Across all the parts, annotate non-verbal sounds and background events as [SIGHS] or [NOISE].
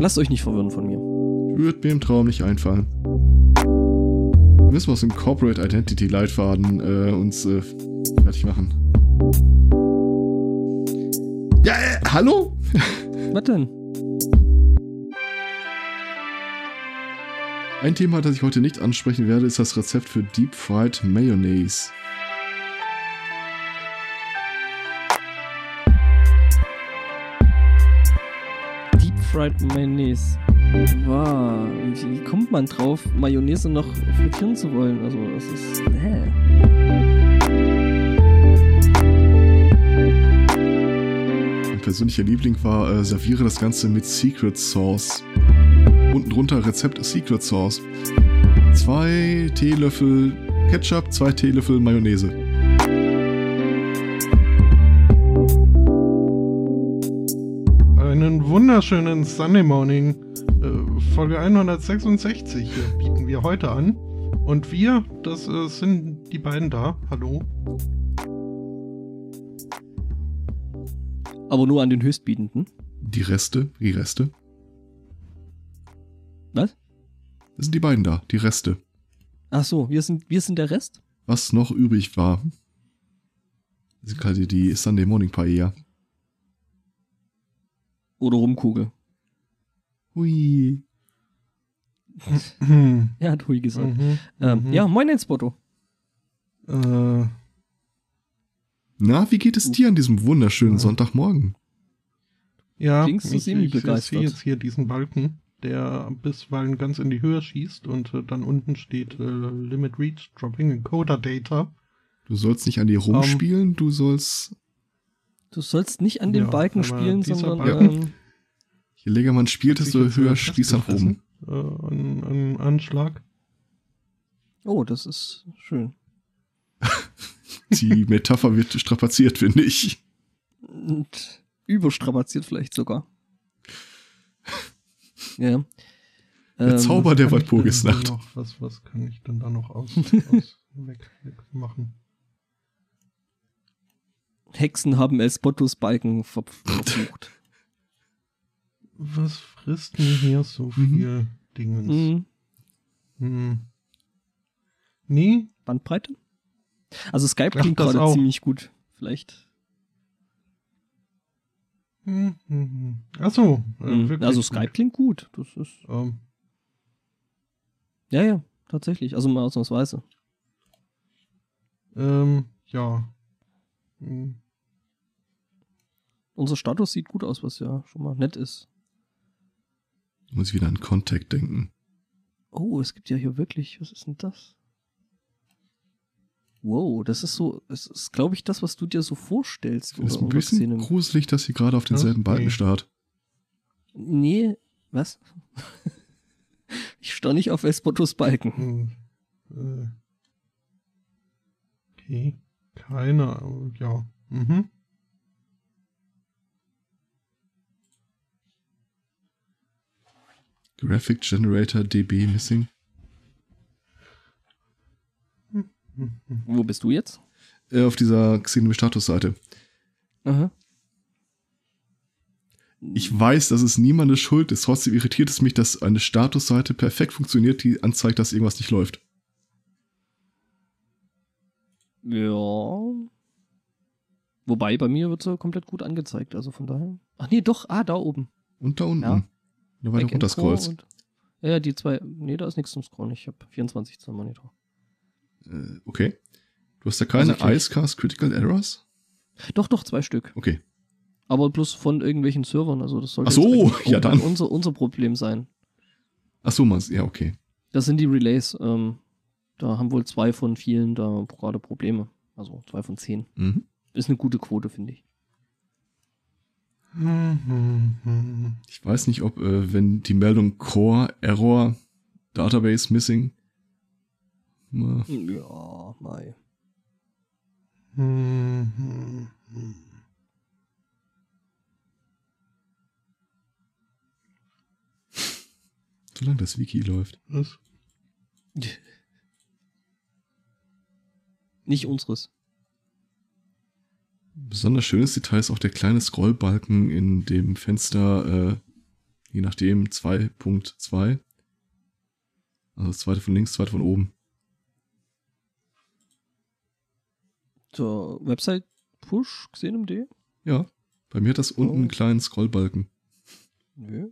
Lasst euch nicht verwirren von mir. Wird mir im Traum nicht einfallen. Müssen wir aus dem Corporate Identity Leitfaden äh, uns äh, fertig machen. Ja, äh, hallo? [LAUGHS] Was denn? Ein Thema, das ich heute nicht ansprechen werde, ist das Rezept für Deep Fried Mayonnaise. Fried Mayonnaise. Wow, wie, kommt man drauf, Mayonnaise noch frittieren zu wollen? Also, das ist. Hä? Mein persönlicher Liebling war, äh, serviere das Ganze mit Secret Sauce. Unten drunter Rezept Secret Sauce. Zwei Teelöffel Ketchup, zwei Teelöffel Mayonnaise. Wunderschönen Sunday Morning. Äh, Folge 166 äh, bieten wir heute an. Und wir, das äh, sind die beiden da. Hallo. Aber nur an den Höchstbietenden. Die Reste, die Reste. Was? Das sind die beiden da, die Reste. Ach so, wir sind, wir sind der Rest? Was noch übrig war. Das ist quasi die Sunday Morning Paella. Oder Rumkugel. Hui. [LAUGHS] Hm. Er hat Hui gesagt. Mhm. Ähm, Mhm. Ja, moin Spotto. Äh, Na, wie geht es dir an diesem wunderschönen Ja. Sonntagmorgen? ja, Klingst ich, ich, ich sehe jetzt hier diesen Balken, der bisweilen ganz in die Höhe schießt und äh, dann unten steht äh, Limit Reach Dropping Encoder Data. Du sollst nicht an dir rumspielen, du sollst. Du sollst nicht an den Ja, Balken spielen, sondern Balken- ähm, Je länger man spielt, desto höher er rum. festgefressen, Äh, an, an Anschlag. oh, das ist schön. [LAUGHS] Die Metapher wird strapaziert, finde ich. Und überstrapaziert vielleicht sogar. [LAUGHS] Ja. Der Ähm, Zauber der Walpurgisnacht. Was, was kann ich denn da noch aus, [LAUGHS] aus weg, weg machen? Hexen haben El Spottos Balken ver verflucht. Was frisst denn hier so Mhm. viel Dingens? mhm. Hm. Nee, Bandbreite? Also Skype Ach, klingt gerade auch. ziemlich gut. Vielleicht. Hm, hm, hm. Ach so, äh, Mhm. Also gut. Skype klingt gut. Das ist. Ähm, Ja, ja, tatsächlich. Also mal ausnahmsweise. ähm, ja. Hm. Unser Status sieht gut aus, was ja schon mal nett ist. Muss ich wieder an Contact denken. Oh, es gibt ja hier wirklich. Was ist denn das? Wow, das ist so. Es ist, glaube ich, das, was du dir so vorstellst. Ist oder- ein bisschen Szene. gruselig, dass sie gerade auf denselben Okay. Balken starrt. Nee, was? [LAUGHS] ich starr nicht auf Espottos Balken. Hm. Äh. Okay, keine, ja. Mhm. Graphic Generator DB Missing. Wo bist du jetzt? Äh, auf dieser Xenome Statusseite. Aha. Ich weiß, dass es niemandes Schuld ist. Trotzdem irritiert es mich, dass eine Statusseite perfekt funktioniert, die anzeigt, dass irgendwas nicht läuft. Ja. Wobei, bei mir wird sie komplett gut angezeigt, also von daher. Ach nee, doch, ah, da oben. Und da unten. Ja. Wenn du weiter Back and runter scrollst. Core und- Ja, die zwei. Nee, da ist nichts zum Scrollen. Ich habe 24 zum Monitor. Äh, okay. Du hast da keine Also Icecast Critical Errors? Doch, doch, zwei Stück. Okay. Aber bloß von irgendwelchen Servern. Also das sollte Ach so, ja dann. Unser, unser Problem sein. Ach so, Mann. Ja, okay. Das sind die Relays. Ähm, da haben wohl zwei von vielen da gerade Probleme. Also zwei von zehn. Mhm. Ist eine gute Quote, finde ich. [LAUGHS] Ich weiß nicht, ob, äh, wenn die Meldung Core Error Database Missing. Na, Ja, mei. [LAUGHS] Solange das Wiki läuft. Was? [LAUGHS] Nicht unseres. Besonders schönes Detail ist auch der kleine Scrollbalken in dem Fenster, äh, je nachdem 2.2. Also das zweite von links, zweite von oben. Zur Website-Push gesehen im D? Ja, bei mir hat das unten Oh. einen kleinen Scrollbalken, Nö.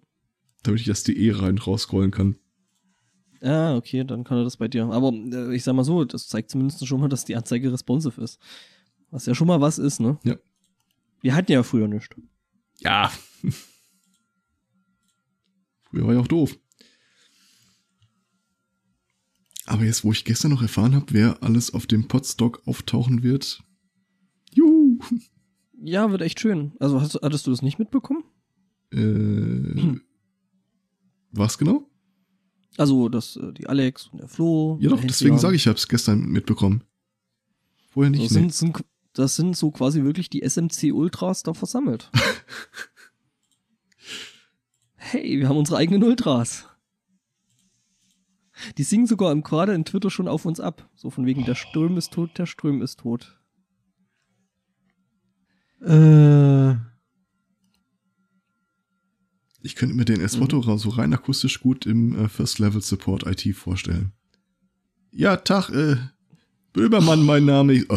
damit ich das DE rein und raus scrollen kann. Ah, okay, dann kann er das bei dir. Aber äh, ich sag mal so, das zeigt zumindest schon mal, dass die Anzeige responsive ist. Was ja schon mal was ist, ne? Ja. Wir hatten ja früher nichts. Ja. Früher war ja auch doof. Aber jetzt, wo ich gestern noch erfahren habe, wer alles auf dem Podstock auftauchen wird. Juhu. Ja, wird echt schön. Also hast, hattest du das nicht mitbekommen? Äh, was genau? Also, dass äh, die Alex und der Flo. Ja doch, deswegen sage ich, ich habe es gestern mitbekommen. Vorher nicht. Das nee. sind, sind, das sind so quasi wirklich die SMC Ultras da versammelt. [LAUGHS] hey, wir haben unsere eigenen Ultras. Die singen sogar im gerade in Twitter schon auf uns ab. So von wegen, der Sturm ist tot, der Ström ist tot. Äh, Ich könnte mir den Esfoto so rein akustisch gut im äh, First Level Support IT vorstellen. Ja, Tag, äh, Böbermann, mein Name. Ich, oh. [LAUGHS]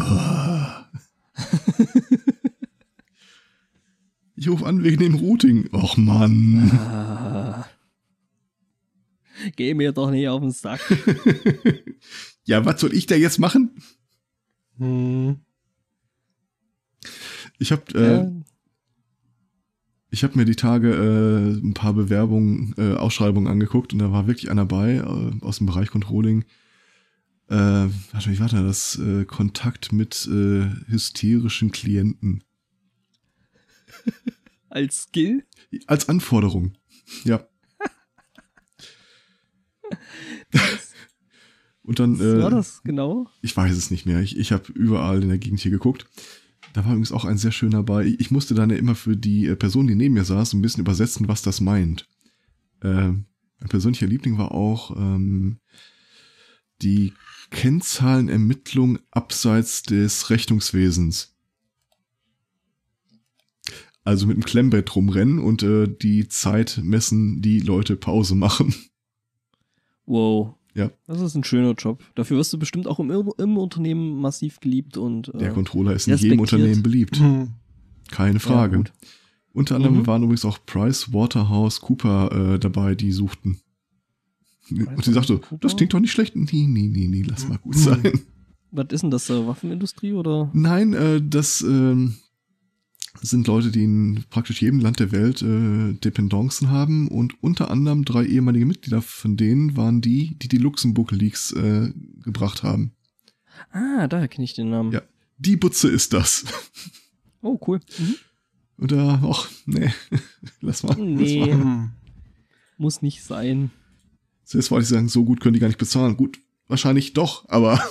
ich rufe an wegen dem Routing. Och Mann. Ah. [LAUGHS] Geh mir doch nicht auf den Sack. [LAUGHS] ja, was soll ich da jetzt machen? hm, Ich habe äh, Ja, ich habe mir die Tage äh, ein paar Bewerbungen, äh, Ausschreibungen angeguckt und da war wirklich einer bei äh, aus dem Bereich Controlling. Äh, warte, wie war da das? Äh, Kontakt mit äh, hysterischen Klienten. [LAUGHS] als Skill. Als Anforderung. Ja. [LAUGHS] Und dann, Was war äh, das genau? ich weiß es nicht mehr. Ich, ich habe überall in der Gegend hier geguckt. Da war übrigens auch ein sehr schöner bei. Ich, musste dann ja immer für die äh, Person, die neben mir saß, ein bisschen übersetzen, was das meint. Ähm, mein persönlicher Liebling war auch ähm, die Kennzahlenermittlung abseits des Rechnungswesens. Also mit dem Klemmbett rumrennen und äh, die Zeit messen, die Leute Pause machen. Wow. Ja. Das ist ein schöner Job. Dafür wirst du bestimmt auch im, im Unternehmen massiv geliebt und. Äh, Der Controller ist in jedem. Unternehmen beliebt. hm, Keine Frage. gut. Unter anderem Mhm. waren übrigens auch Price Waterhouse Cooper äh, dabei, die suchten. Und sie sagte, Cooper? das klingt doch nicht schlecht. Nee, nee, nee, nee, lass mal gut Mhm. sein. Was ist denn das? Äh, Waffenindustrie oder? Nein, äh, das ähm, sind Leute, die in praktisch jedem Land der Welt äh, Dependancen haben und unter anderem drei ehemalige Mitglieder von denen waren die, die die Luxemburg Leaks äh, gebracht haben. Ah, daher kenne ich den Namen. Ja. Die Butze ist das. Oh, cool. Mhm. Und da, ach, nee, [LAUGHS] lass mal. Nee. Lass mal. Muss nicht sein. Zuerst wollte ich sagen, so gut können die gar nicht bezahlen. Gut, wahrscheinlich doch, aber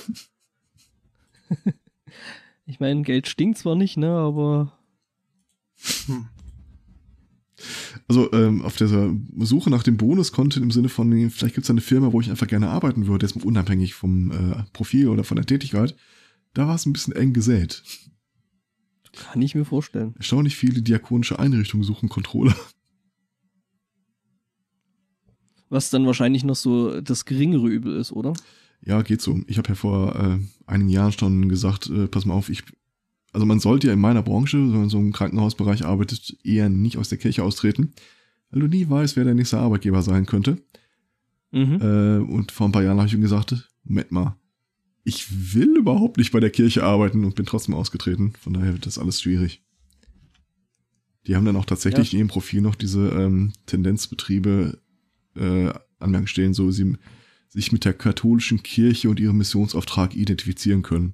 [LAUGHS] Ich meine, Geld stinkt zwar nicht, ne, aber Hm. also ähm, auf dieser Suche nach dem Bonus-Content im Sinne von, vielleicht gibt es eine Firma, wo ich einfach gerne arbeiten würde, jetzt unabhängig vom äh, Profil oder von der Tätigkeit, da war es ein bisschen eng gesät. kann ich mir vorstellen. Erstaunlich viele diakonische Einrichtungen suchen Controller. Was dann wahrscheinlich noch so das geringere Übel ist, oder? Ja, geht so. Ich habe ja vor äh, einigen Jahren schon gesagt, äh, pass mal auf, ich, also man sollte ja in meiner Branche, wenn man so im Krankenhausbereich arbeitet, eher nicht aus der Kirche austreten, weil du nie weißt, wer der nächste Arbeitgeber sein könnte. Mhm. Äh, und vor ein paar Jahren habe ich ihm gesagt, Moment mal, ich will überhaupt nicht bei der Kirche arbeiten und bin trotzdem ausgetreten. Von daher wird das alles schwierig. Die haben dann auch tatsächlich in ihrem Profil noch diese ähm, Tendenzbetriebe äh, Anmerkungen stehen, so sie sich mit der katholischen Kirche und ihrem Missionsauftrag identifizieren können.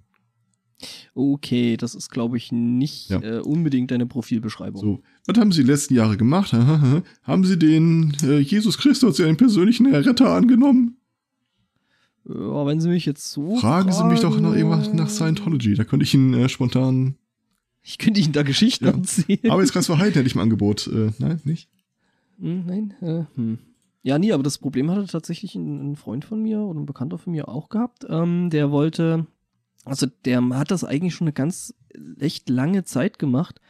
Okay, das ist, glaube ich, nicht Ja. äh, unbedingt deine Profilbeschreibung. So, was haben sie die letzten Jahre gemacht? haben sie den äh, Jesus Christus, ihren persönlichen Retter angenommen? Ja, wenn Sie mich jetzt so. Fragen Sie mich doch nach irgendwas nach Scientology. Da könnte ich Ihnen äh, spontan. Ich könnte Ihnen da Geschichten Ja. erzählen. Arbeitskreis für Heiden hätte ich im Angebot. Äh, nein, nicht? Hm, nein, äh, hm. Ja, nee, aber das Problem hatte tatsächlich ein, ein Freund von mir oder ein Bekannter von mir auch gehabt. Ähm, der wollte Also der hat das eigentlich schon eine ganz echt lange Zeit gemacht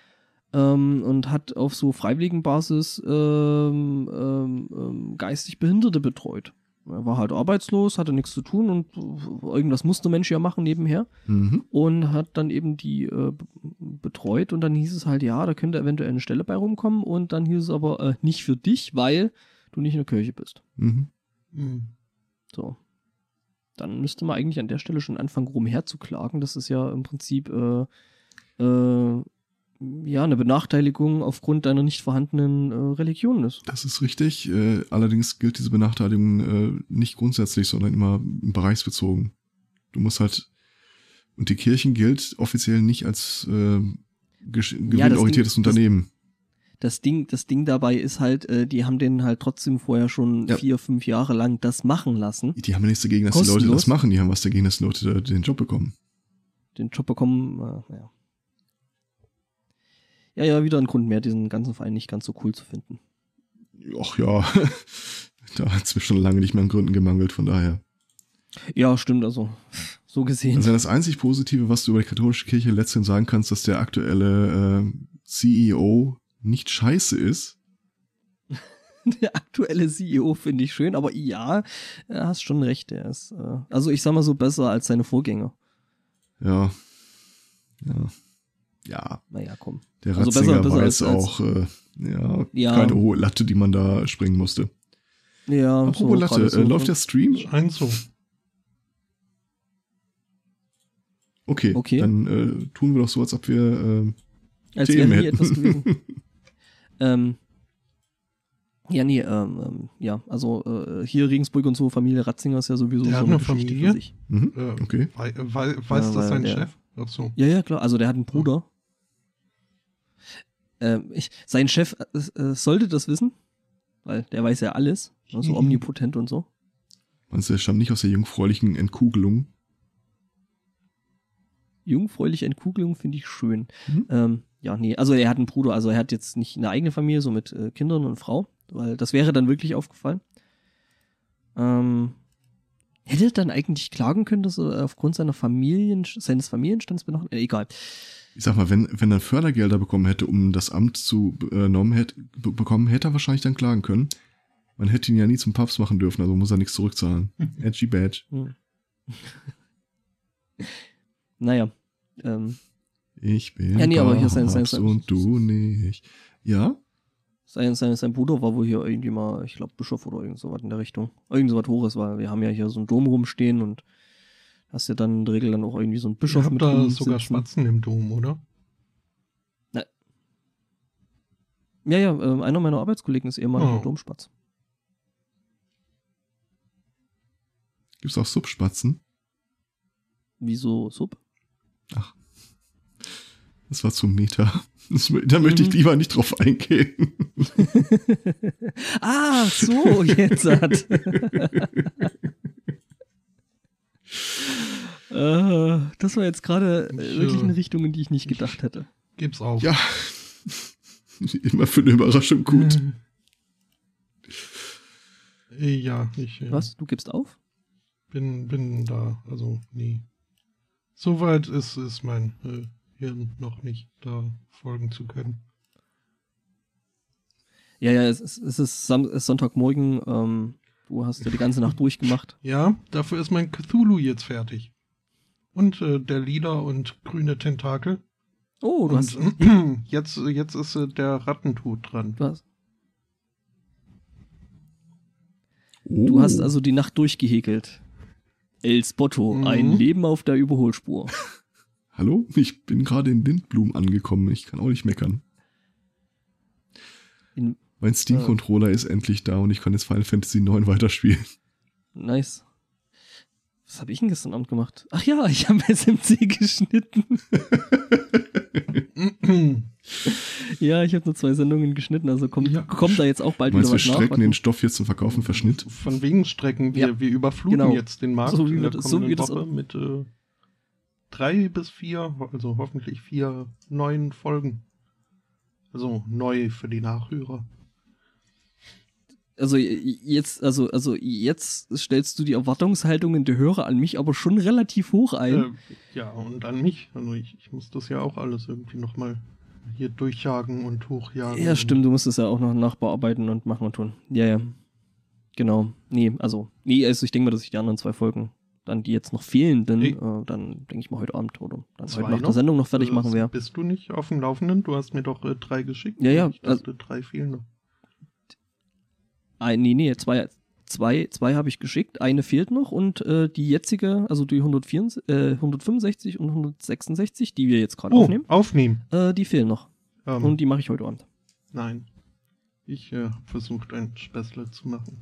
ähm, und hat auf so freiwilligen Basis ähm, ähm, ähm, geistig Behinderte betreut. Er war halt arbeitslos, hatte nichts zu tun und irgendwas musste Mensch ja machen nebenher Mhm. und hat dann eben die äh, betreut und dann hieß es halt, ja, da könnte eventuell eine Stelle bei rumkommen und dann hieß es aber äh, nicht für dich, weil du nicht in der Kirche bist. Mhm. Hm. So. Dann müsste man eigentlich an der Stelle schon anfangen, rumherzuklagen. Das ist ja im Prinzip äh, äh, ja eine Benachteiligung aufgrund deiner nicht vorhandenen äh, Religion ist. Das ist richtig. Äh, allerdings gilt diese Benachteiligung äh, nicht grundsätzlich, sondern immer bereichsbezogen. Du musst halt, und die Kirchen gilt offiziell nicht als äh, gewinnorientiertes das- Unternehmen. Das Ding, das Ding dabei ist halt, äh, die haben den halt trotzdem vorher schon Ja. vier, fünf Jahre lang das machen lassen, Die haben ja nichts dagegen, dass die Leute Kostenlos. das machen. Die haben was dagegen, dass die Leute den Job bekommen. den Job bekommen. Äh, ja. ja, ja, wieder ein Grund mehr, diesen ganzen Verein nicht ganz so cool zu finden. Ach ja, [LAUGHS] da hat es mir schon lange nicht mehr an Gründen gemangelt, von daher. Ja, stimmt, also so gesehen. Also das einzig Positive, was du über die katholische Kirche letztendlich sagen kannst, dass der aktuelle äh, CEO nicht scheiße ist. [LAUGHS] Der aktuelle CEO finde ich schön, aber ja, äh, hast schon recht. Er ist, äh, also ich sag mal so besser als seine Vorgänger. Ja. Ja. Ja, Naja, komm. der Also Ratzinger besser- besser war als- jetzt als- auch äh, ja, Ja. keine hohe Latte, die man da springen musste. Ja, Apropos Latte, gerade so- äh, läuft der Stream? Scheint so. Okay, Okay. dann äh, tun wir doch so, als ob wir äh, als Themen hätten. [LAUGHS] ähm, ja, nee, ähm, ähm, ja, also äh, hier Regensburg und so, Familie Ratzinger ist ja sowieso Der so hat eine eine Geschichte Familie? für sich. mhm, Äh, okay. wei wei weiß Ja, das weil sein der- Chef? Ach so. Ja, ja, klar. Also der hat einen Bruder. Ähm, ich, sein Chef äh, äh, sollte das wissen, weil der weiß ja alles. Ne, so Mhm. omnipotent und so. Meinst du, der stammt nicht aus der jungfräulichen Entkugelung? Jungfräuliche Entkugelung finde ich schön. Mhm. Ähm, ja, nee, also er hat einen Bruder, also er hat jetzt nicht eine eigene Familie, so mit äh, Kindern und Frau, weil das wäre dann wirklich aufgefallen. Ähm, hätte er dann eigentlich klagen können, dass er aufgrund seiner Familien, seines Familienstands benachteiligt, äh, egal. Ich sag mal, wenn, wenn er Fördergelder bekommen hätte, um das Amt zu äh, hätte, be bekommen, hätte er wahrscheinlich dann klagen können. Man hätte ihn ja nie zum Papst machen dürfen, also muss er nichts zurückzahlen. [LAUGHS] Edgy Badge. Hm. [LAUGHS] naja, ähm, Ich bin Ja, nee, aber hier ist sein- sein- Papst und du nicht. Ja? sein, sein, sein Bruder war wohl hier irgendwie mal, ich glaube, Bischof oder irgend sowas in der Richtung. Irgend sowas Hohes, weil wir haben ja hier so einen Dom rumstehen und hast ja dann in der Regel dann auch irgendwie so einen Bischof hab mit da sogar sitzen. Spatzen im Dom, oder? Ja, ja, ähm, einer meiner Arbeitskollegen ist ehemaliger Oh. Domspatz. Gibt's auch Subspatzen? Wieso Sub? Das war zu Meta. Das, da möchte ich Mhm. lieber nicht drauf eingehen. [LAUGHS] ah, so, jetzt hat. äh, [LAUGHS] das war jetzt gerade äh, Ich, wirklich eine Richtung, in die ich nicht gedacht hätte. Gibt's auch. ja. Immer für eine Überraschung gut. Äh, Ja, ich äh, Was? Du gibst auf? bin, bin da. Also, nee. Soweit ist, ist mein äh, Hirn noch nicht, da folgen zu können. Ja, ja, es, ist- es ist, Sonntagmorgen. Ähm, du hast ja die ganze Nacht durchgemacht. [LAUGHS] Ja, dafür ist mein Cthulhu jetzt fertig. Und äh, der Lila und grüne Tentakel. Oh, du hast, und, [CLEARS THROAT] jetzt, jetzt ist äh, der Rattentut dran. du hast, Oh. du hast also die Nacht durchgehäkelt. El Spotto, Mhm. ein Leben auf der Überholspur. [LAUGHS] Hallo? Ich bin gerade in Lindblum angekommen. Ich kann auch nicht meckern. In, Mein Steam-Controller ist endlich da und ich kann jetzt Final Fantasy 9 weiterspielen. nice. Was habe ich denn gestern Abend gemacht? Ach ja, ich habe [LAUGHS] SMC geschnitten. [LAUGHS] Ja, ich habe nur zwei Sendungen geschnitten, also kommt, Ja. kommt da jetzt auch bald Meinst wir wieder was nach. strecken Warte. den Stoff jetzt zum Verkaufen Verschnitt? Von wegen Strecken, wir, Ja, wir überfluten genau. jetzt den Markt So wie in wir der das- so wie das- mit äh, drei bis vier, also hoffentlich vier neuen Folgen. Also neu für die Nachhörer. Also jetzt, also, also jetzt stellst du die Erwartungshaltungen der Hörer an mich aber schon relativ hoch ein. Äh, ja, und an mich. Also ich, ich muss das ja auch alles irgendwie nochmal hier durchjagen und hochjagen. Ja, stimmt, du musst es ja auch noch nachbearbeiten und machen und tun. Ja, ja. Genau. Nee, also, nee, also ich denke mal, dass ich die anderen zwei Folgen, dann die jetzt noch fehlenden, Nee. äh, dann denke ich mal heute Abend oder dann Zwei heute nach noch? der Sendung noch fertig Äh, machen werde. Bist du nicht auf dem Laufenden? Du hast mir doch äh, drei geschickt. Ja, ja, Ich dachte, drei fehlen noch. Ein, nee, nee, zwei, zwei, zwei habe ich geschickt, eine fehlt noch und äh, die jetzige, also die 164, äh, 165 und 166, die wir jetzt gerade Oh, aufnehmen, aufnehmen. äh, die fehlen noch. Ähm, Und die mache ich heute Abend. nein. Ich äh, habe versucht, ein Späßle zu machen.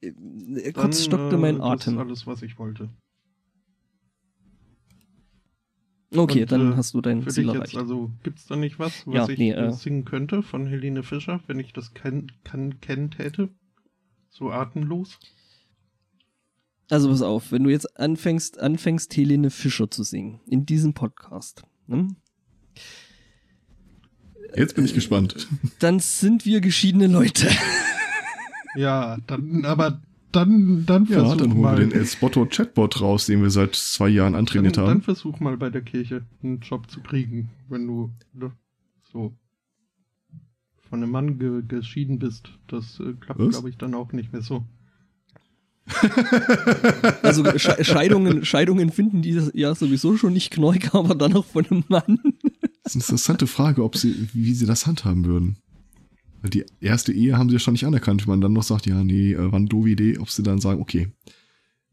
Äh, Dann, Kurz stockte äh, mein Das Atem. ist alles, was ich wollte. Okay, Und, dann äh, hast du dein Für Ziel dich erreicht. jetzt, also gibt's da nicht was, was Ja, ich nee, äh, äh, singen könnte von Helene Fischer, wenn ich das kenn, kann, kennen täte? So atemlos? Also pass auf, wenn du jetzt anfängst, anfängst Helene Fischer zu singen in diesem Podcast, ne, Jetzt bin ich gespannt. dann sind wir geschiedene Leute. [LAUGHS] Ja, dann, aber dann, dann Ja, versuch dann holen mal. wir den Elspotto Chatbot raus, den wir seit zwei Jahren dann, antrainiert dann haben. versuch mal bei der Kirche einen Job zu kriegen, wenn du ne, so von einem Mann ge geschieden bist. Das äh, klappt, glaube ich, dann auch nicht mehr so. [LAUGHS] Also Sche Scheidungen, Scheidungen finden die ja sowieso schon nicht knork, aber dann noch von einem Mann. Das ist eine interessante Frage, ob sie, wie sie das handhaben würden. Weil die erste Ehe haben sie ja schon nicht anerkannt, wenn man dann noch sagt, ja, nee, äh, war eine doofe Idee, ob sie dann sagen, okay,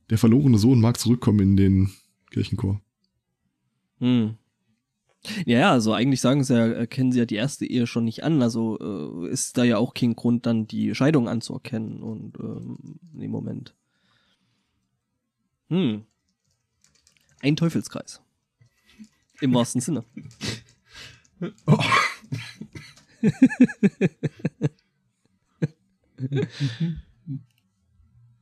der verlorene Sohn mag zurückkommen in den Kirchenchor. Hm. Ja, ja, also eigentlich sagen sie ja, erkennen sie ja die erste Ehe schon nicht an. Also äh, ist da ja auch kein Grund, dann die Scheidung anzuerkennen und ähm, im Moment. Hm. Ein Teufelskreis. Im wahrsten Sinne. [LAUGHS] Oh.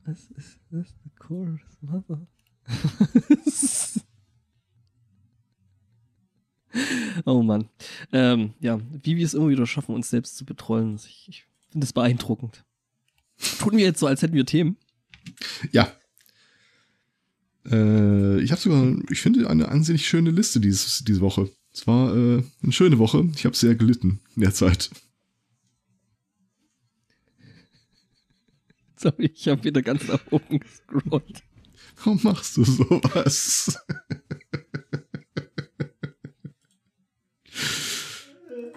Was ist das? The chorus, mother. [LAUGHS] oh Mann. Ähm, ja, wie wir es immer wieder schaffen, uns selbst zu betrollen. Ich, ich finde das beeindruckend. Tun wir jetzt so, als hätten wir Themen. Ja. Äh, ich habe sogar, ich finde, eine ansehnlich schöne Liste dieses, diese Woche. Es war äh, eine schöne Woche. Ich habe sehr gelitten in der Zeit. [LAUGHS] Sorry, ich habe wieder ganz nach oben gescrollt. Warum machst du sowas?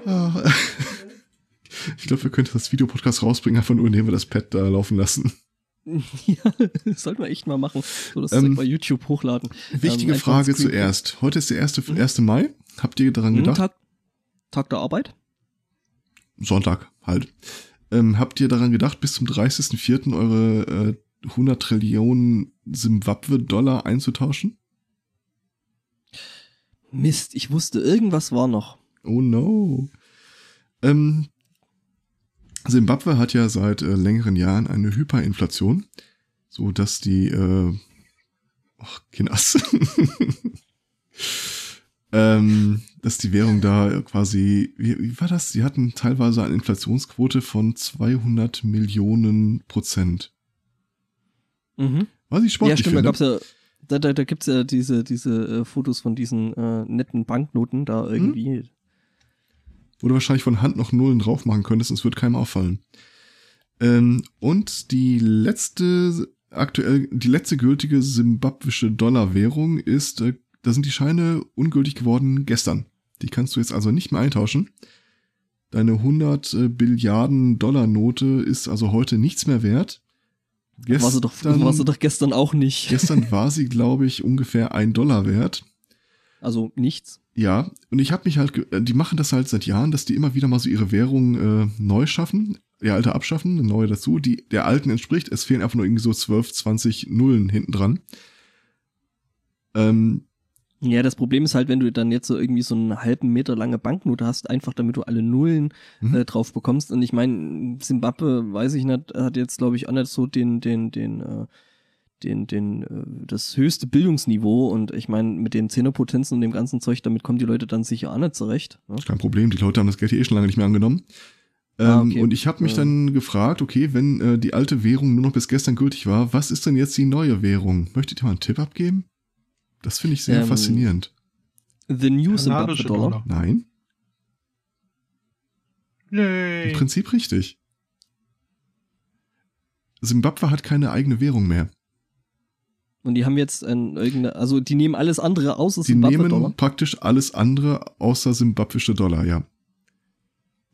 Ah. ich glaube, wir könnten das Videopodcast rausbringen, einfach nur indem wir das Pad da laufen lassen. [LAUGHS] ja, das sollten wir echt mal machen. So, das Ähm, bei YouTube hochladen. Wichtige Ähm, Frage zuerst. Heute ist der erste, Mhm. 1. Mai. Habt ihr daran Hm, gedacht? Tag, Tag der Arbeit? Sonntag halt. Ähm, habt ihr daran gedacht, bis zum 30.04. eure äh, 100 Trillionen Zimbabwe-Dollar einzutauschen? Mist, ich wusste, irgendwas war noch. Oh no. Ähm, Zimbabwe hat ja seit äh, längeren Jahren eine Hyperinflation, so dass die, äh, ach, Kinders, [LAUGHS] ähm, dass die Währung da quasi, wie, wie war das? Sie hatten teilweise eine Inflationsquote von 200 Millionen Prozent. Mhm. Was ich sportlich ja, stimmt, da finde. gab's ja, da, da, da gibt's ja diese, diese äh, Fotos von diesen äh, netten Banknoten da Mhm. Wo du wahrscheinlich von Hand noch Nullen drauf machen könntest, es wird keinem auffallen. Ähm, und die letzte aktuell, die letzte gültige simbabwische Dollarwährung ist, äh, da sind die Scheine ungültig geworden gestern. Die kannst du jetzt also nicht mehr eintauschen. Deine 100 äh, Billiarden Dollar Note ist also heute nichts mehr wert. War sie, doch, war sie doch gestern auch nicht. gestern [LAUGHS] war sie, glaube ich, ungefähr ein Dollar wert. Also nichts. Ja, und ich habe mich halt, äh, die machen das halt seit Jahren, dass die immer wieder mal so ihre Währung äh, neu schaffen, die alte abschaffen, eine neue dazu, die der alten entspricht. Es fehlen einfach nur irgendwie so 12, 20 Nullen hinten dran. Ähm, Ja, das Problem ist halt, wenn du dann jetzt so irgendwie so einen halben Meter lange Banknote hast, einfach damit du alle Nullen Mhm. äh, drauf bekommst. Und ich meine, Zimbabwe, weiß ich nicht, hat jetzt, glaube ich, auch nicht so den, den, den, äh, den, den, äh, das höchste Bildungsniveau und ich meine, mit den Zehnerpotenzen und dem ganzen Zeug, damit kommen die Leute dann sicher auch nicht zurecht. Ne? Kein Problem, die Leute haben das Geld hier eh schon lange nicht mehr angenommen. Ah, Ähm, okay. Und ich habe mich Ja. dann gefragt, okay, wenn äh, die alte Währung nur noch bis gestern gültig war, was ist denn jetzt die neue Währung? Möchtet ihr mal einen Tipp abgeben? Das finde ich sehr Ähm, faszinierend. The New Zimbabwe Dollar. Dollar. Nein, Yay. im Prinzip richtig. Simbabwe hat keine eigene Währung mehr. Und die haben jetzt ein, irgendeine, also die nehmen alles andere außer Die Zimbabwe nehmen Dollar. praktisch alles andere außer simbabwische Dollar, ja.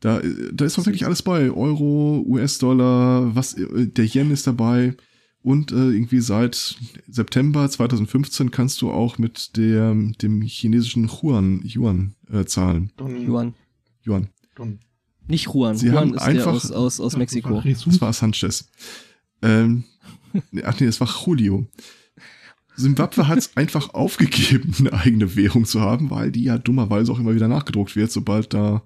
Da, da ist doch wirklich alles bei. Euro, US-Dollar, was, der Yen ist dabei. Und äh, irgendwie seit September 2015 kannst du auch mit der, dem chinesischen Yuan, Yuan äh, zahlen. Yuan. Yuan. Nicht Juan. Sie Juan haben ist einfach- der aus, aus, aus Mexiko. Das war Sanchez. Ähm, [LAUGHS] ach nee, das war Julio. Zimbabwe hat es [LAUGHS] einfach aufgegeben, eine eigene Währung zu haben, weil die ja dummerweise auch immer wieder nachgedruckt wird, sobald da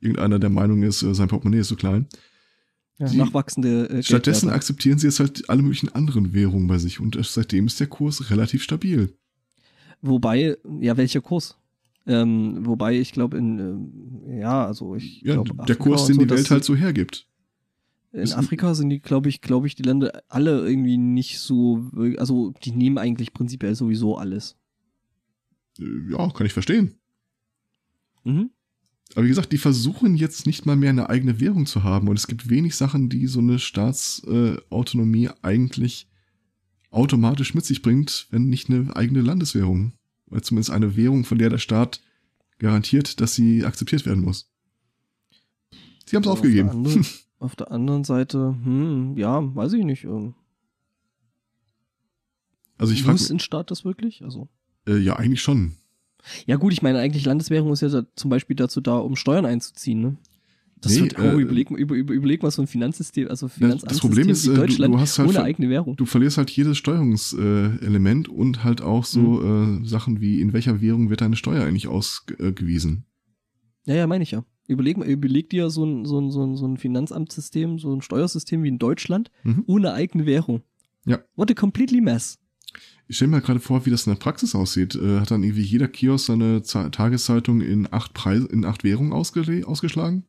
irgendeiner der Meinung ist, äh, sein Portemonnaie ist so klein. Ja, die- nachwachsende äh, Stattdessen Geldwerte. akzeptieren sie jetzt halt alle möglichen anderen Währungen bei sich und seitdem ist der Kurs relativ stabil. Wobei, ja, welcher Kurs? Ähm, wobei ich glaube in, ähm, ja, also ich Ja, glaube, der Kurs, den die Welt halt so hergibt. In Afrika sind die, glaube ich, glaube ich, die Länder alle irgendwie nicht so, also die nehmen eigentlich prinzipiell sowieso alles. Äh, Ja, kann ich verstehen. Mhm. Aber wie gesagt, die versuchen jetzt nicht mal mehr eine eigene Währung zu haben. Und es gibt wenig Sachen, die so eine Staatsautonomie äh, eigentlich automatisch mit sich bringt, wenn nicht eine eigene Landeswährung. Oder zumindest eine Währung, von der der Staat garantiert, dass sie akzeptiert werden muss. Sie haben es aufgegeben. Auf der, anderen, [LAUGHS] auf der anderen Seite, hm, ja, weiß ich nicht. Ähm, Also ich frage muss ein Staat das wirklich? Also. äh, ja eigentlich schon. Ja gut, ich meine, eigentlich Landeswährung ist ja da, zum Beispiel dazu da, um Steuern einzuziehen, ne? Das Nee, wird, oh, äh, überleg, über, über, überleg mal so ein Finanzsystem, also das Finanzamtssystem Problem ist, wie äh, du- Deutschland du hast halt ohne eigene Währung. Du verlierst halt jedes Steuerungselement äh, Element und halt auch so äh, Sachen wie, in welcher Währung wird deine Steuer eigentlich ausgewiesen. Ja, ja, meine ich ja. Überleg, mal, überleg dir so ein, so, ein, so, ein, so ein Finanzamtssystem, so ein Steuersystem wie in Deutschland Mhm. ohne eigene Währung. Ja. What a completely mess. Ich stelle mir gerade vor, wie das in der Praxis aussieht. Äh, hat dann irgendwie jeder Kiosk seine Za- Tageszeitung in acht Preise, in acht Währungen ausgeschlagen?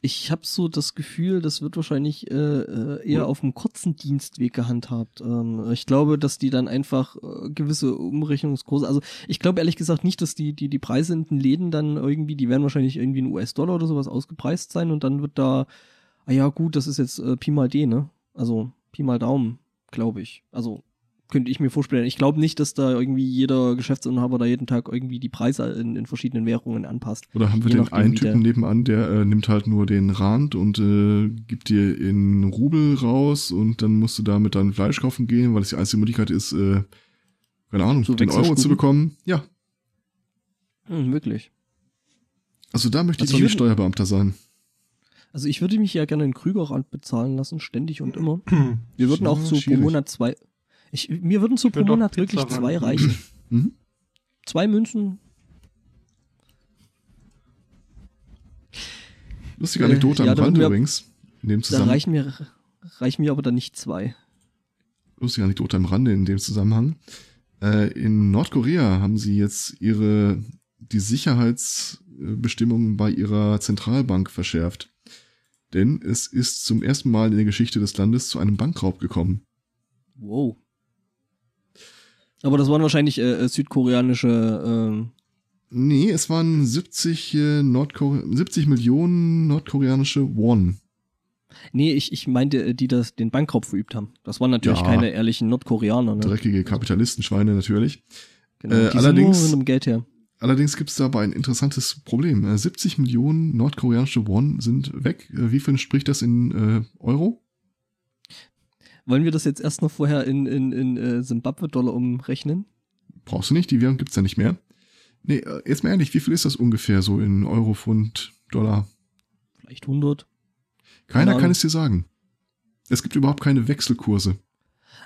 Ich habe so das Gefühl, das wird wahrscheinlich äh, äh, eher auf einem kurzen Dienstweg gehandhabt. Ähm, ich glaube, dass die dann einfach äh, gewisse Umrechnungskurse, also ich glaube ehrlich gesagt nicht, dass die, die, die Preise in den Läden dann irgendwie, die werden wahrscheinlich irgendwie in US-Dollar oder sowas ausgepreist sein und dann wird da, ah ja gut, das ist jetzt äh, Pi mal D, ne? Also Pi mal Daumen, glaube ich. Also könnte ich mir vorstellen. Ich glaube nicht, dass da irgendwie jeder Geschäftsinhaber da jeden Tag irgendwie die Preise in, in verschiedenen Währungen anpasst. Oder haben wir Je den einen Typen der- nebenan, der äh, nimmt halt nur den Rand und äh, gibt dir in Rubel raus und dann musst du damit dann Fleisch kaufen gehen, weil es die einzige Möglichkeit ist, äh, keine Ahnung, So den Euro zu bekommen. Ja, Hm, wirklich. also da möchte ich Also doch ich nicht Steuerbeamter sein. Also ich würde mich ja gerne in Krügerrand bezahlen lassen, ständig und immer. [CLEARS THROAT] Wir würden Ja, auch so pro. Monat zwei. Ich, mir würden so pro Monat Pizza wirklich zwei ran. reichen. [CLEARS THROAT] Mhm. Zwei Münzen. Lustige Äh, Anekdote ja, am da Rand übrigens. In dem Da Zusammenhang. reichen mir, reichen mir aber dann nicht zwei. lustige Anekdote am Rande in dem Zusammenhang. Äh, in Nordkorea haben sie jetzt ihre die Sicherheitsbestimmungen bei ihrer Zentralbank verschärft. Denn es ist zum ersten Mal in der Geschichte des Landes zu einem Bankraub gekommen. Wow. Aber das waren wahrscheinlich äh, äh, südkoreanische. Ähm, Nee, es waren 70, äh, Nordkore 70 Millionen nordkoreanische Won. nee, ich, ich meinte, äh, die das den Bankraub verübt haben. Das waren natürlich Ja. keine ehrlichen Nordkoreaner. Ne? Dreckige Kapitalistenschweine natürlich. Genau. Äh, allerdings- dem Geld her. Allerdings gibt es dabei ein interessantes Problem. Äh, 70 Millionen nordkoreanische Won sind weg. Äh, Wie viel entspricht das in äh, Euro? Wollen wir das jetzt erst noch vorher in, in, in äh, Zimbabwe-Dollar umrechnen? Brauchst du nicht, die Währung gibt's ja nicht mehr. Nee, äh, jetzt mal ehrlich, wie viel ist das ungefähr so in Euro, Pfund, Dollar? Vielleicht 100. Keiner Keine kann es dir sagen. Es gibt überhaupt keine Wechselkurse.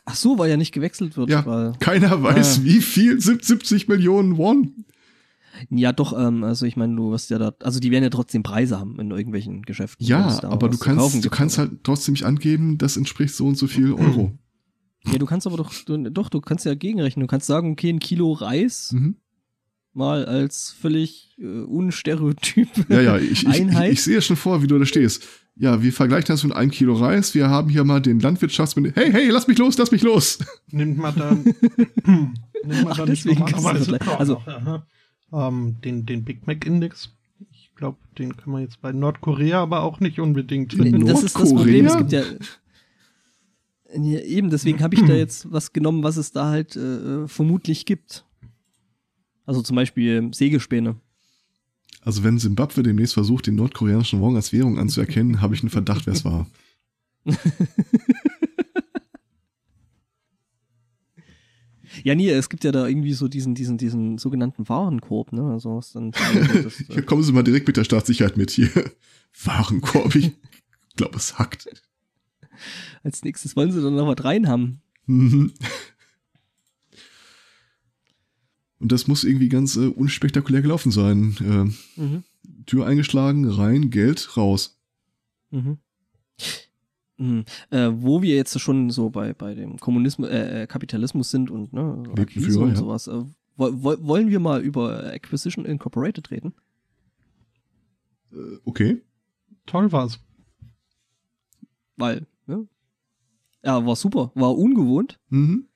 Ach so, weil ja nicht gewechselt wird. Ja. Weil, Keiner weiß, Ah. wie viel sind 70 Millionen Won. Ja, doch, ähm, also ich meine, du wirst ja da, also die werden ja trotzdem Preise haben in irgendwelchen Geschäften. Ja, aber du kannst, du gibt, kannst halt trotzdem nicht angeben, das entspricht so und so viel Euro. Ja, du kannst aber doch, du, doch, du kannst ja gegenrechnen. Du kannst sagen, okay, ein Kilo Reis Mhm. mal als völlig äh, unstereotyp. Ja, ja, ich, ich, ich, ich sehe schon vor, wie du da stehst. Ja, wir vergleichen das mit einem Kilo Reis. Wir haben hier mal den Landwirtschaftsminister. Hey, hey, lass mich los, lass mich los. Nimmt man dann. [LAUGHS] nimmt man Ach, dann nicht deswegen gibt's normalerweise das gleich. Also- aha, ähm, den, den Big Mac Index. Ich glaube, den kann man jetzt bei Nordkorea aber auch nicht unbedingt. In das ist das Problem. Es gibt ja, ja eben, deswegen habe ich da jetzt was genommen, was es da halt äh, vermutlich gibt. Also zum Beispiel Sägespäne. Also wenn Simbabwe demnächst versucht, den nordkoreanischen Won als Währung anzuerkennen, habe ich einen Verdacht, wer es war. [LAUGHS] Ja, nee, es gibt ja da irgendwie so diesen, diesen, diesen sogenannten Warenkorb, ne? Also was dann das, [LAUGHS] Hier äh, kommen Sie mal direkt mit der Staatssicherheit mit hier. [LAUGHS] Warenkorb, ich glaube, es hackt. als nächstes wollen sie dann noch was rein haben. Mhm. Und das muss irgendwie ganz äh, unspektakulär gelaufen sein. Äh, Mhm. Tür eingeschlagen, rein, Geld, raus. Mhm. Mhm. Äh, wo wir jetzt schon so bei, bei dem Kommunismus, äh, äh, Kapitalismus sind und ne, Akquise und ja. sowas, äh, wo, wo, wollen wir mal über Acquisition Incorporated reden? Äh, okay. Toll war's. Weil, ne? Ja, war super, war ungewohnt, Mhm.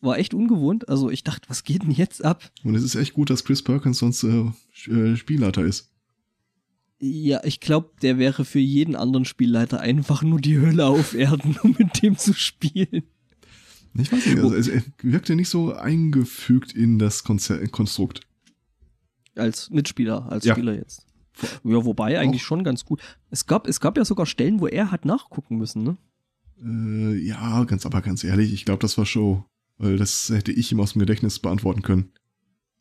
war echt ungewohnt. Also ich dachte, was geht denn jetzt ab? Und es ist echt gut, dass Chris Perkins sonst äh, äh, Spielleiter ist. Ja, ich glaube, der wäre für jeden anderen Spielleiter einfach nur die Hölle auf Erden, [LAUGHS] um mit dem zu spielen. Ich weiß nicht, also, es er wirkte nicht so eingefügt in das Konzer Konstrukt. Als Mitspieler, als Ja. Spieler jetzt. Ja, wobei eigentlich schon ganz gut. Es gab, es gab ja sogar Stellen, wo er hat nachgucken müssen, ne? Äh, ja, ganz, aber ganz ehrlich, ich glaube, das war Show. Weil das hätte ich ihm aus dem Gedächtnis beantworten können.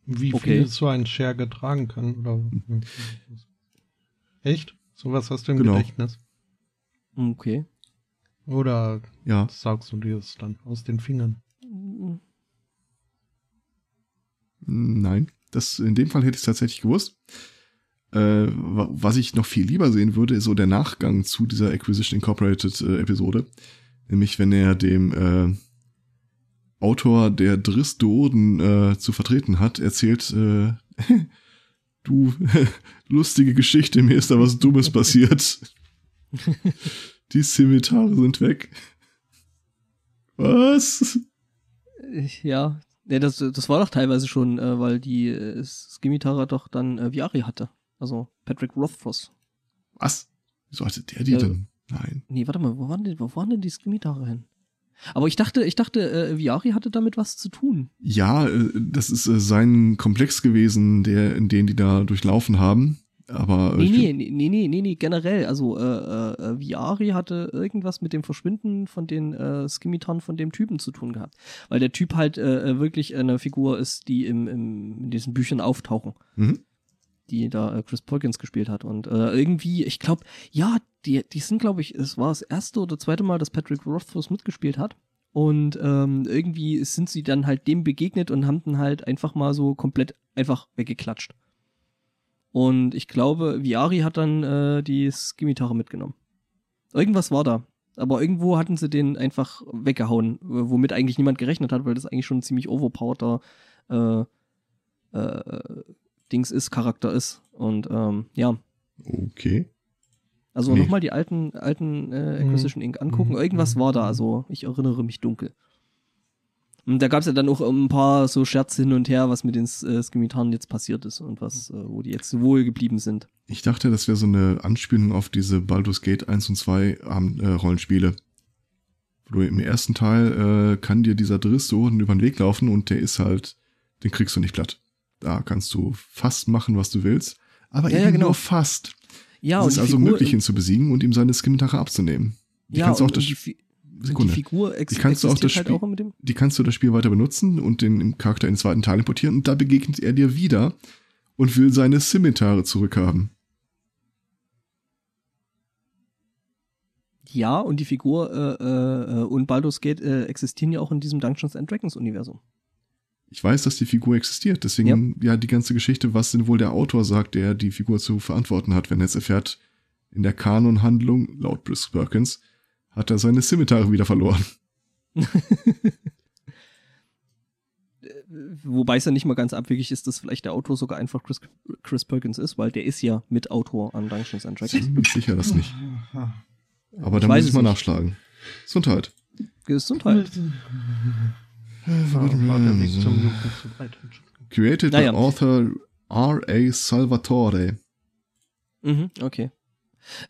Wie Okay. viel so ein Share getragen kann. Oder [LAUGHS] Echt? Sowas hast du im Genau. Gedächtnis? Okay. Oder Ja. saugst du dir das dann aus den Fingern? Nein, das in dem Fall hätte ich es tatsächlich gewusst. Äh, wa- was ich noch viel lieber sehen würde, ist so der Nachgang zu dieser Acquisition Incorporated äh, Episode. Nämlich, wenn er dem äh, Autor, der Driss Doden äh, zu vertreten hat, erzählt, äh, [LAUGHS] du, [LAUGHS] lustige Geschichte, mir ist da was Dummes passiert. [LAUGHS] Die Zimitare sind weg. Was? Ja. Ja, das, das war doch teilweise schon, äh, weil die äh, Skimitarra doch dann äh, Viari hatte. Also Patrick Rothfuss. Was? Wieso hatte der die Ja. denn? Nein. Nee, warte mal, wo waren denn, wo waren denn die Skimitarra hin? Aber ich dachte, ich dachte, äh, Viari hatte damit was zu tun. Ja, äh, das ist äh, sein Komplex gewesen, der, in den die da durchlaufen haben. Aber äh, Nee, nee, nee, nee, nee, nee, generell. Also, äh, äh, Viari hatte irgendwas mit dem Verschwinden von den äh, Skimitarren von dem Typen zu tun gehabt. Weil der Typ halt äh, äh, wirklich eine Figur ist, die im, im, in diesen Büchern auftauchen. Mhm. die da äh, Chris Perkins gespielt hat. Und äh, irgendwie, ich glaube, ja, die, die sind, glaube ich, es war das erste oder zweite Mal, dass Patrick Rothfuss mitgespielt hat. Und ähm, irgendwie sind sie dann halt dem begegnet und haben dann halt einfach mal so komplett einfach weggeklatscht. Und ich glaube, Viari hat dann äh, die Skimitarre mitgenommen. Irgendwas war da. Aber irgendwo hatten sie den einfach weggehauen, womit eigentlich niemand gerechnet hat, weil das eigentlich schon ein ziemlich overpowerter äh, äh, Dings ist, Charakter ist. Und ähm, ja, Okay. Also Nee. nochmal die alten, alten äh, Acquisition Inc. angucken. Mhm. Irgendwas war da, also ich erinnere mich dunkel. Und da gab es ja dann auch ein paar so Scherze hin und her, was mit den äh, Skimitaren jetzt passiert ist und was, äh, wo die jetzt wohl geblieben sind. Ich dachte, das wäre so eine Anspielung auf diese Baldur's Gate 1 und 2 Abend- äh, Rollenspiele. Wo du im ersten Teil äh, kann dir dieser Driss so über den Weg laufen und der ist halt, den kriegst du nicht platt. Da kannst du fast machen, was du willst. Aber Ja, eben ja, genau. nur fast. Ja, es und ist also Figur, möglich, ihn zu besiegen und ihm seine Skimitarre abzunehmen. Die ja, kannst du auch und, das, und die, Fi und die Sekunde. Figur ex Die kannst du auch existiert das halt Spiel- auch mit dem. die kannst du das Spiel weiter benutzen und den Charakter in den zweiten Teil importieren und da begegnet er dir wieder und will seine Scimitare zurückhaben. Ja, und die Figur äh, äh, äh, und Baldur's Gate äh, existieren ja auch in diesem Dungeons and Dragons Universum. Ich weiß, dass die Figur existiert, deswegen ja, die ganze Geschichte, was denn wohl der Autor sagt, der die Figur zu verantworten hat, wenn er jetzt erfährt, in der Kanonhandlung, laut Bruce Perkins, hat er seine Scimitare wieder verloren. [LAUGHS] Wobei es ja nicht mal ganz abwegig ist, dass vielleicht der Autor sogar einfach Chris, Chris Perkins ist, weil der ist ja Mitautor an Dungeons and Dragons. Ziemlich sicher das nicht. Aber da muss ich es mal nicht. nachschlagen. Gesundheit. Gesundheit. War, war der Weg zum Luken zu weit. Entschuldigung. Created Naja. by Author R.A. Salvatore. Mhm, okay.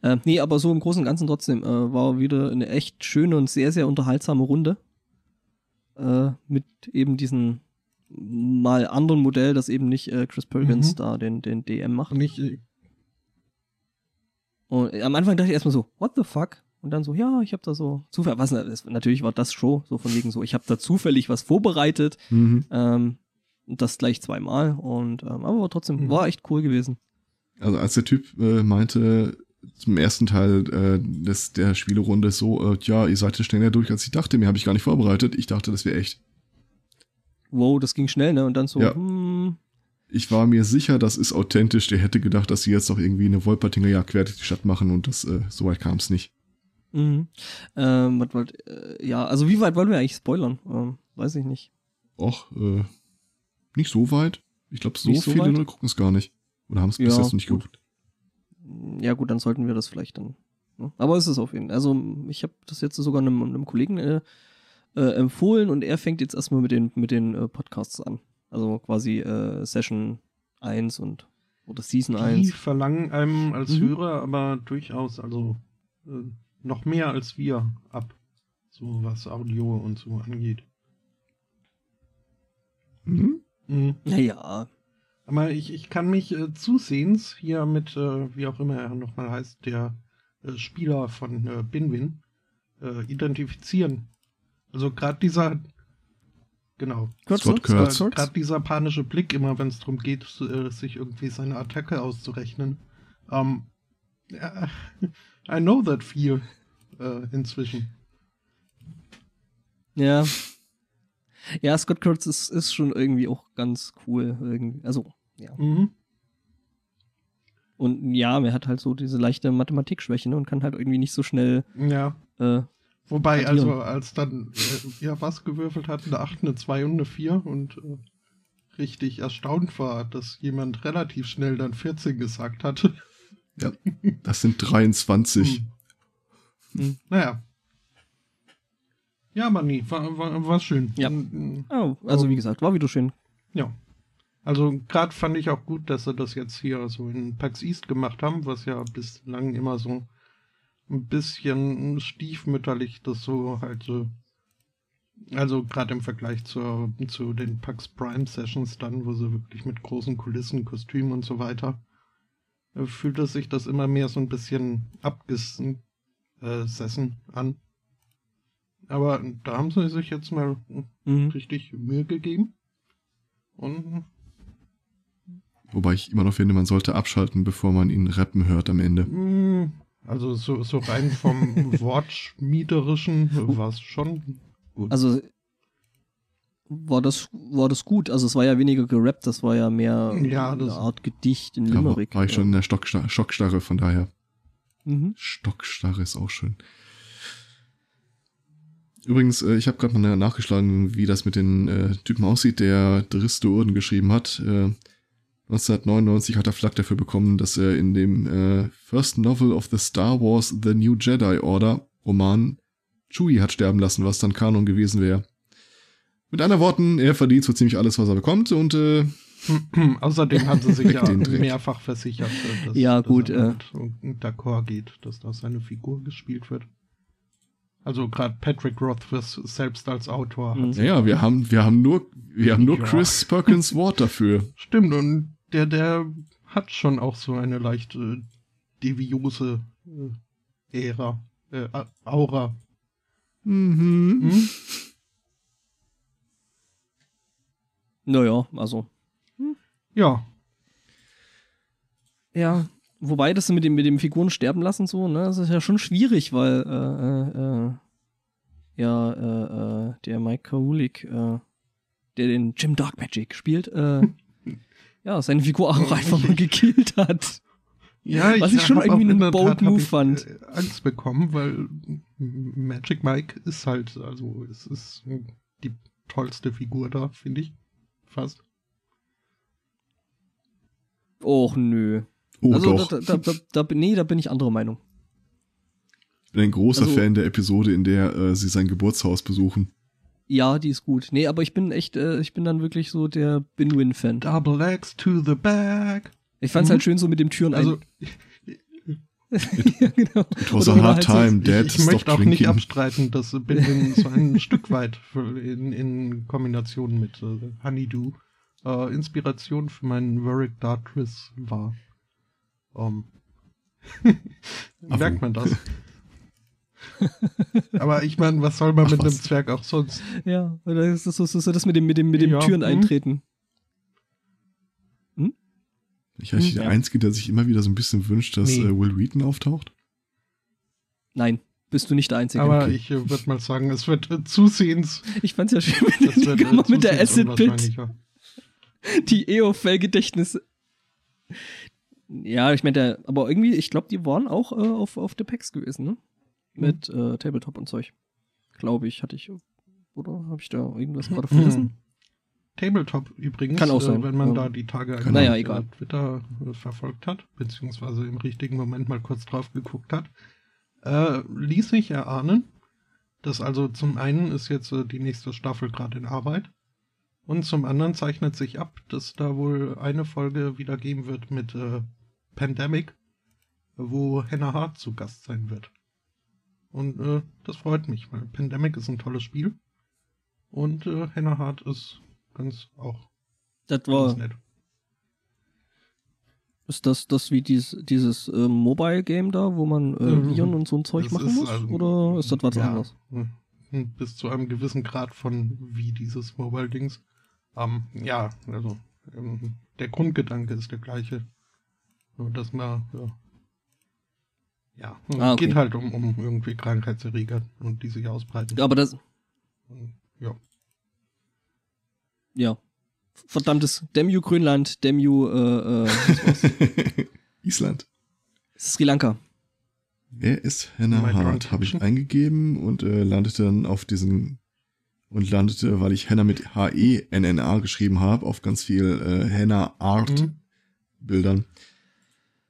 Äh, nee, aber so im Großen und Ganzen trotzdem äh, war wieder eine echt schöne und sehr, sehr unterhaltsame Runde. Äh, mit eben diesem mal anderen Modell, das eben nicht äh, Chris Perkins Mhm. da den, den DM macht. Und ich, äh, Und am Anfang dachte ich erstmal so, what the fuck? Und dann so, ja, ich habe da so zufällig, was natürlich war das Show, so von wegen so, ich habe da zufällig was vorbereitet, Mhm. ähm, das gleich zweimal und ähm, aber war trotzdem Mhm. war echt cool gewesen. Also als der Typ äh, meinte zum ersten Teil äh, des, der Spielerunde so, äh, ja, ihr seid ja schneller durch, als ich dachte, mir habe ich gar nicht vorbereitet. Ich dachte, das wäre echt. Wow, das ging schnell, ne? Und dann so, Ja. hm, Ich war mir sicher, das ist authentisch. Der hätte gedacht, dass sie jetzt noch irgendwie eine Wolpertinger Jagd quer durch die Stadt machen und das äh, so weit kam es nicht. Mhm. Ähm, was wollt, äh, ja, also wie weit wollen wir eigentlich spoilern? Ähm, weiß ich nicht. Och, äh, nicht so weit. Ich glaube, so so viele? Leute gucken es gar nicht. Oder haben es Ja, bis jetzt noch nicht gut. geguckt. Ja gut, dann sollten wir das vielleicht dann. Ne? Aber es ist auf jeden Fall. Also ich habe das jetzt sogar einem, einem Kollegen äh, äh, empfohlen und er fängt jetzt erstmal mit den mit den äh, Podcasts an. Also quasi äh, Session 1 und oder Season die 1. verlangen einem als Mhm. Hörer aber durchaus, also äh, noch mehr als wir ab, so was Audio und so angeht. Mhm. Mhm. Naja. Aber ich, ich kann mich äh, zusehends hier mit, äh, wie auch immer er nochmal heißt, der äh, Spieler von äh, Binwin äh, identifizieren. Also gerade dieser, genau, gerade dieser panische Blick immer, wenn es darum geht, äh, sich irgendwie seine Attacke auszurechnen. Ähm, ja, I know that feel äh, inzwischen. Ja. Ja, Scott Kurtz ist, ist schon irgendwie auch ganz cool. Irgendwie. Also, ja. Mhm. Und ja, er hat halt so diese leichte Mathematikschwäche ne, und kann halt irgendwie nicht so schnell Ja. äh, Wobei, Addieren. also als dann äh, ja was gewürfelt hat, eine 8, eine 2 und eine 4 und äh, richtig erstaunt war, dass jemand relativ schnell dann 14 gesagt hatte. Das sind 23. Hm. Hm. Naja. Ja, aber nee, war, war, war schön. Ja. Mm, oh, also wie gesagt, war wieder schön. Ja. Also gerade fand ich auch gut, dass sie das jetzt hier so in PAX East gemacht haben, was ja bislang immer so ein bisschen stiefmütterlich das so halt so. Also gerade im Vergleich zur, zu den PAX Prime Sessions dann, wo sie wirklich mit großen Kulissen, Kostümen und so weiter, äh, fühlte sich das immer mehr so ein bisschen abgesessen äh, an. Aber da haben sie sich jetzt mal Mhm. richtig Mühe gegeben. Und Wobei ich immer noch finde, man sollte abschalten, bevor man ihn rappen hört am Ende. mh, also so, so rein vom [LAUGHS] Wortschmiederischen war es schon gut. Also war das, war das gut. Also es war ja weniger gerappt, das war ja mehr Ja, eine Art Gedicht in Da war, Limerick. war ich schon in der Stockstar Schockstarre, von daher. Mhm. Stockstarre ist auch schön. Übrigens, äh, ich habe gerade mal nachgeschlagen, wie das mit den äh, Typen aussieht, der Dristo Urden geschrieben hat. Äh, 1999 hat er Flak dafür bekommen, dass er in dem äh, First Novel of the Star Wars The New Jedi Order Roman Chewie hat sterben lassen, was dann Kanon gewesen wäre. Mit anderen Worten, er verdient so ziemlich alles, was er bekommt und äh, [CLEARS THROAT] Außerdem hat sie sich ja mehrfach versichert, dass, [LAUGHS] Ja, dass gut, er äh. halt so d'accord geht, dass da seine Figur gespielt wird. Also gerade Patrick Rothfuss selbst als Autor Mhm. hat sich naja, wir haben, wir haben nur, wir haben nur Ja. Chris [LAUGHS] Perkins Wort dafür. Stimmt, und der, der hat schon auch so eine leicht äh, deviose äh, Ära, äh, Aura. Mhm. Hm? Naja, also. Ja, Ja, wobei das mit dem, mit dem Figuren sterben lassen so, ne, das ist ja schon schwierig, weil äh, äh, äh, ja, äh, äh, der Mike Kaulik, äh, der den Jim Dark Magic spielt, äh, [LAUGHS] ja, seine Figur auch einfach mal gekillt hat. ja Was ich schon irgendwie einen bold Tat Move ich, fand. äh, Angst bekommen, weil Magic Mike ist halt, also es ist die tollste Figur da, finde ich. Fast. Och, nö. Oh, also, doch. Da, da, da, da, nee, da bin ich anderer Meinung. Ich bin ein großer Also- Fan der Episode, in der äh, sie sein Geburtshaus besuchen. Ja, die ist gut. Nee, aber ich bin echt, äh, ich bin dann wirklich so der Binwin-Fan. Double X to the back. Ich fand's Mhm. halt schön so mit dem Türen Also ja, [LAUGHS] [LAUGHS] genau. It was Oder a hard halt time, ich, Dad, ich stop möchte auch nicht drinking. abstreiten, dass Binwin so ein [LAUGHS] Stück weit in, in Kombination mit äh, Honeydew äh, Inspiration für meinen Warwick Dartris war. [LAUGHS] Um, merkt man das? [LAUGHS] Aber ich meine, was soll man Ach, mit einem was. Zwerg auch sonst? Ja, oder ist das so, so, so das mit dem, mit dem, mit dem Ja, Türen hm. eintreten? Ich eigentlich Hm, der ja. Einzige, der sich immer wieder so ein bisschen wünscht, dass Nee. äh, Will Wheaton auftaucht. Nein, bist du nicht der Einzige. Aber okay. ich äh, würde mal sagen, es wird äh, zusehends. ich fand's ja schön mit, Das wird, äh, mit der Acid Pit. [LAUGHS] die EOFL-Gedächtnis. Ja, ich meine, aber irgendwie, ich glaube, die waren auch äh, auf, auf der PAX gewesen, ne? Mit äh, Tabletop und Zeug. Glaube ich, hatte ich. Oder habe ich da irgendwas gerade vergessen? Tabletop übrigens, Kann auch sein, Äh, wenn man ja. da die Tage auf, Naja, äh, egal. Twitter äh, verfolgt hat, beziehungsweise im richtigen Moment mal kurz drauf geguckt hat, äh, ließ sich erahnen, dass also zum einen ist jetzt äh, die nächste Staffel gerade in Arbeit und zum anderen zeichnet sich ab, dass da wohl eine Folge wieder geben wird mit äh, Pandemic, wo Hannah Hart zu Gast sein wird. Und äh, das freut mich, weil Pandemic ist ein tolles Spiel und äh, Hannah Hart ist ganz auch Das ganz war, nett. ist das, das wie dieses, dieses ähm, Mobile-Game da, wo man äh, Mhm. Viren und so ein Zeug Das machen muss? also- Oder ist das was ja, anderes? hm, Bis zu einem gewissen Grad von wie dieses Mobile-Dings. Ähm, ja, also ähm, der Grundgedanke ist der gleiche. Nur dass man, ja, ja Ah, okay. geht halt um, um irgendwie Krankheitserreger und die sich ausbreiten. Ja, aber das, ja. ja. Verdammtes Demu Grönland, Demu äh, äh, [LAUGHS] Island. Sri Lanka. Wer ist Hannah Hart? Habe ich eingegeben und äh, landete dann auf diesen und landete, weil ich Hannah mit H-E-N-N-A geschrieben habe, auf ganz viel äh, Art Mhm. Bildern,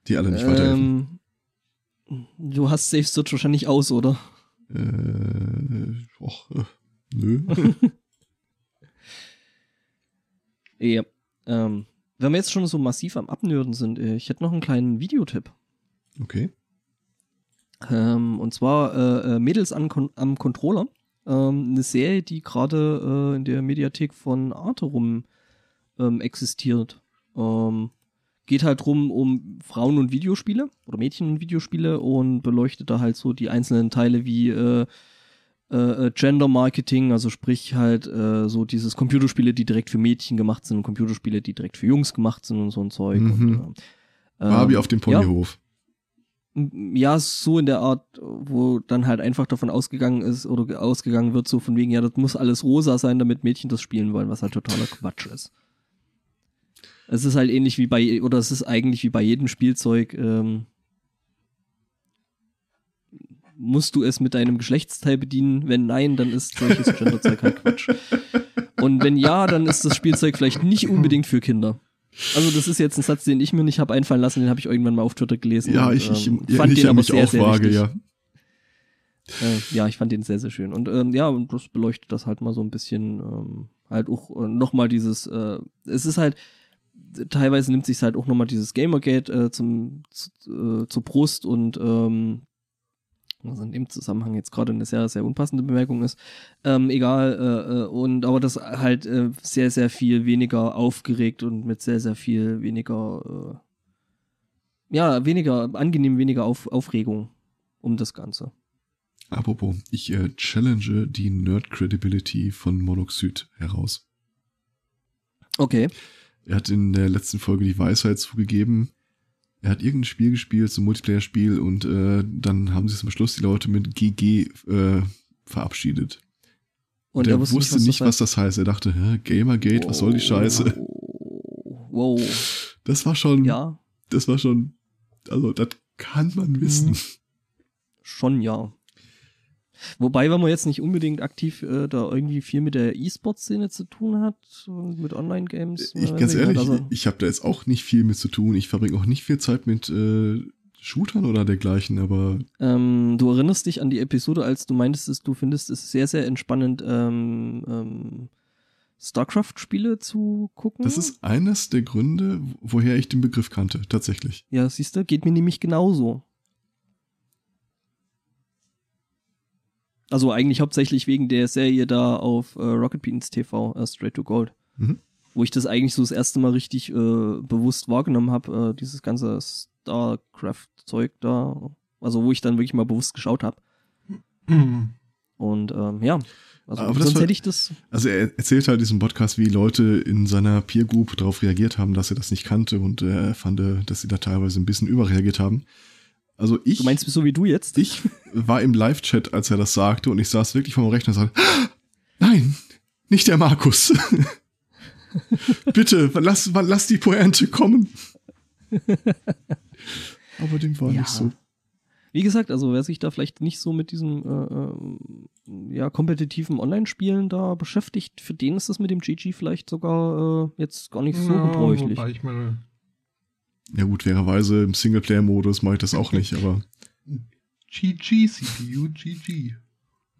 die alle nicht weiterhelfen. Ähm, du hast Safe Search wahrscheinlich aus, oder? Äh, och, äh, nö. [LAUGHS] Ja. Ähm, wenn wir jetzt schon so massiv am Abnörden sind, äh, ich hätte noch einen kleinen Videotipp. Okay. Ähm, und zwar äh, äh, Mädels Kon am Controller. Ähm, eine Serie, die gerade äh, in der Mediathek von Arte rum ähm, existiert. Ähm, geht halt drum um Frauen und Videospiele oder Mädchen und Videospiele und beleuchtet da halt so die einzelnen Teile wie äh, äh, äh, Gender Marketing, also sprich halt äh, so dieses Computerspiele, die direkt für Mädchen gemacht sind und Computerspiele, die direkt für Jungs gemacht sind und so ein Zeug. Mhm. Und, äh, Barbie ähm, auf dem Ponyhof. ja, so in der Art, wo dann halt einfach davon ausgegangen ist oder ge- ausgegangen wird, so von wegen, ja, das muss alles rosa sein, damit Mädchen das spielen wollen, was halt totaler Quatsch ist. Es ist halt ähnlich wie bei, oder es ist eigentlich wie bei jedem Spielzeug, ähm, musst du es mit deinem Geschlechtsteil bedienen? Wenn nein, dann ist solches Genderzeug halt Quatsch. Und wenn ja, dann ist das Spielzeug vielleicht nicht unbedingt für Kinder. Also das ist jetzt ein Satz, den ich mir nicht habe einfallen lassen, den habe ich irgendwann mal auf Twitter gelesen. Ja, ich, ich, ähm, fand ich den aber sehr, auch sehr vage, ja. Äh, ja, ich fand den sehr, sehr schön. Und ähm, ja, und das beleuchtet das halt mal so ein bisschen, ähm, halt auch äh, nochmal dieses, äh, es ist halt, teilweise nimmt sich halt auch nochmal dieses Gamergate äh, zum, zu, äh, zur Brust und ähm, was in dem Zusammenhang jetzt gerade eine sehr, sehr unpassende Bemerkung ist. Ähm, egal, äh, äh, und aber das halt äh, sehr, sehr viel weniger aufgeregt und mit sehr, sehr viel weniger, äh, ja, weniger, angenehm weniger Auf, Aufregung um das Ganze. Apropos, ich äh, challenge die Nerd Credibility von Monoxid heraus. Okay. Er hat in der letzten Folge die Weisheit zugegeben. Er hat irgendein Spiel gespielt, so ein Multiplayer-Spiel, und äh, dann haben sich zum Schluss die Leute mit GG äh, verabschiedet. Und, er wusste, nicht, was, das heißt. Er dachte, Hä, Gamergate, was soll die Scheiße? Wow. Das war schon, Ja, das war schon, also das kann man wissen. schon ja. Wobei, wenn man jetzt nicht unbedingt aktiv äh, da irgendwie viel mit der E-Sport-Szene zu tun hat und mit Online-Games. Ich, man ganz ehrlich, also, ich habe da jetzt auch nicht viel mit zu tun. Ich verbringe auch nicht viel Zeit mit äh, Shootern oder dergleichen, aber ähm, du erinnerst dich an die Episode, als du meintest, du findest es sehr, sehr entspannend, ähm, ähm, StarCraft-Spiele zu gucken. das ist eines der Gründe, woher ich den Begriff kannte, tatsächlich. Ja, siehst du, geht mir nämlich genauso. Also eigentlich hauptsächlich wegen der Serie da auf äh, Rocket Beans TV, äh, Straight to Gold. Mhm. Wo ich das eigentlich so das erste Mal richtig äh, bewusst wahrgenommen habe, äh, dieses ganze StarCraft-Zeug da. Also wo ich dann wirklich mal bewusst geschaut habe. Mhm. Und ähm, ja, also Aber sonst war- hätte ich das. Also er erzählt halt in diesem Podcast, wie Leute in seiner Peer Group darauf reagiert haben, dass er das nicht kannte und er fand, äh, dass sie da teilweise ein bisschen überreagiert haben. Also ich, Du meinst so wie du jetzt? ich war im Live-Chat, als er das sagte und ich saß wirklich vor dem Rechner und sagte, nein, nicht der Markus. [LAUGHS] Bitte, lass, lass die Pointe kommen. [LAUGHS] Aber dem war Ja. nicht so. Wie gesagt, also wer sich da vielleicht nicht so mit diesem äh, ähm, ja, kompetitiven Online-Spielen da beschäftigt, für den ist das mit dem GG vielleicht sogar äh, jetzt gar nicht so Ja, gebräuchlich. Wobei ich mal Ja gut, fairerweise im Singleplayer-Modus mache ich das auch nicht, aber GG, CPU, GG.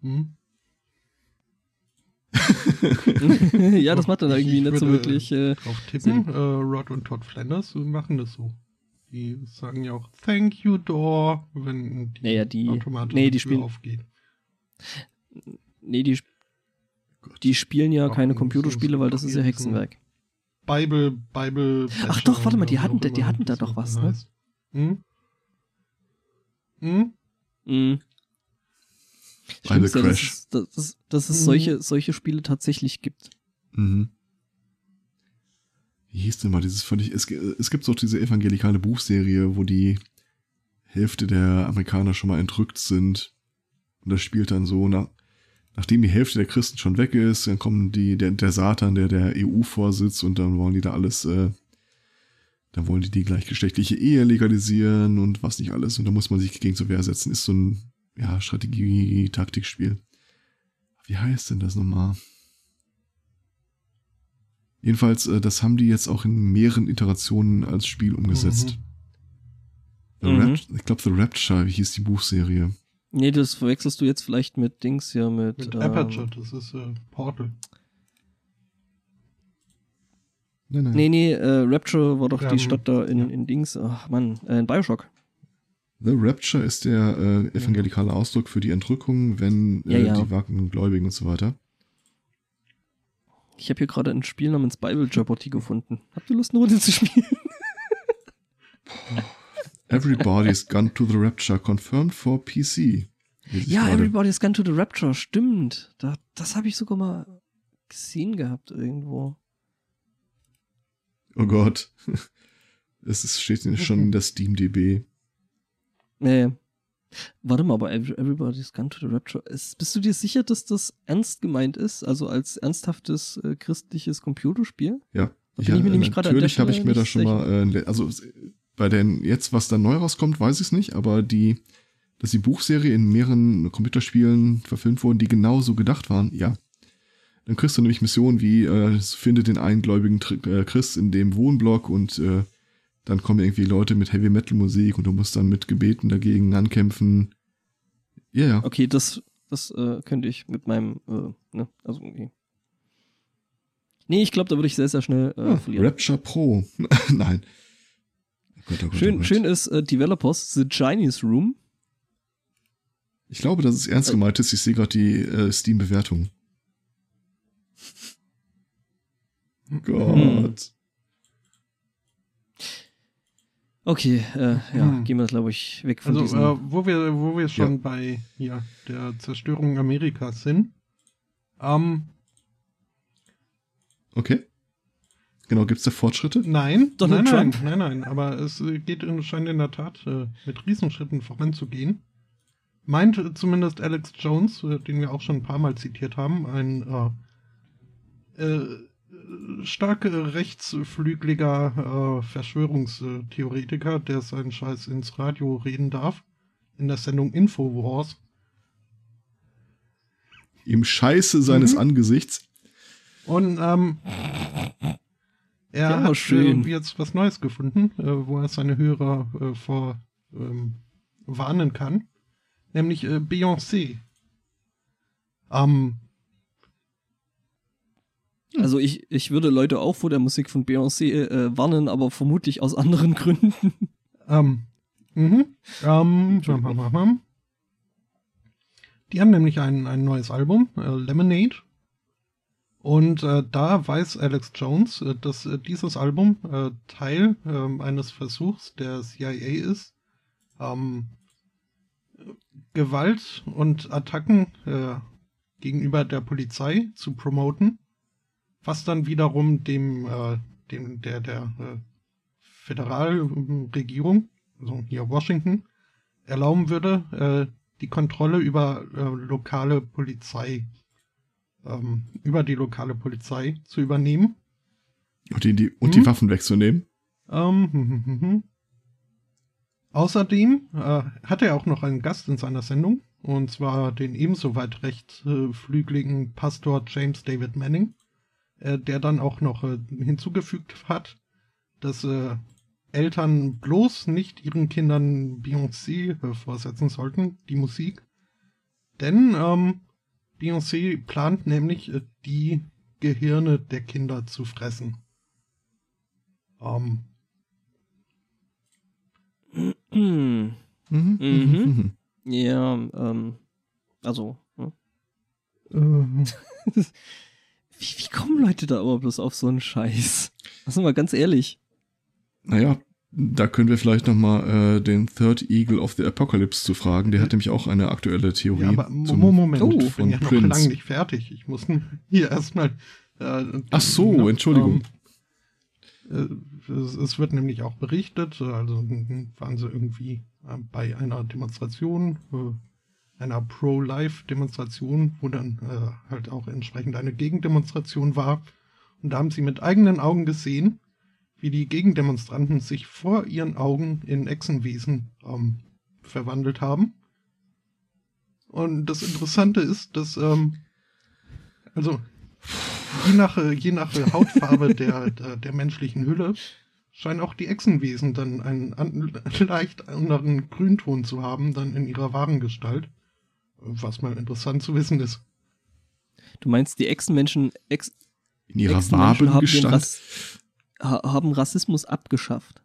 Hm? [LAUGHS] ja, das macht dann irgendwie ich nicht so würde- wirklich. Äh, Drauf tippen, äh, Rod und Todd Flanders machen das so. Die sagen ja auch Thank you, Door, wenn die, Naja, die- automatische nee, die spielen- aufgeht. nee, die, die spielen ja keine so- Computerspiele, so weil das ist ja Hexenwerk. Bible, Bible. Ach doch, warte mal, die hatten die hatten da doch was, ne? Hm? Hm? Mhm. Bible Stimmt's ja, dass Crash. es, dass, es- dass es Mhm. solche, solche Spiele tatsächlich gibt. Mhm. Wie hieß denn mal dieses völlig. Es, es gibt so diese evangelikale Buchserie, wo die Hälfte der Amerikaner schon mal entrückt sind. Und das spielt dann so, nach, nachdem die Hälfte der Christen schon weg ist, dann kommen die, der, der Satan, der der EU vorsitzt und dann wollen die da alles, äh, dann wollen die die gleichgeschlechtliche Ehe legalisieren und was nicht alles. Und da muss man sich gegen zur Wehr setzen. Ist so ein, ja, Strategie-Taktikspiel. Wie heißt denn das nochmal? Jedenfalls, äh, das haben die jetzt auch in mehreren Iterationen als Spiel umgesetzt. The Mhm. Rapt- ich glaube, The Rapture hieß die Buchserie. Nee, das verwechselst du jetzt vielleicht mit Dings hier, mit. Mit ähm, Aperture, das ist äh, Portal. Nein, nein. Nee, nee, äh, Rapture war doch Ja, die Stadt da in, ja. in Dings. Ach Mann, äh, in Bioshock. The Rapture ist der äh, evangelikale Ausdruck für die Entrückung, wenn äh, Ja, ja. die wackeren Gläubigen und so weiter. Ich habe hier gerade ein Spiel namens Bible Jeopardy gefunden. Habt ihr Lust, eine Runde zu spielen? [LAUGHS] Everybody's Gone to the Rapture confirmed for PC. Ja, gerade. Everybody's Gone to the Rapture, stimmt. Da, das habe ich sogar mal gesehen gehabt irgendwo. Oh Gott. Es ist, steht schon in der Steam-DB. Nee. Warte mal, aber Every- Everybody's Gone to the Rapture. Ist, bist du dir sicher, dass das ernst gemeint ist? Also als ernsthaftes äh, christliches Computerspiel? Ja. Bin ich mir nämlich gerade Natürlich habe ich mir da schon mal, äh, also äh, bei den, jetzt was da neu rauskommt, weiß ich es nicht, aber die, dass die Buchserie in mehreren Computerspielen verfilmt wurden, die genauso gedacht waren, ja. Dann kriegst du nämlich Missionen wie, äh, finde den eingläubigen äh, Christ in dem Wohnblock und äh, dann kommen irgendwie Leute mit Heavy Metal Musik und du musst dann mit Gebeten dagegen ankämpfen. Ja, ja. Okay, das, das äh, könnte ich mit meinem, äh, ne, also okay. Nee, ich glaube, da würde ich sehr, sehr schnell äh, Ah, verlieren. Rapture Pro. [LAUGHS] Nein. Oh Gott, oh Gott, oh Schön, schön ist äh, Developers The Chinese Room. Ich glaube, dass es ernst gemeint ist. Ich sehe gerade die äh, Steam-Bewertung. Gott. Okay, äh, ja, Hm. gehen wir, glaube ich, weg von Also, diesem. äh, wo wir, wo wir schon bei ja, der Zerstörung Amerikas sind. Ähm, Okay. Genau, gibt's da Fortschritte? nein, Donald nein, Trump? nein, nein, nein, aber es geht in, scheint in der Tat äh, mit Riesenschritten voranzugehen. Meint äh, zumindest Alex Jones, äh, den wir auch schon ein paar Mal zitiert haben, ein äh, äh, stark rechtsflügeliger äh, Verschwörungstheoretiker, der seinen Scheiß ins Radio reden darf, in der Sendung Infowars. im Scheiße seines Mhm. Angesichts. Und ähm, er Ja, hat schön. Äh, jetzt was Neues gefunden, äh, wo er seine Hörer äh, vor ähm, warnen kann. Nämlich äh, Beyoncé. Ähm, Also ich, ich würde Leute auch vor der Musik von Beyoncé äh, warnen, aber vermutlich aus anderen Gründen. ähm, mhm. Ähm, die haben nämlich ein, ein neues Album, äh, Lemonade. Und äh, da weiß Alex Jones, äh, dass äh, dieses Album äh, Teil ähm, eines Versuchs der CIA ist, ähm, Gewalt und Attacken äh, gegenüber der Polizei zu promoten, was dann wiederum dem, äh, dem der, der Föderalregierung, also hier Washington, erlauben würde, die Kontrolle über lokale Polizei, ähm, über die lokale Polizei zu übernehmen. Und die, die, und die Mhm. Waffen wegzunehmen. Ähm, hm, hm, hm. Außerdem äh, hat er auch noch einen Gast in seiner Sendung, und zwar den ebenso weit rechtflügeligen Pastor James David Manning, äh, der dann auch noch äh, hinzugefügt hat, dass äh, Eltern bloß nicht ihren Kindern Beyoncé äh, vorsetzen sollten, die Musik. Denn ähm, Beyoncé plant nämlich, äh, die Gehirne der Kinder zu fressen. Ähm, Hm. [CLEARS THROAT] Mhm. Mhm. Ja, ähm, also, ne? äh, [LAUGHS] wie, wie kommen Leute da aber bloß auf so einen Scheiß? Also mal ganz ehrlich. Naja, da können wir vielleicht nochmal äh, den Third Eagle of the Apocalypse zu fragen. Der hat nämlich auch eine aktuelle Theorie. Ja, aber Moment, Oh, ich bin ja noch lange nicht fertig. Ich muss hier erstmal. Äh, Ach so, ne, Entschuldigung. ähm, äh, es, es wird nämlich auch berichtet, also hm, waren sie irgendwie äh, bei einer Demonstration, äh, einer Pro-Life-Demonstration, wo dann äh, halt auch entsprechend eine Gegendemonstration war. Und da haben sie mit eigenen Augen gesehen, wie die Gegendemonstranten sich vor ihren Augen in Echsenwesen ähm, verwandelt haben. Und das Interessante ist, dass, ähm, also, je nach, je nach Hautfarbe [LAUGHS] der, der, der menschlichen Hülle scheinen auch die Echsenwesen dann einen an, leicht anderen Grünton zu haben, dann in ihrer wahren Gestalt. Was mal interessant zu wissen ist. Du meinst, die Echsenmenschen, Ex In ihrer Echsenmenschen haben, den Wabengestalt. Rass ha haben Rassismus abgeschafft.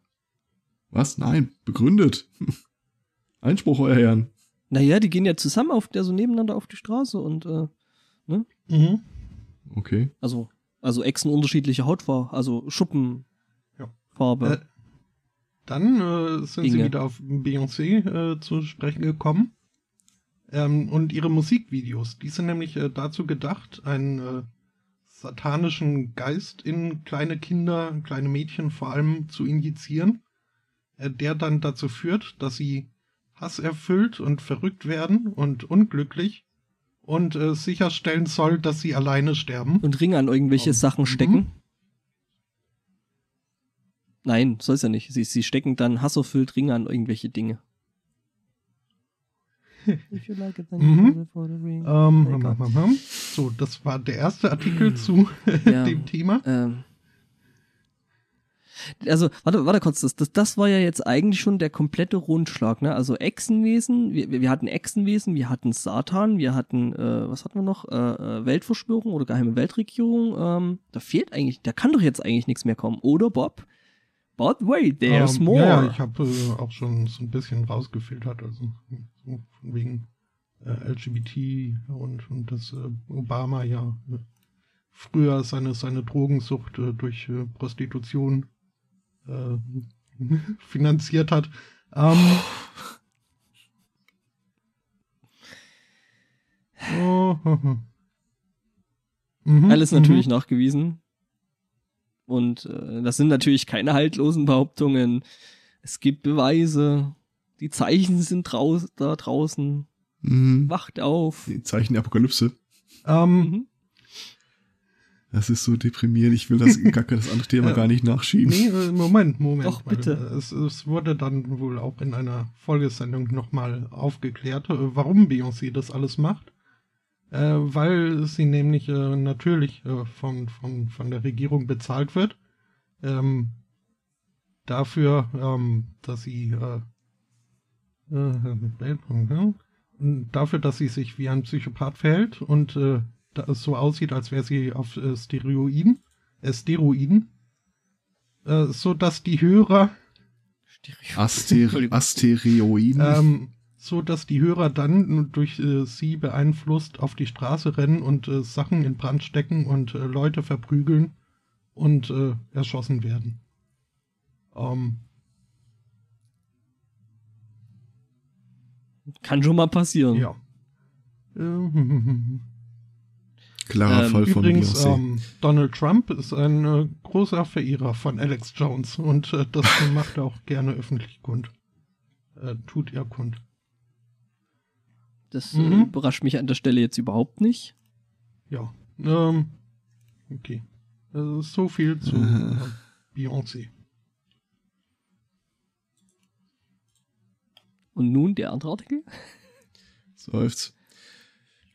Was? Nein, begründet. [LAUGHS] Einspruch, euer Herren. Naja, die gehen ja zusammen auf der so nebeneinander auf die Straße und äh, Mhm. Okay. also also Echsen unterschiedliche Hautfarbe, also Schuppenfarbe. Ja. Äh, Dann äh, sind sie Dinge. wieder auf Beyoncé äh, zu sprechen gekommen. Ähm, und ihre Musikvideos, die sind nämlich äh, dazu gedacht, einen äh, satanischen Geist in kleine Kinder, kleine Mädchen vor allem zu injizieren, äh, der dann dazu führt, dass sie hasserfüllt und verrückt werden und unglücklich und äh, sicherstellen soll, dass sie alleine sterben. und Ringe an irgendwelche Oh. Sachen Mhm. stecken. Nein, soll's ja nicht. Sie, sie stecken dann hasserfüllt Ringe an irgendwelche Dinge. If you like it, then Mhm. you for the ring. Ähm, hum, hum, hum. So, das war der erste Artikel zu [LAUGHS] Ja. dem Thema. Ähm. Also, warte, warte kurz, das, das, das war ja jetzt eigentlich schon der komplette Rundschlag, ne? Also Echsenwesen, wir, wir wir hatten Echsenwesen, wir hatten Satan, wir hatten, äh, was hatten wir noch? Äh, äh, Weltverschwörung oder geheime Weltregierung. Ähm, da fehlt eigentlich, da kann doch jetzt eigentlich nichts mehr kommen, oder Bob? But wait, there's Ähm, more. Ja, ich habe äh, auch schon so ein bisschen rausgefiltert, also so wegen äh, LGBT und, und dass äh, Obama ja äh, früher seine, seine Drogensucht äh, durch äh, Prostitution [LAUGHS] finanziert hat. Ähm, [LAUGHS] oh, [LAUGHS] mhm, Alles natürlich mhm. nachgewiesen. Und äh, das sind natürlich keine haltlosen Behauptungen. Es gibt Beweise. Die Zeichen sind draus da draußen. Mhm. Wacht auf. Die Zeichen der Apokalypse. Ähm, Mhm. Das ist so deprimierend. Ich will das, [LAUGHS] gar das andere Thema gar nicht nachschieben. Nee, äh, Moment, Moment. Doch, bitte. Es, es wurde dann wohl auch in einer Folgesendung nochmal aufgeklärt, äh, warum Beyoncé das alles macht. Äh, weil sie nämlich äh, natürlich äh, von, von, von der Regierung bezahlt wird. Ähm, dafür, ähm, dass sie äh, äh, dafür, dass sie sich wie ein Psychopath verhält und äh, da es so aussieht, als wäre sie auf äh, Steroiden, äh, Steroiden, äh, so dass die Hörer Aster Asteroiden. ähm, so dass die Hörer dann durch äh, sie beeinflusst auf die Straße rennen und äh, Sachen in Brand stecken und äh, Leute verprügeln und äh, erschossen werden. Ähm, Kann schon mal passieren. ja. Ähm, [LAUGHS] Klarer ähm, Fall von Übrigens, ähm, Donald Trump ist ein äh, großer Verehrer von Alex Jones und äh, das [LAUGHS] macht er auch gerne öffentlich kund. Äh, tut er kund. Das äh, Mhm. überrascht mich an der Stelle jetzt überhaupt nicht. Ja. Ähm, okay. Ist so viel zu Äh. äh, Beyoncé. Und nun der andere Artikel? Seufzt.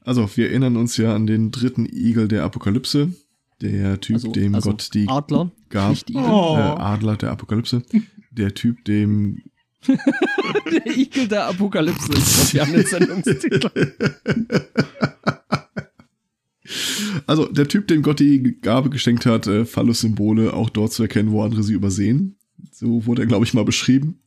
Also, wir erinnern uns ja an den dritten Igel der Apokalypse. Der Typ, Also- dem also Gott die Adler, gab. nicht Igel. Oh. Äh, Adler der Apokalypse. Der Typ, dem Der Igel der Apokalypse. Glaube, wir haben den Sendungstitel. Also, der Typ, dem Gott die Gabe geschenkt hat, äh, Phallus-Symbole auch dort zu erkennen, wo andere sie übersehen. So wurde er, glaube ich, mal beschrieben.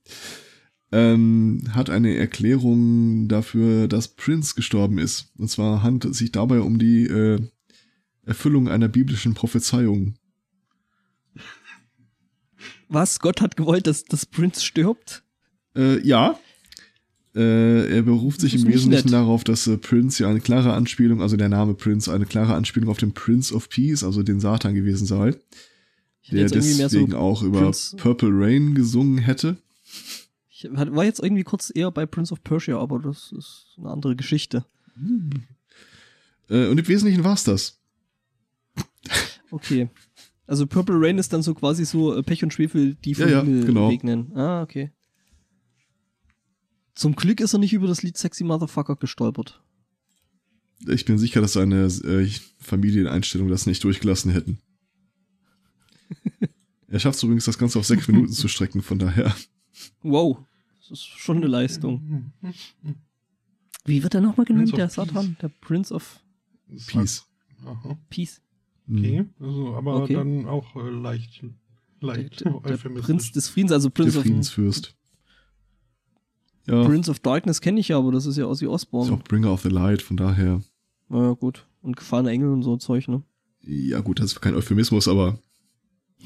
Ähm, hat eine Erklärung dafür, dass Prince gestorben ist. Und zwar handelt es sich dabei um die äh, Erfüllung einer biblischen Prophezeiung. Was? Gott hat gewollt, dass das Prince stirbt? Äh, ja. Äh, er beruft sich im Wesentlichen nett. darauf, dass äh, Prince ja eine klare Anspielung, also der Name Prince, eine klare Anspielung auf den Prince of Peace, also den Satan gewesen sei. Ich hätte der deswegen so. auch über Prince- Purple Rain gesungen hätte. Ich war jetzt irgendwie kurz eher bei Prince of Persia, aber das ist eine andere Geschichte. Äh, und im Wesentlichen war's das. Okay. Also Purple Rain ist dann so quasi so äh, Pech und Schwefel, die vom Ja, ja, genau. regnen. Ah, okay. Zum Glück ist er nicht über das Lied Sexy Motherfucker gestolpert. Ich bin sicher, dass seine äh, Familieneinstellungen das nicht durchgelassen hätten. [LAUGHS] er schafft es übrigens, das Ganze auf sechs Minuten zu strecken, von daher. Wow. Das ist schon eine Leistung. Wie wird er nochmal genannt, der of Peace. Satan? Der Prince of Peace. Aha. Peace. Okay, also, aber Okay. dann auch äh, leicht, Der, leicht der, der euphemistisch. Prinz des Friedens, also Der Prince of, Friedensfürst. Ja, Prince of Darkness kenne ich ja, aber das ist ja Ozzy ist Osbourne. auch Bringer of the Light, von daher. Ja, gut. Und gefallene Engel und so Zeug, ne? Ja, gut, das ist kein Euphemismus, aber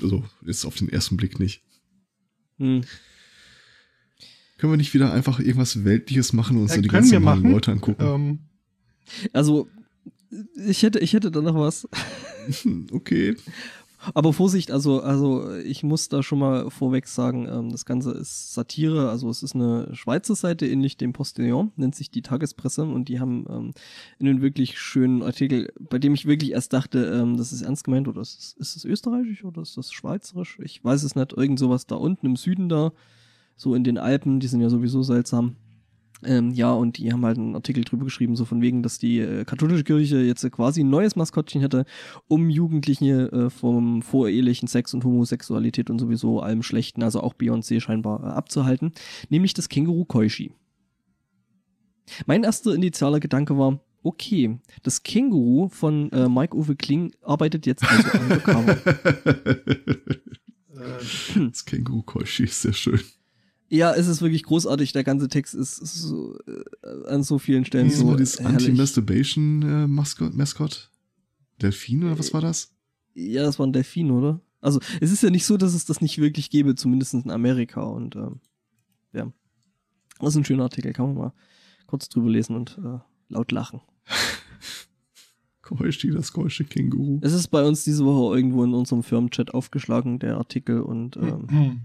also jetzt auf den ersten Blick nicht. Hm. Können wir nicht wieder einfach irgendwas Weltliches machen und uns Äh, so die ganzen. Leute angucken? Ähm, Also, ich hätte, ich hätte da noch was. [LAUGHS] okay. Aber Vorsicht, also, also ich muss da schon mal vorweg sagen, ähm, das Ganze ist Satire, also es ist eine Schweizer Seite, ähnlich dem Postillon, nennt sich die Tagespresse und die haben ähm, einen wirklich schönen Artikel, bei dem ich wirklich erst dachte, ähm, das ist ernst gemeint oder ist ist es österreichisch oder ist das schweizerisch? Ich weiß es nicht, irgend sowas da unten im Süden da, so in den Alpen, die sind ja sowieso seltsam. Ähm, ja, und die haben halt einen Artikel drüber geschrieben, so von wegen, dass die äh, katholische Kirche jetzt äh, quasi ein neues Maskottchen hätte, um Jugendliche äh, vom vorehelichen Sex und Homosexualität und sowieso allem Schlechten, also auch Beyoncé scheinbar, äh, abzuhalten, nämlich das Känguru Koishi. Mein erster initialer Gedanke war, okay, das Känguru von äh, Mike-Uwe Kling arbeitet jetzt also [LAUGHS] undercover. äh, das Känguru Koishi ist sehr schön. Ja, es ist wirklich großartig, der ganze Text ist, so, äh, an so vielen Stellen Wie ist so mal das herrlich. Anti-Masturbation-Mascot? Delfin oder was war das? Ja, das war ein Delfin, oder? Also, es ist ja nicht so, dass es das nicht wirklich gäbe, zumindest in Amerika. Und ähm, ja, das ist ein schöner Artikel, kann man mal kurz drüber lesen und äh, laut lachen. [LAUGHS] Koishi, das Koishi Känguru. Es ist bei uns diese Woche irgendwo in unserem Firmenchat aufgeschlagen, der Artikel, und [CLEARS THROAT] ähm,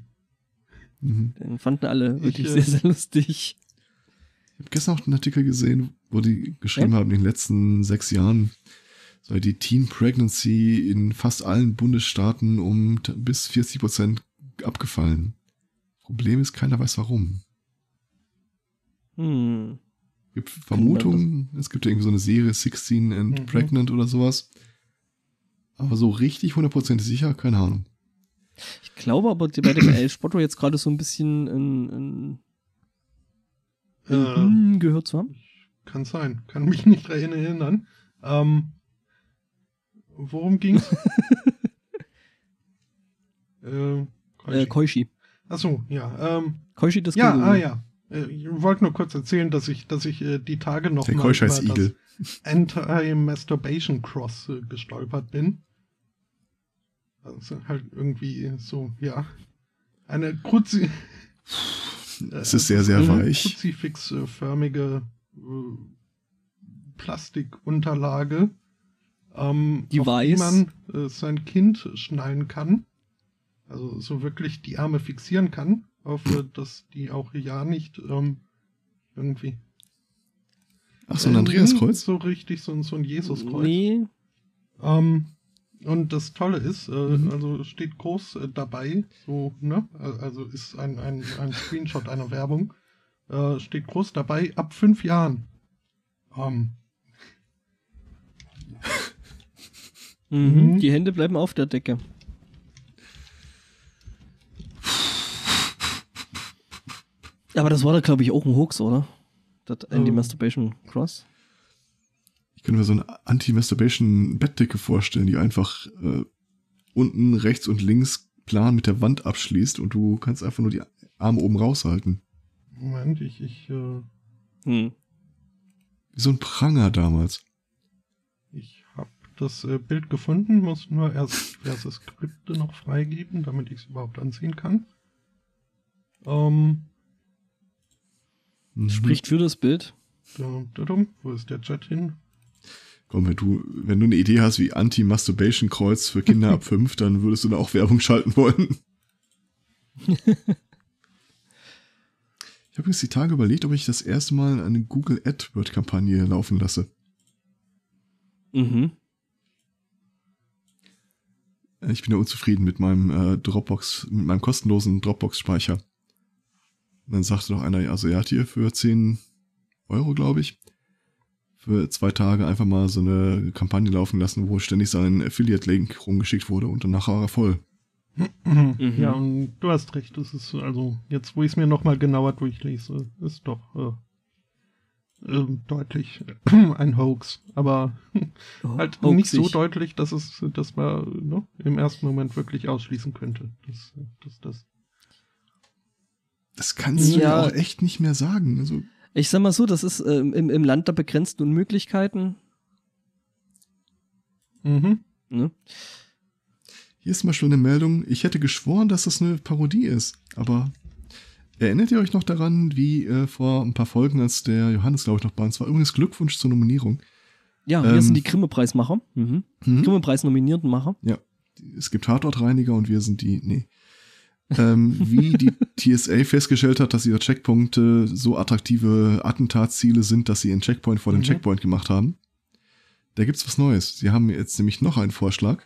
Mhm. den fanden alle wirklich Ich, äh, sehr, sehr lustig. Ich habe gestern auch einen Artikel gesehen, wo die geschrieben Ja? haben, in den letzten sechs Jahren sei die Teen Pregnancy in fast allen Bundesstaaten um bis 40 Prozent abgefallen. Problem ist, keiner weiß warum. Hm. gibt Vermutungen, es gibt irgendwie so eine Serie 16 and Mhm. Pregnant oder sowas. Aber so richtig hundertprozentig sicher, keine Ahnung. Ich glaube aber bei dem El Spotto jetzt gerade so ein bisschen ein, ein, ein Äh, gehört zu haben. Kann sein, kann mich nicht daran erinnern. Ähm, worum ging's? [LAUGHS] äh, Äh, Koishi. Achso, ja. Ähm, Koishi das ja, ah ja. Äh, Ich wollte nur kurz erzählen, dass ich, dass ich äh, die Tage noch Der mal über Igel. das Anti-Masturbation Cross äh, gestolpert bin. Also halt irgendwie so, ja. Eine Kruzi Es ist sehr, sehr eine weich. Kruzifixförmige äh, Plastikunterlage, ähm, Die auf weiß. die man äh, sein Kind schnallen kann. Also so wirklich die Arme fixieren kann, auf äh, dass die auch ja nicht ähm, irgendwie. Ach, so ein Andreaskreuz? So richtig, so, ein- so ein Jesuskreuz. Nee. Ähm, und das Tolle ist, äh, Mhm. also steht groß äh, dabei, so, ne? Al- Also ist ein, ein, ein Screenshot einer Werbung. Äh, steht groß dabei, ab fünf Jahren. Ähm, Mhm. Mhm. Die Hände bleiben auf der Decke. Aber das war da, glaube ich, auch ein Hoax, oder? Das Anti-Masturbation Cross. Ich könnte mir so eine Anti-Masturbation-Bettdecke vorstellen, die einfach äh, unten rechts und links plan mit der Wand abschließt und du kannst einfach nur die Arme oben raushalten. Moment, ich, ich, äh, Hm. Wie so ein Pranger damals. ich habe das äh, Bild gefunden, muss nur erst [LAUGHS] diverse Skripte noch freigeben, damit ich es überhaupt ansehen kann. Ähm, Mhm. Spricht für das Bild. da, da, da, wo ist der Chat hin? Komm, wenn du, wenn du eine Idee hast wie Anti-Masturbation-Kreuz für Kinder ab [LAUGHS] fünf, dann würdest du da auch Werbung schalten wollen. [LAUGHS] ich habe jetzt die Tage überlegt, ob ich das erste Mal eine Google AdWord-Kampagne laufen lasse. Mhm. Äh, Ich bin ja unzufrieden mit meinem äh, Dropbox, mit meinem kostenlosen Dropbox-Speicher. Dann sagte doch einer, also er hat hier für 10 Euro, glaube ich, für zwei Tage einfach mal so eine Kampagne laufen lassen, wo ständig sein Affiliate-Link rumgeschickt wurde und danach war er voll. Mhm. Ja, und du hast recht, das ist also, jetzt wo ich es mir nochmal genauer durchlese, ist doch äh, ähm, deutlich [CLEARS THROAT] ein Hoax. Aber Oh, [LAUGHS] halt nicht so hoaxig. deutlich, dass es, dass man ne, im ersten Moment wirklich ausschließen könnte. Das, das, das. Das kannst du Ja. ja auch echt nicht mehr sagen. Also, Ich sag mal so, das ist ähm, im, im Land der begrenzten Unmöglichkeiten. Mhm. Ne? hier ist mal schon eine Meldung. Ich hätte geschworen, dass das eine Parodie ist. Aber erinnert ihr euch noch daran, wie äh, vor ein paar Folgen, als der Johannes, glaube ich, noch bei uns war? Übrigens Glückwunsch zur Nominierung. Ja, wir Ähm. sind die Grimme-Preismacher. Mhm. Hm? Grimme-Preis-nominierten Macher. es gibt Tatortreiniger und wir sind die, nee. Ähm, wie die TSA festgestellt hat, dass ihre Checkpunkte so attraktive Attentatsziele sind, dass sie einen Checkpoint vor dem Mhm. Checkpoint gemacht haben. Da gibt's was Neues. Sie haben jetzt nämlich noch einen Vorschlag.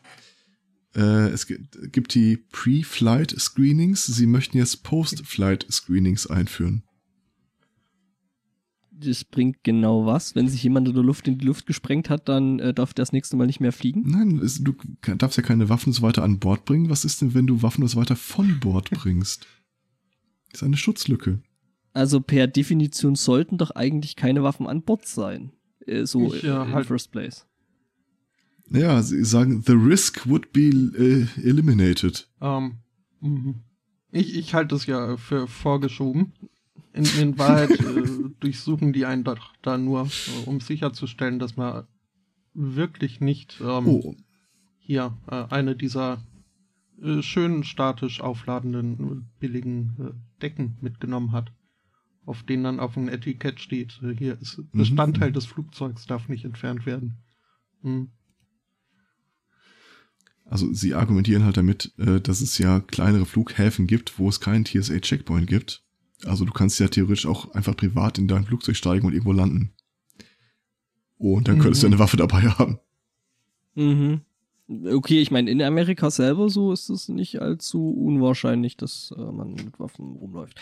Äh, es gibt, gibt die Pre-Flight Screenings. Sie möchten jetzt Post-Flight Screenings einführen. Das bringt genau was. Wenn sich jemand in der Luft in die Luft gesprengt hat, dann äh, darf der das nächste Mal nicht mehr fliegen. Nein, es, du darfst ja keine Waffen und so weiter an Bord bringen. Was ist denn, wenn du Waffen und so weiter von Bord [LAUGHS] bringst? Das ist eine Schutzlücke. Also per Definition sollten doch eigentlich keine Waffen an Bord sein. Äh, so Ich, äh, äh, in halt- first place. Ja, sie sagen, the risk would be äh, eliminated. Ähm, mhm. ich, ich halte es ja für vorgeschoben. In, in Wahrheit äh, durchsuchen die einen doch da nur, äh, um sicherzustellen, dass man wirklich nicht ähm, Oh, hier äh, eine dieser äh, schön statisch aufladenden, äh, billigen äh, Decken mitgenommen hat, auf denen dann auf dem Etikett steht, hier ist Bestandteil des Flugzeugs, darf nicht entfernt werden. Hm. also sie argumentieren halt damit, dass es ja kleinere Flughäfen gibt, wo es keinen TSA-Checkpoint gibt. Also du kannst ja theoretisch auch einfach privat in dein Flugzeug steigen und irgendwo landen. Und dann könntest du Mhm. eine Waffe dabei haben. Mhm. Okay, ich meine, in Amerika selber so ist es nicht allzu unwahrscheinlich, dass äh, man mit Waffen rumläuft.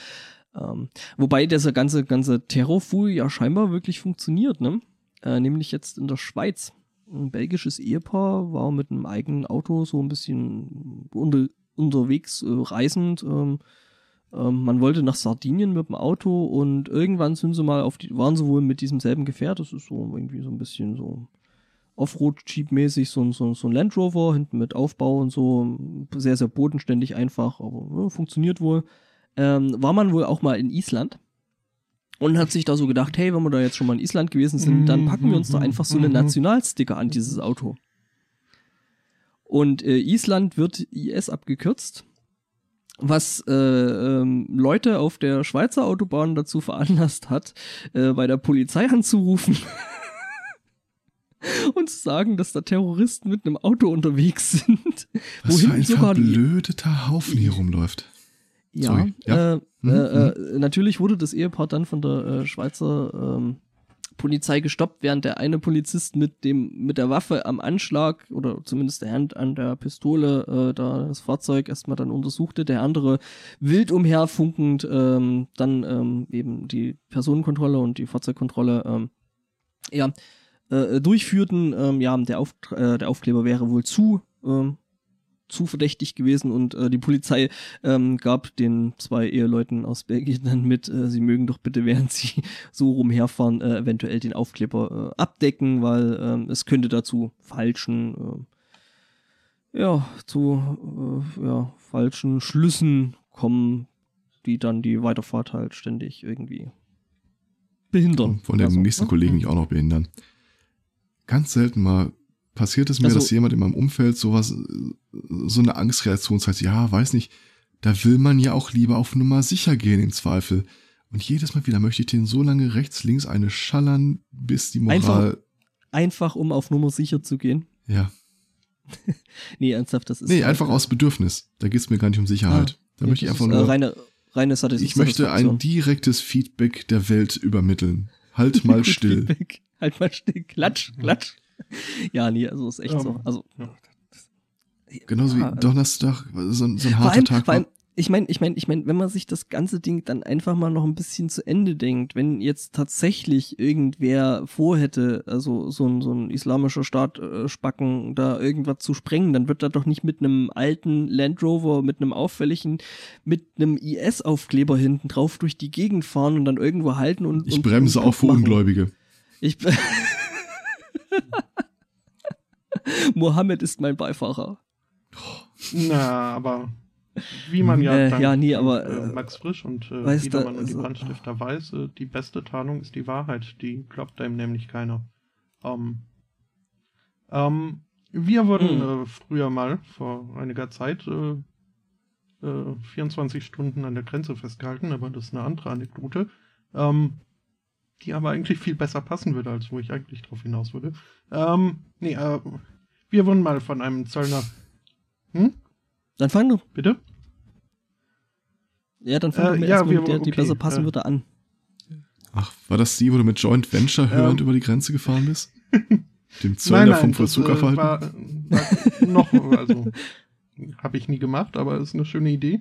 Ähm, wobei dieser ganze, ganze Terrorfool ja scheinbar wirklich funktioniert, ne? Äh, nämlich jetzt in der Schweiz. Ein belgisches Ehepaar war mit einem eigenen Auto so ein bisschen unter, unterwegs, äh, reisend. Ähm, ähm, man wollte nach Sardinien mit dem Auto und irgendwann sind sie mal auf die, waren sie wohl mit diesem selben Gefährt. Das ist so irgendwie so ein bisschen so Offroad-Jeep-mäßig, so, so, so ein Land Rover, hinten mit Aufbau und so. Sehr, sehr bodenständig einfach, aber ja, funktioniert wohl. Ähm, war man wohl auch mal in Island und hat sich da so gedacht, hey, wenn wir da jetzt schon mal in Island gewesen sind, dann packen wir uns da einfach so einen Nationalsticker an dieses Auto. Und äh, Island wird IS abgekürzt, was äh, ähm, Leute auf der Schweizer Autobahn dazu veranlasst hat, äh, bei der Polizei anzurufen [LAUGHS] und zu sagen, dass da Terroristen mit einem Auto unterwegs sind. Was für ein verblödeter Haufen hier rumläuft. Ja, ja. Äh, mhm. äh, äh, natürlich wurde das Ehepaar dann von der äh, Schweizer ähm, Polizei gestoppt, während der eine Polizist mit dem mit der Waffe am Anschlag oder zumindest der Hand an der Pistole äh, da das Fahrzeug erstmal dann untersuchte, der andere wild umherfunkend ähm, dann ähm, eben die Personenkontrolle und die Fahrzeugkontrolle ähm, ja äh, durchführten. Ähm, ja, der, Auf äh, der Aufkleber wäre wohl zu ähm, zu verdächtig gewesen und äh, die Polizei ähm, gab den zwei Eheleuten aus Belgien dann mit, äh, sie mögen doch bitte, während sie [LAUGHS] so rumherfahren, äh, eventuell den Aufkleber äh, abdecken, weil äh, es könnte dazu falschen, äh, ja, zu äh, ja, falschen Schlüssen kommen, die dann die Weiterfahrt halt ständig irgendwie behindern. Von dem also, nächsten ne? Kollegen mich auch noch behindern. Ganz selten mal passiert es mir, also, dass jemand in meinem Umfeld sowas, so eine Angstreaktion zeigt, ja, weiß nicht, da will man ja auch lieber auf Nummer sicher gehen im Zweifel. Und jedes Mal wieder möchte ich den so lange rechts, links eine schallern, bis die Moral. Einfach, einfach um auf Nummer sicher zu gehen. Ja. [LAUGHS] nee, ernsthaft, das ist. Nee, einfach aus Bedürfnis. Da geht's mir gar nicht um Sicherheit. Ah, da nee, möchte ich einfach ist, nur. Äh, reine, reine ich möchte ein direktes Feedback der Welt übermitteln. Halt mal [LAUGHS] still. Feedback. Halt mal still. Klatsch, klatsch. [LAUGHS] ja, nee, also ist echt ja, so. Also, ja. Genauso wie Donnerstag, so, so ein harter allem, Tag. Vor allem, ich meine, ich meine, ich meine, wenn man sich das ganze Ding dann einfach mal noch ein bisschen zu Ende denkt, wenn jetzt tatsächlich irgendwer vorhätte, also so ein, so ein islamischer Staat äh, Spacken, da irgendwas zu sprengen, dann wird er doch nicht mit einem alten Land Rover, mit einem auffälligen, mit einem IS-Aufkleber hinten drauf durch die Gegend fahren und dann irgendwo halten und. Ich und, bremse und auch für Ungläubige. Ich. [LAUGHS] [LAUGHS] Mohammed ist mein Beifahrer. Na, aber wie man ja, äh, ja nie, aber, äh, Max Frisch und äh, weiß Biedermann da, und die also, Brandstifter weiß, äh, die beste Tarnung ist die Wahrheit. Die glaubt einem nämlich keiner. Ähm, ähm, wir wurden hm. äh, früher mal, vor einiger Zeit, äh, äh, 24 Stunden an der Grenze festgehalten, aber das ist eine andere Anekdote. Ähm, die aber eigentlich viel besser passen würde, als wo ich eigentlich drauf hinaus würde. Ähm, nee, äh, wir wurden mal von einem Zöllner. Hm? Dann fang du. Bitte? Ja, dann fang äh, du ja, wir, mit der, die okay, besser passen äh, würde, an. Ach, war das die, wo du mit Joint Venture hörend ähm, über die Grenze gefahren bist? [LAUGHS] Dem Zöllner nein, nein, vom Vollzug das, äh, War, war noch, also, [LAUGHS] habe ich nie gemacht, aber ist eine schöne Idee.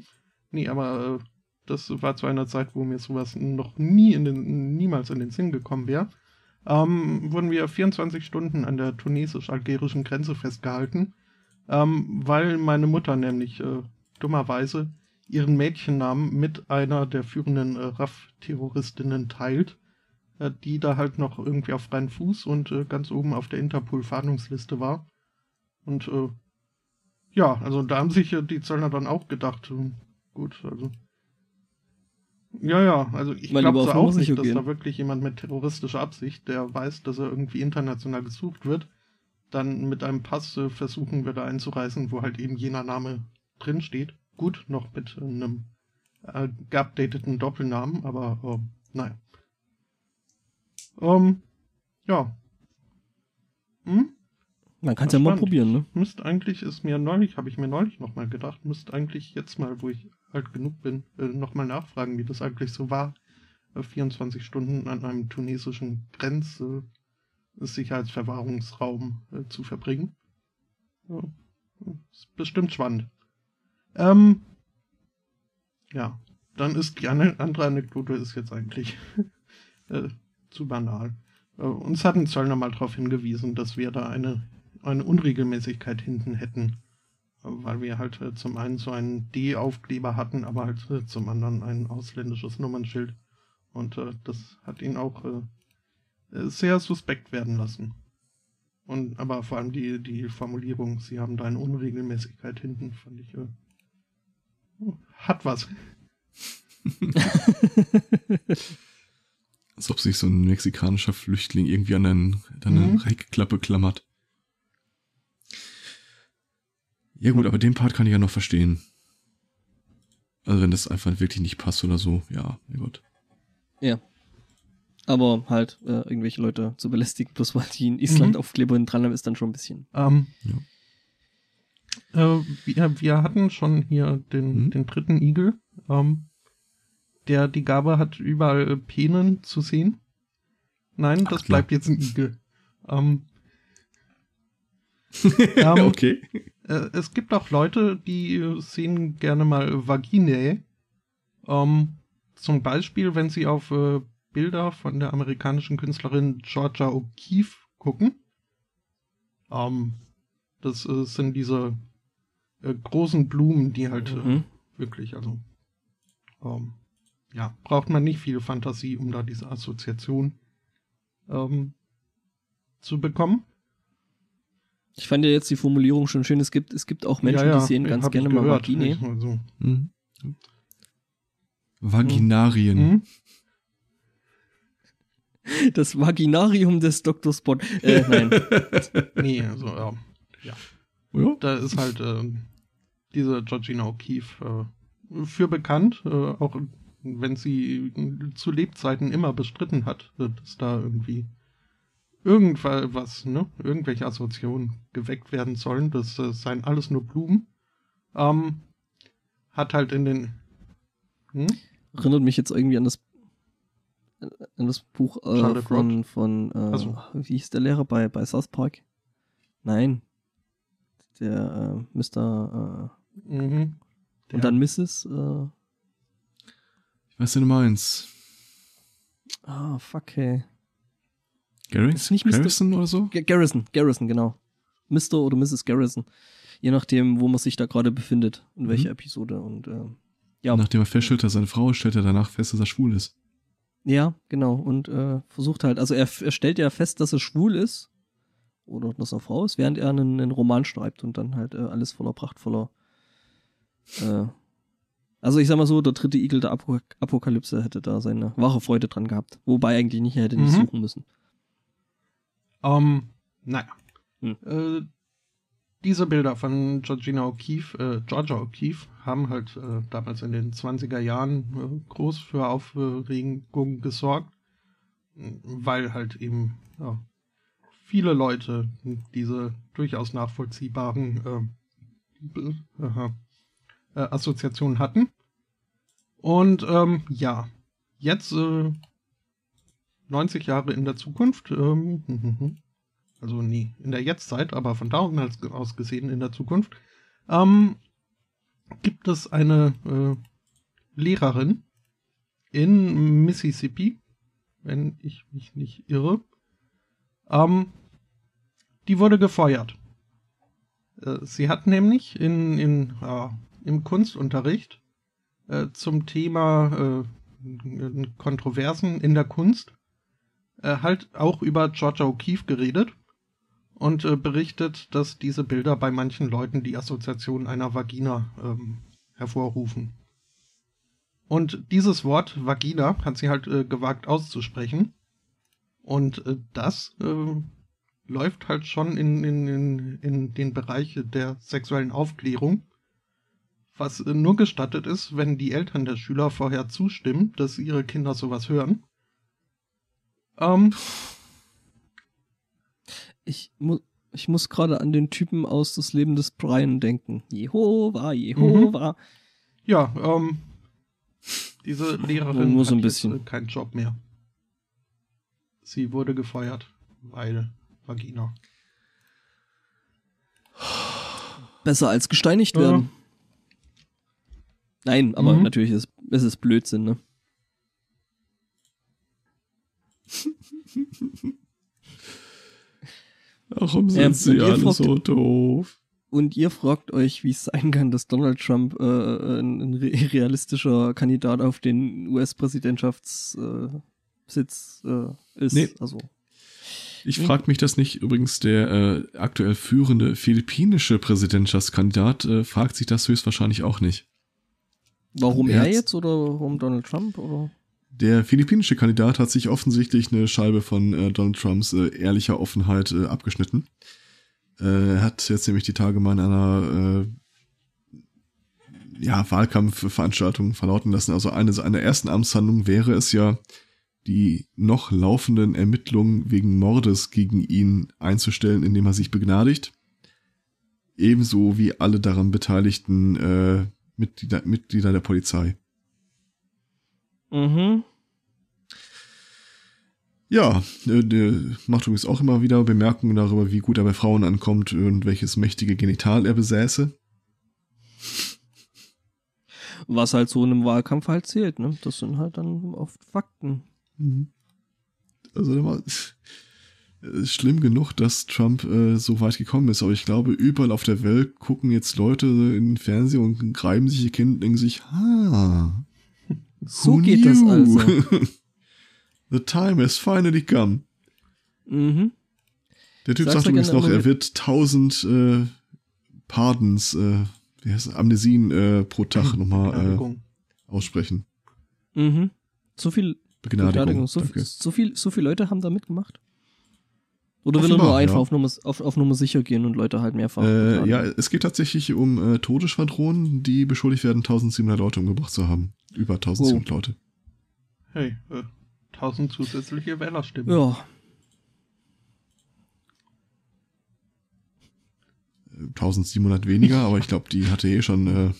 Nee, aber äh, das war zu einer Zeit, wo mir sowas noch nie in den, niemals in den Sinn gekommen wäre. Ähm, wurden wir 24 Stunden an der tunesisch-algerischen Grenze festgehalten, ähm, weil meine Mutter nämlich äh, dummerweise ihren Mädchennamen mit einer der führenden äh, RAF-Terroristinnen teilt, äh, die da halt noch irgendwie auf freien Fuß und äh, ganz oben auf der Interpol-Fahndungsliste war. Und äh, ja, also da haben sich die Zöllner dann auch gedacht, äh, gut, also ja, ja, also ich glaube so auch nicht, dass gehen. da wirklich jemand mit terroristischer Absicht, der weiß, dass er irgendwie international gesucht wird, dann mit einem Pass äh, versuchen würde einzureisen, wo halt eben jener Name drinsteht. Gut, noch mit einem äh, geupdateten Doppelnamen, aber äh, naja. Ähm, ja. Hm? Man kann es ja mal probieren, ne? Müsste eigentlich, ist mir neulich, habe ich mir neulich nochmal gedacht, müsste eigentlich jetzt mal, wo ich alt genug bin, äh, nochmal nachfragen, wie das eigentlich so war, äh, 24 Stunden an einem tunesischen Grenzsicherheitsverwahrungsraum äh, zu verbringen. Ja, ist bestimmt spannend. Ähm, ja, dann ist die andere Anekdote ist jetzt eigentlich [LAUGHS] äh, zu banal. Äh, uns hat ein Zöllner mal darauf hingewiesen, dass wir da eine, eine Unregelmäßigkeit hinten hätten. Weil wir halt äh, zum einen so einen D-Aufkleber hatten, aber halt äh, zum anderen ein ausländisches Nummernschild. Und äh, das hat ihn auch äh, sehr suspekt werden lassen. Und aber vor allem die, die Formulierung, sie haben da eine Unregelmäßigkeit hinten, fand ich äh, hat was. [LAUGHS] Als ob sich so ein mexikanischer Flüchtling irgendwie an, einen, an eine mhm. Heckklappe klammert. Ja gut, aber den Part kann ich ja noch verstehen. Also wenn das einfach wirklich nicht passt oder so, ja, mein Gott. Ja. Aber halt äh, irgendwelche Leute zu belästigen, bloß weil die in Island mhm. Aufkleber dran haben, ist dann schon ein bisschen. Ähm, ja. äh, wir, wir, hatten schon hier den, mhm. den dritten Igel. Ähm, der die Gabe hat, überall Penen zu sehen. Nein, das Ach, bleibt jetzt ein Igel. Ähm, [LAUGHS] ähm, okay. Äh, es gibt auch Leute, die sehen gerne mal Vaginae. Ähm, zum Beispiel, wenn sie auf äh, Bilder von der amerikanischen Künstlerin Georgia O'Keeffe gucken. Ähm, das äh, sind diese äh, großen Blumen, die halt äh, mhm. wirklich, also ähm, ja, braucht man nicht viel Fantasie, um da diese Assoziation ähm, zu bekommen. Ich fand ja jetzt die Formulierung schon schön. Es gibt, es gibt auch Menschen, ja, ja, die sehen ganz gerne mal Vagine. So. Mhm. Vaginarien. Mhm. [LAUGHS] Das Vaginarium des Dr. Spot. Äh, nein. [LAUGHS] nee, also, ja. ja. ja. Da ist halt äh, diese Georgina O'Keeffe äh, für bekannt. Äh, auch wenn sie zu Lebzeiten immer bestritten hat, dass da irgendwie irgendwas, ne, irgendwelche Assoziationen geweckt werden sollen. Das äh, seien alles nur Blumen. Ähm, hat halt in den. Hm? Erinnert mich jetzt irgendwie an das an das Buch äh, von, von äh, also. wie hieß der Lehrer bei, bei South Park? Nein. Der äh, Mr. Äh, mhm. Der. Und dann Mrs. Äh, was denn du meinst? Ah, oh, fuck, hey. Garrison? Ist nicht Mr. Garrison oder so? G Garrison, Garrison, genau. Mr. oder Mrs. Garrison. Je nachdem, wo man sich da gerade befindet, in welcher mhm. Episode. Und äh, ja. Nachdem er feststellt, dass seine Frau stellt er danach fest, dass er schwul ist. Ja, genau. Und äh, versucht halt, also er, er stellt ja fest, dass er schwul ist. Oder dass er Frau ist, während er einen, einen Roman schreibt und dann halt äh, alles voller prachtvoller äh, also ich sag mal so, der dritte Igel der Apokalypse hätte da seine wahre Freude dran gehabt. Wobei eigentlich nicht, er hätte nicht mhm. suchen müssen. Ähm, naja. Hm. Äh, diese Bilder von Georgina O'Keeffe, äh, Georgia O'Keeffe, haben halt äh, damals in den 20er Jahren äh, groß für Aufregung gesorgt, weil halt eben ja, viele Leute diese durchaus nachvollziehbaren äh, äh, Assoziationen hatten. Und ähm, ja, jetzt äh, 90 Jahre in der Zukunft, ähm, [LAUGHS] also nie in der Jetztzeit, aber von da aus gesehen in der Zukunft, ähm, gibt es eine äh, Lehrerin in Mississippi, wenn ich mich nicht irre. Ähm, die wurde gefeuert. Äh, sie hat nämlich in, in äh, im Kunstunterricht äh, zum Thema äh, Kontroversen in der Kunst äh, halt auch über Georgia O'Keeffe geredet und äh, berichtet, dass diese Bilder bei manchen Leuten die Assoziation einer Vagina ähm, hervorrufen. Und dieses Wort Vagina hat sie halt äh, gewagt auszusprechen. Und äh, das läuft halt schon in, in, in, in den Bereich der sexuellen Aufklärung was nur gestattet ist, wenn die Eltern der Schüler vorher zustimmen, dass ihre Kinder sowas hören. Ähm, ich, mu ich muss gerade an den Typen aus Das Leben des Brian denken. Jehova, Jehova. Mhm. Ja, ähm, diese Lehrerin nur so ein bisschen. Äh, keinen Job mehr. Sie wurde gefeuert, weil Vagina. Besser als gesteinigt werden. Ja. Nein, aber mhm. natürlich ist Es ist Blödsinn, ne? Warum sind Ähm, sie und ihr alle fragt- so doof? Und ihr fragt euch, wie es sein kann, dass Donald Trump äh, ein, ein re- realistischer Kandidat auf den US-Präsidentschaftssitz äh, äh, ist. Nee. Also, Ich frage mich das nicht. Übrigens, der äh, aktuell führende philippinische Präsidentschaftskandidat äh, fragt sich das höchstwahrscheinlich auch nicht. warum Er er jetzt oder warum Donald Trump? Oder? Der philippinische Kandidat hat sich offensichtlich eine Scheibe von äh, Donald Trumps äh, ehrlicher Offenheit äh, abgeschnitten. Äh, Er hat jetzt nämlich die Tage mal in einer äh, ja, Wahlkampfveranstaltung verlauten lassen. Also eine seiner ersten Amtshandlungen wäre es ja, die noch laufenden Ermittlungen wegen Mordes gegen ihn einzustellen, indem er sich begnadigt. Ebenso wie alle daran beteiligten äh, Mitglieder, Mitglieder der Polizei. Mhm. Ja, äh, der macht übrigens auch immer wieder Bemerkungen darüber, wie gut er bei Frauen ankommt und welches mächtige Genital er besäße. Was halt so in einem Wahlkampf halt zählt, ne? Das sind halt dann oft Fakten. Also es ist schlimm genug, dass Trump äh, so weit gekommen ist, aber ich glaube, überall auf der Welt gucken jetzt Leute in den Fernseher und reiben sich ihr Kind und denken sich, ha, So who geht das knew? also. [LAUGHS] The time has finally come. Mhm. Der Typ Sag's sagt übrigens noch, er wird tausend äh, Pardons, äh, wie heißt das, Amnesien äh, pro Tag [LAUGHS] nochmal äh, aussprechen. Mhm. So viel Begnadigung. Begnadigung. So, so, viel, so viele Leute haben da mitgemacht? Oder will er nur einfach ja. auf, Nummer, auf, auf Nummer sicher gehen und Leute halt mehrfach Äh, ja, es geht tatsächlich um äh, Todesschwadronen, die beschuldigt werden, 1700 Leute umgebracht zu haben. Über 1700 Leute. Hey, äh, 1000 zusätzliche Wählerstimmen. Ja, Äh, 1700 weniger, aber ich glaube, die hatte eh schon. Äh,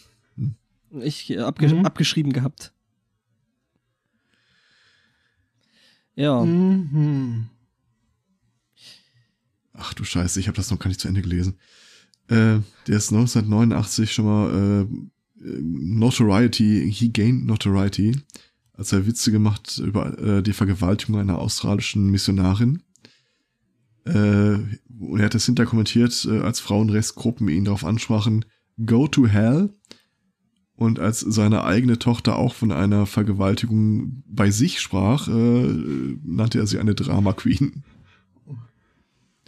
ich äh, abge Mhm. abgeschrieben gehabt. Ja, Mhm. ach du Scheiße, ich habe das noch gar nicht zu Ende gelesen. Äh, der ist 1989 schon mal äh, äh, Notoriety, he gained Notoriety, als er Witze gemacht über äh, die Vergewaltigung einer australischen Missionarin. Äh, und er hat das hinter kommentiert, äh, als Frauenrechtsgruppen ihn darauf ansprachen, go to hell. Und als seine eigene Tochter auch von einer Vergewaltigung bei sich sprach, äh, nannte er sie eine Drama Queen.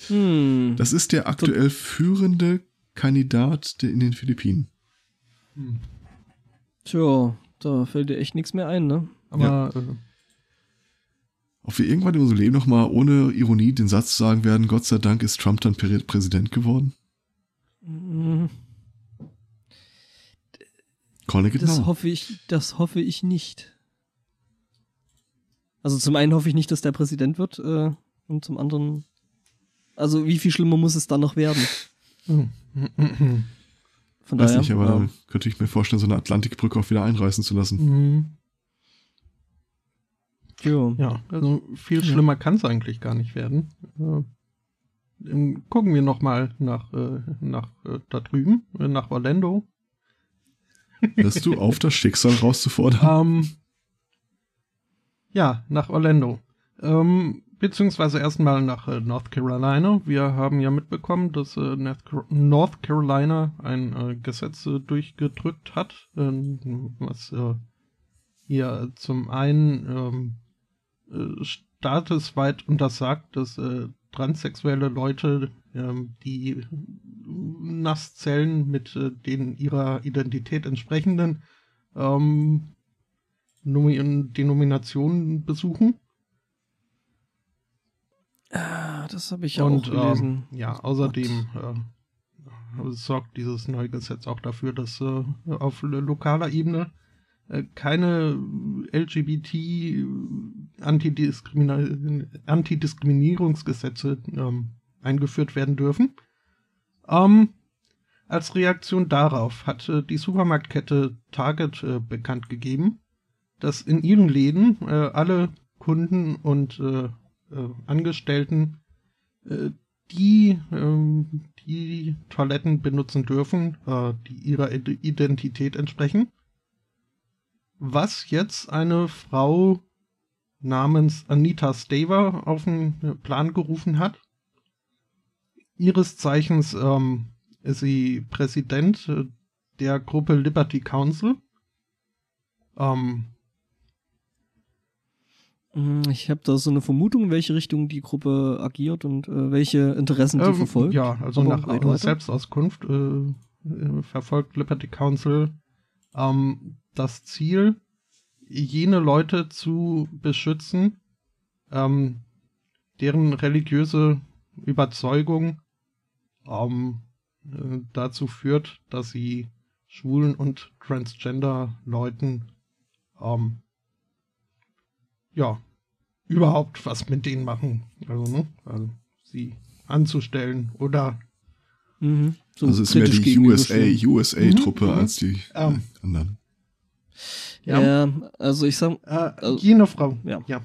hm. Das ist der aktuell führende Kandidat der in den Philippinen. Hm. Tja, da fällt dir echt nichts mehr ein, ne? Aber äh, Ob wir irgendwann in unserem Leben nochmal ohne Ironie den Satz sagen werden, Gott sei Dank ist Trump dann Prä- Präsident geworden? Mhm. Das hoffe ich, das hoffe ich nicht. Also zum einen hoffe ich nicht, dass der Präsident wird, äh, und zum anderen, also wie viel schlimmer muss es dann noch werden? Von Weiß daher, nicht, aber ja. da könnte ich mir vorstellen, so eine Atlantikbrücke auch wieder einreißen zu lassen. Hm. Tja. Ja, also viel Ja. schlimmer kann es eigentlich gar nicht werden. Äh, gucken wir nochmal nach, äh, nach äh, da drüben, äh, nach Orlando. Hörst du auf, das Schicksal rauszufordern? Ähm, ja, nach Orlando. Ähm, beziehungsweise erstmal nach äh, North Carolina. Wir haben ja mitbekommen, dass äh, North Car- North Carolina ein äh, Gesetz äh, durchgedrückt hat, ähm, was äh, hier zum einen ähm, äh, staatesweit untersagt, dass transsexuelle Leute, ähm, die Nasszellen mit den ihrer Identität entsprechenden Nomi- Denominationen besuchen. Ah, das habe ich ja Und auch gelesen. Ähm, ja, außerdem äh, sorgt dieses neue Gesetz auch dafür, dass äh, auf lo- lokaler Ebene äh, keine LGBT äh, Antidiskriminar Antidiskriminierungsgesetze ähm, eingeführt werden dürfen. Ähm, als Reaktion darauf hat äh, die Supermarktkette Target äh, bekannt gegeben, dass in ihren Läden äh, alle Kunden und äh, äh, Angestellten äh, die ähm, die Toiletten benutzen dürfen, äh, die ihrer Id- Identität entsprechen. was jetzt eine Frau namens Anita Staver auf den Plan gerufen hat. Ihres Zeichens ähm, ist sie Präsident der Gruppe Liberty Council. Ähm, Hm, Ich habe da so eine Vermutung, in welche Richtung die Gruppe agiert und äh, welche Interessen die ähm, verfolgt. Ja, also Aber nach weiter. Selbstauskunft äh, äh, verfolgt Liberty Council ähm, das Ziel, jene Leute zu beschützen, ähm, deren religiöse Überzeugung ähm, äh, dazu führt, dass sie schwulen und transgender Leuten ähm, ja überhaupt was mit denen machen. Also, ne? also sie anzustellen oder Mhm. So also es ist mehr die USA. USA-Truppe Mhm, mhm. als die Ähm. äh, anderen. Ja. Ja, also ich sag, äh, Also- jene Frau. Ja. ja.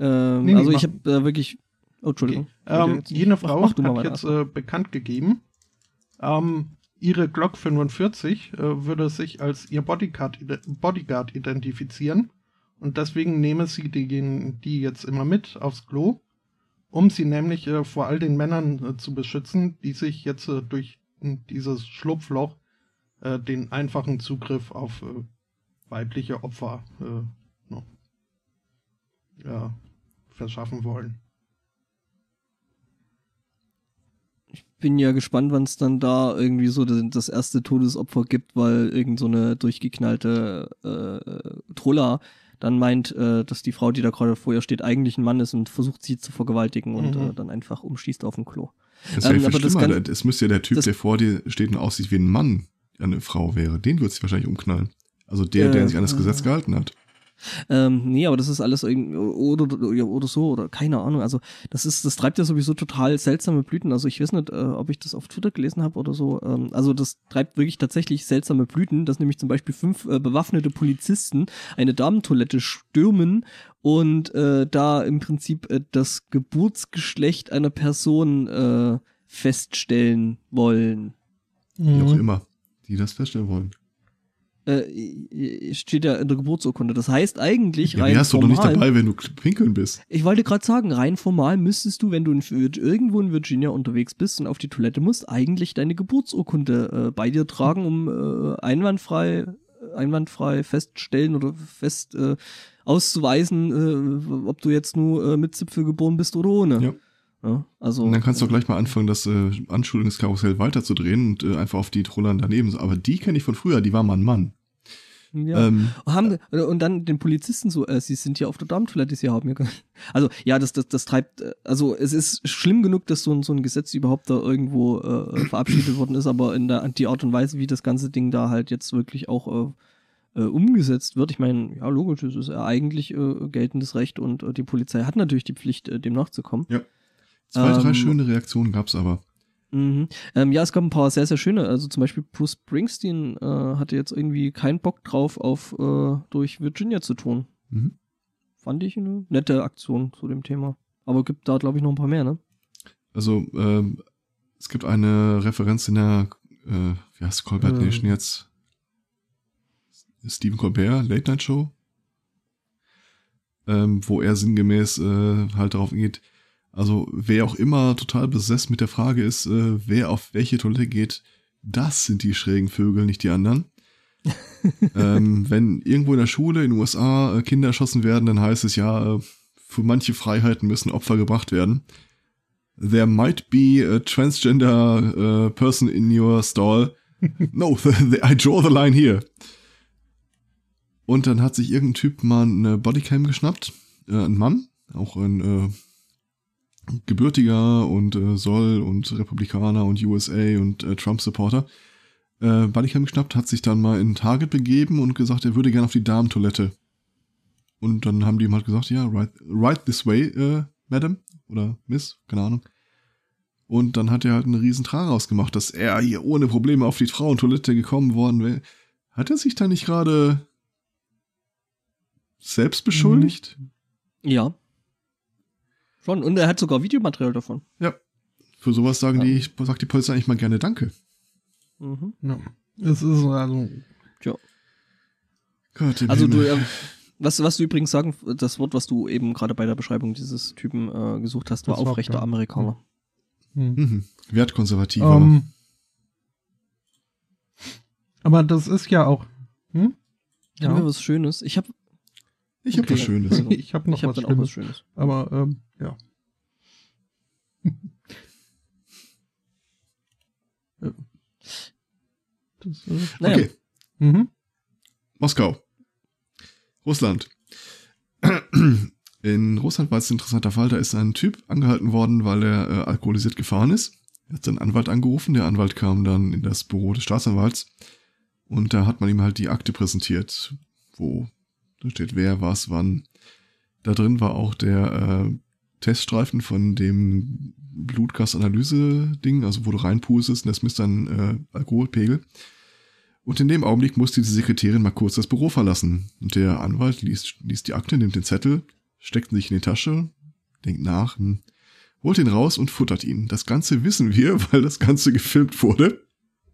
ähm, Nee, nee, also ich mach. habe da wirklich. Oh, Entschuldigung. Okay. Ähm, jene Mach- Frau mach mal hat jetzt äh, bekannt gegeben, ähm, ihre Glock 45 äh, würde sich als ihr Bodyguard, Bodyguard identifizieren und deswegen nehme sie die, die jetzt immer mit aufs Klo, um sie nämlich äh, vor all den Männern äh, zu beschützen, die sich jetzt äh, durch dieses Schlupfloch äh, den einfachen Zugriff auf äh, weibliche Opfer äh, no, ja, verschaffen wollen. bin ja gespannt, wann es dann da irgendwie so das, erste Todesopfer gibt, weil irgend so eine durchgeknallte Troller dann meint, äh, dass die Frau, die da gerade vor ihr steht, eigentlich ein Mann ist und versucht sie zu vergewaltigen und Mhm. äh, dann einfach umschießt auf dem Klo. Das Ähm, wäre aber viel das kann- Es müsste ja der Typ, das- der vor dir steht und aussieht wie ein Mann, eine Frau wäre. Den würde sich wahrscheinlich umknallen. Also der, der Äh, sich an das äh. Gesetz gehalten hat. Ähm, nee, aber das ist alles irgendwie oder, oder, oder so oder keine Ahnung. Also das ist, das treibt ja sowieso total seltsame Blüten. Also ich weiß nicht, äh, ob ich das auf Twitter gelesen habe oder so. Ähm, also das treibt wirklich tatsächlich seltsame Blüten, dass nämlich zum Beispiel fünf äh, bewaffnete Polizisten eine Damentoilette stürmen und äh, da im Prinzip äh, das Geburtsgeschlecht einer Person äh, feststellen wollen. Wie Mhm. auch immer, die das feststellen wollen. Äh, steht ja in der Geburtsurkunde. Das heißt eigentlich Ja, rein die hast du doch nicht formal- dabei, wenn du pinkeln bist. Ich wollte gerade sagen, rein formal müsstest du, wenn du in, irgendwo in Virginia unterwegs bist und auf die Toilette musst, eigentlich deine Geburtsurkunde äh, bei dir tragen, um äh, einwandfrei, einwandfrei feststellen oder fest äh, auszuweisen, äh, ob du jetzt nur äh, mit Zipfel geboren bist oder ohne. Ja. Ja, also, Und dann kannst du auch gleich mal anfangen, das äh, Anschuldigungskarussell weiterzudrehen und äh, einfach auf die Trollern daneben. Aber die kenne ich von früher, die war mal ein Mann. Ja. Ähm, Haben, und dann den Polizisten so, äh, sie sind ja auf der Damentoilette, sie haben ja. [LAUGHS] Also, ja, das, das, das treibt, äh, also es ist schlimm genug, dass so ein, so ein Gesetz überhaupt da irgendwo äh, verabschiedet worden ist, aber in der die Art und Weise, wie das ganze Ding da halt jetzt wirklich auch äh, äh, umgesetzt wird, ich meine, ja, logisch, es ist ja eigentlich äh, geltendes Recht und äh, die Polizei hat natürlich die Pflicht, äh, dem nachzukommen. Zwei, drei ähm, schöne Reaktionen gab's aber. Mhm. Ähm, ja, es gab ein paar sehr, sehr schöne. Also zum Beispiel Bruce Springsteen äh, hatte jetzt irgendwie keinen Bock drauf, auf äh, durch Virginia zu tun. Mhm. Fand ich eine nette Aktion zu dem Thema. Aber gibt da, glaube ich, noch ein paar mehr, ne? Also, ähm, es gibt eine Referenz in der, äh, wie heißt Colbert Ähm. Nation jetzt? Stephen Colbert, Late Night Show? Ähm, wo er sinngemäß äh, halt darauf geht, also wer auch immer total besessen mit der Frage ist, äh, wer auf welche Toilette geht, das sind die schrägen Vögel, nicht die anderen. [LAUGHS] ähm, wenn irgendwo in der Schule in den USA äh, Kinder erschossen werden, dann heißt es ja, äh, für manche Freiheiten müssen Opfer gebracht werden. There might be a transgender uh, person in your stall. [LAUGHS] No, I draw the line here. Und dann hat sich irgendein Typ mal eine Bodycam geschnappt, äh, ein Mann, auch ein äh, gebürtiger und äh, Soll und Republikaner und USA und äh, Trump-Supporter. Äh, Bodycam geschnappt, hat sich dann mal in Target begeben und gesagt, er würde gerne auf die Damentoilette. Und dann haben die ihm halt gesagt, ja, right, right this way, äh, Madam oder Miss, keine Ahnung. Und dann hat er halt einen riesen Trara rausgemacht, dass er hier ohne Probleme auf die Frauentoilette gekommen worden wäre. Hat er sich da nicht gerade selbst beschuldigt? Ja. Schon. Und er hat sogar Videomaterial davon. Für sowas sagen Ja. die, sagt die Polizei eigentlich mal gerne Danke. Mhm. Ja. Es ist also. Tja. Gott, im Also du, Himmel. äh, was, was du übrigens sagen, das Wort, was du eben gerade bei der Beschreibung dieses Typen äh, gesucht hast, war Das war aufrechter klar. Amerikaner. Hm. Mhm. Wertkonservativer. Ähm, aber das ist ja auch. Hm? Haben wir Ja, was Schönes? Ich habe ich habe okay. was Schönes. [LAUGHS] ich habe noch ich hab was dann auch was. Schönes. Aber ähm, ja. [LAUGHS] Äh, das, äh, Naja, Okay, mhm. Moskau. Russland. In Russland war es ein interessanter Fall. Da ist ein Typ angehalten worden, weil er äh, alkoholisiert gefahren ist. Er hat seinen Anwalt angerufen. Der Anwalt kam dann in das Büro des Staatsanwalts. Und da hat man ihm halt die Akte präsentiert, wo da steht wer, was, wann. Da drin war auch der äh, Teststreifen von dem Blutgasanalyse-Ding, also wo du reinpustest und das misst dann äh, Alkoholpegel. Und in dem Augenblick musste die Sekretärin mal kurz das Büro verlassen. Und der Anwalt liest, liest die Akte, nimmt den Zettel, steckt ihn sich in die Tasche, denkt nach, hm, holt ihn raus und futtert ihn. Das Ganze wissen wir, [LAUGHS] weil das Ganze gefilmt wurde.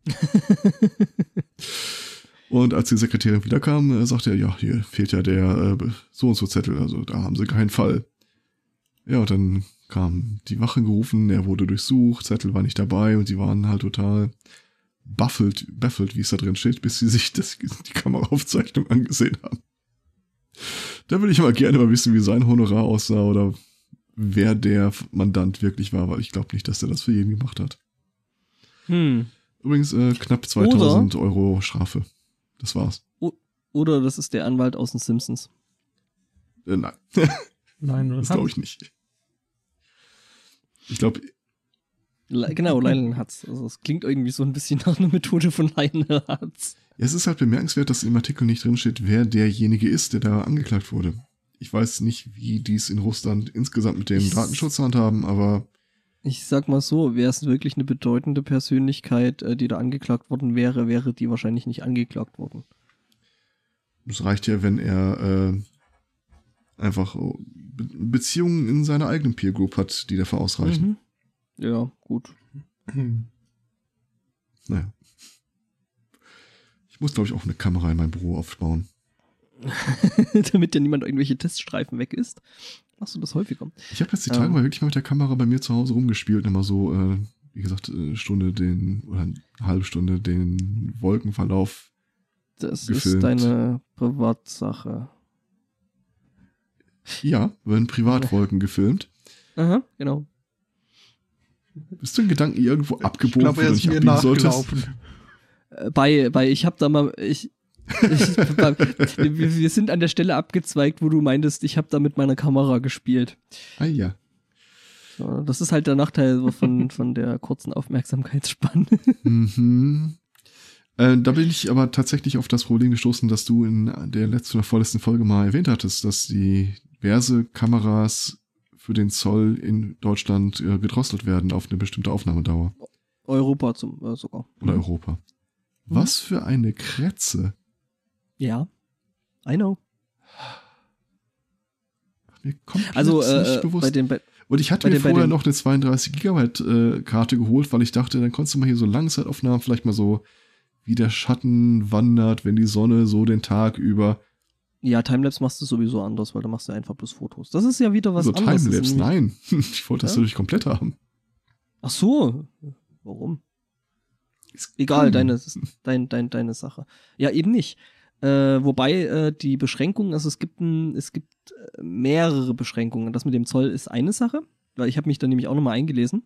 [LAUGHS] Und als die Sekretärin wiederkam, äh, sagte er, ja, hier fehlt ja der äh, so und so Zettel, also da haben sie keinen Fall. Ja, und dann kam die Wache gerufen, er wurde durchsucht, Zettel war nicht dabei und sie waren halt total baffelt, baffelt, wie es da drin steht, bis sie sich das, die Kameraaufzeichnung angesehen haben. Da würde ich mal gerne mal wissen, wie sein Honorar aussah oder wer der Mandant wirklich war, weil ich glaube nicht, dass er das für jeden gemacht hat. hm. Übrigens äh, knapp 2000 Euro Strafe. Das war's. Oder das ist der Anwalt aus den Simpsons. Äh, nein, [LAUGHS] Nein, das glaube ich nicht. Ich glaube, Le genau, Lionel Hutz. Also es klingt irgendwie so ein bisschen nach einer Methode von Lionel Hutz. Ja, es ist halt bemerkenswert, dass im Artikel nicht drinsteht, wer derjenige ist, der da angeklagt wurde. Ich weiß nicht, wie dies in Russland insgesamt mit dem Ich- Datenschutz handhaben, aber Ich sag mal so, wäre es wirklich eine bedeutende Persönlichkeit, äh, die da angeklagt worden wäre, wäre die wahrscheinlich nicht angeklagt worden. es reicht ja, wenn er äh, einfach Be Beziehungen in seiner eigenen Peer Group hat, die dafür ausreichen. Mhm. Ja, gut. [CLEARS THROAT] Naja. Ich muss, glaube ich, auch eine Kamera in meinem Büro aufbauen. [LAUGHS] Damit ja niemand irgendwelche Teststreifen weg ist. Machst du das häufiger? Ich habe jetzt die Ähm. Tage mal wirklich mal mit der Kamera bei mir zu Hause rumgespielt, immer so, äh, wie gesagt, eine Stunde den, oder eine halbe Stunde den Wolkenverlauf. Das Gefilmt. ist deine Privatsache. Ja, werden Privatwolken gefilmt. Aha, genau. Bist du in Gedanken irgendwo Ich abgebogen, glaube, wo er du ist nicht mir abbiegen solltest? nachgelaufen. Äh, Bei, bei, ich hab da mal, ich, ich [LAUGHS] wir, sind an der Stelle abgezweigt, wo du meintest, ich habe da mit meiner Kamera gespielt. Ah ja. Das ist halt der Nachteil von, [LAUGHS] von der kurzen Aufmerksamkeitsspanne. Mhm. Äh, da bin ich aber tatsächlich auf das Problem gestoßen, dass du in der letzten oder vorletzten Folge mal erwähnt hattest, dass die diverse Kameras für den Zoll in Deutschland äh, gedrosselt werden auf eine bestimmte Aufnahmedauer. Europa zum äh, sogar. Oder Europa. Was für eine Kretze. Ja. I know. Mir komplett Also nicht äh, bewusst. bei den bei, Und ich hatte mir den- vorher noch eine 32 Gigabyte äh, Karte geholt, weil ich dachte, dann konntest du mal hier so Langzeitaufnahmen vielleicht mal so, wie der Schatten wandert, wenn die Sonne so den Tag über. ja, Timelapse machst du sowieso anders, weil da machst du einfach bloß Fotos. Das ist ja wieder was so anderes. Das ist Timelapse, nein. [LAUGHS] Ich wollte das Ja? natürlich komplett haben. Ach so. Warum? Ist Egal, cool. deine, dein, dein, deine Sache. Ja, eben nicht. Äh, wobei äh, die Beschränkungen, also es gibt, ein, es gibt äh, mehrere Beschränkungen. Das mit dem Zoll ist eine Sache, weil ich habe mich da nämlich auch nochmal eingelesen,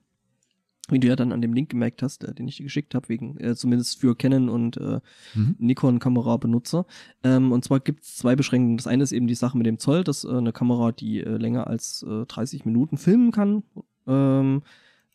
wie du ja dann an dem Link gemerkt hast, äh, den ich dir geschickt habe, wegen äh, zumindest für Canon und äh, Mhm. Nikon-Kamera-Benutzer. Ähm, und zwar gibt es zwei Beschränkungen. Das eine ist eben die Sache mit dem Zoll, dass äh, eine Kamera, die äh, länger als äh, 30 Minuten filmen kann, ähm,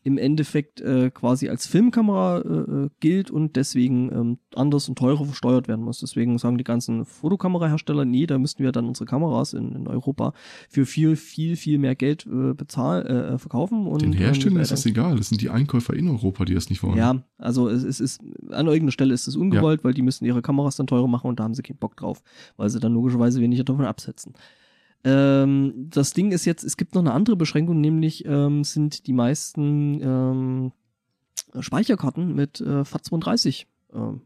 im Endeffekt äh, quasi als Filmkamera äh, äh, gilt und deswegen ähm, anders und teurer versteuert werden muss. Deswegen sagen die ganzen Fotokamerahersteller, nee, da müssten wir dann unsere Kameras in, in Europa für viel, viel, viel mehr Geld äh, bezahlen, äh, verkaufen. Und, Den Herstellern ähm, ist das egal. Das sind die Einkäufer in Europa, die das nicht wollen. ja, also es, es ist, an irgendeiner Stelle ist es ungewollt, weil die müssen ihre Kameras dann teurer machen und da haben sie keinen Bock drauf, weil sie dann logischerweise weniger davon absetzen. Ähm, das Ding ist jetzt, es gibt noch eine andere Beschränkung, nämlich ähm, sind die meisten ähm, Speicherkarten mit äh, FAT32 ähm,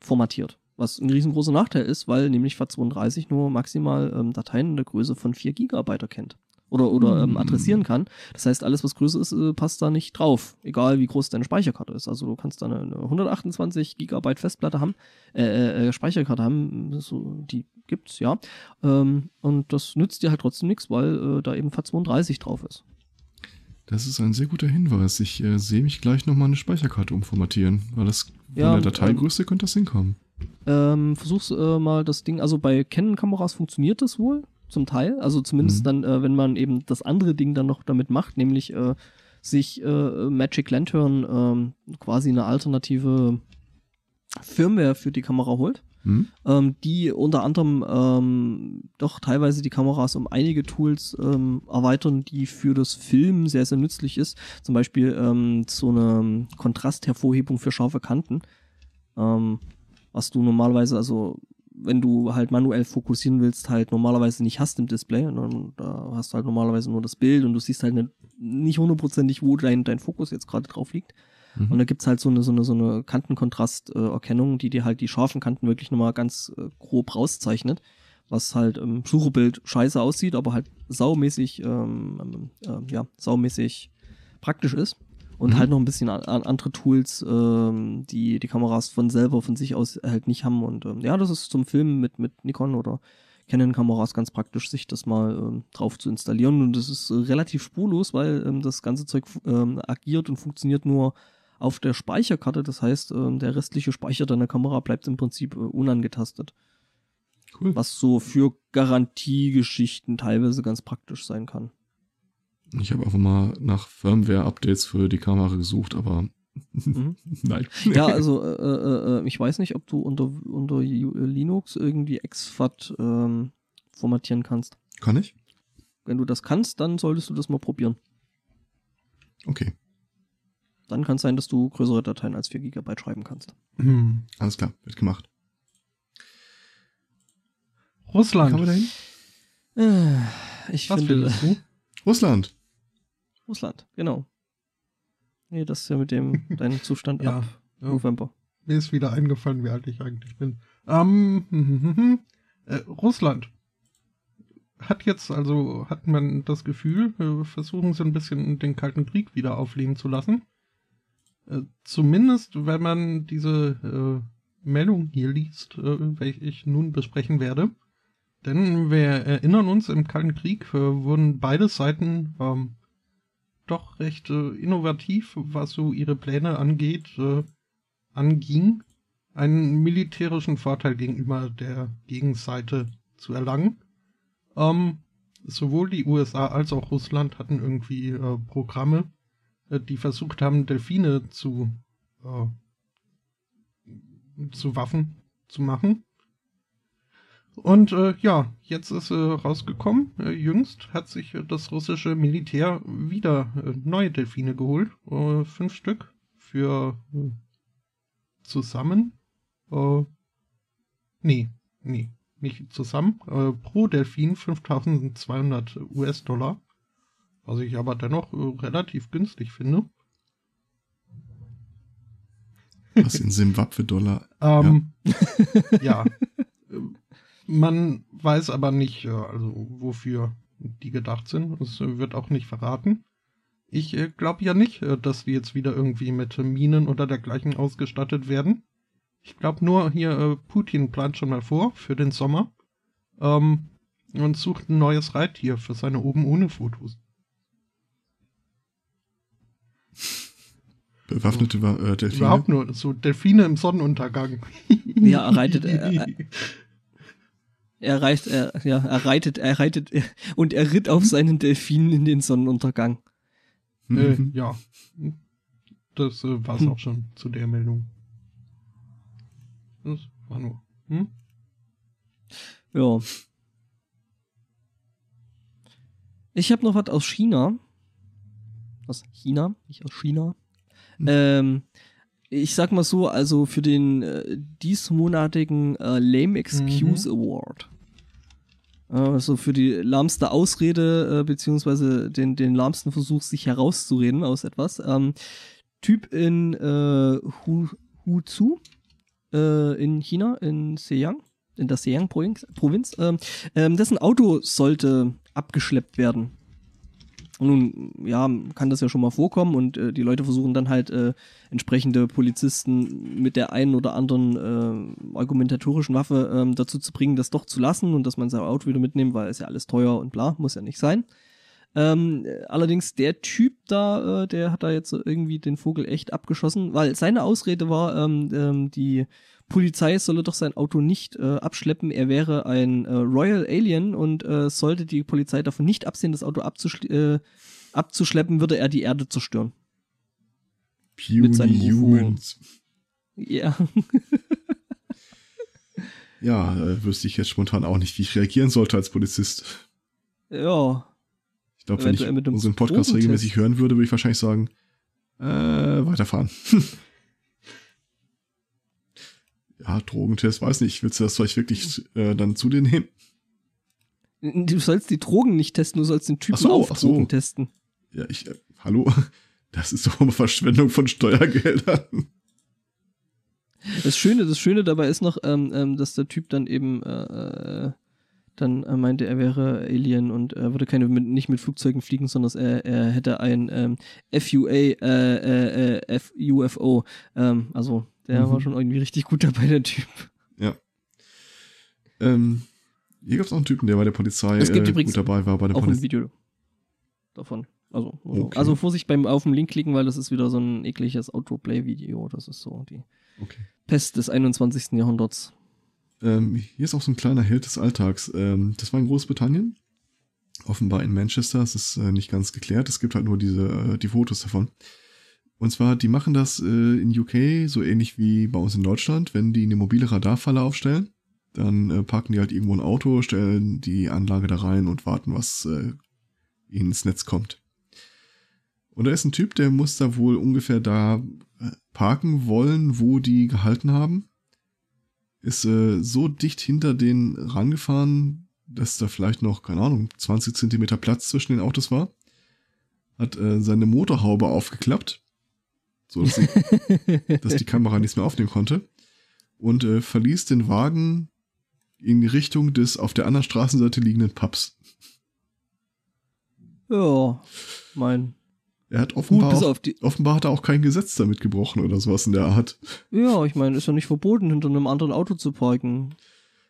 formatiert. Was ein riesengroßer Nachteil ist, weil nämlich FAT32 nur maximal ähm, Dateien in der Größe von 4 Gigabyte erkennt. Oder, oder ähm, adressieren kann. Das heißt, alles, was größer ist, äh, passt da nicht drauf. Egal, wie groß deine Speicherkarte ist. Also du kannst da eine, eine 128 Gigabyte Festplatte haben, äh, äh, Speicherkarte haben, so, die gibt's, ja. Ähm, und das nützt dir halt trotzdem nichts, weil äh, da eben FAT32 drauf ist. Das ist ein sehr guter Hinweis. Ich äh, sehe mich gleich nochmal eine Speicherkarte umformatieren, weil das Ja, von der Dateigröße könnte das hinkommen. Ähm, versuch's äh, mal das Ding, also bei Canon-Kameras funktioniert das wohl, zum Teil. Also zumindest Mhm. dann, äh, wenn man eben das andere Ding dann noch damit macht, nämlich äh, sich äh, Magic Lantern ähm, quasi eine alternative Firmware für die Kamera holt. Hm? ähm, die unter anderem ähm, doch teilweise die Kameras um einige Tools ähm, erweitern, die für das Film sehr, sehr nützlich ist. Zum Beispiel ähm, so eine Kontrasthervorhebung für scharfe Kanten, ähm, was du normalerweise, also wenn du halt manuell fokussieren willst, halt normalerweise nicht hast im Display. Und dann, da hast du halt normalerweise nur das Bild und du siehst halt nicht, nicht hundertprozentig, wo dein, dein Fokus jetzt gerade drauf liegt. Mhm. Und da gibt's halt so eine, so eine, so eine Kantenkontrasterkennung, die dir halt die scharfen Kanten wirklich nochmal ganz äh, grob rauszeichnet. Was halt im Suchebild scheiße aussieht, aber halt saumäßig, ähm, ähm, ja, saumäßig praktisch ist. Und Mhm. halt noch ein bisschen an, an andere Tools, ähm, die die Kameras von selber von sich aus halt nicht haben. Und ähm, ja, das ist zum Filmen mit, mit Nikon oder Canon-Kameras ganz praktisch, sich das mal ähm, drauf zu installieren. Und das ist äh, relativ spurlos, weil ähm, das ganze Zeug ähm, agiert und funktioniert nur auf der Speicherkarte. Das heißt, ähm, der restliche Speicher deiner Kamera bleibt im Prinzip äh, unangetastet. Cool. Was so für Garantiegeschichten teilweise ganz praktisch sein kann. Ich habe einfach mal nach Firmware-Updates für die Kamera gesucht, aber Mhm. [LAUGHS] nein. Ja, also äh, äh, äh, ich weiß nicht, ob du unter, unter äh, Linux irgendwie exFAT ähm, formatieren kannst. Kann ich? Wenn du das kannst, dann solltest du das mal probieren. Okay, Dann kann es sein, dass du größere Dateien als 4 GB schreiben kannst. Hm. alles klar, wird gemacht. Russland. Kann man dahin? Äh, ich Was finde du? Russland. Russland, genau. Nee, das ist ja mit dem [LAUGHS] dein Zustand Ja. ab ja. November. Mir ist wieder eingefallen, wie alt ich eigentlich bin. Ähm, hm, hm, hm, hm. Äh, Russland hat jetzt, also hat man das Gefühl, versuchen sie ein bisschen den Kalten Krieg wieder aufleben zu lassen. Äh, zumindest, wenn man diese äh, Meldung hier liest, äh, welche ich nun besprechen werde. Denn wir erinnern uns, im Kalten Krieg äh, wurden beide Seiten ähm, doch recht innovativ, was so ihre Pläne angeht, anging, einen militärischen Vorteil gegenüber der Gegenseite zu erlangen. Ähm, sowohl die USA als auch Russland hatten irgendwie äh, Programme, die versucht haben, Delfine zu, äh, zu Waffen zu machen. Und äh, ja, jetzt ist äh, rausgekommen, äh, jüngst hat sich äh, das russische Militär wieder äh, neue Delfine geholt, äh, fünf Stück für äh, zusammen, äh, nee, nee, nicht zusammen, äh, pro Delfin 5200 US-Dollar, was ich aber dennoch äh, relativ günstig finde. Was in Simbabwe-Dollar. [LAUGHS] Ähm, ja. Äh, Man weiß aber nicht, äh, also wofür die gedacht sind. Es äh, wird auch nicht verraten. Ich äh, glaube ja nicht, dass die jetzt wieder irgendwie mit Minen oder dergleichen ausgestattet werden. Ich glaube nur, hier äh, Putin plant schon mal vor für den Sommer ähm, und sucht ein neues Reittier für seine oben ohne Fotos. Bewaffnete äh, Delfine. Überhaupt nur so Delfine im Sonnenuntergang. Ja, er reitet, er, er, [LAUGHS] er reicht, er, ja, er reitet, er reitet er, und er ritt auf seinen Delfinen in den Sonnenuntergang. Äh, Mhm. ja. Das äh, war's Hm. auch schon zu der Meldung. Das war nur. Hm? Ja. Ich habe noch was aus China. Aus China, nicht aus China. Hm. Ähm, ich sag mal so, also für den äh, diesmonatigen äh, Lame Excuse Award. Äh, Also für die lahmste Ausrede, äh, beziehungsweise den, den lahmsten Versuch, sich herauszureden aus etwas. Ähm, typ in äh, Hu, Huzhou, äh, in China, in Xinjiang, in der Xinjiang-Provinz. Ähm, ähm, dessen Auto sollte abgeschleppt werden. Nun, ja, kann das ja schon mal vorkommen und äh, die Leute versuchen dann halt äh, entsprechende Polizisten mit der einen oder anderen äh, argumentatorischen Waffe ähm, dazu zu bringen, das doch zu lassen und dass man sein Auto wieder mitnehmen, weil es ja alles teuer und bla, muss ja nicht sein. Ähm, allerdings der Typ da, äh, der hat da jetzt irgendwie den Vogel echt abgeschossen, weil seine Ausrede war, ähm, ähm, die Polizei solle doch sein Auto nicht äh, abschleppen. Er wäre ein äh, Royal Alien und äh, sollte die Polizei davon nicht absehen, das Auto äh, abzuschleppen, würde er die Erde zerstören. Puny Humans. Ja. [LAUGHS] ja, äh, wüsste ich jetzt spontan auch nicht, wie ich reagieren sollte als Polizist. Ja. Ich glaube, wenn ich unseren Podcast regelmäßig hören würde, würde ich wahrscheinlich sagen, äh, weiterfahren. [LAUGHS] ja, Drogentest, weiß nicht, willst du das vielleicht wirklich äh, dann zu dir nehmen? Du sollst die Drogen nicht testen, du sollst den Typen ach so, auf ach Drogen testen. Ja, ich, äh, hallo? [LAUGHS] Das ist doch immer Verschwendung von Steuergeldern. Das Schöne, das Schöne dabei ist noch, ähm, ähm, dass der Typ dann eben äh, äh dann äh, meinte, er wäre Alien und er würde keine mit, nicht mit Flugzeugen fliegen, sondern er, er hätte ein ähm, FUA, äh, äh, äh, UFO. Ähm, also der mhm. war schon irgendwie richtig gut dabei, der Typ. Ja. Ähm, hier gab es auch einen Typen, der bei der Polizei es gibt äh, gut dabei war. Bei der auch Poliz ein Video davon. Also, okay. also Vorsicht beim auf den Link klicken, weil das ist wieder so ein ekliges Autoplay-Video. Das ist so die okay. Pest des 21. Jahrhunderts. Ähm, hier ist auch so ein kleiner Held des Alltags. Ähm, das war in Großbritannien. Offenbar in Manchester. Es ist äh, nicht ganz geklärt. Es gibt halt nur diese, äh, die Fotos davon. Und zwar, die machen das äh, in UK so ähnlich wie bei uns in Deutschland, wenn die eine mobile Radarfalle aufstellen, dann äh, parken die halt irgendwo ein Auto, stellen die Anlage da rein und warten, was äh, ins Netz kommt. Und da ist ein Typ, der muss da wohl ungefähr da äh, parken wollen, wo die gehalten haben. Ist äh, so dicht hinter den rangefahren, dass da vielleicht noch, keine Ahnung, 20 Zentimeter Platz zwischen den Autos war. Hat äh, seine Motorhaube aufgeklappt so dass, die, [LAUGHS] dass die Kamera nichts mehr aufnehmen konnte und äh, verließ den Wagen in Richtung des auf der anderen Straßenseite liegenden Pubs. Ja, mein. Er hat offenbar, Gut, auch, offenbar hat er auch kein Gesetz damit gebrochen oder sowas in der Art. Ja, ich meine, ist ja nicht verboten, hinter einem anderen Auto zu parken.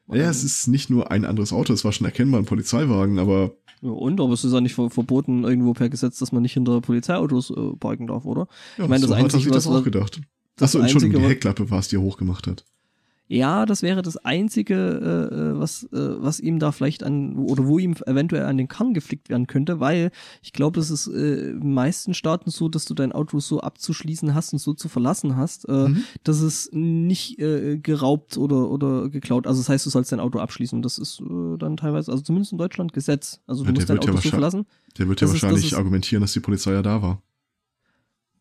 Ja, es ist nicht nur ein anderes Auto, es war schon erkennbar ein Polizeiwagen, aber und, aber es ist ja nicht verboten irgendwo per Gesetz, dass man nicht hinter Polizeiautos äh, parken darf, oder? Ja, ich meine, das so Einzige, hat er sich das auch gedacht. Achso, Entschuldigung, die Heckklappe war es, die er hochgemacht hat. Ja, das wäre das Einzige, äh, äh, was, äh, was ihm da vielleicht an, oder wo ihm eventuell an den Karren geflickt werden könnte, weil ich glaube, es ist äh, in meisten Staaten so, dass du dein Auto so abzuschließen hast und so zu verlassen hast, äh, mhm. dass es nicht äh, geraubt oder, oder geklaut. Also das heißt, du sollst dein Auto abschließen. Das ist äh, dann teilweise, also zumindest in Deutschland Gesetz. Also du ja, musst dein Auto ja so verlassen. Der wird ja wahrscheinlich ist, argumentieren, dass die Polizei ja da war.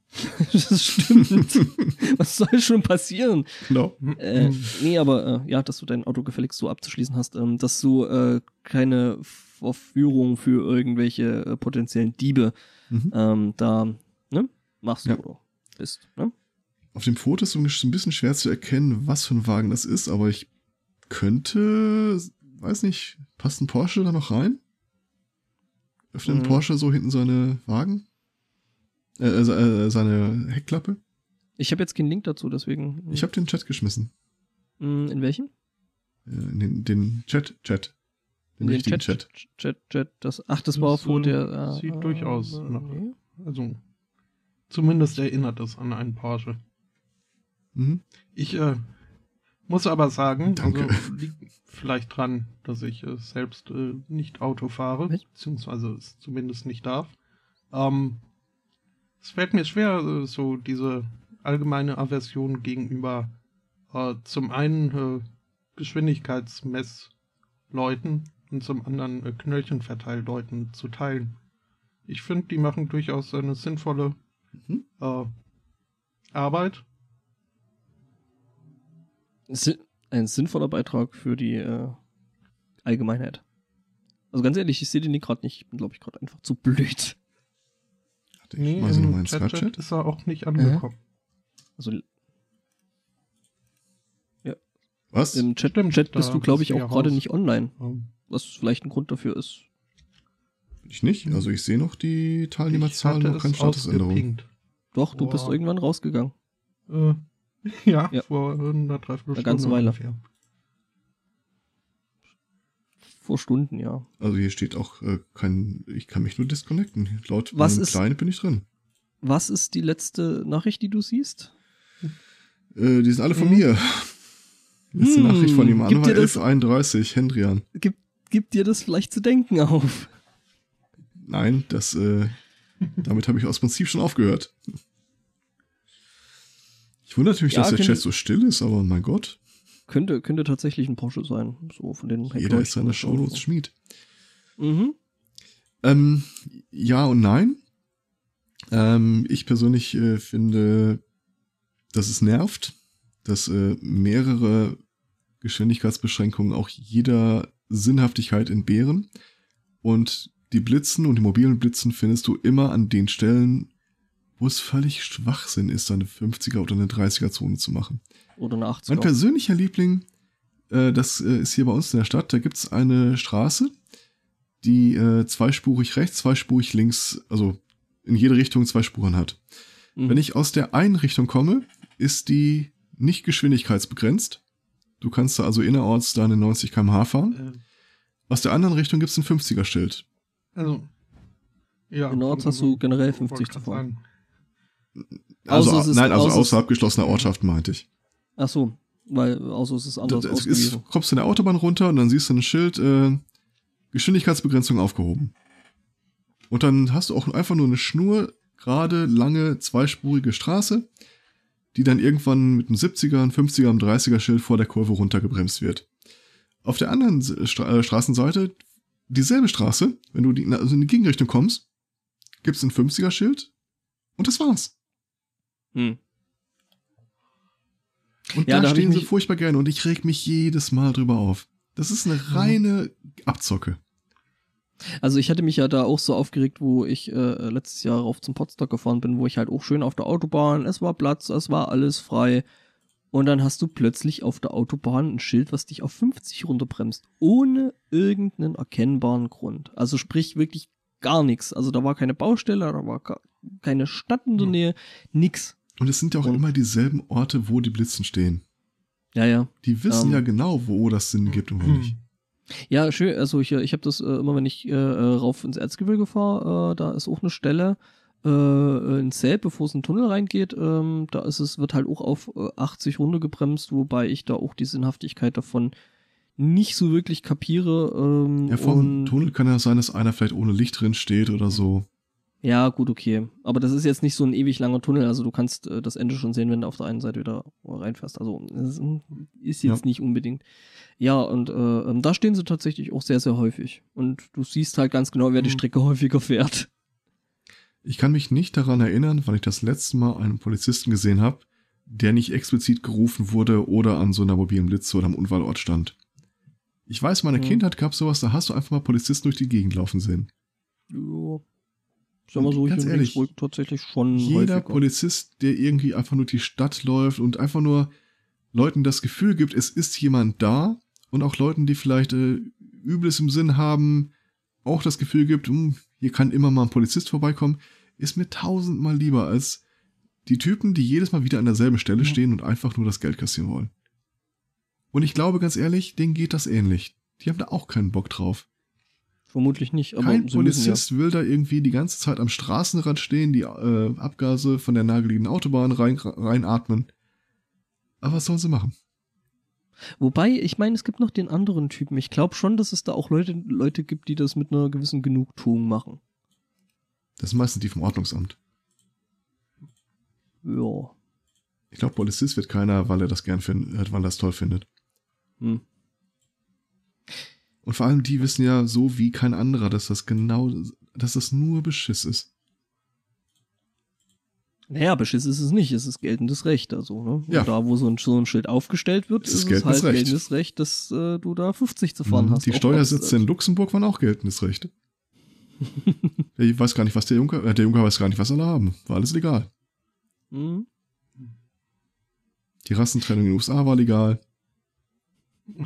[LAUGHS] das stimmt. [LAUGHS] Was soll schon passieren? Genau. Äh, nee, aber äh, ja, dass du dein Auto gefälligst so abzuschließen hast, ähm, dass du äh, keine Verführung für irgendwelche äh, potenziellen Diebe mhm. ähm, da ne, machst ja. oder bist. Ne? Auf dem Foto ist es ein bisschen schwer zu erkennen, was für ein Wagen das ist, aber ich könnte, weiß nicht, passt ein Porsche da noch rein? Öffnet ein mhm. Porsche so hinten seine Wagen? Äh, äh, äh, seine Heckklappe? Ich habe jetzt keinen Link dazu, deswegen. Ich habe den Chat geschmissen. Mm, in welchen? Äh, in den, den Chat, Chat. Den, den Chat, Chat, Chat, Chat. Das, ach, das, das war vor der. Sieht äh, durchaus äh, nach. Nee. Also, zumindest erinnert es an einen Porsche. Mhm. Ich äh, muss aber sagen, Danke. also liegt vielleicht dran, dass ich äh, selbst äh, nicht Auto fahre, Was? beziehungsweise es zumindest nicht darf. Ähm, es fällt mir schwer, äh, so diese allgemeine Aversion gegenüber äh, zum einen äh, Geschwindigkeitsmessleuten und zum anderen äh, Knöllchenverteilleuten zu teilen. Ich finde, die machen durchaus eine sinnvolle mhm. äh, Arbeit. Ein sinnvoller Beitrag für die äh, Allgemeinheit. Also ganz ehrlich, ich sehe den gerade nicht. Ich bin, glaube ich, gerade einfach zu blöd. Warte, nee, mal so im Chat, Chat ist er auch nicht angekommen. Also Was? Im Chat, Stimmt, Chat bist du, glaube ich, bist auch ja gerade nicht online. Was vielleicht ein Grund dafür ist. ich nicht. Also ich sehe noch die Ich Teilnehmerzahlen, noch keine Statusänderung. Doch, du bist Boah. irgendwann rausgegangen. Äh, [LAUGHS] ja, Ja. vor einer Dreiviertelstunde. Eine ganze Weile. ungefähr. Vor Stunden, ja. Also hier steht auch äh, kein, ich kann mich nur disconnecten. Laut Was ist- Client bin ich drin. Was ist die letzte Nachricht, die du siehst? Äh, die sind alle von Hm. mir. Letzte Hm, Nachricht von war das- 1131, Hendrian. Gibt, gibt dir das vielleicht zu denken auf? Nein, das, äh, damit habe ich aus Prinzip schon aufgehört. Ich wundere mich, Ja, dass der Chat so still ist, aber mein Gott, Könnte, könnte tatsächlich ein Porsche sein. So von den jeder ist seiner Shownotes Schmied. Mhm. Ähm, ja und nein. Ähm, ich persönlich äh, finde, dass es nervt, dass äh, mehrere Geschwindigkeitsbeschränkungen auch jeder Sinnhaftigkeit entbehren. Und die Blitzen und die mobilen Blitzen findest du immer an den Stellen, wo es völlig Schwachsinn ist, eine 50er oder eine 30er Zone zu machen. Oder eine 80er. Mein persönlicher Liebling, äh, das äh, ist hier bei uns in der Stadt, da gibt's eine Straße, die äh, zweispurig rechts, zweispurig links, also in jede Richtung zwei Spuren hat. Mhm. Wenn ich aus der einen Richtung komme, ist die nicht geschwindigkeitsbegrenzt. Du kannst da also innerorts deine 90 km/h fahren. Äh, Aus der anderen Richtung gibt's ein 50er-Schild. also, ja. Innerorts hast du generell 50 zu fahren. Also, es ist- nein, also außer es- außerhalb geschlossener Ortschaften meinte ich. Ach so, weil außer es ist anders Das ist, kommst du in der Autobahn runter und dann siehst du ein Schild, äh, Geschwindigkeitsbegrenzung aufgehoben. Und dann hast du auch einfach nur eine Schnur, gerade, lange, zweispurige Straße, die dann irgendwann mit einem 70er, einem 50er, einem 30er Schild vor der Kurve runtergebremst wird. Auf der anderen Stra äh, Straßenseite, dieselbe Straße, wenn du die, also in die Gegenrichtung kommst, gibt's ein 50er Schild und das war's. Hm. Und Ja, da da stehen sie furchtbar gern und ich reg mich jedes Mal drüber auf. Das ist eine reine Abzocke. Also ich hatte mich ja da auch so aufgeregt, wo ich äh, letztes Jahr rauf zum Potsdam gefahren bin, wo ich halt auch schön auf der Autobahn, es war Platz, es war alles frei. Und dann hast du plötzlich auf der Autobahn ein Schild, was dich auf 50 runterbremst, ohne irgendeinen erkennbaren Grund. Also sprich wirklich gar nichts. Also da war keine Baustelle, da war keine Stadt in der. Nähe, nix. Und es sind ja auch Und- immer dieselben Orte, wo die Blitzen stehen. Ja, ja. Die wissen Ähm. ja genau, wo das Sinn gibt und wo Hm. nicht. Ja, schön. Also ich, ich habe das äh, immer, wenn ich äh, äh, rauf ins Erzgebirge fahre, äh, da ist auch eine Stelle äh, in Selb, bevor es in den Tunnel reingeht. Ähm, da ist es wird halt auch auf äh, 80 runtergebremst, wobei ich da auch die Sinnhaftigkeit davon nicht so wirklich kapiere. Ähm, Ja, vor dem Tunnel kann ja sein, dass einer vielleicht ohne Licht drin steht oder so. Ja, gut, okay. Aber das ist jetzt nicht so ein ewig langer Tunnel. Also du kannst äh, das Ende schon sehen, wenn du auf der einen Seite wieder reinfährst. Also das ist jetzt Ja. nicht unbedingt. Ja, und äh, ähm, da stehen sie tatsächlich auch sehr, sehr häufig. Und du siehst halt ganz genau, wer die Mhm. Strecke häufiger fährt. Ich kann mich nicht daran erinnern, wann ich das letzte Mal einen Polizisten gesehen habe, der nicht explizit gerufen wurde oder an so einer mobilen Blitze oder am Unfallort stand. Ich weiß, in meiner Hm. Kindheit gab sowas, da hast du einfach mal Polizisten durch die Gegend laufen sehen. Ja. Sag mal so, Ganz in ehrlich, Linksburg tatsächlich schon Jeder. Polizist, der irgendwie einfach nur die Stadt läuft und einfach nur Leuten das Gefühl gibt, es ist jemand da und auch Leuten, die vielleicht äh, Übles im Sinn haben, auch das Gefühl gibt, hm, hier kann immer mal ein Polizist vorbeikommen, ist mir tausendmal lieber als die Typen, die jedes Mal wieder an derselben Stelle Mhm. stehen und einfach nur das Geld kassieren wollen. Und ich glaube ganz ehrlich, denen geht das ähnlich. Die haben da auch keinen Bock drauf. Vermutlich nicht, aber Kein müssen ja. Polizist will da irgendwie die ganze Zeit am Straßenrand stehen, die äh, Abgase von der nahegelegenen Autobahn rein, reinatmen. Aber was sollen sie machen? Wobei, ich meine, es gibt noch den anderen Typen. Ich glaube schon, dass es da auch Leute, Leute gibt, die das mit einer gewissen Genugtuung machen. Das sind meistens die vom Ordnungsamt. Ja. Ich glaube, Polizist wird keiner, weil er das gern findet, weil er das toll findet. Hm. Und vor allem die wissen ja so wie kein anderer, dass das genau, dass das nur Beschiss ist. Naja, Beschiss ist es nicht, es ist geltendes Recht. Also, ne? Ja. Da, wo so ein, so ein Schild aufgestellt wird, Es ist, ist es halt Recht. geltendes Recht, dass äh, du da 50 zu fahren Mhm. hast. Die äh, Steuersitze ob- in Luxemburg waren auch geltendes Recht. [LAUGHS] ich weiß gar nicht, was der Junker, äh, der Junker weiß gar nicht, was alle haben. War alles legal. Mhm. Die Rassentrennung in den USA war legal. [LAUGHS]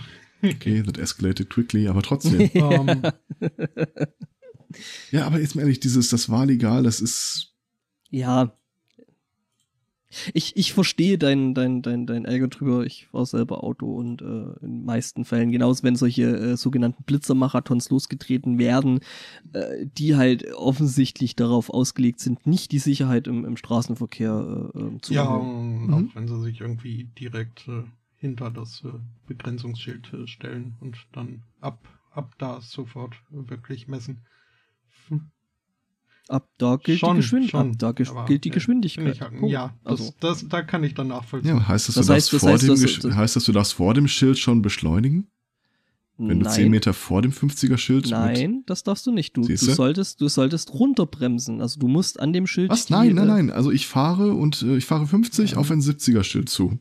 Okay, that escalated quickly, aber trotzdem. [LAUGHS] Ähm, ja, aber jetzt mal ehrlich, dieses, das war legal, das ist, Ja. Ich, ich verstehe dein, dein, dein, dein Ärger drüber. Ich war selber Auto und äh, in den meisten Fällen, genauso wenn solche äh, sogenannten Blitzermarathons losgetreten werden, äh, die halt offensichtlich darauf ausgelegt sind, nicht die Sicherheit im, im Straßenverkehr äh, äh, zu ja, erhöhen. und auch Mhm. wenn sie sich irgendwie direkt äh, hinter das äh, Begrenzungsschild äh, stellen und dann ab, ab da sofort wirklich messen. Hm, Ab da gilt Schon, die Geschwindigkeit. schon, Ab da gilt die äh, Geschwindigkeit. Halt, ja, das, also, das, da kann ich dann nachvollziehen. ja, heißt das, Das du heißt- darfst das vor heißt, dem, das- Gesch- das- heißt das, du darfst vor dem Schild schon beschleunigen? Wenn du 10 nein, Meter vor dem 50er Schild nein, das darfst du nicht. Du, du solltest, du solltest runterbremsen. Also du musst an dem Schild. was? die, Nein, nein, nein, also ich fahre und äh, ich fahre 50 Ja. auf ein 70er Schild zu.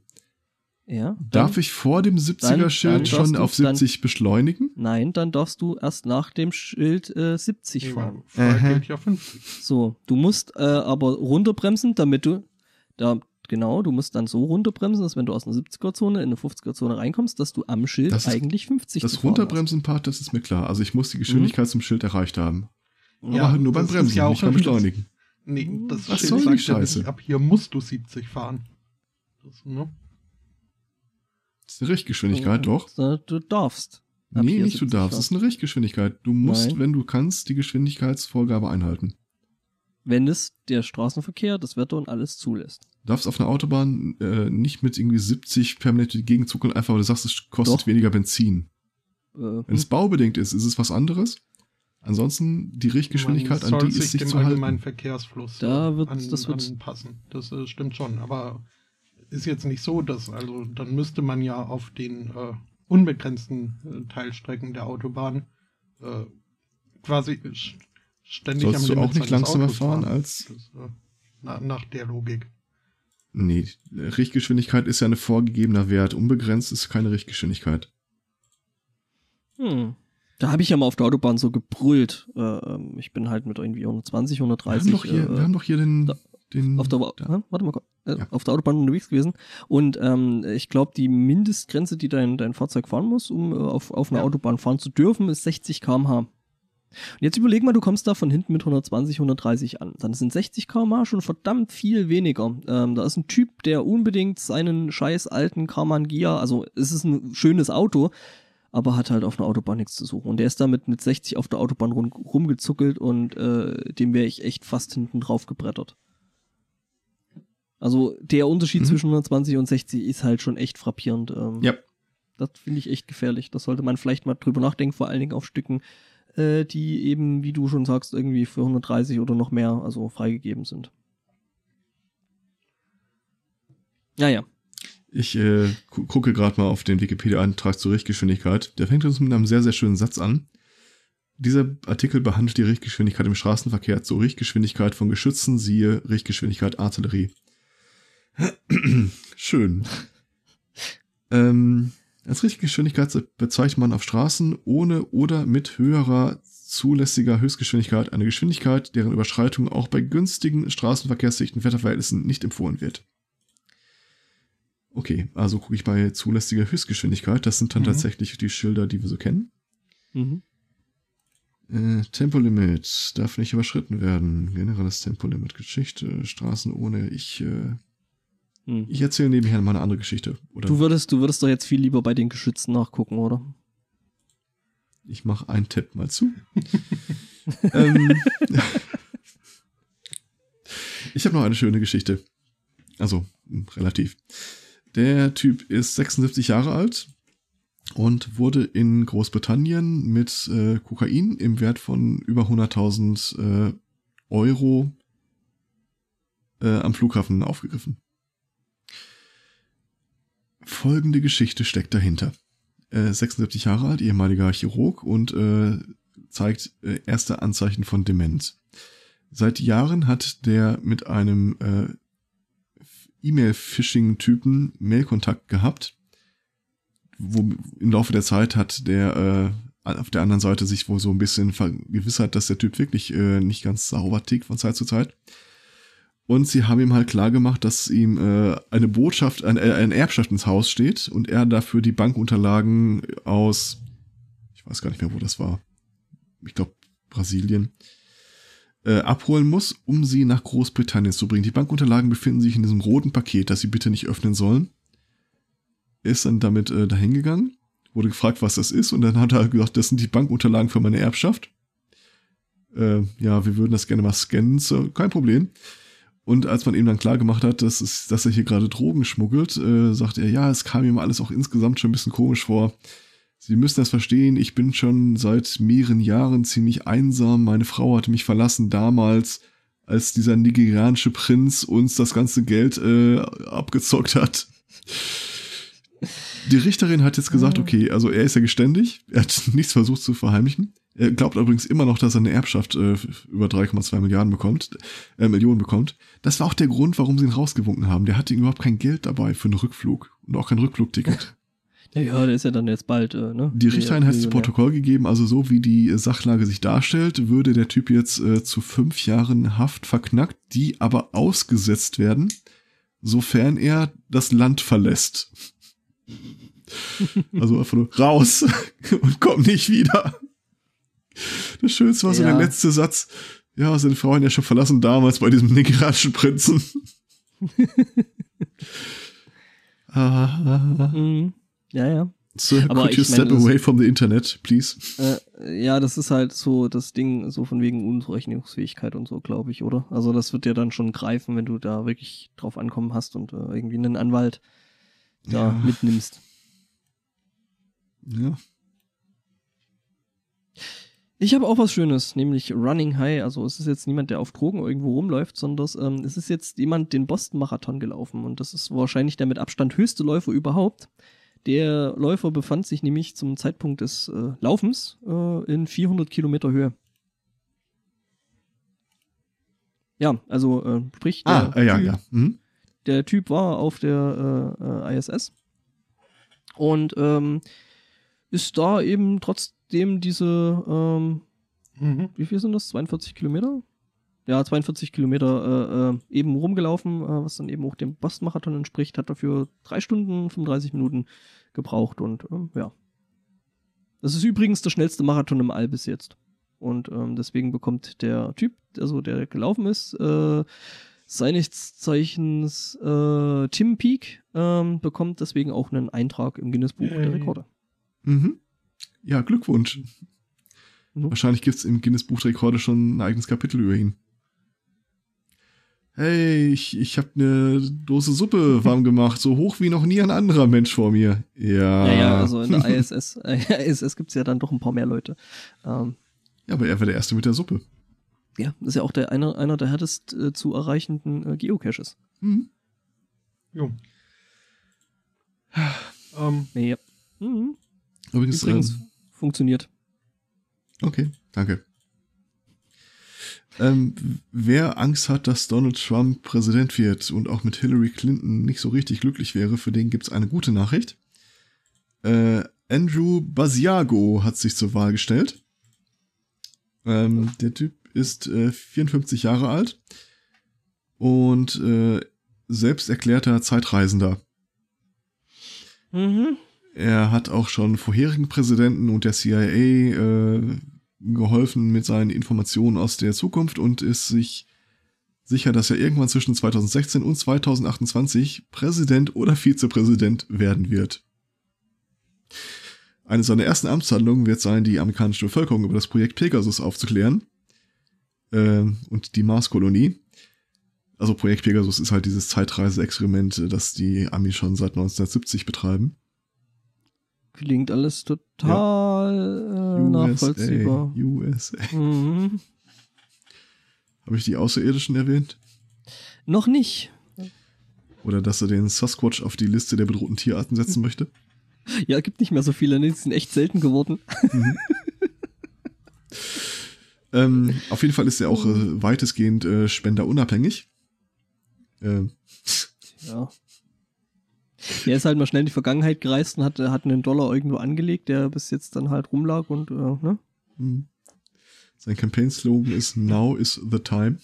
Ja. Darf dann- ich vor dem 70er dann Schild darfst schon du- auf dann- 70 beschleunigen? Nein, dann darfst du erst nach dem Schild äh, 70 Nee, fahren. ja 50. So, du musst äh, aber runterbremsen, damit du da genau, du musst dann so runterbremsen, dass wenn du aus einer 70er-Zone in eine 50er-Zone reinkommst, dass du am Schild Das ist- eigentlich 50 Das Runterbremsen-Part, das ist mir klar. Also ich muss die Mhm. Geschwindigkeit zum Schild erreicht haben. Aber Ja, halt nur beim Bremsen, ja auch nicht beim Beschleunigen. Nee, das Was Schild soll die sagt ja Scheiße? nicht, ab hier musst du 70 fahren. Das, ne? Das ist eine Richtgeschwindigkeit, doch. So, Du darfst. Ab Nee, nicht du 70 darfst. Das ist eine Richtgeschwindigkeit. Du musst, Nein. wenn du kannst, die Geschwindigkeitsvorgabe einhalten. Wenn es der Straßenverkehr, das Wetter und alles zulässt. Du darfst auf einer Autobahn äh, nicht mit irgendwie 70 permanent die Gegend zuckeln, einfach weil du sagst, es kostet Doch. weniger Benzin. Äh, Wenn es baubedingt ist, ist es was anderes. Ansonsten, die Richtgeschwindigkeit, an die ist sich sich dem zu allgemeinen halten. Verkehrsfluss Da äh, wird- an, das wird- anpassen. Das äh, stimmt schon, aber ist jetzt nicht so, dass, also dann müsste man ja auf den äh, unbegrenzten äh, Teilstrecken der Autobahn äh, quasi st- ständig Sollst du Limit auch nicht langsamer Autos fahren als... Das, äh, na, nach der Logik. Nee, Richtgeschwindigkeit ist ja ein vorgegebener Wert. Unbegrenzt ist keine Richtgeschwindigkeit. hm. Da habe ich ja mal auf der Autobahn so gebrüllt. Äh, ähm, ich bin halt mit irgendwie 120, Wir 130. haben doch hier, äh, wir haben doch hier den... da- den auf der, da. Warte mal, äh, Ja. auf der Autobahn unterwegs gewesen und ähm, ich glaube die Mindestgrenze, die dein dein Fahrzeug fahren muss, um äh, auf auf einer Ja. Autobahn fahren zu dürfen, ist 60 km/h. Und jetzt überleg mal, du kommst da von hinten mit 120, 130 an. Dann sind 60 km/h schon verdammt viel weniger. Ähm, da ist ein Typ, der unbedingt seinen scheiß alten Karmann Gia, also es ist ein schönes Auto, aber hat halt auf einer Autobahn nichts zu suchen. Und der ist damit mit 60 auf der Autobahn rum, rumgezuckelt und äh, dem wäre ich echt fast hinten drauf gebrettert. Also der Unterschied Mhm. zwischen 120 und 60 ist halt schon echt frappierend. Ähm, Ja. Das finde ich echt gefährlich. Das sollte man vielleicht mal drüber nachdenken, vor allen Dingen auf Stücken, äh, die eben, wie du schon sagst, irgendwie für 130 oder noch mehr, also freigegeben sind. Naja. Ich äh, gu gucke gerade mal auf den Wikipedia-Eintrag zur Richtgeschwindigkeit. Der fängt uns mit einem sehr, sehr schönen Satz an. Dieser Artikel behandelt die Richtgeschwindigkeit im Straßenverkehr zur Richtgeschwindigkeit von Geschützen, siehe Richtgeschwindigkeit Artillerie. [CLEARS THROAT] Schön. ähm, als Richtgeschwindigkeit bezeichnet man auf Straßen ohne oder mit höherer zulässiger Höchstgeschwindigkeit eine Geschwindigkeit, deren Überschreitung auch bei günstigen straßenverkehrsdichten Wetterverhältnissen nicht empfohlen wird. Okay, also gucke ich bei zulässiger Höchstgeschwindigkeit. Das sind dann Mhm. tatsächlich die Schilder, die wir so kennen. Mhm. Äh, Tempolimit darf nicht überschritten werden. Generelles Tempolimit, Geschichte, Straßen ohne. Ich, äh, Hm. ich erzähle nebenher mal eine andere Geschichte. Oder Du würdest, du würdest doch jetzt viel lieber bei den Geschützen nachgucken, oder? ich mache einen Tipp mal zu. [LAUGHS] ähm, ich habe noch eine schöne Geschichte. Also, mh, relativ. Der Typ ist 76 Jahre alt und wurde in Großbritannien mit äh, Kokain im Wert von über 100.000 äh, Euro äh, am Flughafen aufgegriffen. Folgende Geschichte steckt dahinter. Äh, 76 Jahre alt, ehemaliger Chirurg und äh, zeigt äh, erste Anzeichen von Demenz. Seit Jahren hat der mit einem äh, E-Mail-Phishing-Typen Mailkontakt gehabt. Wo im Laufe der Zeit hat der äh, auf der anderen Seite sich wohl so ein bisschen vergewissert, dass der Typ wirklich äh, nicht ganz sauber tickt von Zeit zu Zeit. Und sie haben ihm halt klar gemacht, dass ihm äh, eine Botschaft, ein, äh, eine Erbschaft ins Haus steht und er dafür die Bankunterlagen aus, ich weiß gar nicht mehr, wo das war. Ich glaube, Brasilien, äh, abholen muss, um sie nach Großbritannien zu bringen. Die Bankunterlagen befinden sich in diesem roten Paket, das sie bitte nicht öffnen sollen. Er ist dann damit äh, dahin gegangen, wurde gefragt, was das ist, und dann hat er gesagt, das sind die Bankunterlagen für meine Erbschaft. Äh, ja, wir würden das gerne mal scannen, so, kein Problem. Und als man ihm dann klar gemacht hat, dass, es, dass er hier gerade Drogen schmuggelt, äh, sagt er, ja, es kam ihm alles auch insgesamt schon ein bisschen komisch vor. Sie müssen das verstehen, ich bin schon seit mehreren Jahren ziemlich einsam. Meine Frau hatte mich verlassen damals, als dieser nigerianische Prinz uns das ganze Geld äh, abgezockt hat. Die Richterin hat jetzt gesagt, okay, also er ist ja geständig, er hat [LAUGHS] nichts versucht zu verheimlichen. Er glaubt übrigens immer noch, dass er eine Erbschaft äh, über 3,2 Milliarden bekommt, äh, Millionen bekommt. Das war auch der Grund, warum sie ihn rausgewunken haben. Der hatte überhaupt kein Geld dabei für einen Rückflug und auch kein Rückflugticket. [LAUGHS] Ja, ja, der ist ja dann jetzt bald, äh, ne? Die Richterin hat das Protokoll gegeben, also so wie die Sachlage sich darstellt, würde der Typ jetzt äh, zu fünf Jahren Haft verknackt, die aber ausgesetzt werden, sofern er das Land verlässt. Also einfach nur raus [LAUGHS] und komm nicht wieder. Das Schönste war so Ja. der letzte Satz. Ja, seine Frau ihn ja schon verlassen damals bei diesem nigerianischen Prinzen. ah, [LAUGHS] Mhm. Ja, ja. Sir, Aber could you step meine, away from the internet, please? Äh, ja, das ist halt so das Ding, so von wegen Unzurechnungsfähigkeit und so, glaube ich, oder? Also das wird dir dann schon greifen, wenn du da wirklich drauf ankommen hast und äh, irgendwie einen Anwalt da Ja. mitnimmst. Ja. Ich habe auch was Schönes, nämlich Running High. Also es ist jetzt niemand, der auf Drogen irgendwo rumläuft, sondern ähm, es ist jetzt jemand den Boston-Marathon gelaufen. Und das ist wahrscheinlich der mit Abstand höchste Läufer überhaupt. Der Läufer befand sich nämlich zum Zeitpunkt des äh, Laufens äh, in 400 Kilometer Höhe. Ja, also äh, sprich, der, Ah, ja, typ, ja. Mhm. Der Typ war auf der äh, äh, ISS und ähm, ist da eben trotzdem diese ähm, Mhm. wie viel sind das? 42 Kilometer? Ja, 42 Kilometer äh, äh, eben rumgelaufen, äh, was dann eben auch dem Boston-Marathon entspricht, hat dafür drei Stunden, 35 Minuten gebraucht und ähm, ja. Das ist übrigens der schnellste Marathon im All bis jetzt. Und ähm, deswegen bekommt der Typ, also der gelaufen ist, äh, seines Zeichens äh, Tim Peak, ähm, bekommt deswegen auch einen Eintrag im Guinness-Buch der Yay. Rekorde. Mhm. Ja, Glückwunsch. Mhm. Wahrscheinlich gibt's im Guinness Buch der Rekorde schon ein eigenes Kapitel über ihn. Hey, ich, ich habe eine Dose Suppe [LAUGHS] warm gemacht, so hoch wie noch nie ein anderer Mensch vor mir. Ja. Ja, ja, also in der [LAUGHS] ISS, ISS gibt's ja dann doch ein paar mehr Leute. Ähm, ja, aber er war der Erste mit der Suppe. Ja, das ist ja auch der einer, einer der härtest äh, zu erreichenden äh, Geocaches. Mhm. Jo. [SIGHS] ähm, Ja. Mhm. Übrigens, Übrigens ähm, funktioniert. Okay, danke. Ähm, wer Angst hat, dass Donald Trump Präsident wird und auch mit Hillary Clinton nicht so richtig glücklich wäre, für den gibt's eine gute Nachricht. Äh, Andrew Basiago hat sich zur Wahl gestellt. Ähm, der Typ ist äh, 54 Jahre alt und äh, selbst erklärter Zeitreisender. Mhm. Er hat auch schon vorherigen Präsidenten und der CIA äh, geholfen mit seinen Informationen aus der Zukunft und ist sich sicher, dass er irgendwann zwischen 2016 und 2028 Präsident oder Vizepräsident werden wird. Eine seiner ersten Amtshandlungen wird sein, die amerikanische Bevölkerung über das Projekt Pegasus aufzuklären äh, und die Marskolonie. Also Projekt Pegasus ist halt dieses Zeitreise-Experiment, äh, das die Amis schon seit 1970 betreiben. Klingt alles total äh, nachvollziehbar. USA. Mhm. Habe ich die Außerirdischen erwähnt? Noch nicht. Oder dass er den Sasquatch auf die Liste der bedrohten Tierarten setzen möchte? Ja, gibt nicht mehr so viele, ne? die sind echt selten geworden. [LAUGHS] Ähm, auf jeden Fall ist er auch äh, weitestgehend äh, spenderunabhängig. Ähm, Ja. Er ist halt mal schnell in die Vergangenheit gereist und hat, hat einen Dollar irgendwo angelegt, der bis jetzt dann halt rumlag und, äh, ne? hm. Sein Campaign-Slogan ist Now is the time.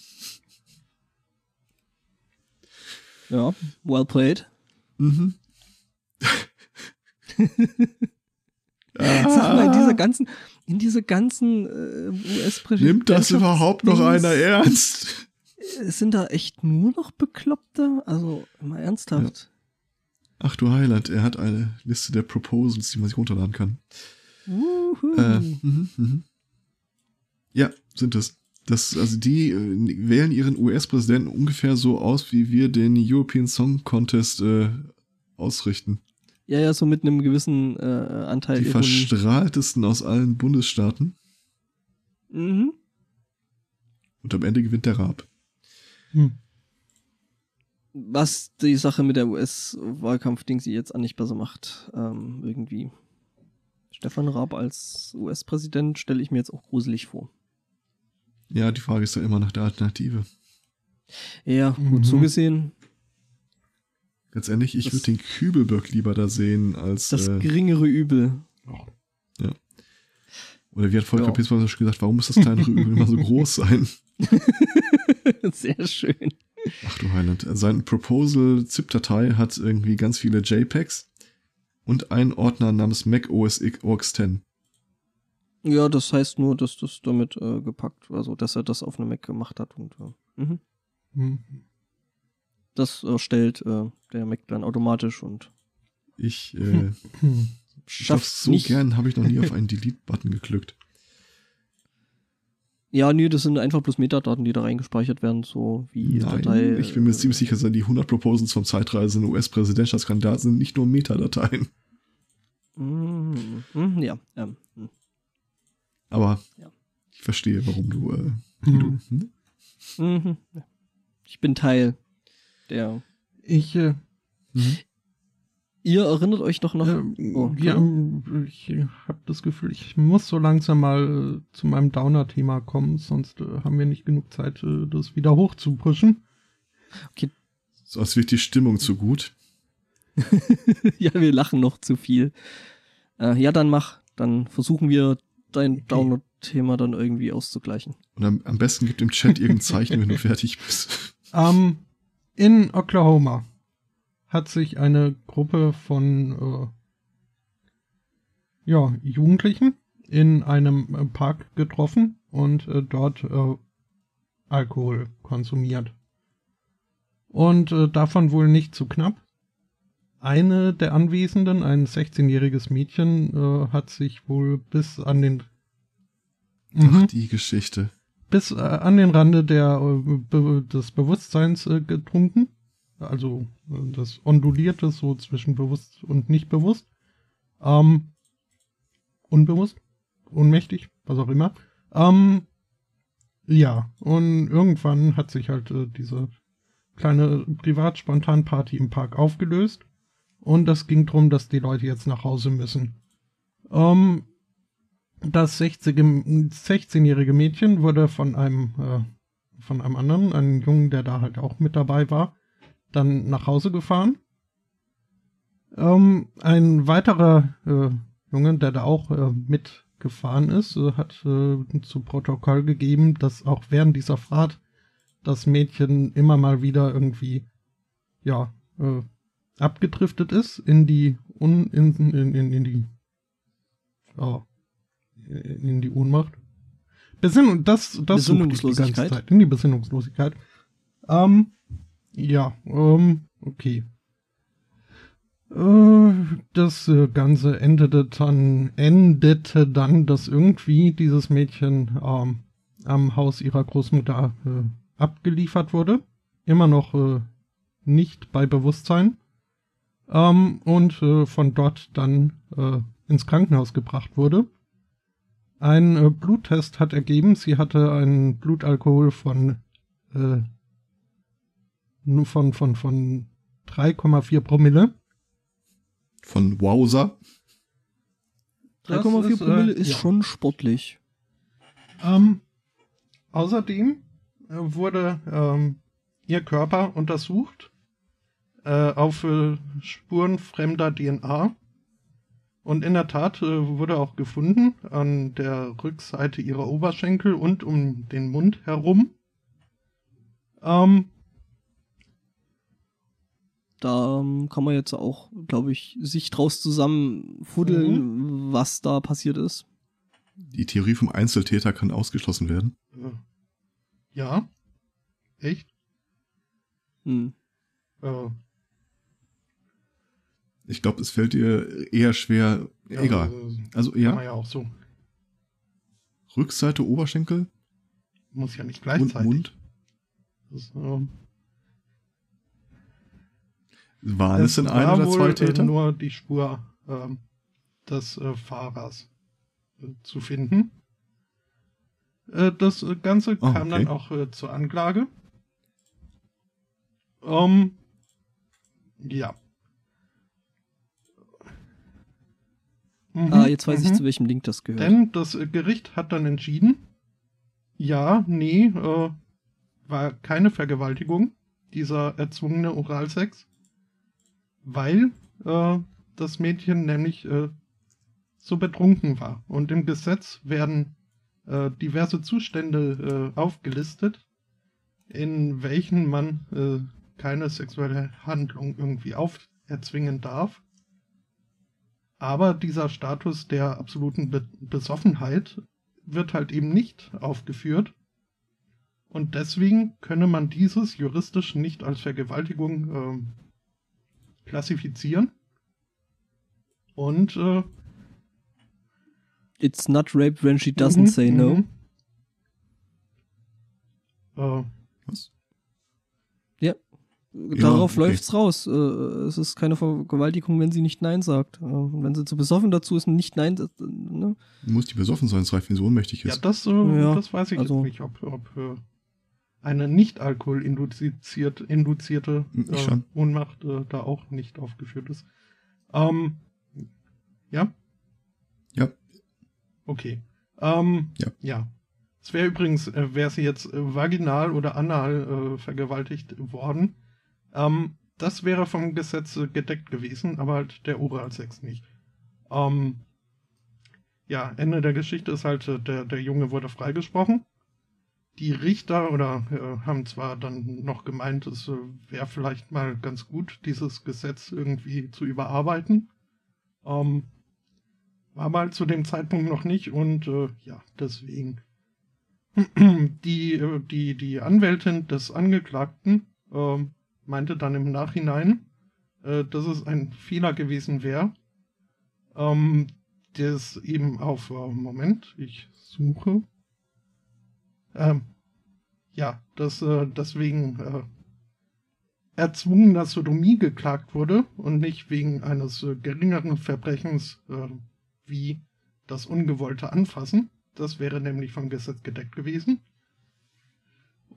Ja, well played. Mhm. [LAUGHS] Sag mal, in dieser ganzen, in dieser ganzen äh, US-Präsidentschaft. Nimmt das überhaupt noch einer ernst? Sind da echt nur noch Bekloppte? Also, mal ernsthaft. Ach du Heiland, er hat eine Liste der Proposals, die man sich runterladen kann. Äh, mhm, mhm. Ja, sind es. Das, also die äh, wählen ihren US-Präsidenten ungefähr so aus, wie wir den European Song Contest äh, ausrichten. Ja, ja, so mit einem gewissen äh, Anteil. Die Ironie. verstrahltesten aus allen Bundesstaaten. Mhm. Und am Ende gewinnt der Raab. Hm. Was die Sache mit der US-Wahlkampf-Ding sie jetzt auch nicht besser macht. Ähm, irgendwie. Stefan Raab als US-Präsident stelle ich mir jetzt auch gruselig vor. Ja, die Frage ist ja immer nach der Alternative. Ja, gut Mhm. so ehrlich, ich Das- würde den Kübelberg lieber da sehen als. Das äh, geringere Übel. oder wie hat Volker Ja. Pitzmann schon gesagt, warum muss das kleinere Übel immer so [LAUGHS] groß sein? [LAUGHS] Sehr schön. Ach du Heiland. Sein Proposal-ZIP-Datei hat irgendwie ganz viele JPEGs und einen Ordner namens Mac OS X Orgs 10. Ja, das heißt nur, dass das damit äh, gepackt, also dass er das auf eine Mac gemacht hat und äh, mhm. Hm. Das erstellt äh, der Mac dann automatisch und Ich, äh, [LAUGHS] schafft so nicht. gern, habe ich noch nie auf einen [LAUGHS] Delete-Button geklickt. Ja, nee, das sind einfach bloß Metadaten, die da reingespeichert werden, so wie Nein, Datei. ich bin mir äh, ziemlich sicher, dass die 100 Proposals vom Zeitreisen US-Präsidentschaftskandidat sind nicht nur Metadateien. Mm, mm, ja, ähm, mm. Aber Ja. ich verstehe, warum du, äh, wie du, hm? Mhm. Ich bin Teil der. Ich, äh, Mhm. Ihr erinnert euch doch noch. äh, Oh, ja, ich habe das Gefühl, ich muss so langsam mal äh, zu meinem Downer-Thema kommen, sonst äh, haben wir nicht genug Zeit, äh, das wieder hoch zu pushen. Sonst wird die Stimmung zu gut. [LAUGHS] ja, wir lachen noch zu viel. Äh, ja, dann mach. Dann versuchen wir dein Download-Thema dann irgendwie auszugleichen. Und am, am besten gibt im Chat irgendein Zeichen, wenn du [LAUGHS] fertig bist. Ähm, in Oklahoma hat sich eine Gruppe von äh, ja, Jugendlichen in einem äh, Park getroffen und äh, dort äh, Alkohol konsumiert. Und äh, davon wohl nicht zu knapp. Eine der Anwesenden, ein 16-jähriges Mädchen, äh, hat sich wohl bis an den Mhm Ach, die Geschichte. Bis äh, an den Rande der, äh, be des Bewusstseins äh, getrunken. Also äh, das ondulierte so zwischen bewusst und nicht bewusst. Ähm, unbewusst, ohnmächtig, was auch immer. Ähm, ja, und irgendwann hat sich halt äh, diese kleine Privat-Spontan-Party im Park aufgelöst. Und das ging darum, dass die Leute jetzt nach Hause müssen. Ähm, das 60 16-jährige Mädchen wurde von einem, äh, von einem anderen, einem Jungen, der da halt auch mit dabei war, dann nach Hause gefahren. Ähm, ein weiterer äh, Junge, der da auch äh, mitgefahren ist, äh, hat äh, zu Protokoll gegeben, dass auch während dieser Fahrt das Mädchen immer mal wieder irgendwie, ja, äh, abgedriftet ist in die, un, in, in, in, in die, oh, in die Ohnmacht. Besinnung, das, das die Besinnungslosigkeit? Zeit. In die Besinnungslosigkeit. Ähm, ja, ähm, okay. Äh, Das äh, Ganze endete dann, endete dann, dass irgendwie dieses Mädchen ähm, am Haus ihrer Großmutter äh, abgeliefert wurde. Immer noch äh, nicht bei Bewusstsein. Ähm, und äh, von dort dann äh, ins Krankenhaus gebracht wurde. Ein äh, Bluttest hat ergeben, sie hatte einen Blutalkohol von äh, von von von 3,4 Promille. Von Wowser. 3,4 ist, äh, Promille ist ja. schon sportlich. Ähm, außerdem äh, wurde ähm, ihr Körper untersucht äh, auf äh, Spuren fremder DNA. Und in der Tat äh, wurde auch gefunden an der Rückseite ihrer Oberschenkel und um den Mund herum. Ähm, da ähm, kann man jetzt auch, glaube ich, sich draus zusammenfuddeln, was da passiert ist. Die Theorie vom Einzeltäter kann ausgeschlossen werden. Äh, ja. Echt? Hm. Äh, Ich glaube, es fällt dir eher schwer. ja, Egal. äh, Also Kann man ja, ja auch so. Rückseite Oberschenkel, Muss ja nicht gleichzeitig. Mund. Das, ähm, Waren es denn ein oder zwei äh, Täter? nur die Spur ähm, des äh, Fahrers äh, zu finden. Äh, das äh, Ganze Ah, kam okay. dann auch äh, zur Anklage. Ähm, ja. Mhm, Ah, jetzt weiß ich, mhm. zu welchem Link das gehört. Denn das Gericht hat dann entschieden, ja, nee, äh, war keine Vergewaltigung, dieser erzwungene Oralsex, weil äh, das Mädchen nämlich äh, so betrunken war. Und im Gesetz werden äh, diverse Zustände äh, aufgelistet, in welchen man äh, keine sexuelle Handlung irgendwie auferzwingen darf. Aber dieser Status der absoluten Be Besoffenheit wird halt eben nicht aufgeführt. Und deswegen könne man dieses juristisch nicht als Vergewaltigung ähm, klassifizieren. Und äh, It's not rape when she doesn't mhm, say no. mhm. Äh, Was? Darauf okay. läuft's raus. Äh, es ist keine Vergewaltigung, wenn sie nicht Nein sagt. Äh, wenn sie zu besoffen dazu ist und nicht Nein sagt, äh, ne? Muss die besoffen sein, es reicht, wenn sie ohnmächtig ja, ist. das, äh, Ja, das weiß ich also- jetzt nicht, ob, ob eine nicht alkoholinduziert induzierte Hm, äh. Ohnmacht äh, da auch nicht aufgeführt ist. Ähm, ja? Ja. Okay. Ähm, Ja. ja. Es wäre übrigens, äh, wäre sie jetzt äh, vaginal oder anal äh, vergewaltigt worden, ähm, das wäre vom Gesetz äh, gedeckt gewesen, aber halt der Oralsex nicht. Ähm, ja, Ende der Geschichte ist halt, äh, der, der Junge wurde freigesprochen. Die Richter oder äh, haben zwar dann noch gemeint, es äh, wäre vielleicht mal ganz gut, dieses Gesetz irgendwie zu überarbeiten. Ähm, war mal zu dem Zeitpunkt noch nicht und äh, ja, deswegen. [CLEARS THROAT] Die, die, die Anwältin des Angeklagten ähm, meinte dann im Nachhinein, äh, dass es ein Fehler gewesen wäre, ähm, das eben auf, äh, Moment, ich suche, ähm, ja, dass äh, deswegen äh, erzwungener Sodomie geklagt wurde und nicht wegen eines äh, geringeren Verbrechens äh, wie das ungewollte Anfassen. Das wäre nämlich vom Gesetz gedeckt gewesen.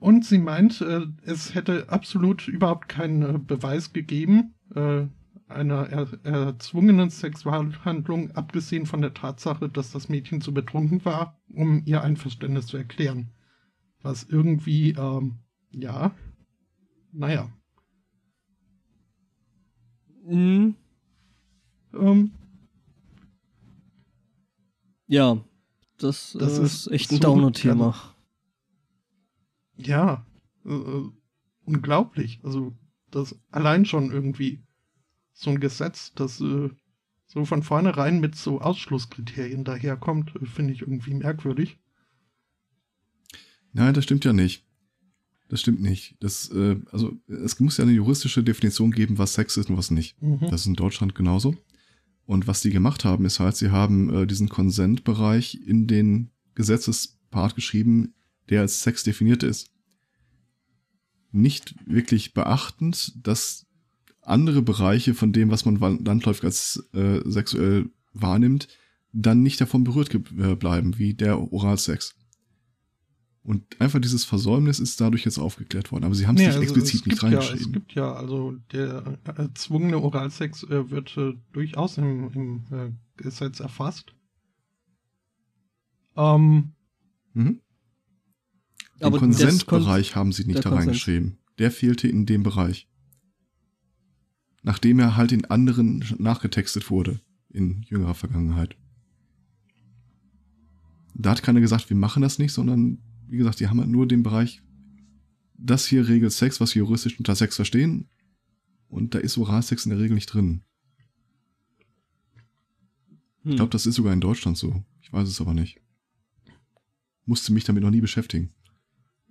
Und sie meint, äh, es hätte absolut überhaupt keinen äh, Beweis gegeben äh, einer er erzwungenen Sexualhandlung, abgesehen von der Tatsache, dass das Mädchen zu betrunken war, um ihr Einverständnis zu erklären. Was irgendwie, ähm, ja, naja, Mhm. ähm, Ja, das, Das äh, ist echt ein Downer-Thema. Ja, äh, äh, unglaublich. Also, das allein schon irgendwie so ein Gesetz, das äh, so von vornherein mit so Ausschlusskriterien daherkommt, äh, finde ich irgendwie merkwürdig. Nein, das stimmt ja nicht. Das stimmt nicht. Das, äh, also, es muss ja eine juristische Definition geben, was Sex ist und was nicht. Mhm. Das ist in Deutschland genauso. Und was die gemacht haben, ist halt, sie haben äh, diesen Consent-Bereich in den Gesetzespart geschrieben, der als Sex definiert ist. Nicht wirklich beachtend, dass andere Bereiche von dem, was man landläufig als äh, sexuell wahrnimmt, dann nicht davon berührt äh, bleiben, wie der Oralsex. Und einfach dieses Versäumnis ist dadurch jetzt aufgeklärt worden. Aber sie haben es Nee, nicht also explizit es nicht gibt ja, reingeschrieben. Es gibt ja, also der äh, erzwungene Oralsex äh, wird äh, durchaus im, im äh, Gesetz erfasst. Ähm, Mhm. Den Aber Konsentbereich haben sie nicht da Konsens. reingeschrieben. Der fehlte in dem Bereich. Nachdem er halt in anderen nachgetextet wurde, in jüngerer Vergangenheit. Da hat keiner gesagt, wir machen das nicht, sondern, wie gesagt, die haben halt nur den Bereich, das hier regelt Sex, was wir juristisch unter Sex verstehen. und da ist Oralsex in der Regel nicht drin. Hm. Ich glaube, das ist sogar in Deutschland so. Ich weiß es aber nicht. Musste mich damit noch nie beschäftigen.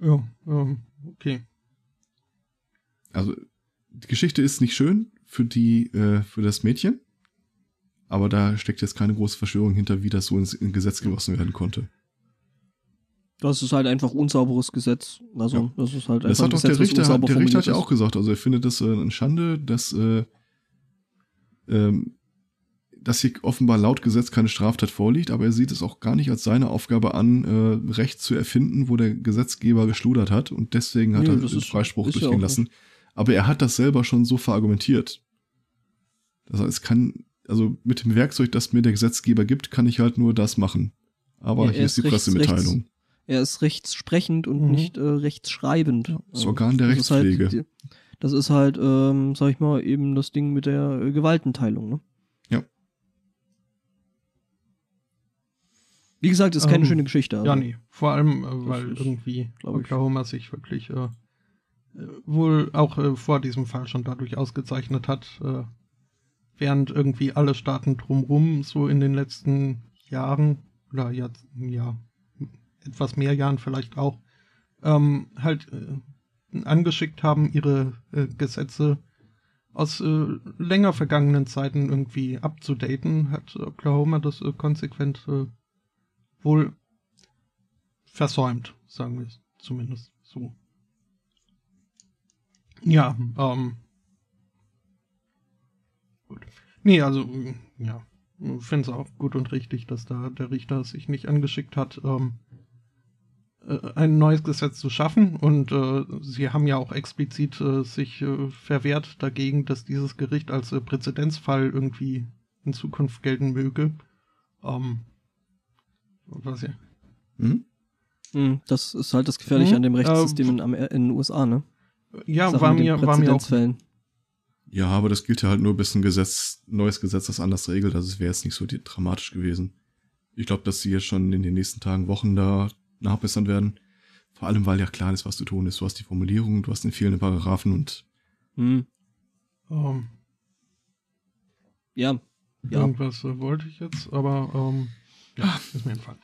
Ja, ähm, okay. Also, die Geschichte ist nicht schön für die, äh, für das Mädchen. Aber da steckt jetzt keine große Verschwörung hinter, wie das so ins in Gesetz gegossen werden konnte. Das ist halt einfach unsauberes Gesetz. Also, Ja. das ist halt Das einfach hat ein auch der Richter, der Richter hat ja auch gesagt. Also er findet das äh, eine Schande, dass, äh, ähm, dass hier offenbar laut Gesetz keine Straftat vorliegt, aber er sieht es auch gar nicht als seine Aufgabe an, äh, Recht zu erfinden, wo der Gesetzgeber geschludert hat und deswegen hat Nö, er das den ist- Freispruch ist durchgehen lassen. Aber er hat das selber schon so verargumentiert. Also es kann, also mit dem Werkzeug, das mir der Gesetzgeber gibt, kann ich halt nur das machen. Aber Ja, er hier ist die rechts- Pressemitteilung. Er ist rechtssprechend und Mhm. nicht äh, rechtsschreibend. Das Organ der das ist halt Rechtspflege. das ist halt, ähm, sag ich mal, eben das Ding mit der äh, Gewaltenteilung, ne? Wie gesagt, ist keine Ähm, schöne Geschichte. also. Ja, nee. Vor allem, äh, weil ist, irgendwie glaub ich- Oklahoma sich wirklich äh, äh, wohl auch äh, vor diesem Fall schon dadurch ausgezeichnet hat, äh, während irgendwie alle Staaten drumrum so in den letzten Jahren oder ja, ja etwas mehr Jahren vielleicht auch ähm, halt äh, angeschickt haben, ihre Gesetze aus länger vergangenen Zeiten irgendwie abzudaten, hat Oklahoma das konsequent wohl versäumt, sagen wir es zumindest so. Ja, ähm. Gut. Nee, also, äh, ja. Finde es auch gut und richtig, dass da der Richter sich nicht angeschickt hat, ähm, äh, ein neues Gesetz zu schaffen. Und äh, sie haben ja auch explizit äh, sich äh, verwehrt dagegen, dass dieses Gericht als Präzedenzfall irgendwie in Zukunft gelten möge. Ähm, was ja. Mhm. Mhm, Das ist halt das Gefährliche Mhm, an dem Rechtssystem äh, in, Am- in den USA, ne? Ja, Sachen war mir, war mir auch. Ja, aber das gilt ja halt nur, bis ein Gesetz, neues Gesetz das anders regelt. Also es wäre jetzt nicht so dramatisch gewesen. Ich glaube, dass sie jetzt schon in den nächsten Tagen, Wochen da nachbessern werden. Vor allem, weil ja klar ist, was zu tun ist. Du hast die Formulierung, du hast den fehlenden Paragraphen und Mhm. Ähm, Ja, ja. Irgendwas äh, wollte ich jetzt, aber ähm, ja, ist mir entfallen.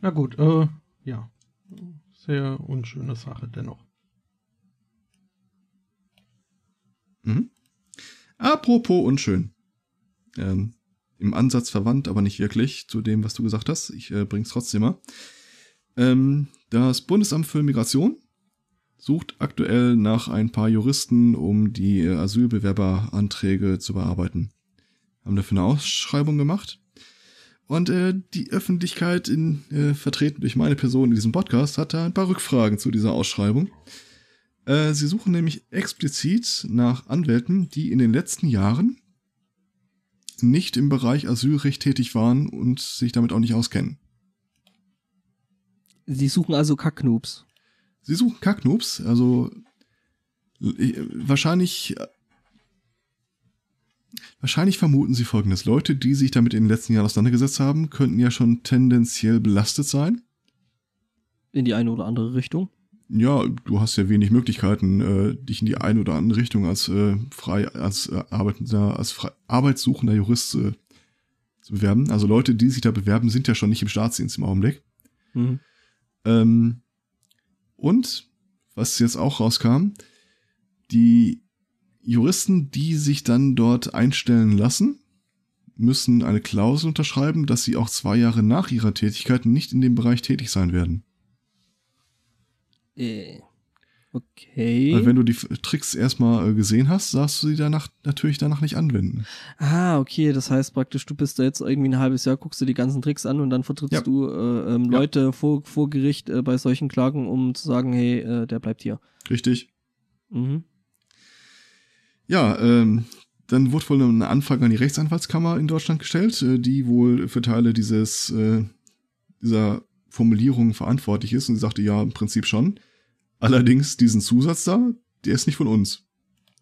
Na gut, äh, ja. Sehr unschöne Sache dennoch. Mhm. Apropos unschön. Ähm, Im Ansatz verwandt, aber nicht wirklich zu dem, was du gesagt hast. Ich äh, bring's trotzdem mal. Ähm, das Bundesamt für Migration sucht aktuell nach ein paar Juristen, um die äh, Asylbewerberanträge zu bearbeiten. Haben dafür eine Ausschreibung gemacht. Und äh, die Öffentlichkeit, in, äh, vertreten durch meine Person in diesem Podcast, hat da ein paar Rückfragen zu dieser Ausschreibung. Äh, sie suchen nämlich explizit nach Anwälten, die in den letzten Jahren nicht im Bereich Asylrecht tätig waren und sich damit auch nicht auskennen. Sie suchen also Kacknoobs. Sie suchen Kacknoobs, also äh, wahrscheinlich wahrscheinlich vermuten sie folgendes. Leute, die sich damit in den letzten Jahren auseinandergesetzt haben, könnten ja schon tendenziell belastet sein. In die eine oder andere Richtung. Ja, du hast ja wenig Möglichkeiten, äh, dich in die eine oder andere Richtung als äh, frei, als äh, arbeitender, als frei, arbeitssuchender Jurist äh, zu bewerben. Also Leute, die sich da bewerben, sind ja schon nicht im Staatsdienst im Augenblick. Mhm. Ähm, und was jetzt auch rauskam, die Juristen, die sich dann dort einstellen lassen, müssen eine Klausel unterschreiben, dass sie auch zwei Jahre nach ihrer Tätigkeit nicht in dem Bereich tätig sein werden. Äh. Okay. Weil wenn du die Tricks erstmal äh, gesehen hast, darfst du sie danach natürlich danach nicht anwenden. Ah, okay, das heißt praktisch, du bist da jetzt irgendwie ein halbes Jahr, guckst dir die ganzen Tricks an und dann vertrittst Ja. du äh, ähm, Ja. Leute vor, vor Gericht äh, bei solchen Klagen, um zu sagen, hey, äh, der bleibt hier. Richtig. Mhm. Ja, ähm, dann wurde wohl eine Anfrage an die Rechtsanwaltskammer in Deutschland gestellt, äh, die wohl für Teile dieses äh, dieser Formulierung verantwortlich ist und sie sagte, ja, im Prinzip schon. Allerdings diesen Zusatz da, der ist nicht von uns.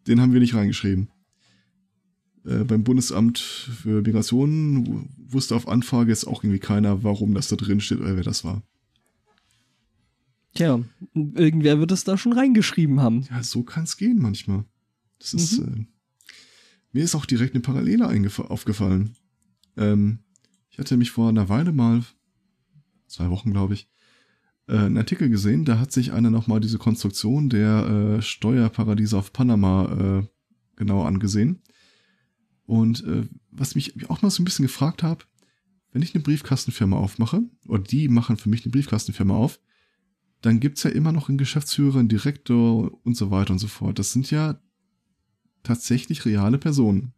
Den haben wir nicht reingeschrieben. Äh, beim Bundesamt für Migration wusste auf Anfrage jetzt auch irgendwie keiner, warum das da drin steht oder wer das war. Tja, irgendwer wird es da schon reingeschrieben haben. Ja, so kann's gehen manchmal. Das ist, äh, mir ist auch direkt eine Parallele aufgefallen. Ähm, ich hatte mich vor einer Weile mal, zwei Wochen glaube ich, äh, einen Artikel gesehen, da hat sich einer nochmal diese Konstruktion der äh, Steuerparadiese auf Panama äh, genau angesehen. Und äh, was mich auch mal so ein bisschen gefragt habe, wenn ich eine Briefkastenfirma aufmache, oder die machen für mich eine Briefkastenfirma auf, dann gibt's ja immer noch einen Geschäftsführer, einen Direktor und so weiter und so fort. Das sind ja tatsächlich reale Personen.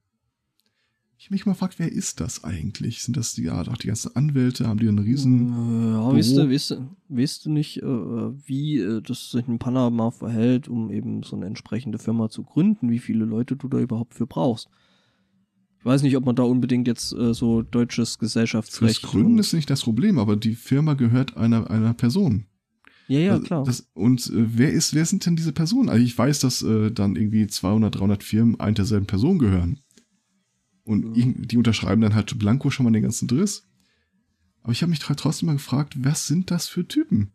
Ich mich mal fragt, wer ist das eigentlich? Sind das die, ja, auch die ganzen Anwälte? Haben die einen riesen. Ja, weißt du, weißt, du, weißt du nicht, äh, wie äh, das sich in Panama verhält, um eben so eine entsprechende Firma zu gründen, wie viele Leute du da überhaupt für brauchst? Ich weiß nicht, ob man da unbedingt jetzt äh, so deutsches Gesellschaftsrecht. Das Gründen ist nicht das Problem, aber die Firma gehört einer, einer Person. Ja, ja, also, klar. Das, und äh, wer ist, wer sind denn diese Personen? Also ich weiß, dass äh, dann irgendwie 200, 300 Firmen ein derselben Person gehören. Und mhm. die unterschreiben dann halt blanko schon mal den ganzen Driss. Aber ich habe mich trotzdem mal gefragt, was sind das für Typen?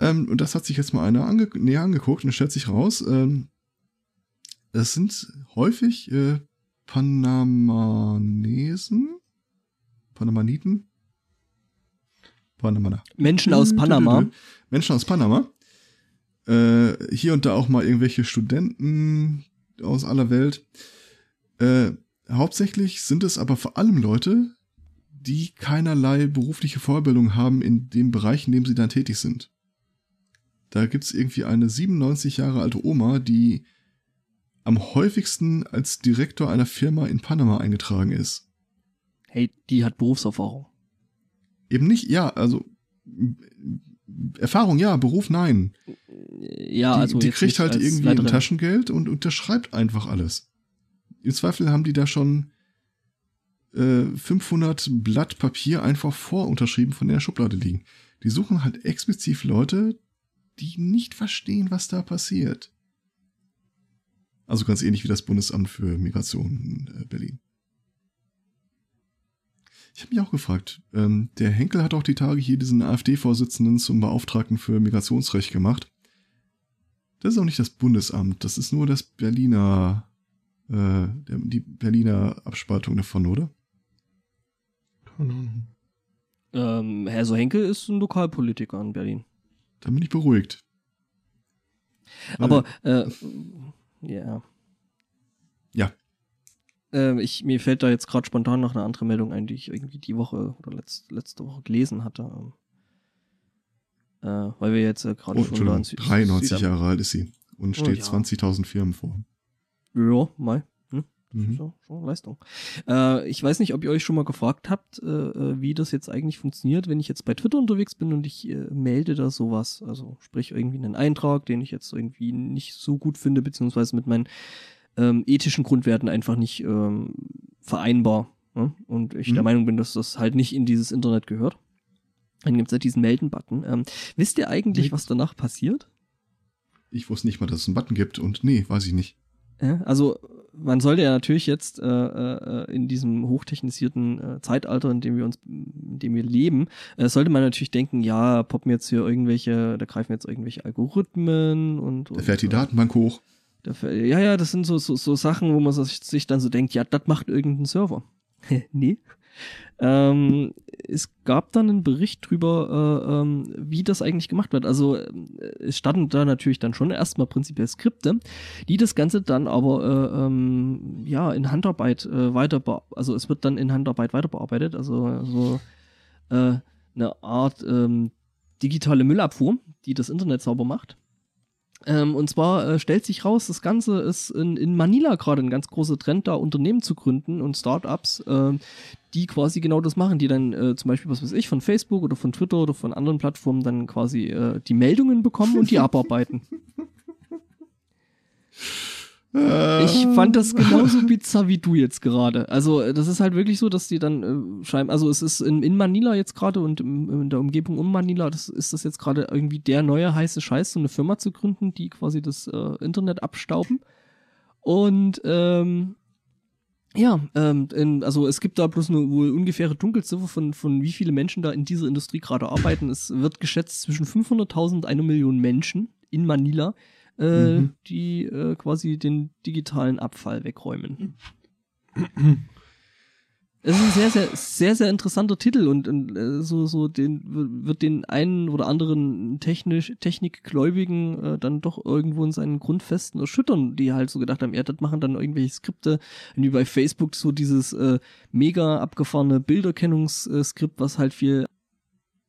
Ähm, und das hat sich jetzt mal einer ange näher angeguckt und stellt sich raus, ähm, es sind häufig äh, Panamanesen, Panamaniten, Panama. Menschen aus Panama. Menschen aus Panama. Äh, hier und da auch mal irgendwelche Studenten aus aller Welt. Äh, hauptsächlich sind es aber vor allem Leute, die keinerlei berufliche Vorbildung haben in dem Bereich, in dem sie dann tätig sind. Da gibt's irgendwie eine 97 Jahre alte Oma, die am häufigsten als Direktor einer Firma in Panama eingetragen ist. Hey, die hat Berufserfahrung. Eben nicht, ja, also Erfahrung ja, Beruf nein. Ja, die, also die kriegt halt irgendwie Leiterin. ein Taschengeld und unterschreibt einfach alles. Im Zweifel haben die da schon äh, 500 Blatt Papier einfach vorunterschrieben von der Schublade liegen. Die suchen halt explizit Leute, die nicht verstehen, was da passiert. Also ganz ähnlich wie das Bundesamt für Migration in äh, Berlin. Ich habe mich auch gefragt, ähm, der Henkel hat auch die Tage hier diesen AfD-Vorsitzenden zum Beauftragten für Migrationsrecht gemacht. Das ist auch nicht das Bundesamt, das ist nur das Berliner, äh, der, die Berliner Abspaltung davon, oder? Ähm, Herr so Henkel ist ein Lokalpolitiker in Berlin. Dann bin ich beruhigt. Aber, äh, ja. Ja. Äh, ich, mir fällt da jetzt gerade spontan noch eine andere Meldung ein, die ich irgendwie die Woche oder letzt, letzte Woche gelesen hatte. Äh, weil wir jetzt äh, gerade oh, schon da 93 Südam Jahre alt ist sie und steht oh, ja. 20.000 Firmen vor. Ja, mal. Hm? Mhm. So, schon Leistung. Äh, ich weiß nicht, ob ihr euch schon mal gefragt habt, äh, äh, wie das jetzt eigentlich funktioniert, wenn ich jetzt bei Twitter unterwegs bin und ich äh, melde da sowas. Also sprich irgendwie einen Eintrag, den ich jetzt irgendwie nicht so gut finde, beziehungsweise mit meinen ähm, ethischen Grundwerten einfach nicht ähm, vereinbar. Ne? Und ich mhm. der Meinung bin, dass das halt nicht in dieses Internet gehört. Dann gibt's halt diesen Melden-Button. Ähm, wisst ihr eigentlich, was danach passiert? Ich wusste nicht mal, dass es einen Button gibt und nee, weiß ich nicht. Ja, also man sollte ja natürlich jetzt äh, äh, in diesem hochtechnisierten äh, Zeitalter, in dem wir uns, in dem wir leben, äh, sollte man natürlich denken, ja, poppen jetzt hier irgendwelche, da greifen jetzt irgendwelche Algorithmen und, und da fährt die Datenbank hoch. Ja, ja, das sind so, so, so Sachen, wo man sich dann so denkt, ja, das macht irgendein Server. [LAUGHS] nee. Ähm, es gab dann einen Bericht drüber, äh, ähm, wie das eigentlich gemacht wird. Also äh, es standen da natürlich dann schon erstmal prinzipiell Skripte, die das Ganze dann aber äh, ähm, ja in Handarbeit äh, weiter, also es wird dann in Handarbeit weiter bearbeitet, also, also äh, eine Art ähm, digitale Müllabfuhr, die das Internet sauber macht. Ähm, und zwar äh, stellt sich raus, das Ganze ist in, in Manila gerade ein ganz großer Trend, da Unternehmen zu gründen und Startups, äh, die quasi genau das machen, die dann äh, zum Beispiel, was weiß ich, von Facebook oder von Twitter oder von anderen Plattformen dann quasi äh, die Meldungen bekommen und die [LAUGHS] abarbeiten. [LAUGHS] Ich fand das [LAUGHS] genauso bizarr wie du jetzt gerade. Also, das ist halt wirklich so, dass die dann äh, schreiben, also es ist in, in Manila jetzt gerade und im, in der Umgebung um Manila, das ist das jetzt gerade irgendwie der neue heiße Scheiß, so eine Firma zu gründen, die quasi das äh, Internet abstauben. Und ähm, ja, ähm, in, also es gibt da bloß eine wohl ungefähre Dunkelziffer von, von wie viele Menschen da in dieser Industrie gerade arbeiten. Es wird geschätzt zwischen 500.000 und einer Million Menschen in Manila äh, Mhm. die äh, quasi den digitalen Abfall wegräumen. Es ist ein sehr, sehr, sehr, sehr interessanter Titel und, und äh, so, so den wird den einen oder anderen technisch, Technikgläubigen äh, dann doch irgendwo in seinen Grundfesten erschüttern, die halt so gedacht haben, ja, das machen dann irgendwelche Skripte, wie bei Facebook so dieses äh, mega abgefahrene Bilderkennungsskript, was halt viel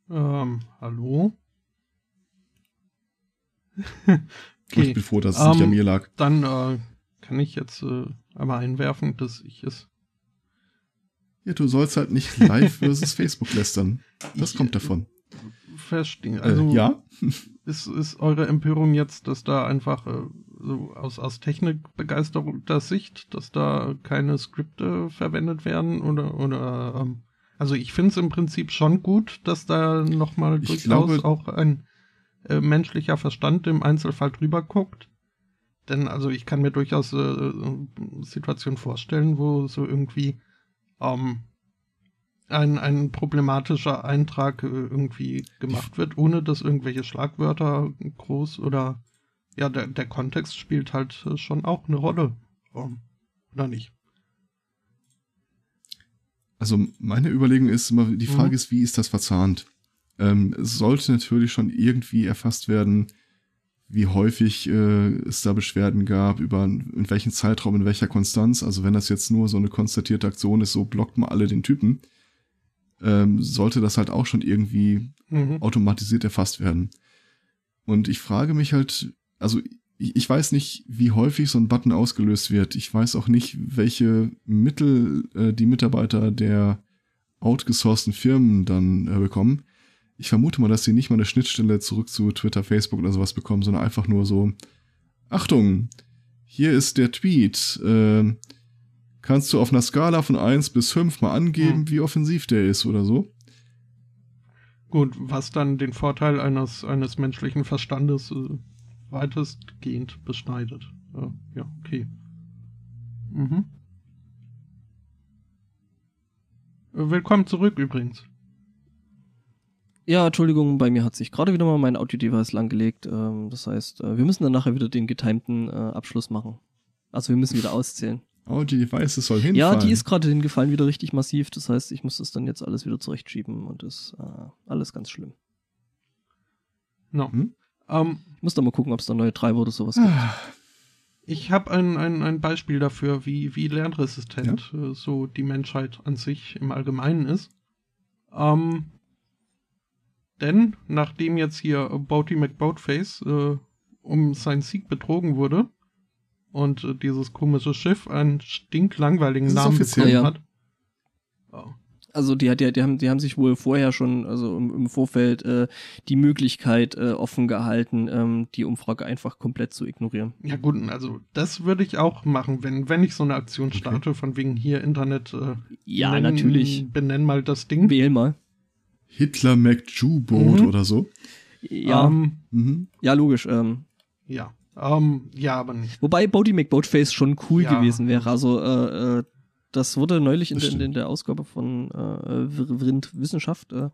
Ähm, hallo? [LAUGHS] Und ich okay, bin froh, dass es nicht Ähm, an mir lag. dann äh, kann ich jetzt äh, einmal einwerfen, dass ich es. Ja, du sollst halt nicht [LAUGHS] live versus Facebook lästern. Das Ich, kommt davon. verstehe. Also äh, ja? [LAUGHS] ist, ist eure Empörung jetzt, dass da einfach äh, so aus, aus technikbegeisterter Sicht, dass da keine Skripte verwendet werden oder oder ähm, also ich finde es im Prinzip schon gut, dass da nochmal durchaus glaube- auch ein äh, menschlicher Verstand im Einzelfall drüber guckt. Denn also ich kann mir durchaus äh, äh, Situationen vorstellen, wo so irgendwie ähm, ein, ein problematischer Eintrag äh, irgendwie gemacht wird, ohne dass irgendwelche Schlagwörter groß oder ja, der, der Kontext spielt halt äh, schon auch eine Rolle. Ähm, oder nicht? Also meine Überlegung ist immer, die Frage Mhm. ist, wie ist das verzahnt? Ähm, es sollte natürlich schon irgendwie erfasst werden, wie häufig äh, es da Beschwerden gab, über in welchem Zeitraum, in welcher Konstanz. Also wenn das jetzt nur so eine konstatierte Aktion ist, so blockt man alle den Typen, ähm, sollte das halt auch schon irgendwie Mhm. automatisiert erfasst werden. Und ich frage mich halt, also ich, ich weiß nicht, wie häufig so ein Button ausgelöst wird. Ich weiß auch nicht, welche Mittel äh, die Mitarbeiter der outgesourcten Firmen dann äh, bekommen. Ich vermute mal, dass sie nicht mal eine Schnittstelle zurück zu Twitter, Facebook oder sowas bekommen, sondern einfach nur so, Achtung, hier ist der Tweet. Äh, kannst du auf einer Skala von 1 bis 5 mal angeben, Hm. wie offensiv der ist oder so? Gut, was dann den Vorteil eines, eines menschlichen Verstandes äh, weitestgehend beschneidet. Äh, ja, okay. Mhm. Äh, Willkommen zurück übrigens. Ja, Entschuldigung, bei mir hat sich gerade wieder mal mein Audio-Device langgelegt. Ähm, das heißt, äh, wir müssen dann nachher wieder den getimten äh, Abschluss machen. Also wir müssen wieder auszählen. Oh, die Device soll hinfallen. Ja, die ist gerade hingefallen wieder richtig massiv. Das heißt, ich muss das dann jetzt alles wieder zurechtschieben und das ist äh, alles ganz schlimm. No. Hm? Ähm, Ich muss da mal gucken, ob es da neue Treiber oder sowas gibt. Ah, ich habe ein, ein, ein Beispiel dafür, wie, wie lernresistent äh, so die Menschheit an sich im Allgemeinen ist. Ähm, denn nachdem jetzt hier Boaty McBoatface äh, um seinen Sieg betrogen wurde und äh, dieses komische Schiff einen stinklangweiligen Namen bekommen Ja. hat. Oh. Also die, hat ja, die, haben, die haben sich wohl vorher schon, also im, im Vorfeld, äh, die Möglichkeit äh, offen gehalten, ähm, die Umfrage einfach komplett zu ignorieren. Ja gut, also das würde ich auch machen, wenn, wenn ich so eine Aktion Okay. starte, von wegen hier Internet äh, Ja, nenn- natürlich. benenn mal das Ding. Wähl mal. Hitler McJu-Boat Mhm. oder so. Ja, Ähm, Mhm. ja logisch. Ähm, ja. Ähm, ja, aber nicht. Wobei Bodie McBoatface schon cool Ja. gewesen wäre. Also äh, äh, das wurde neulich in, in, in der Ausgabe von äh, Vrind Wissenschaft äh,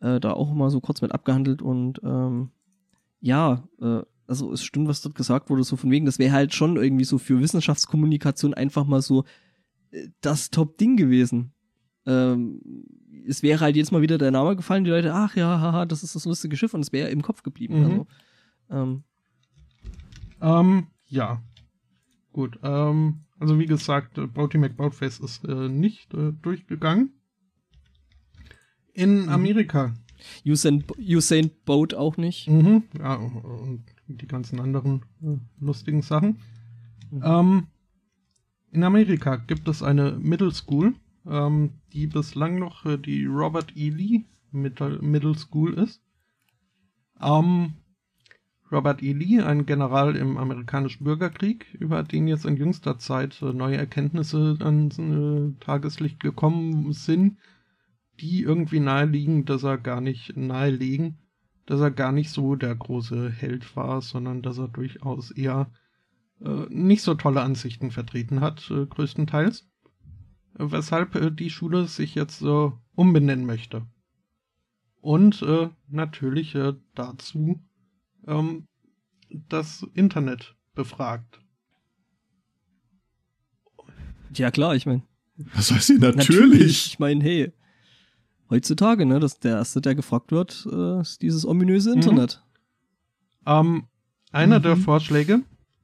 äh, da auch mal so kurz mit abgehandelt und ähm, ja, äh, also es stimmt, was dort gesagt wurde, so von wegen, das wäre halt schon irgendwie so für Wissenschaftskommunikation einfach mal so äh, das Top-Ding gewesen. Ähm, es wäre halt jetzt mal wieder der Name gefallen, die Leute, ach ja, haha, das ist das lustige Schiff und es wäre im Kopf geblieben. Mhm. Also, ähm, Ähm, ja. Gut. Ähm, also wie gesagt, äh, Boaty McBoatface ist äh, nicht äh, durchgegangen. In Mhm. Amerika. Usain, Usain Boat auch nicht. Mhm. Ja, und die ganzen anderen äh, lustigen Sachen. Mhm. Ähm, in Amerika gibt es eine Middle School, ähm, die bislang noch äh, die Robert E. Lee Middle, School ist. Ähm, Robert E. Lee, ein General im amerikanischen Bürgerkrieg, über den jetzt in jüngster Zeit äh, neue Erkenntnisse ans äh, Tageslicht gekommen sind, die irgendwie naheliegen, dass er gar nicht nahelegen, dass er gar nicht so der große Held war, sondern dass er durchaus eher äh, nicht so tolle Ansichten vertreten hat, äh, größtenteils. Weshalb äh, die Schule sich jetzt so umbenennen möchte. Und äh, natürlich äh, dazu ähm, das Internet befragt. Ja, klar, ich meine. Was heißt sie? Natürlich. Ich meine, hey, heutzutage, ne, das, der erste, der gefragt wird, äh, ist dieses ominöse Internet. Ähm, einer Mhm. der Vorschläge,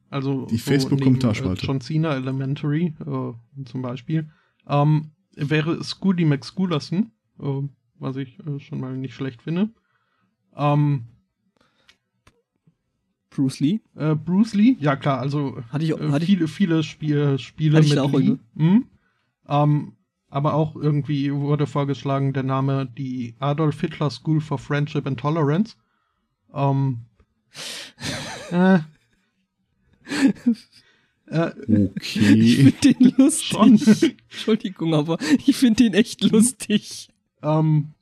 also Die so Facebook-Kommentarspalte. äh, John Cena Elementary äh, zum Beispiel, ähm, wäre Scooty McSchoolerson, äh, was ich äh, schon mal nicht schlecht finde. Ähm, Bruce Lee. äh, Bruce Lee, ja klar, also Hatte ich, äh, hatte ich, viele, viele Spiel, Spiele Hatte ich mit auch Lee. Mhm. Ähm, aber auch irgendwie wurde vorgeschlagen der Name die Adolf Hitler School for Friendship and Tolerance. Ähm, [LAUGHS] äh, [LAUGHS] äh, [LAUGHS] ich Okay. finde den lustig. Schon. [LAUGHS] Entschuldigung, aber ich finde den echt lustig. ähm,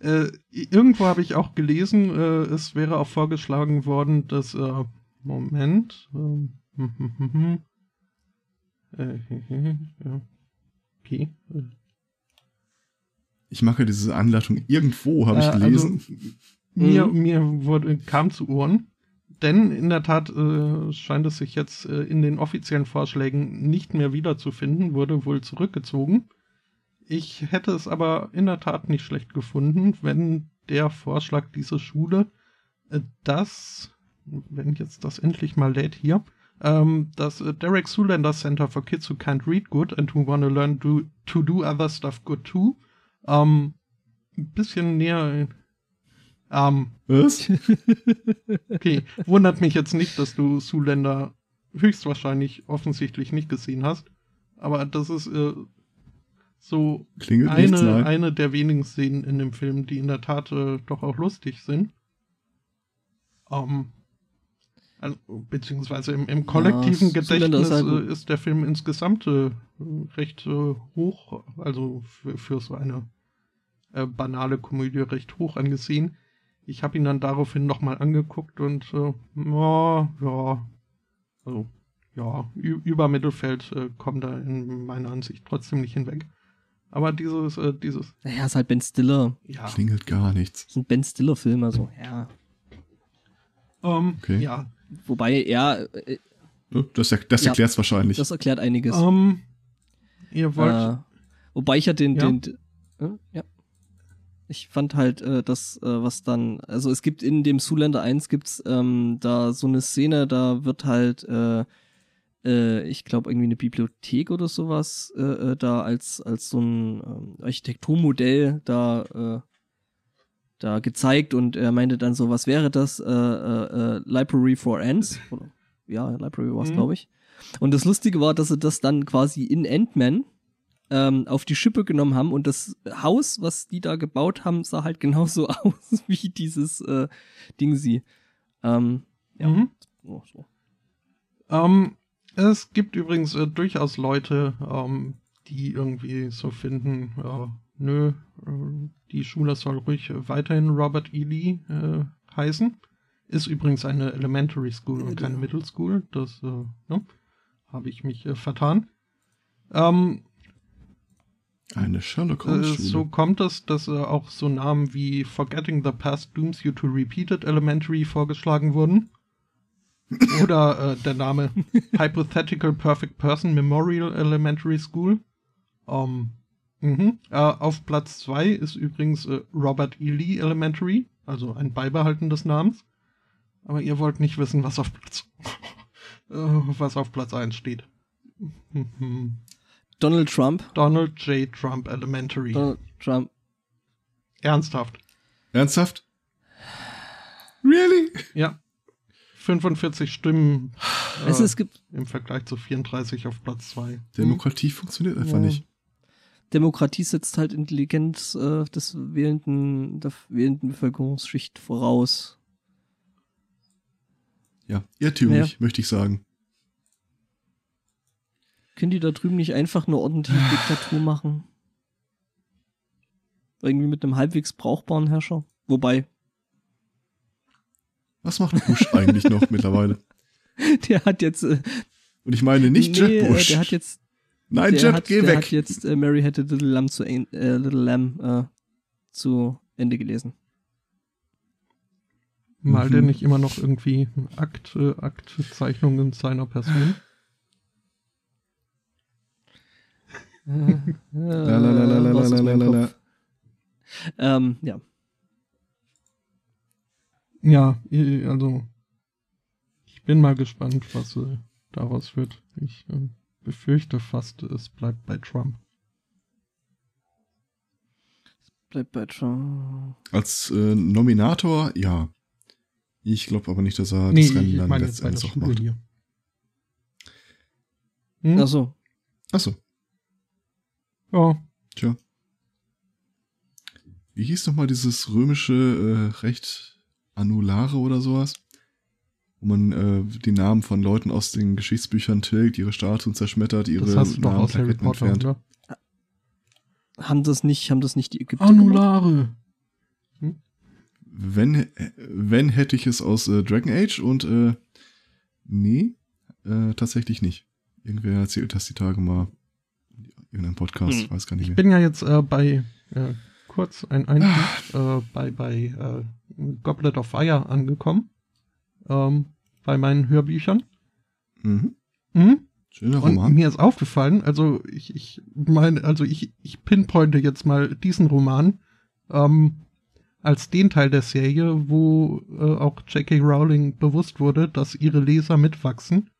äh, irgendwo habe ich auch gelesen, äh, es wäre auch vorgeschlagen worden, dass, äh, Moment, ähm, hm, hm, hm. Äh, [LAUGHS] okay. Ich mache diese Anleitung irgendwo, habe ich Äh, gelesen. Mir, Mhm. mir wurde, kam zu Ohren. Denn in der Tat äh, scheint es sich jetzt äh, in den offiziellen Vorschlägen nicht mehr wiederzufinden, wurde wohl zurückgezogen. Ich hätte es aber in der Tat nicht schlecht gefunden, wenn der Vorschlag dieser Schule äh, das, wenn jetzt das endlich mal lädt hier, ähm, das äh, Derek Zoolander Center for Kids Who Can't Read Good and Who Wanna Learn do, to Do Other Stuff Good Too, ähm, ein bisschen näher ähm, Was? [LAUGHS] okay, wundert mich jetzt nicht, dass du Zuländer höchstwahrscheinlich offensichtlich nicht gesehen hast. Aber das ist äh, so Klingelt nichts, eine, nein. eine der wenigen Szenen in dem Film, die in der Tat äh, doch auch lustig sind. Ähm, also, beziehungsweise im, im kollektiven Ja, Gedächtnis ist halt- äh, ist der Film insgesamt äh, recht äh, hoch, also für, für so eine äh, banale Komödie recht hoch angesehen. Ich habe ihn dann daraufhin nochmal angeguckt und äh, ja, ja, also ja, über Mittelfeld äh, kommt da in meiner Ansicht trotzdem nicht hinweg. Aber dieses, äh, dieses, Naja, ist halt Ben Stiller. ja, Klingelt gar nichts. Das ist ein Ben Stiller-Film, also, ja. ähm, Okay. ja, Wobei, ja, äh, Ne? Das, er- das Ja. erklärt's wahrscheinlich. das erklärt einiges. ähm, ihr wollt, Äh, wobei ich ja den, Ja. den, äh, ja. Ich fand halt, äh, das, äh, was dann, also es gibt in dem Zoolander 1 gibt's ähm, da so eine Szene, da wird halt, äh, äh, ich glaube irgendwie eine Bibliothek oder sowas, äh, äh, da als, als so ein ähm, Architekturmodell da, äh, da gezeigt und er meinte dann so, was wäre das? Äh, äh, äh, Library for Ants? Oder, ja, Library war es, Mhm. glaube ich. Und das Lustige war, dass sie das dann quasi in Ant-Man ähm, auf die Schippe genommen haben und das Haus, was die da gebaut haben, sah halt [LAUGHS] genauso aus [LAUGHS] wie dieses äh, Ding sie. Ähm, ja. mhm. oh, so. Ähm, es gibt übrigens äh, durchaus Leute, ähm, die irgendwie so finden, äh, nö, die Schule soll ruhig weiterhin Robert E. Lee äh, heißen. Ist übrigens eine Elementary School und keine Middle School. Das äh, ne, habe ich mich äh, vertan. Ähm, Eine Sherlock äh, Holmes so Schule. kommt es, dass äh, auch so Namen wie Forgetting the Past Dooms You to Repeat It Elementary vorgeschlagen wurden. [LAUGHS] Oder äh, der Name Hypothetical Perfect Person Memorial Elementary School. Ähm, mhm. äh, auf Platz 2 ist übrigens äh, Robert E. Lee Elementary, also ein Beibehalten des Namens. Aber ihr wollt nicht wissen, was auf Platz, [LAUGHS] äh, was auf Platz 1 steht. Mhm. Donald Trump. Donald J. Trump Elementary. Donald Trump. Ernsthaft. Ernsthaft? Really? Ja. 45 Stimmen [SIGHS] Also äh, es gibt im Vergleich zu 34 auf Platz 2. Demokratie funktioniert einfach Ja. nicht. Demokratie setzt halt Intelligenz äh, des wählenden, der wählenden Bevölkerungsschicht voraus. Ja, irrtümlich, möchte ich sagen. Können die da drüben nicht einfach eine ordentliche [SIGHS] Diktatur machen? Irgendwie mit einem halbwegs brauchbaren Herrscher? Wobei, Was macht Bush eigentlich noch [LAUGHS] mittlerweile? der hat jetzt. Äh, Und ich meine nicht nee, Jeb äh, Bush. Der hat jetzt. Nein, der Jeb, hat, geh der weg. hat jetzt äh, Mary Had a Little Lamb zu, äh, Little Lamb, äh, zu Ende gelesen. Malt Mhm. er nicht immer noch irgendwie Akt, äh, Aktzeichnungen seiner Person? Lalalala, la, la, la, la, la. Ähm, ja. Ja, also ich bin mal gespannt, was äh, daraus wird. Ich äh, befürchte fast, es bleibt bei Trump. Bleibt bei Trump. Als äh, Nominator, ja. Ich glaube aber nicht, dass er nee, das Rennen ich dann letztendlich auch macht. hier. Hm? Achso. Achso, Ja, tja. Wie hieß nochmal dieses römische äh, Recht Annulare oder sowas? Wo man äh, die Namen von Leuten aus den Geschichtsbüchern tilgt, ihre Statuen zerschmettert, ihre das hast du aus Harry Namenplaketten Potter, entfernt. oder? Haben das nicht, haben das nicht die Ägypter? Annulare. Wenn, äh, wenn hätte ich es aus äh, Dragon Age und äh, nee, äh, tatsächlich nicht. Irgendwer erzählt das die Tage mal. In Irgendein Podcast, Hm. weiß gar nicht Ich mehr. bin ja jetzt äh, bei, äh, kurz ein Einschub, äh, bei, bei äh, Goblet of Fire angekommen. Ähm, bei meinen Hörbüchern. Mhm. Mhm. Schöner Und Roman. mir ist aufgefallen, also ich, ich meine, also ich, ich pinpointe jetzt mal diesen Roman ähm, als den Teil der Serie, wo äh, auch J.K. Rowling bewusst wurde, dass ihre Leser mitwachsen.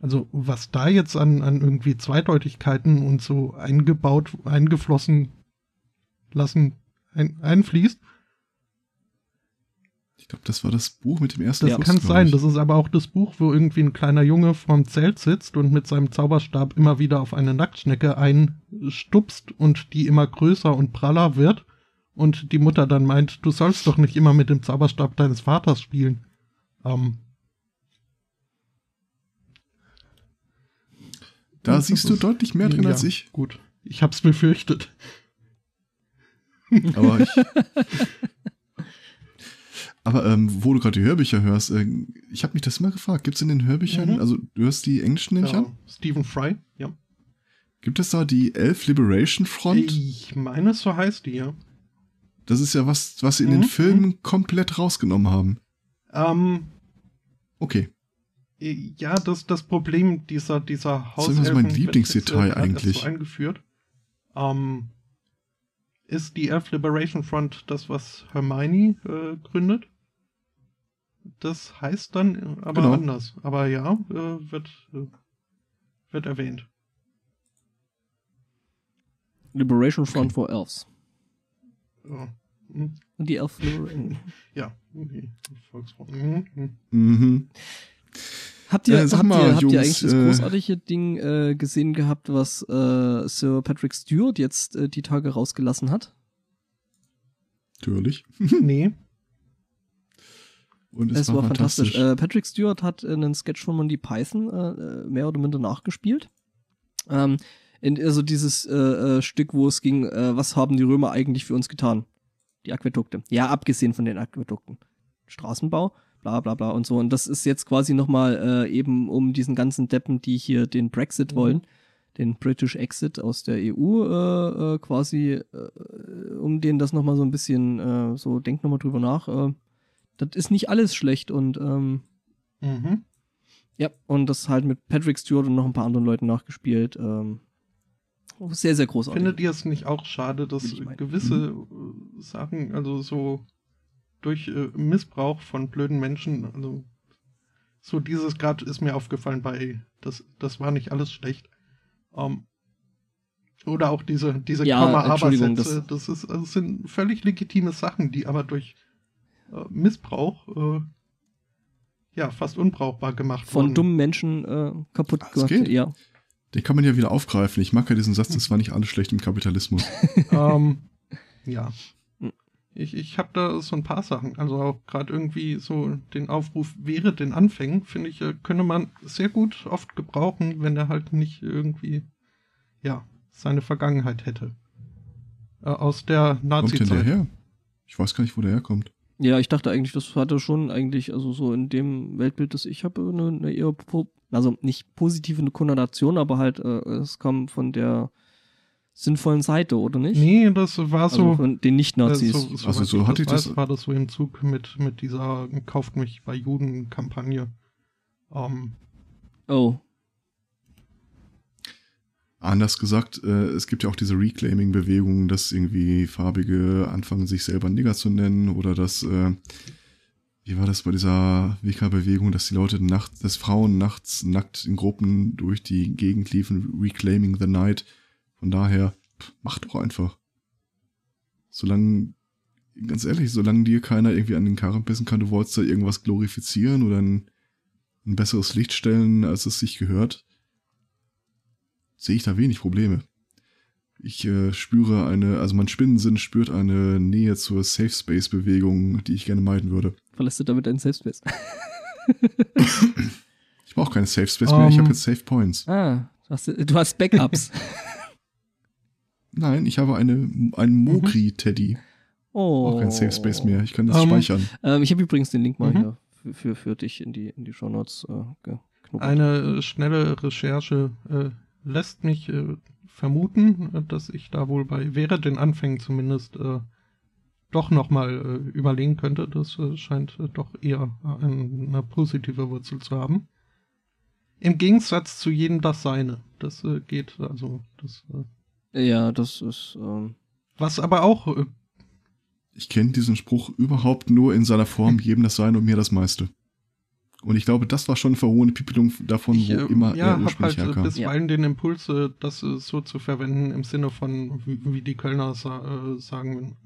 Also was da jetzt an, an irgendwie Zweideutigkeiten und so eingebaut, eingeflossen lassen, ein, einfließt, Ich glaube, das war das Buch mit dem ersten das kann sein. Das ist aber auch das Buch, wo irgendwie ein kleiner Junge vorm Zelt sitzt und mit seinem Zauberstab immer wieder auf eine Nacktschnecke einstupst und die immer größer und praller wird. Und die Mutter dann meint, du sollst doch nicht immer mit dem Zauberstab deines Vaters spielen. Ähm, Da das siehst du deutlich mehr drin ja, als ich. Gut, ich hab's befürchtet. [LAUGHS] Aber ich. [LAUGHS] aber ähm, wo du gerade die Hörbücher hörst, äh, ich habe mich das immer gefragt. Gibt es in den Hörbüchern, Mhm. also du hörst die englischen nehme ich Ja, an? Stephen Fry, ja. Gibt es da die Elf Liberation Front? Ich meine, so heißt die, ja. Das ist ja was, was sie in Mhm, den Filmen komplett rausgenommen haben. Ähm, Okay. Ja, das das Problem dieser dieser Das ist mein Hauselfen- Lieblingsdetail äh, eigentlich. So eingeführt. Ähm, ist die Elf Liberation Front das, was Hermione äh, gründet? Das heißt dann äh, aber Genau. anders. Aber ja, äh, wird äh, wird erwähnt. Liberation Front for Elves. Ja, Hm, Und die Elf Liberation. [LAUGHS] ja okay. Volksfront. Mhm, mhm. Habt ihr, Äh, sag habt, mal, ihr, habt ihr Jungs, eigentlich das äh, großartige Ding äh, gesehen gehabt, was äh, Sir Patrick Stewart jetzt äh, die Tage rausgelassen hat? Natürlich. [LAUGHS] Nee. Und es, Es, war, war fantastisch. fantastisch. Äh, Patrick Stewart hat einen Sketch von Monty Python mehr oder minder nachgespielt. Ähm, in, also dieses äh, äh, Stück, wo es ging, äh, was haben die Römer eigentlich für uns getan? Die Aquädukte. Ja, abgesehen von den Aquädukten. Straßenbau, bla bla bla und so. Und das ist jetzt quasi nochmal äh, eben um diesen ganzen Deppen, die hier den Brexit Mhm. wollen, den British Exit aus der EU äh, äh, quasi, äh, um denen das nochmal so ein bisschen, äh, so denkt nochmal drüber nach. Äh, das ist nicht alles schlecht und ähm, Mhm. ja, und das halt mit Patrick Stewart und noch ein paar anderen Leuten nachgespielt. Ähm, sehr, sehr großartig. Findet ihr es nicht auch schade, dass gewisse äh, Sachen, also so durch äh, Missbrauch von blöden Menschen, also so dieses gerade ist mir aufgefallen bei, das, das war nicht alles schlecht. Ähm, oder auch diese, diese Ja, Komma-Aber-Sätze, das, ist, also das sind völlig legitime Sachen, die aber durch äh, Missbrauch äh, ja fast unbrauchbar gemacht Von wurden. dummen Menschen äh, kaputt Was gemacht. geht? Ja. Den kann man ja wieder aufgreifen. Ich mag ja diesen Satz, das war nicht alles schlecht im Kapitalismus. [LAUGHS] ähm, ja. Ich, ich habe da so ein paar Sachen. Also auch gerade irgendwie so den Aufruf wäre den Anfängen, finde ich, äh, könne man sehr gut oft gebrauchen, wenn er halt nicht irgendwie, ja, seine Vergangenheit hätte. Äh, aus der Kommt denn der Nazi-Zeit. her? Ich weiß gar nicht, wo der herkommt. ja, ich dachte eigentlich, das hatte schon eigentlich, also so in dem Weltbild, das ich habe, eine, eine eher, also nicht positive Konnotation, aber halt, äh, es kam von der sinnvollen Seite, oder nicht? Nee, das war also so. von den Nicht-Nazis. äh, so, so Also so hatte das ich das- weiß, war das so im Zug mit, mit dieser Kauft mich bei Juden-Kampagne. Ähm, oh. Anders gesagt, äh, es gibt ja auch diese Reclaiming-Bewegungen, dass irgendwie Farbige anfangen, sich selber Nigger zu nennen oder dass, äh, wie war das bei dieser WK-Bewegung, dass die Leute nachts, dass Frauen nachts nackt in Gruppen durch die Gegend liefen, Reclaiming the Night. Von daher, mach doch einfach. Solange, ganz ehrlich, solange dir keiner irgendwie an den Karren pissen kann, du wolltest da irgendwas glorifizieren oder ein, ein besseres Licht stellen, als es sich gehört, sehe ich da wenig Probleme. Ich äh, spüre eine, also mein Spinnensinn spürt eine Nähe zur Safe Space Bewegung, die ich gerne meiden würde. Verlässt du damit deinen Selbstbild? Ich brauche keine Safe Space mehr, ich Ähm. habe jetzt Safe Points. ah, du hast, du hast Backups. [LAUGHS] Nein, ich habe eine, einen Mogri Teddy. oh. Auch kein Safe Space mehr. Ich kann das Ähm. speichern. Ähm, ich habe übrigens den Link mal Mhm. hier für, für, für dich in die, in die Shownotes äh, geknubbelt. Eine äh, schnelle Recherche äh, lässt mich äh, vermuten, äh, dass ich da wohl bei, während den Anfängen zumindest, äh, doch nochmal äh, überlegen könnte. Das äh, scheint äh, doch eher äh, eine positive Wurzel zu haben. Im Gegensatz zu jedem das Seine. Das äh, geht, also, das, äh, Ja, das ist. Ähm, was aber auch, äh, Ich kenne diesen Spruch überhaupt nur in seiner Form, jedem das Sein und mir das meiste. Und ich glaube, das war schon eine verhohene Pipelung davon, ich wo äh, immer ja, er hab ursprünglich halt äh, herkam. bisweilen den Impuls, äh, das so zu verwenden im Sinne von, wie, wie die Kölner sa äh, sagen,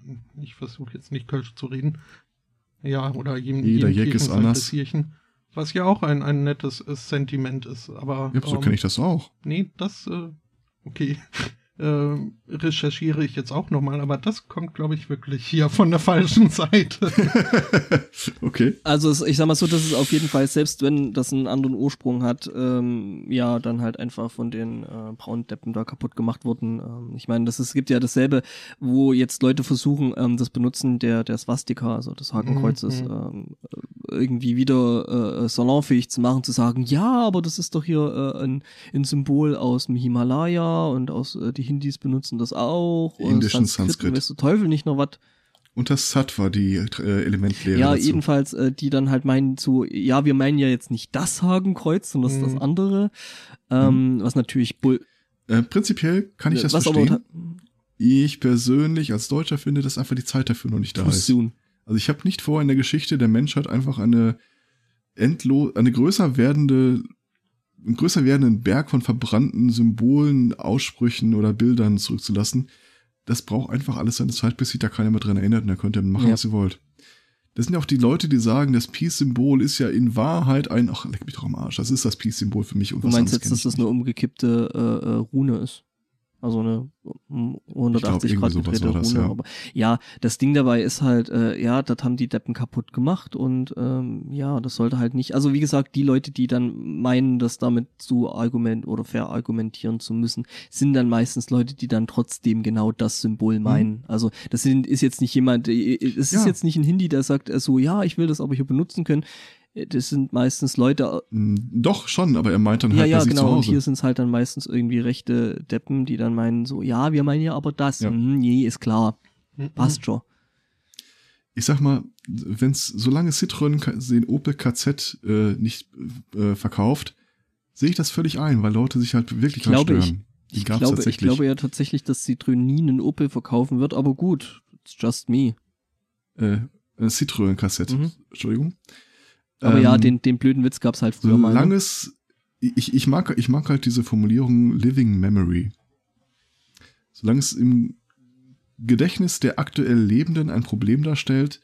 ich versuche jetzt nicht Kölsch zu reden. Ja, oder jedem, Jeder jedem Jeck ist anders. Was ja auch ein, ein nettes Sentiment ist, aber. Ja, so ähm, kenne ich das auch. Nee, das, äh, okay. [LAUGHS] äh, recherchiere ich jetzt auch nochmal, aber das kommt, glaube ich, wirklich hier von der falschen Seite. [LAUGHS] okay. Also ich sag mal so, dass es auf jeden Fall, selbst wenn das einen anderen Ursprung hat, ähm, ja, dann halt einfach von den äh, Braundeppen da kaputt gemacht wurden. Ähm, ich meine, das ist, es gibt ja dasselbe, wo jetzt Leute versuchen, ähm, das Benutzen der, der Swastika, also des Hakenkreuzes, Mhm. ähm, irgendwie wieder äh, salonfähig zu machen, zu sagen, ja, aber das ist doch hier äh, ein, ein Symbol aus dem Himalaya und aus äh, die Hindis benutzen das auch. Indischen Sanskrit, Sanskrit. Weiß der Teufel nicht noch was. Und das Sattva, die äh, Elementlehre Ja, dazu. jedenfalls, äh, die dann halt meinen so, ja, wir meinen ja jetzt nicht das Hakenkreuz, sondern das, Mhm. das andere. Ähm, Was natürlich Bull. Äh, prinzipiell kann ich das was verstehen. ich persönlich als Deutscher finde, dass einfach die Zeit dafür noch nicht da too ist. soon. Also ich habe nicht vor, in der Geschichte der Menschheit einfach eine endlos, eine größer werdende, größer werdenden Berg von verbrannten Symbolen, Aussprüchen oder Bildern zurückzulassen. Das braucht einfach alles seine Zeit, bis sich da keiner mehr dran erinnert und dann könnt ihr machen, Ja. was ihr wollt. Das sind ja auch die Leute, die sagen, das Peace-Symbol ist ja in Wahrheit ein, ach, leck mich doch am Arsch, das ist das Peace-Symbol für mich. Und Du was meinst jetzt, dass das eine umgekippte äh, äh, Rune ist? Also eine um, 180 irgendwie Grad gedrehte das, Rune. ja. Aber ja, das Ding dabei ist halt, äh, ja, das haben die Deppen kaputt gemacht und ähm, ja, das sollte halt nicht. Also wie gesagt, die Leute, die dann meinen, das damit zu argument oder verargumentieren zu müssen, sind dann meistens Leute, die dann trotzdem genau das Symbol meinen. Also das sind, ist jetzt nicht jemand, äh, es ist Ja. jetzt nicht ein Hindi, der sagt äh, so, ja, ich will das aber hier benutzen können. Äh, Das sind meistens Leute, nicht. Doch, schon, aber er meint dann ja, halt ja, bei sich genau. zu Und Hause. hier sind es halt dann meistens irgendwie rechte Deppen, die dann meinen so, ja, wir meinen ja aber das. Ja. Hm, nee, ist klar. Mhm. Passt schon. ich sag mal, wenn's, solange Citroën den Opel KZ äh, nicht äh, verkauft, sehe ich das völlig ein, weil Leute sich halt wirklich Ich glaube, dran ich- stören. Die Ich gab's glaube, ich glaube ja tatsächlich, dass Citroën nie einen Opel verkaufen wird, aber gut. It's just me. äh, äh, Citroën KZ, Mhm. Entschuldigung. Aber Ähm, ja, den, den blöden Witz gab's halt früher mal. Solange Ne? es, ich, ich, mag, ich mag halt diese Formulierung Living Memory. Solange es im Gedächtnis der aktuell Lebenden ein Problem darstellt,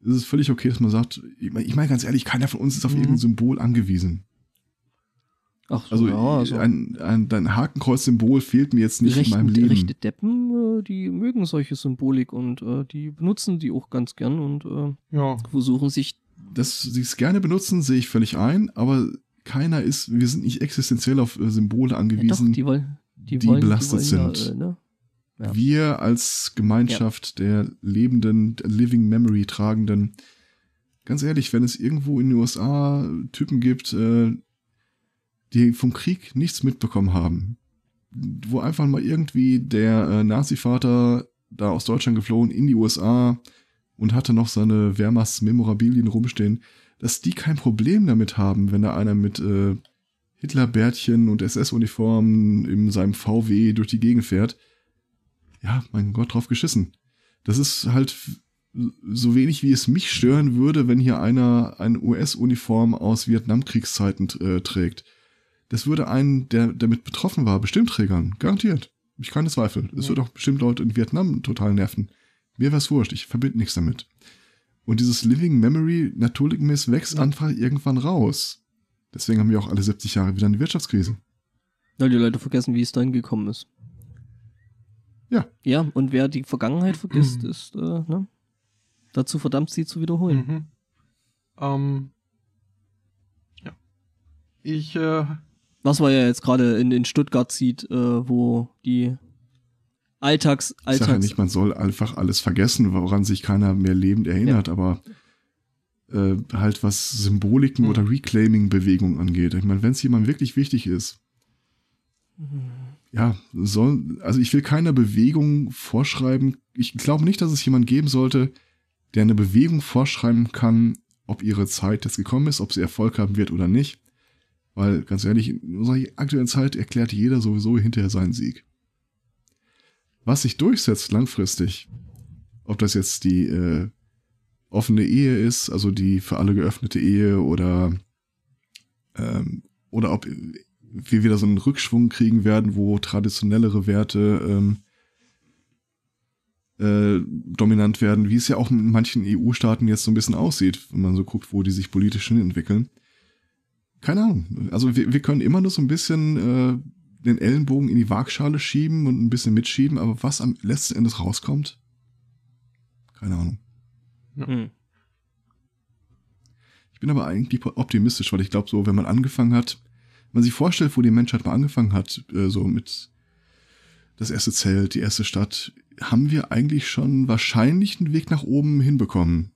ist es völlig okay, dass man sagt, ich meine ich mein ganz ehrlich, keiner von uns ist auf Mhm. irgendein Symbol angewiesen. Ach so, Also, ja, also ein, ein, ein Hakenkreuz-Symbol fehlt mir jetzt nicht rechten, in meinem Leben. rechte Deppen, äh, die mögen solche Symbolik und äh, die benutzen die auch ganz gern und äh, Ja, versuchen sich Dass sie es gerne benutzen, sehe ich völlig ein, aber keiner ist, wir sind nicht existenziell auf äh, Symbole ja, doch, angewiesen. die wollen, die, die wollen, belastet die sind. Ja, äh, ne? Ja. Wir als Gemeinschaft der lebenden, der Living Memory tragenden, ganz ehrlich, wenn es irgendwo in den USA Typen gibt, äh, die vom Krieg nichts mitbekommen haben, wo einfach mal irgendwie der Nazi-Vater da aus Deutschland geflohen in die USA und hatte noch seine Wehrmachtsmemorabilien rumstehen, dass die kein Problem damit haben, wenn da einer mit äh, Hitlerbärtchen und SS-Uniformen in seinem VW durch die Gegend fährt. Ja, mein Gott, drauf geschissen. Das ist halt so wenig wie es mich stören würde, wenn hier einer eine US-Uniform aus Vietnamkriegszeiten äh, trägt. Das würde einen, der damit betroffen war, bestimmt triggern. Garantiert. Ich keine Zweifel. Es ja. wird auch bestimmt Leute in Vietnam total nerven. Mir wär's wurscht. Ich verbinde nichts damit. Und dieses Living Memory naturgemäß wächst einfach irgendwann raus. Deswegen haben wir auch alle 70 Jahre wieder eine Wirtschaftskrise. Weil die Leute vergessen, wie es dahin gekommen ist. Ja. Ja, und wer die Vergangenheit vergisst, mhm. ist, äh, ne? Dazu verdammt, sie zu wiederholen. Mhm. Ähm, ja. Ich, äh, Was man ja jetzt gerade in, in Stuttgart sieht, äh, wo die Alltags, Alltags. Ich sage ja nicht, man soll einfach alles vergessen, woran sich keiner mehr lebend erinnert, ja. aber äh, halt was Symboliken mhm. oder Reclaiming-Bewegungen angeht. Ich meine, wenn es jemand wirklich wichtig ist, mhm. ja, soll, also ich will keiner Bewegung vorschreiben. Ich glaube nicht, dass es jemand geben sollte, der eine Bewegung vorschreiben kann, ob ihre Zeit jetzt gekommen ist, ob sie Erfolg haben wird oder nicht. Weil, ganz ehrlich, in unserer aktuellen Zeit erklärt jeder sowieso hinterher seinen Sieg. Was sich durchsetzt langfristig, ob das jetzt die äh, offene Ehe ist, also die für alle geöffnete Ehe oder ähm, oder ob wir wieder so einen Rückschwung kriegen werden, wo traditionellere Werte ähm, äh, dominant werden, wie es ja auch in manchen EU-Staaten jetzt so ein bisschen aussieht, wenn man so guckt, wo die sich politisch hin entwickeln. Keine Ahnung. Also wir, wir können immer nur so ein bisschen äh, den Ellenbogen in die Waagschale schieben und ein bisschen mitschieben, aber was am letzten Endes rauskommt, keine Ahnung. Ja. Hm. Ich bin aber eigentlich optimistisch, weil ich glaube, so, wenn man angefangen hat, wenn man sich vorstellt, wo die Menschheit mal angefangen hat, äh, so mit das erste Zelt, die erste Stadt, haben wir eigentlich schon wahrscheinlich einen Weg nach oben hinbekommen.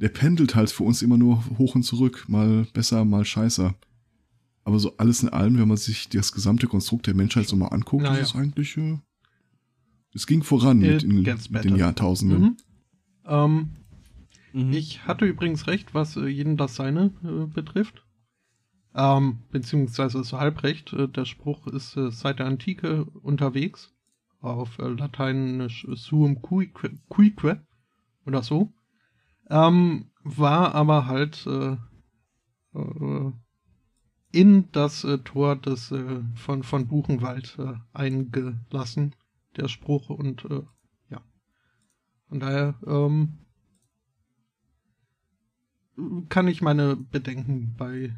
Der pendelt halt für uns immer nur hoch und zurück, mal besser, mal scheißer. Aber so alles in allem, wenn man sich das gesamte Konstrukt der Menschheit so mal anguckt, naja. ist es eigentlich, äh, es ging voran mit, in, mit, den Jahrtausenden. Mhm. Ähm, mhm. Ich hatte übrigens recht, was äh, jeden das seine äh, betrifft. Ähm, beziehungsweise so halbrecht. Äh, der Spruch ist äh, seit der Antike unterwegs auf äh, Lateinisch suum cuique, cuique oder so. Ähm, war aber halt äh, äh, in das äh, Tor des äh, von, von Buchenwald äh, eingelassen, der Spruch, und äh, ja. Von daher ähm, kann ich meine Bedenken bei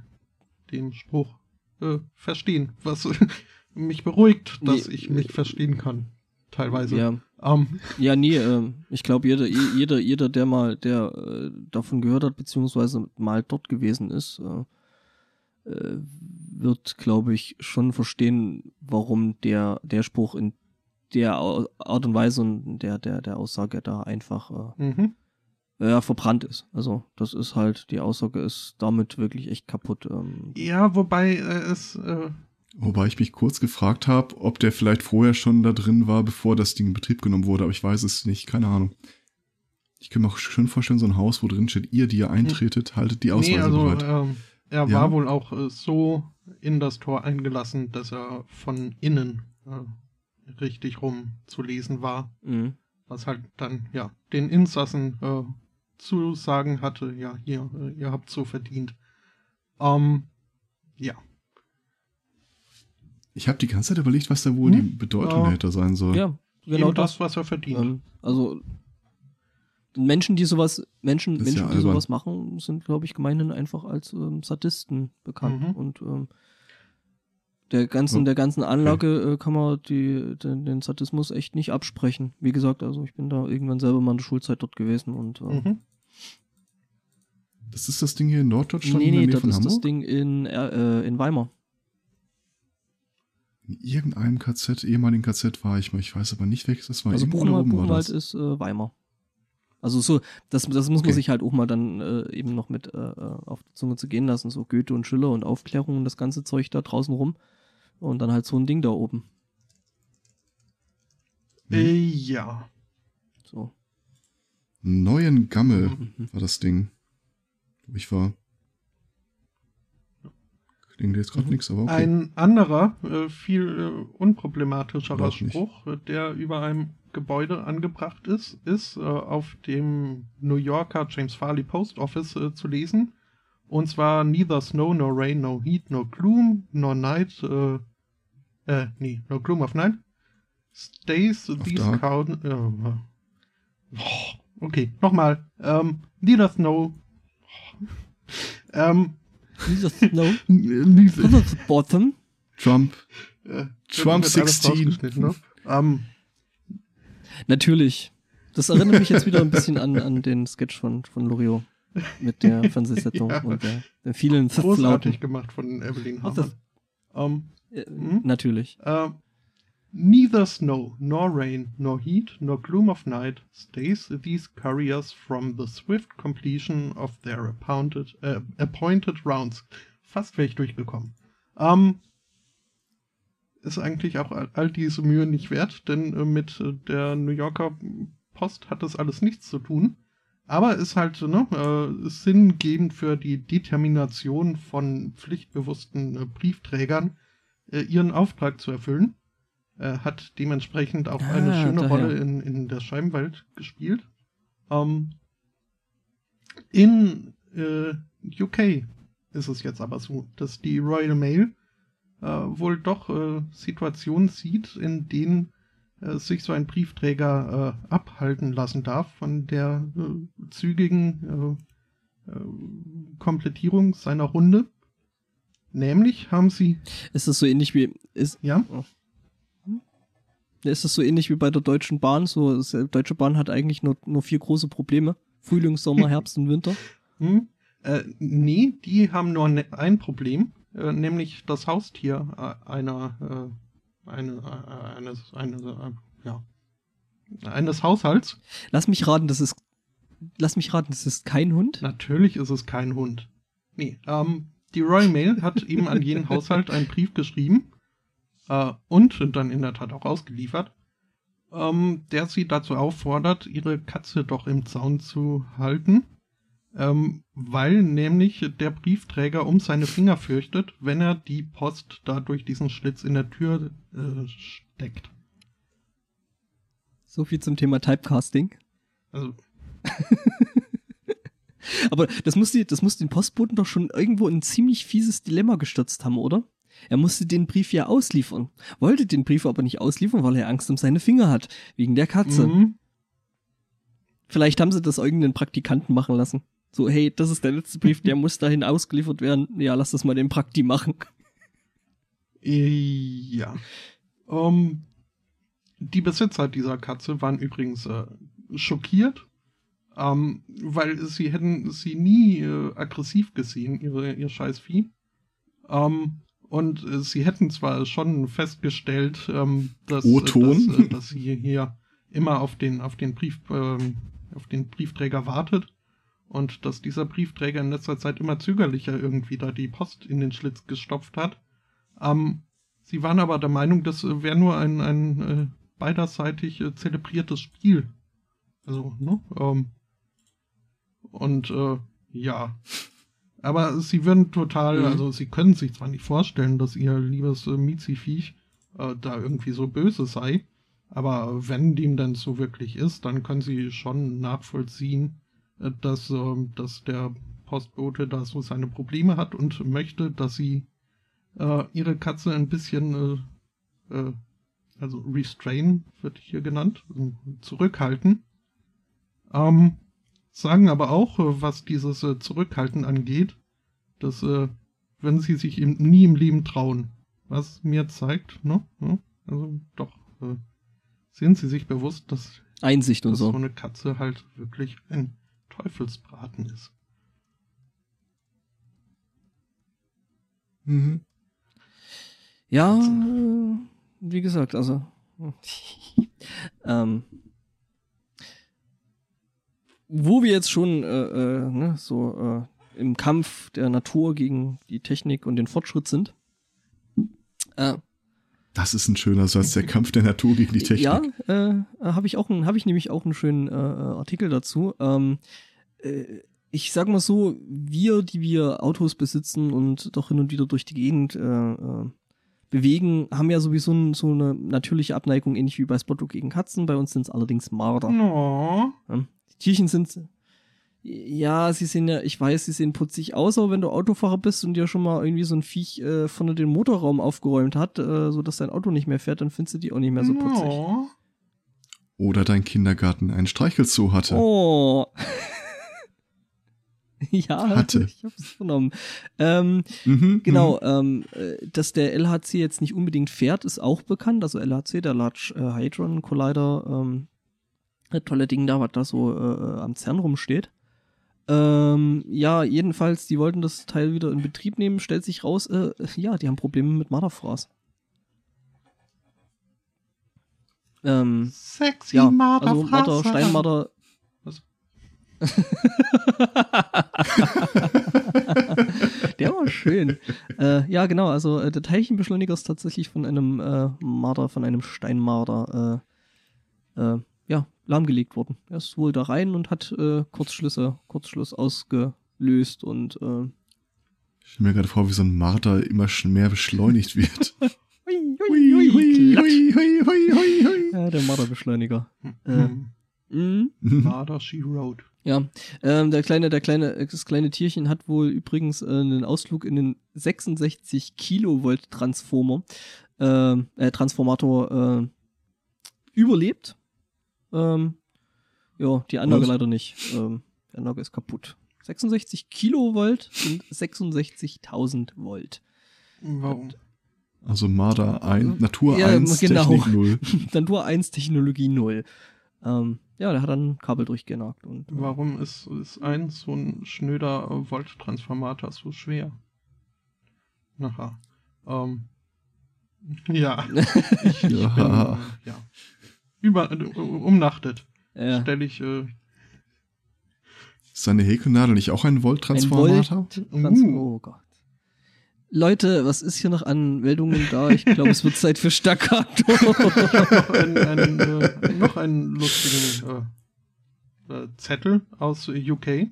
dem Spruch äh, verstehen, was [LAUGHS] mich beruhigt, dass nee, ich mich verstehen kann teilweise. Ja, um. Ähm, ja nee, äh, ich glaube, jeder, jeder, jeder, der mal, der äh, davon gehört hat, beziehungsweise mal dort gewesen ist, äh, äh wird, glaube ich, schon verstehen, warum der, der Spruch in der Art und Weise und der, der, der Aussage da einfach äh, mhm. ja, verbrannt ist. Also, das ist halt, die Aussage ist damit wirklich echt kaputt. Ähm. Ja, wobei äh, es äh, Wobei ich mich kurz gefragt habe, ob der vielleicht vorher schon da drin war, bevor das Ding in Betrieb genommen wurde, aber ich weiß es nicht, keine Ahnung. Ich kann mir auch schön vorstellen, so ein Haus, wo drin steht, ihr, die ihr eintretet, haltet die Ausweise nee, also, bereit. Ähm, er ja? war wohl auch äh, so in das Tor eingelassen, dass er von innen äh, richtig rum zu lesen war. Mhm. Was halt dann, ja, den Insassen äh, zu sagen hatte, ja, hier, äh, ihr habt so verdient. Ähm, ja. Ich habe die ganze Zeit überlegt, was da wohl hm? die Bedeutung ja. dahinter sein soll. Ja, genau Eben das, was er verdient. Ähm, also Menschen, die sowas, Menschen, Menschen, ja die sowas machen, sind, glaube ich, gemeinhin einfach als ähm, Sadisten bekannt. Mhm. Und ähm, der ganzen, oh. der ganzen Anlage okay. äh, kann man die, den, den, Sadismus echt nicht absprechen. Wie gesagt, also ich bin da irgendwann selber mal in der Schulzeit dort gewesen und äh, mhm. Das ist das Ding hier in Norddeutschland? Nee, nee, das ist Hamburg? das Ding in, äh, in Weimar. In irgendeinem KZ, ehemaligen KZ war ich mal. Ich weiß aber nicht, welches das war. Also Buchenwald, Buchenwald ist äh, Weimar. Also so, das, das muss okay. man sich halt auch mal dann äh, eben noch mit äh, äh, auf die Zunge zu gehen lassen. So Goethe und Schiller und Aufklärung und das ganze Zeug da draußen rum. Und dann halt so ein Ding da oben. Mhm. Äh, ja. So. Neuen Gamme mhm. war das Ding. Ich war Klingt jetzt gerade Mhm. nichts, aber okay. Ein anderer, äh, viel äh, unproblematischerer nicht. Spruch, äh, der über einem Gebäude angebracht ist, ist äh, auf dem New Yorker James Farley Post Office äh, zu lesen. Und zwar neither snow nor rain, no heat, no gloom, nor night, äh, äh, nee, no gloom of night. Stays these dark. count, okay, nochmal. Ähm, neither snow, [LAUGHS] ähm, Dieser Snow [LAUGHS] the bottom. Trump. Äh, Trump wird alles 16. rausgeschnitten, Ne? Ähm, Natürlich. Das erinnert mich jetzt wieder ein bisschen an, an den Sketch von, von Loriot mit der [LAUGHS] Fernsehsendung Ja. und der, der vielen großartig Pfifflauten. gemacht von Evelyn Was Hamann. Ähm, Äh, Mhm. Natürlich. äh, neither snow, nor rain, nor heat, nor gloom of night stays these couriers from the swift completion of their appointed, äh, appointed rounds. Fast wäre ich durchgekommen. Ähm, ist eigentlich auch all, diese Mühe nicht wert, denn äh, mit äh, der New Yorker Post hat das alles nichts zu tun. Aber ist halt ne, äh, sinngebend für die Determination von pflichtbewussten äh, Briefträgern, äh, ihren Auftrag zu erfüllen. Äh, hat dementsprechend auch eine Ah, schöne daher. Rolle in, in der Scheibenwelt gespielt. Ähm, in äh, UK ist es jetzt aber so, dass die Royal Mail äh, wohl doch äh, Situationen sieht, in denen äh, sich so ein Briefträger äh, abhalten lassen darf von der zügigen Komplettierung seiner Runde. Nämlich haben sie, Ist das so ähnlich wie, ist, ja, ist das so ähnlich wie bei der Deutschen Bahn? So, das, äh, Deutsche Bahn hat eigentlich nur, nur vier große Probleme. Frühling, Sommer, [LAUGHS] Herbst und Winter. Hm? Äh, nee, die haben nur ne ein Problem, äh, nämlich das Haustier äh, einer, äh, eine, äh, eines, eine, äh, ja, eines Haushalts. Lass mich raten, das ist, lass mich raten, das ist kein Hund. Natürlich ist es kein Hund. Nee, ähm, die Royal Mail hat eben an jeden [LAUGHS] Haushalt einen Brief geschrieben äh, und dann in der Tat auch ausgeliefert, ähm, der sie dazu auffordert, ihre Katze doch im Zaun zu halten, ähm, weil nämlich der Briefträger um seine Finger fürchtet, wenn er die Post da durch diesen Schlitz in der Tür äh, steckt. So viel zum Thema Typecasting. Also, [LAUGHS] Aber das muss, die, das muss den Postboten doch schon irgendwo in ein ziemlich fieses Dilemma gestürzt haben, oder? Er musste den Brief ja ausliefern, wollte den Brief aber nicht ausliefern, weil er Angst um seine Finger hat, wegen der Katze. mhm. Vielleicht haben sie das irgendeinen Praktikanten machen lassen. So, hey, das ist der letzte Brief, der [LAUGHS] muss dahin ausgeliefert werden. Ja, lass das mal den Prakti machen. Ja. Ähm, die Besitzer dieser Katze waren übrigens äh, schockiert, ähm, weil sie hätten sie nie äh, aggressiv gesehen, ihre, ihr Scheißvieh. Ähm, und äh, sie hätten zwar schon festgestellt, ähm, dass, äh, dass, äh, dass sie hier immer auf den, auf den Brief, ähm, auf den Briefträger wartet und dass dieser Briefträger in letzter Zeit immer zögerlicher irgendwie da die Post in den Schlitz gestopft hat. Ähm, sie waren aber der Meinung, das äh, wäre nur ein, ein äh, beiderseitig äh, zelebriertes Spiel. Also, ne? Ähm, und äh, ja. Aber sie würden total, Mhm. also sie können sich zwar nicht vorstellen, dass ihr liebes äh, Mizi-Viech äh, da irgendwie so böse sei, aber wenn dem dann so wirklich ist, dann können sie schon nachvollziehen, äh, dass, ähm, dass der Postbote da so seine Probleme hat und möchte, dass sie äh, ihre Katze ein bisschen, äh, äh, also restrain wird hier genannt, zurückhalten. Ähm, sagen aber auch, äh, was dieses äh, Zurückhalten angeht, dass äh, wenn sie sich eben nie im Leben trauen, was mir zeigt, ne? Ja, also doch, äh, sind sie sich bewusst, dass, Einsicht und dass so so. eine Katze halt wirklich ein Teufelsbraten ist. Mhm. Ja, wie gesagt, also. [LAUGHS] ähm, wo wir jetzt schon äh, äh, ne, so äh, im Kampf der Natur gegen die Technik und den Fortschritt sind, äh, Das ist ein schöner Satz, der Kampf der Natur gegen die Technik. Ja, äh, habe ich auch, habe ich nämlich auch einen schönen äh, Artikel dazu. Ähm, äh, ich sag mal so, wir, die wir Autos besitzen und doch hin und wieder durch die Gegend äh, äh, bewegen, haben ja sowieso ein, so eine natürliche Abneigung, ähnlich wie bei Spotto gegen Katzen. Bei uns sind es allerdings Marder. No. Die Tierchen sind, ja, sie sehen ja, ich weiß, sie sehen putzig aus, aber wenn du Autofahrer bist und dir schon mal irgendwie so ein Viech äh, vorne den Motorraum aufgeräumt hat, äh, so dass dein Auto nicht mehr fährt, dann findest du die auch nicht mehr so putzig. No. Oder dein Kindergarten einen Streichelzoo hatte. Oh. [LAUGHS] ja, Hatte. [LAUGHS] ich hab's vernommen. Ähm, Mhm, genau, ähm, äh, dass der LHC jetzt nicht unbedingt fährt, ist auch bekannt. Also LHC, der Large äh, Hadron Collider, ähm, tolle Ding da, was da so äh, am CERN rumsteht. Ähm, ja, jedenfalls, die wollten das Teil wieder in Betrieb nehmen, stellt sich raus, äh, ja, die haben Probleme mit Marderfraß. Ähm, Sexy ja, Marder also Marder. Steinmarder. Was? [LAUGHS] Der war schön. äh, ja, genau, also äh, der Teilchenbeschleuniger ist tatsächlich von einem äh, Marder, von einem Steinmarder, äh, äh, ja, lahmgelegt worden. Er ist wohl da rein und hat äh, Kurzschlüsse, Kurzschluss ausgelöst und äh, Ich stelle mir gerade vor, wie so ein Marder immer mehr beschleunigt wird. [LAUGHS] hui, hui, hui, hui, hui, hui, hui. Ja, der Marderbeschleuniger. Hm. Mhm. Marder She Road. Ja, ähm, der kleine, der kleine, das kleine Tierchen hat wohl übrigens äh, einen Ausflug in den 66 Kilovolt Transformer, äh, äh, Transformator äh, überlebt. Ähm, ja, die Anlage Was? leider nicht. Ähm, die Anlage ist kaputt. 66 Kilovolt und 66.000 Volt. Warum? Also Marder 1, Natur Ja, 1, genau. Technik 0. Dann nur 1 Technologie 0. Ähm, ja, der hat dann ein Kabel durchgenagt und äh, Warum ist, ist ein so ein schnöder äh, Volt-Transformator so schwer? Aha. Ähm, [LAUGHS] [LAUGHS] ja. Ich, ich Ja. bin, äh, ja. Über, äh, umnachtet. ja. Stelle ich, äh, Ist seine Häkelnadel nicht auch ein Volt-Transformator? Trans uh, Oh Gott. Leute, was ist hier noch an Meldungen da? Ich glaube, es wird Zeit für Staccato. [LAUGHS] noch ein, ein, äh, noch einen lustigen äh, äh, Zettel aus UK.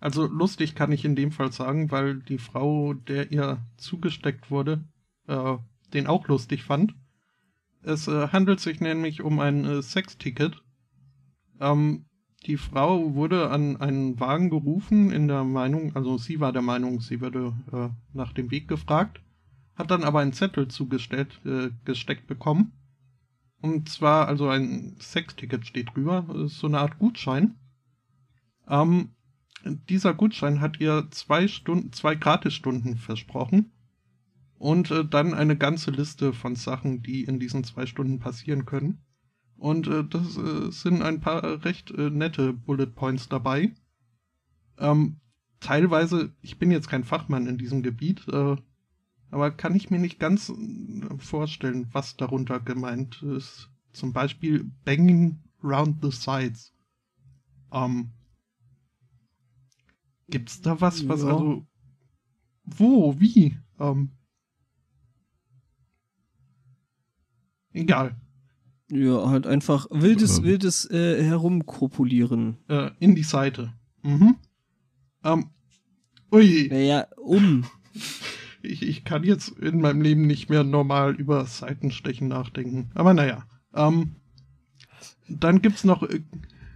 Also lustig kann ich in dem Fall sagen, weil die Frau, der ihr zugesteckt wurde, äh, den auch lustig fand. Es äh, handelt sich nämlich um ein äh, Sexticket. Ähm, die Frau wurde an einen Wagen gerufen in der Meinung, also sie war der Meinung, sie würde äh, nach dem Weg gefragt, hat dann aber einen Zettel zugestellt, äh, gesteckt bekommen. Und zwar, also ein Sexticket steht drüber, ist so eine Art Gutschein. Ähm, dieser Gutschein hat ihr zwei Stunden, zwei Gratisstunden versprochen. Und äh, dann eine ganze Liste von Sachen, die in diesen zwei Stunden passieren können. Und äh, das äh, sind ein paar recht äh, nette Bullet Points dabei. Ähm, teilweise, ich bin jetzt kein Fachmann in diesem Gebiet, äh, aber kann ich mir nicht ganz äh, vorstellen, was darunter gemeint ist. Zum Beispiel Banging Round the Sides. Ähm, gibt's da was, was Ja. also. Wo? Wie? Ähm, egal. ja, halt einfach wildes, Ähm. wildes äh, Herumkropulieren. Äh, in die Seite. Mhm. Ähm, ui. Naja, um. [LAUGHS] Ich, ich kann jetzt in meinem Leben nicht mehr normal über Seitenstechen nachdenken. Aber naja. Ähm, dann gibt's noch. Äh,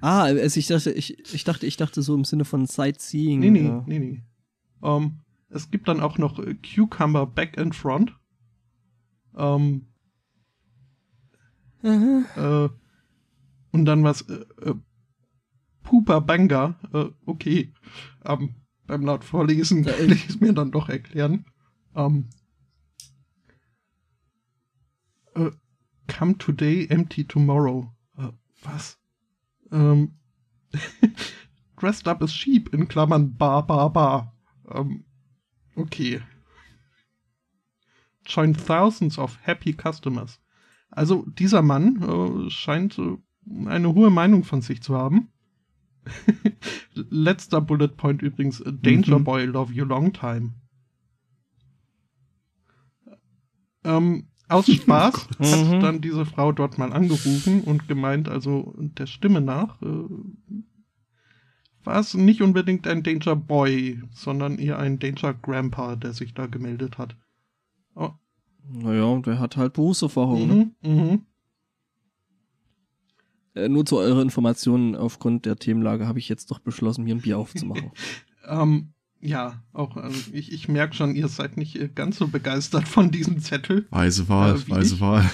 Ah, also ich dachte, ich, ich dachte, ich dachte so im Sinne von Sightseeing. nee, nee, ja. nee, nee. Ähm, es gibt dann auch noch äh, Cucumber Back and Front. Ähm. Äh, und dann was. Äh, äh, Pooper Banga. Äh, okay. Ähm, beim laut Vorlesen kann ich es mir dann doch erklären. Ähm, äh, come today, empty tomorrow. Äh, was? Ähm, [LAUGHS] dressed up as sheep in Klammern bar bar bar. Ähm, okay. Join thousands of happy customers. Also dieser Mann äh, scheint äh, eine hohe Meinung von sich zu haben. [LAUGHS] Letzter Bullet Point übrigens, äh, Danger Mhm. Boy, love you long time. Ähm, aus [LAUGHS] Spaß hat Mhm. dann diese Frau dort mal angerufen und gemeint, also der Stimme nach, äh, war es nicht unbedingt ein Danger Boy, sondern eher ein Danger Grandpa, der sich da gemeldet hat. Naja, und der hat halt Berufserfahrung. Ne? mhm, mhm. Äh, nur zu eurer Information, aufgrund der Themenlage habe ich jetzt doch beschlossen, mir ein Bier aufzumachen. [LAUGHS] Ähm, ja, auch ähm, ich, ich merke schon, ihr seid nicht äh, ganz so begeistert von diesem Zettel. Weise Wahl, Äh, weise ich? Wahl.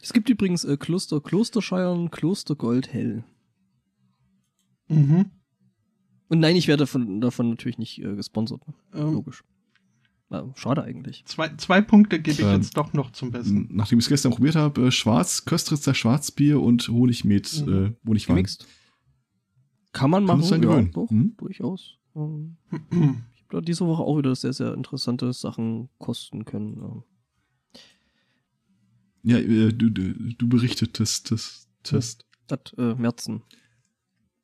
es gibt übrigens äh, Kloster Klosterscheiern, Klostergold hell. Mhm. Und nein, ich werde davon, davon natürlich nicht äh, gesponsert. Ne? Ähm, Logisch. Schade eigentlich. zwei, zwei Punkte gebe ich Ähm, jetzt doch noch zum Besten. Nachdem ich es gestern probiert habe, äh, Schwarz, Köstritzer Schwarzbier und Honig mit Mhm. äh, Honigwein. Gemixt. Kann man Kann machen, dann ja, doch, Hm? durchaus. Ähm, [CLEARS THROAT] ich habe da diese Woche auch wieder sehr, sehr interessante Sachen kosten können. ähm. Ja, äh, du, du, du berichtetest, das, Test. Das äh, Merzen.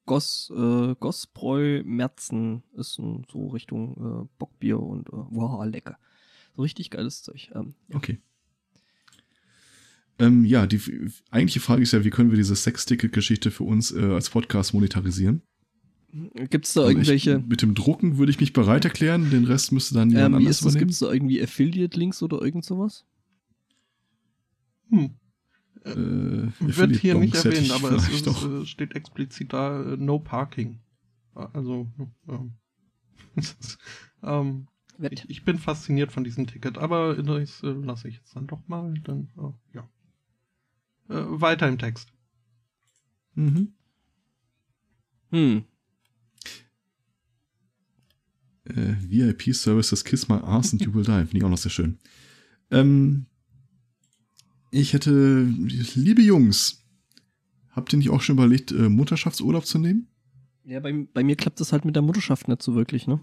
Goss, äh, Gossbräu Merzen ist ein, so Richtung äh, Bockbier und äh, wow, lecker. So richtig geiles Zeug. Ähm, ja. Okay. Ähm, ja, die eigentliche Frage ist ja, wie können wir diese Sexticket-Geschichte für uns äh, als Podcast monetarisieren? Gibt es da Also irgendwelche, Ich, mit dem Drucken würde ich mich bereit erklären, den Rest müsste dann jemand ähm, anders gibt es da irgendwie Affiliate-Links oder irgend sowas? Hm. Äh, Wird hier nicht erwähnt, aber es, es doch. äh, steht explizit da äh, No Parking. Also, ähm, [LAUGHS] ist, ähm, ich, ich bin fasziniert von diesem Ticket, aber das äh, lasse ich jetzt dann doch mal. Dann, äh, ja. Äh, weiter im Text. Mhm. Hm. Äh, VIP-Services Kiss My Ass and You Will Die. Finde ich auch noch sehr schön. Ähm, ich hätte, liebe Jungs, habt ihr nicht auch schon überlegt, äh, Mutterschaftsurlaub zu nehmen? Ja, bei, bei mir klappt das halt mit der Mutterschaft nicht so wirklich, ne?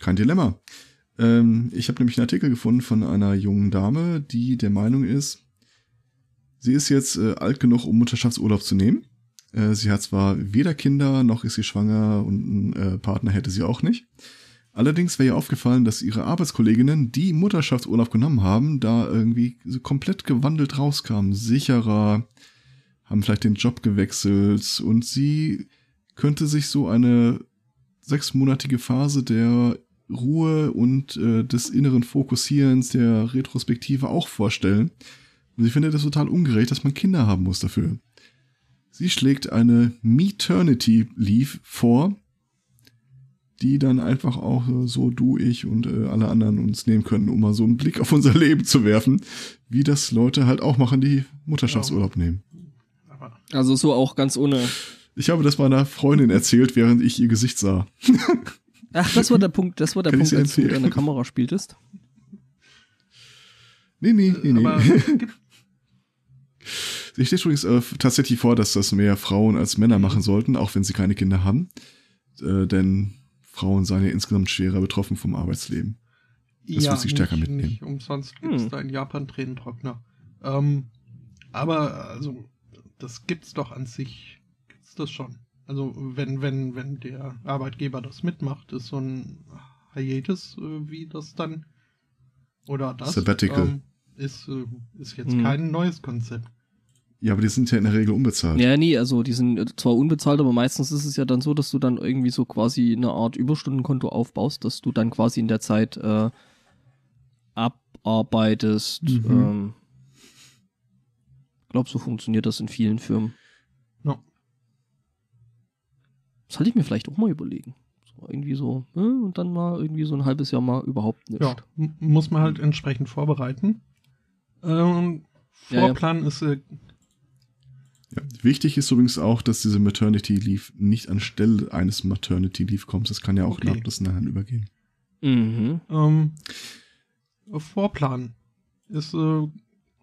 Kein Dilemma. Ähm, ich habe nämlich einen Artikel gefunden von einer jungen Dame, die der Meinung ist, sie ist jetzt äh, alt genug, um Mutterschaftsurlaub zu nehmen. Äh, sie hat zwar weder Kinder, noch ist sie schwanger und einen äh, Partner hätte sie auch nicht. Allerdings wäre ihr aufgefallen, dass ihre Arbeitskolleginnen, die Mutterschaftsurlaub genommen haben, da irgendwie so komplett gewandelt rauskamen. Sicherer, haben vielleicht den Job gewechselt und sie könnte sich so eine sechsmonatige Phase der Ruhe und äh, des inneren Fokussierens, der Retrospektive auch vorstellen. Und sie findet es total ungerecht, dass man Kinder haben muss dafür. Sie schlägt eine Maternity Leave vor, die dann einfach auch äh, so du, ich und äh, alle anderen uns nehmen können, um mal so einen Blick auf unser [LAUGHS] Leben zu werfen, wie das Leute halt auch machen, die Mutterschaftsurlaub nehmen. Aber Also so auch ganz ohne. Ich habe das meiner Freundin erzählt, während ich ihr Gesicht sah. [LAUGHS] Ach, das war der Punkt, das war der Kann Punkt, als du deiner Kamera spieltest. Nee, nee, nee, nee. aber [LAUGHS] Ich steht übrigens äh, tatsächlich vor, dass das mehr Frauen als Männer machen sollten, auch wenn sie keine Kinder haben. Äh, denn Frauen seien ja insgesamt schwerer betroffen vom Arbeitsleben. Das ja, muss ich stärker nicht, mitnehmen. Nicht umsonst gibt es Hm. da in Japan Tränentrockner. Ähm, aber also, das gibt's doch an sich, gibt's das schon. Also wenn, wenn, wenn der Arbeitgeber das mitmacht, ist so ein Hiatus, äh, wie das dann oder das Sabbatical. ähm, ist, äh, ist jetzt Hm. kein neues Konzept. Ja, aber die sind ja in der Regel unbezahlt. Ja, nee, also die sind äh, zwar unbezahlt, aber meistens ist es ja dann so, dass du dann irgendwie so quasi eine Art Überstundenkonto aufbaust, dass du dann quasi in der Zeit äh, abarbeitest. Mhm. Ähm, ich glaube, so funktioniert das in vielen Firmen. No. Sollte ich mir vielleicht auch mal überlegen. So, irgendwie so, äh, und dann mal irgendwie so ein halbes Jahr mal überhaupt nicht. Ja, muss man halt entsprechend vorbereiten. Ähm, Ja, ja. Vorplan ist äh, Ja. Wichtig ist übrigens auch, dass diese Maternity Leave nicht anstelle eines Maternity Leave kommt. Das kann ja auch Okay. nahtlos ineinander übergehen. Mhm. Ähm, Vorplan ist äh,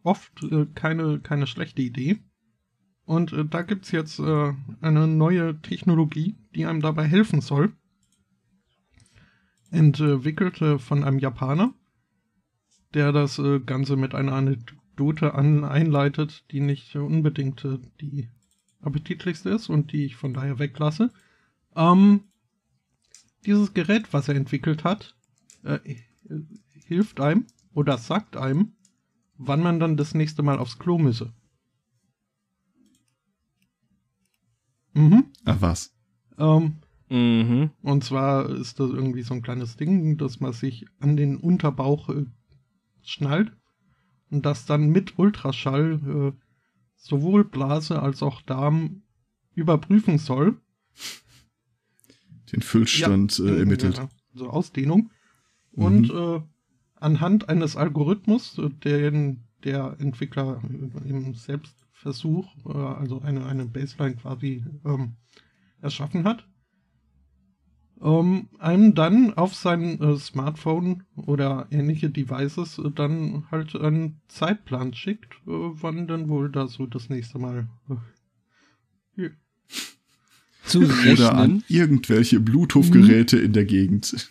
oft äh, keine, keine schlechte Idee. Und äh, da gibt's jetzt äh, eine neue Technologie, die einem dabei helfen soll. Entwickelt äh, von einem Japaner, der das äh, Ganze mit einer Anekdote an, einleitet, die nicht unbedingt äh, die appetitlichste ist und die ich von daher weglasse. Ähm, dieses Gerät, was er entwickelt hat, äh, hilft einem oder sagt einem, wann man dann das nächste Mal aufs Klo müsse. Mhm. Ach was. Ähm, Mhm. und zwar ist das irgendwie so ein kleines Ding, dass man sich an den Unterbauch äh, schnallt und das dann mit Ultraschall äh, sowohl Blase als auch Darm überprüfen soll. Den Füllstand äh, ermittelt. Ja, so Ausdehnung. Und äh, anhand eines Algorithmus, äh, den der Entwickler äh, im Selbstversuch, äh, also eine, eine Baseline quasi ähm, erschaffen hat, ähm, einem dann auf sein äh, Smartphone oder ähnliche Devices äh, dann halt einen Zeitplan schickt, äh, wann dann wohl da so das nächste Mal äh, [LAUGHS] Zu Oder an rechnen. irgendwelche Bluetooth-Geräte in der Gegend.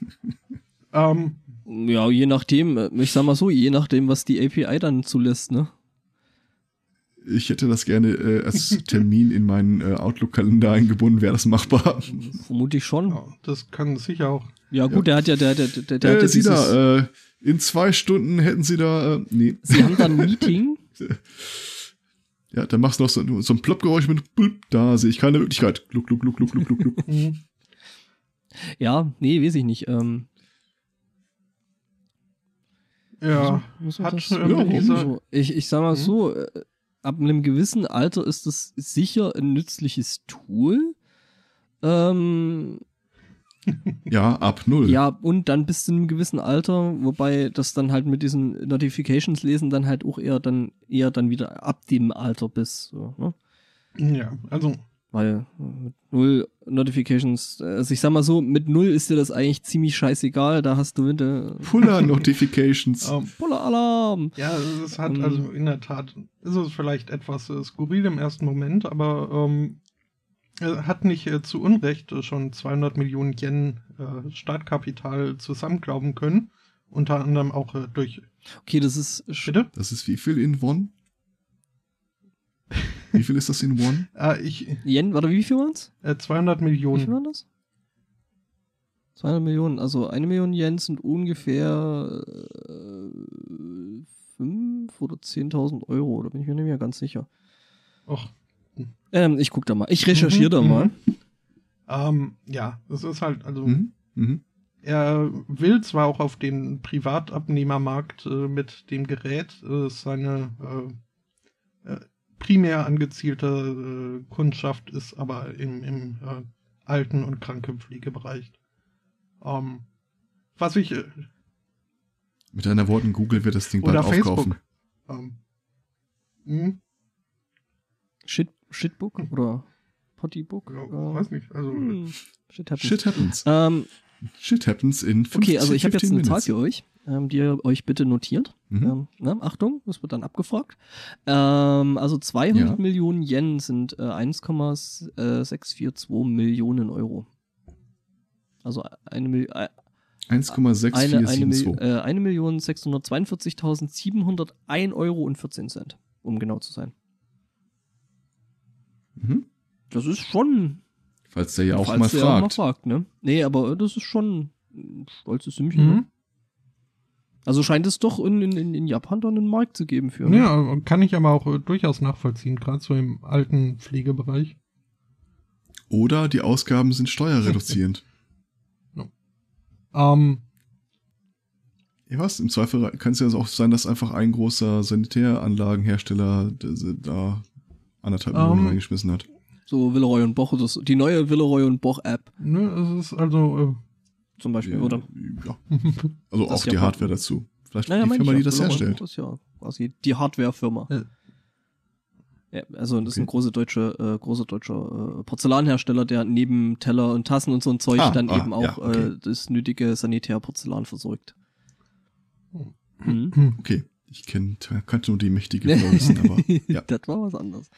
[LAUGHS] ähm, Ja, je nachdem, äh, ich sag mal so, je nachdem, was die API dann zulässt, ne? Ich hätte das gerne äh, als Termin in meinen äh, Outlook-Kalender eingebunden. Wäre das machbar? Vermutlich schon. ja, das kann sicher auch Ja, gut, der hat ja, der, der, der, der hat äh, ja Sie dieses, da, äh, in zwei Stunden hätten Sie da, äh, nee. Sie haben da ein Meeting. Ja, dann machst du noch so, so ein Ploppgeräusch mit, blub, da sehe ich keine Möglichkeit. Gluck, gluck, gluck, gluck, gluck, gluck, gluck. Mhm. Ja, nee, weiß ich nicht. Ähm, Ja, muss man hat schon Ja, irgendwie so, ich, ich sag mal Mhm. so, äh, ab einem gewissen Alter ist das sicher ein nützliches Tool. Ähm, [LAUGHS] Ja, ab null. ja, und dann bis zu einem gewissen Alter, wobei das dann halt mit diesen Notifications lesen dann halt auch eher dann eher dann wieder ab dem Alter bis, so, ne? ja, also Weil äh, mit null Notifications, äh, also ich sag mal so, mit null ist dir das eigentlich ziemlich scheißegal, da hast du wieder Fuller [LAUGHS] Notifications. ähm, voller Alarm. Ja, es hat Ähm. also in der Tat, ist es vielleicht etwas äh, skurril im ersten Moment, aber ähm, er hat nicht äh, zu Unrecht äh, schon 200 Millionen Yen äh, Startkapital zusammenklauben können. Unter anderem auch äh, durch. Okay, das ist Bitte? Das ist wie viel in Won? [LAUGHS] Wie viel ist das in Won? Äh, ich, Yen, warte, wie viel waren's? äh, 200 Wie viel Millionen. waren das? 200 Millionen, also eine Million Yen sind ungefähr äh, 5 oder 10.000 Euro, da bin ich mir nicht mehr ganz sicher. Och, Ähm, ich guck da mal, ich recherchiere Mhm, da mal. ähm, ja, es ist halt, also. Mhm. Mhm. Er will zwar auch auf den Privatabnehmermarkt äh, mit dem Gerät äh, seine äh, äh, primär angezielte äh, Kundschaft ist aber im, im äh, Alten- und Krankenpflegebereich. Ähm, was ich äh, Mit deiner Worten, Google wird das Ding bald aufkaufen. Ähm, hm, Shit, Shitbook oder Pottybook? ja, Äh, weiß nicht. Also hm, Shit happens. Shit happens. Ähm, Shit happens in 15, okay, also ich habe jetzt 15 eine Zahl für euch, ähm, die ihr euch bitte notiert. Mhm. Ähm, ne, Achtung, das wird dann abgefragt. Ähm, also 200 Ja. Millionen Yen sind äh, 1,642 Millionen Euro. Also eine, äh, eine, eine, Mil 1,6472. äh, eine Million 642.701 Euro und 14 Cent, um genau zu sein. Mhm. Das ist schon, Falls der ja auch falls mal der auch mal fragt. fragt, ne? Nee, aber das ist schon ein stolzes Sümmchen. Ne? Also scheint es doch in, in, in Japan dann einen Markt zu geben für. ne? Ja, kann ich aber auch äh, durchaus nachvollziehen, gerade so im alten Pflegebereich. Oder die Ausgaben sind steuerreduzierend. [LAUGHS] Ähm, ja, was? Im Zweifel kann es ja auch sein, dass einfach ein großer Sanitäranlagenhersteller da anderthalb Ähm. Millionen reingeschmissen hat. So Villeroy und Boch so. Die neue Villeroy und Boch App ne, es ist also zum Beispiel, Ja, oder? ja. Also Das auch ist die ja- Hardware dazu. Vielleicht Naja, die Firma, ich die ja. das herstellt. Boch ist ja quasi die Hardware-Firma. Ja. Ja, also das ist Okay. ein großer deutscher, äh, großer deutscher äh, Porzellanhersteller, der neben Teller und Tassen und so ein Zeug Ah, dann ah, eben auch ja, okay. äh, das nötige Sanitärporzellan versorgt. Oh. Mhm. Okay. Ich kenn, kannte nur die mächtige Floristen, [LAUGHS] aber ja. Das war was anderes.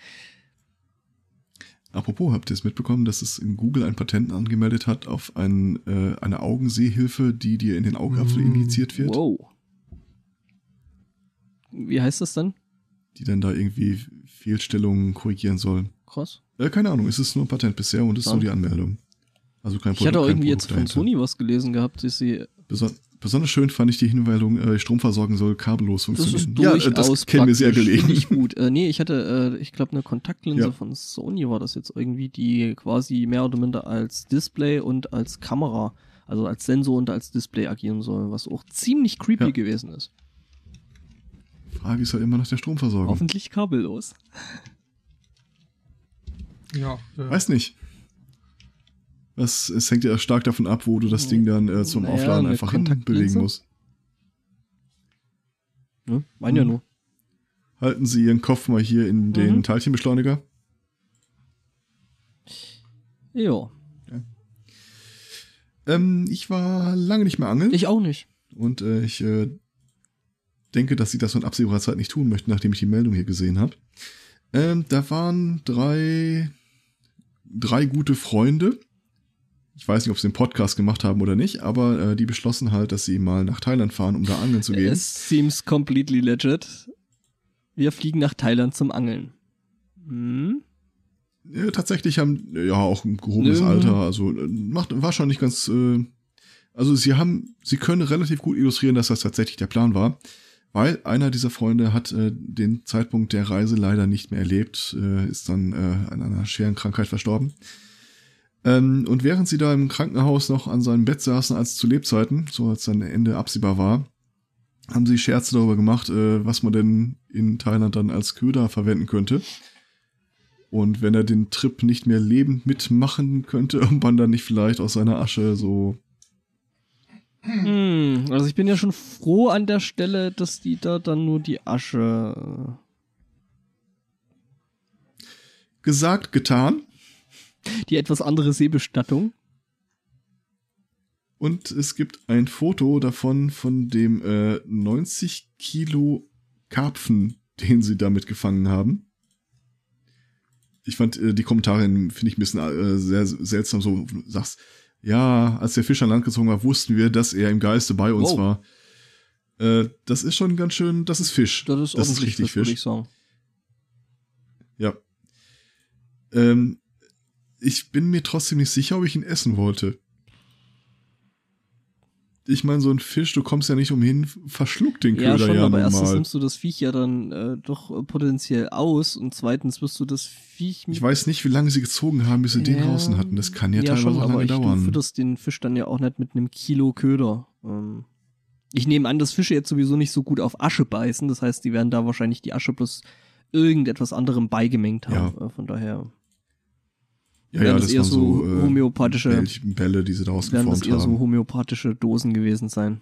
Apropos, habt ihr es mitbekommen, dass es in Google ein Patent angemeldet hat auf ein, äh, eine Augensehhilfe, die dir in den Augapfel Mm, injiziert wird, Wow. Wie heißt das dann? die dann da irgendwie Fehlstellungen korrigieren soll. Krass. Äh, keine Ahnung, es ist nur ein Patent bisher und es ist nur die Anmeldung. Also kein Ich hatte auch irgendwie jetzt von. Sony was gelesen gehabt, dass sie Beson Besonders schön fand ich die Hinweisung, äh, Stromversorgung soll kabellos Das ist funktionieren. durchaus ja, das käme mir sehr gelegen. Ich gut. Äh, nee, ich hatte, äh, ich glaube, eine Kontaktlinse Ja. von Sony war das jetzt irgendwie, die quasi mehr oder minder als Display und als Kamera, also als Sensor und als Display agieren soll, was auch ziemlich creepy Ja. gewesen ist. Frage ist halt immer nach der Stromversorgung. Hoffentlich kabellos. Ja, äh, Weiß nicht. Das, es hängt ja stark davon ab, wo du das Ding dann äh, zum Naja, Aufladen einfach hinbewegen Kontaktlinse. musst. Ne? Mein ja Mhm. nur. Halten Sie Ihren Kopf mal hier in den Mhm. Teilchenbeschleuniger. Ja, Ähm, ich war lange nicht mehr angeln ich auch nicht. und äh, ich äh, denke, dass sie das in absehbarer Zeit nicht tun möchten, nachdem ich die Meldung hier gesehen habe. Ähm, da waren drei, drei gute Freunde. Ich weiß nicht, ob sie den Podcast gemacht haben oder nicht, aber äh, die beschlossen halt, dass sie mal nach Thailand fahren, um da angeln zu gehen. Es seems completely legit. Wir fliegen nach Thailand zum Angeln. Hm? Ja, tatsächlich haben ja auch ein gehobenes Nö. Alter, also äh, macht war schon nicht ganz. Äh, also sie haben, sie können relativ gut illustrieren, dass das tatsächlich der Plan war, weil einer dieser Freunde hat äh, den Zeitpunkt der Reise leider nicht mehr erlebt, äh, ist dann äh, an einer schweren Krankheit verstorben. Ähm, und während sie da im Krankenhaus noch an seinem Bett saßen, als zu Lebzeiten, so als sein Ende absehbar war, haben sie Scherze darüber gemacht, äh, was man denn in Thailand dann als Köder verwenden könnte. Und wenn er den Trip nicht mehr lebend mitmachen könnte, [LAUGHS] man dann nicht vielleicht aus seiner Asche so. Hm, also ich bin ja schon froh an der Stelle, dass die da dann nur die Asche. Gesagt, getan. Die etwas andere Seebestattung. Und es gibt ein Foto davon von dem äh, 90 Kilo Karpfen, den sie damit gefangen haben. Ich fand äh, die Kommentare, finde ich ein bisschen äh, sehr seltsam. So du sagst, ja, als der Fisch an Land gezogen war, wussten wir, dass er im Geiste bei uns Wow. war. Äh, das ist schon ganz schön, das ist Fisch. Das ist das ist richtig Fisch. Ja. Ähm, ich bin mir trotzdem nicht sicher, ob ich ihn essen wollte. Ich meine, so ein Fisch, du kommst ja nicht umhin, verschluckt den Ja, Köder schon, ja, aber erstens normal. nimmst du das Viech ja dann äh, doch äh, potenziell aus und zweitens wirst du das Viech Ich weiß nicht, wie lange sie gezogen haben, bis sie den Ja. draußen hatten. Das kann ja, ja, teilweise schon, auch aber lange ich, du dauern. fütterst den Fisch dann ja auch nicht mit einem Kilo Köder. Ähm, ich nehme an, dass Fische jetzt sowieso nicht so gut auf Asche beißen. Das heißt, die werden da wahrscheinlich die Asche plus irgendetwas anderem beigemengt haben. Äh, von daher ja, ja, das das eher waren so so, äh, homöopathische- Bällchen- Bälle, die sie daraus werden das geformt eher so haben. homöopathische Dosen gewesen sein.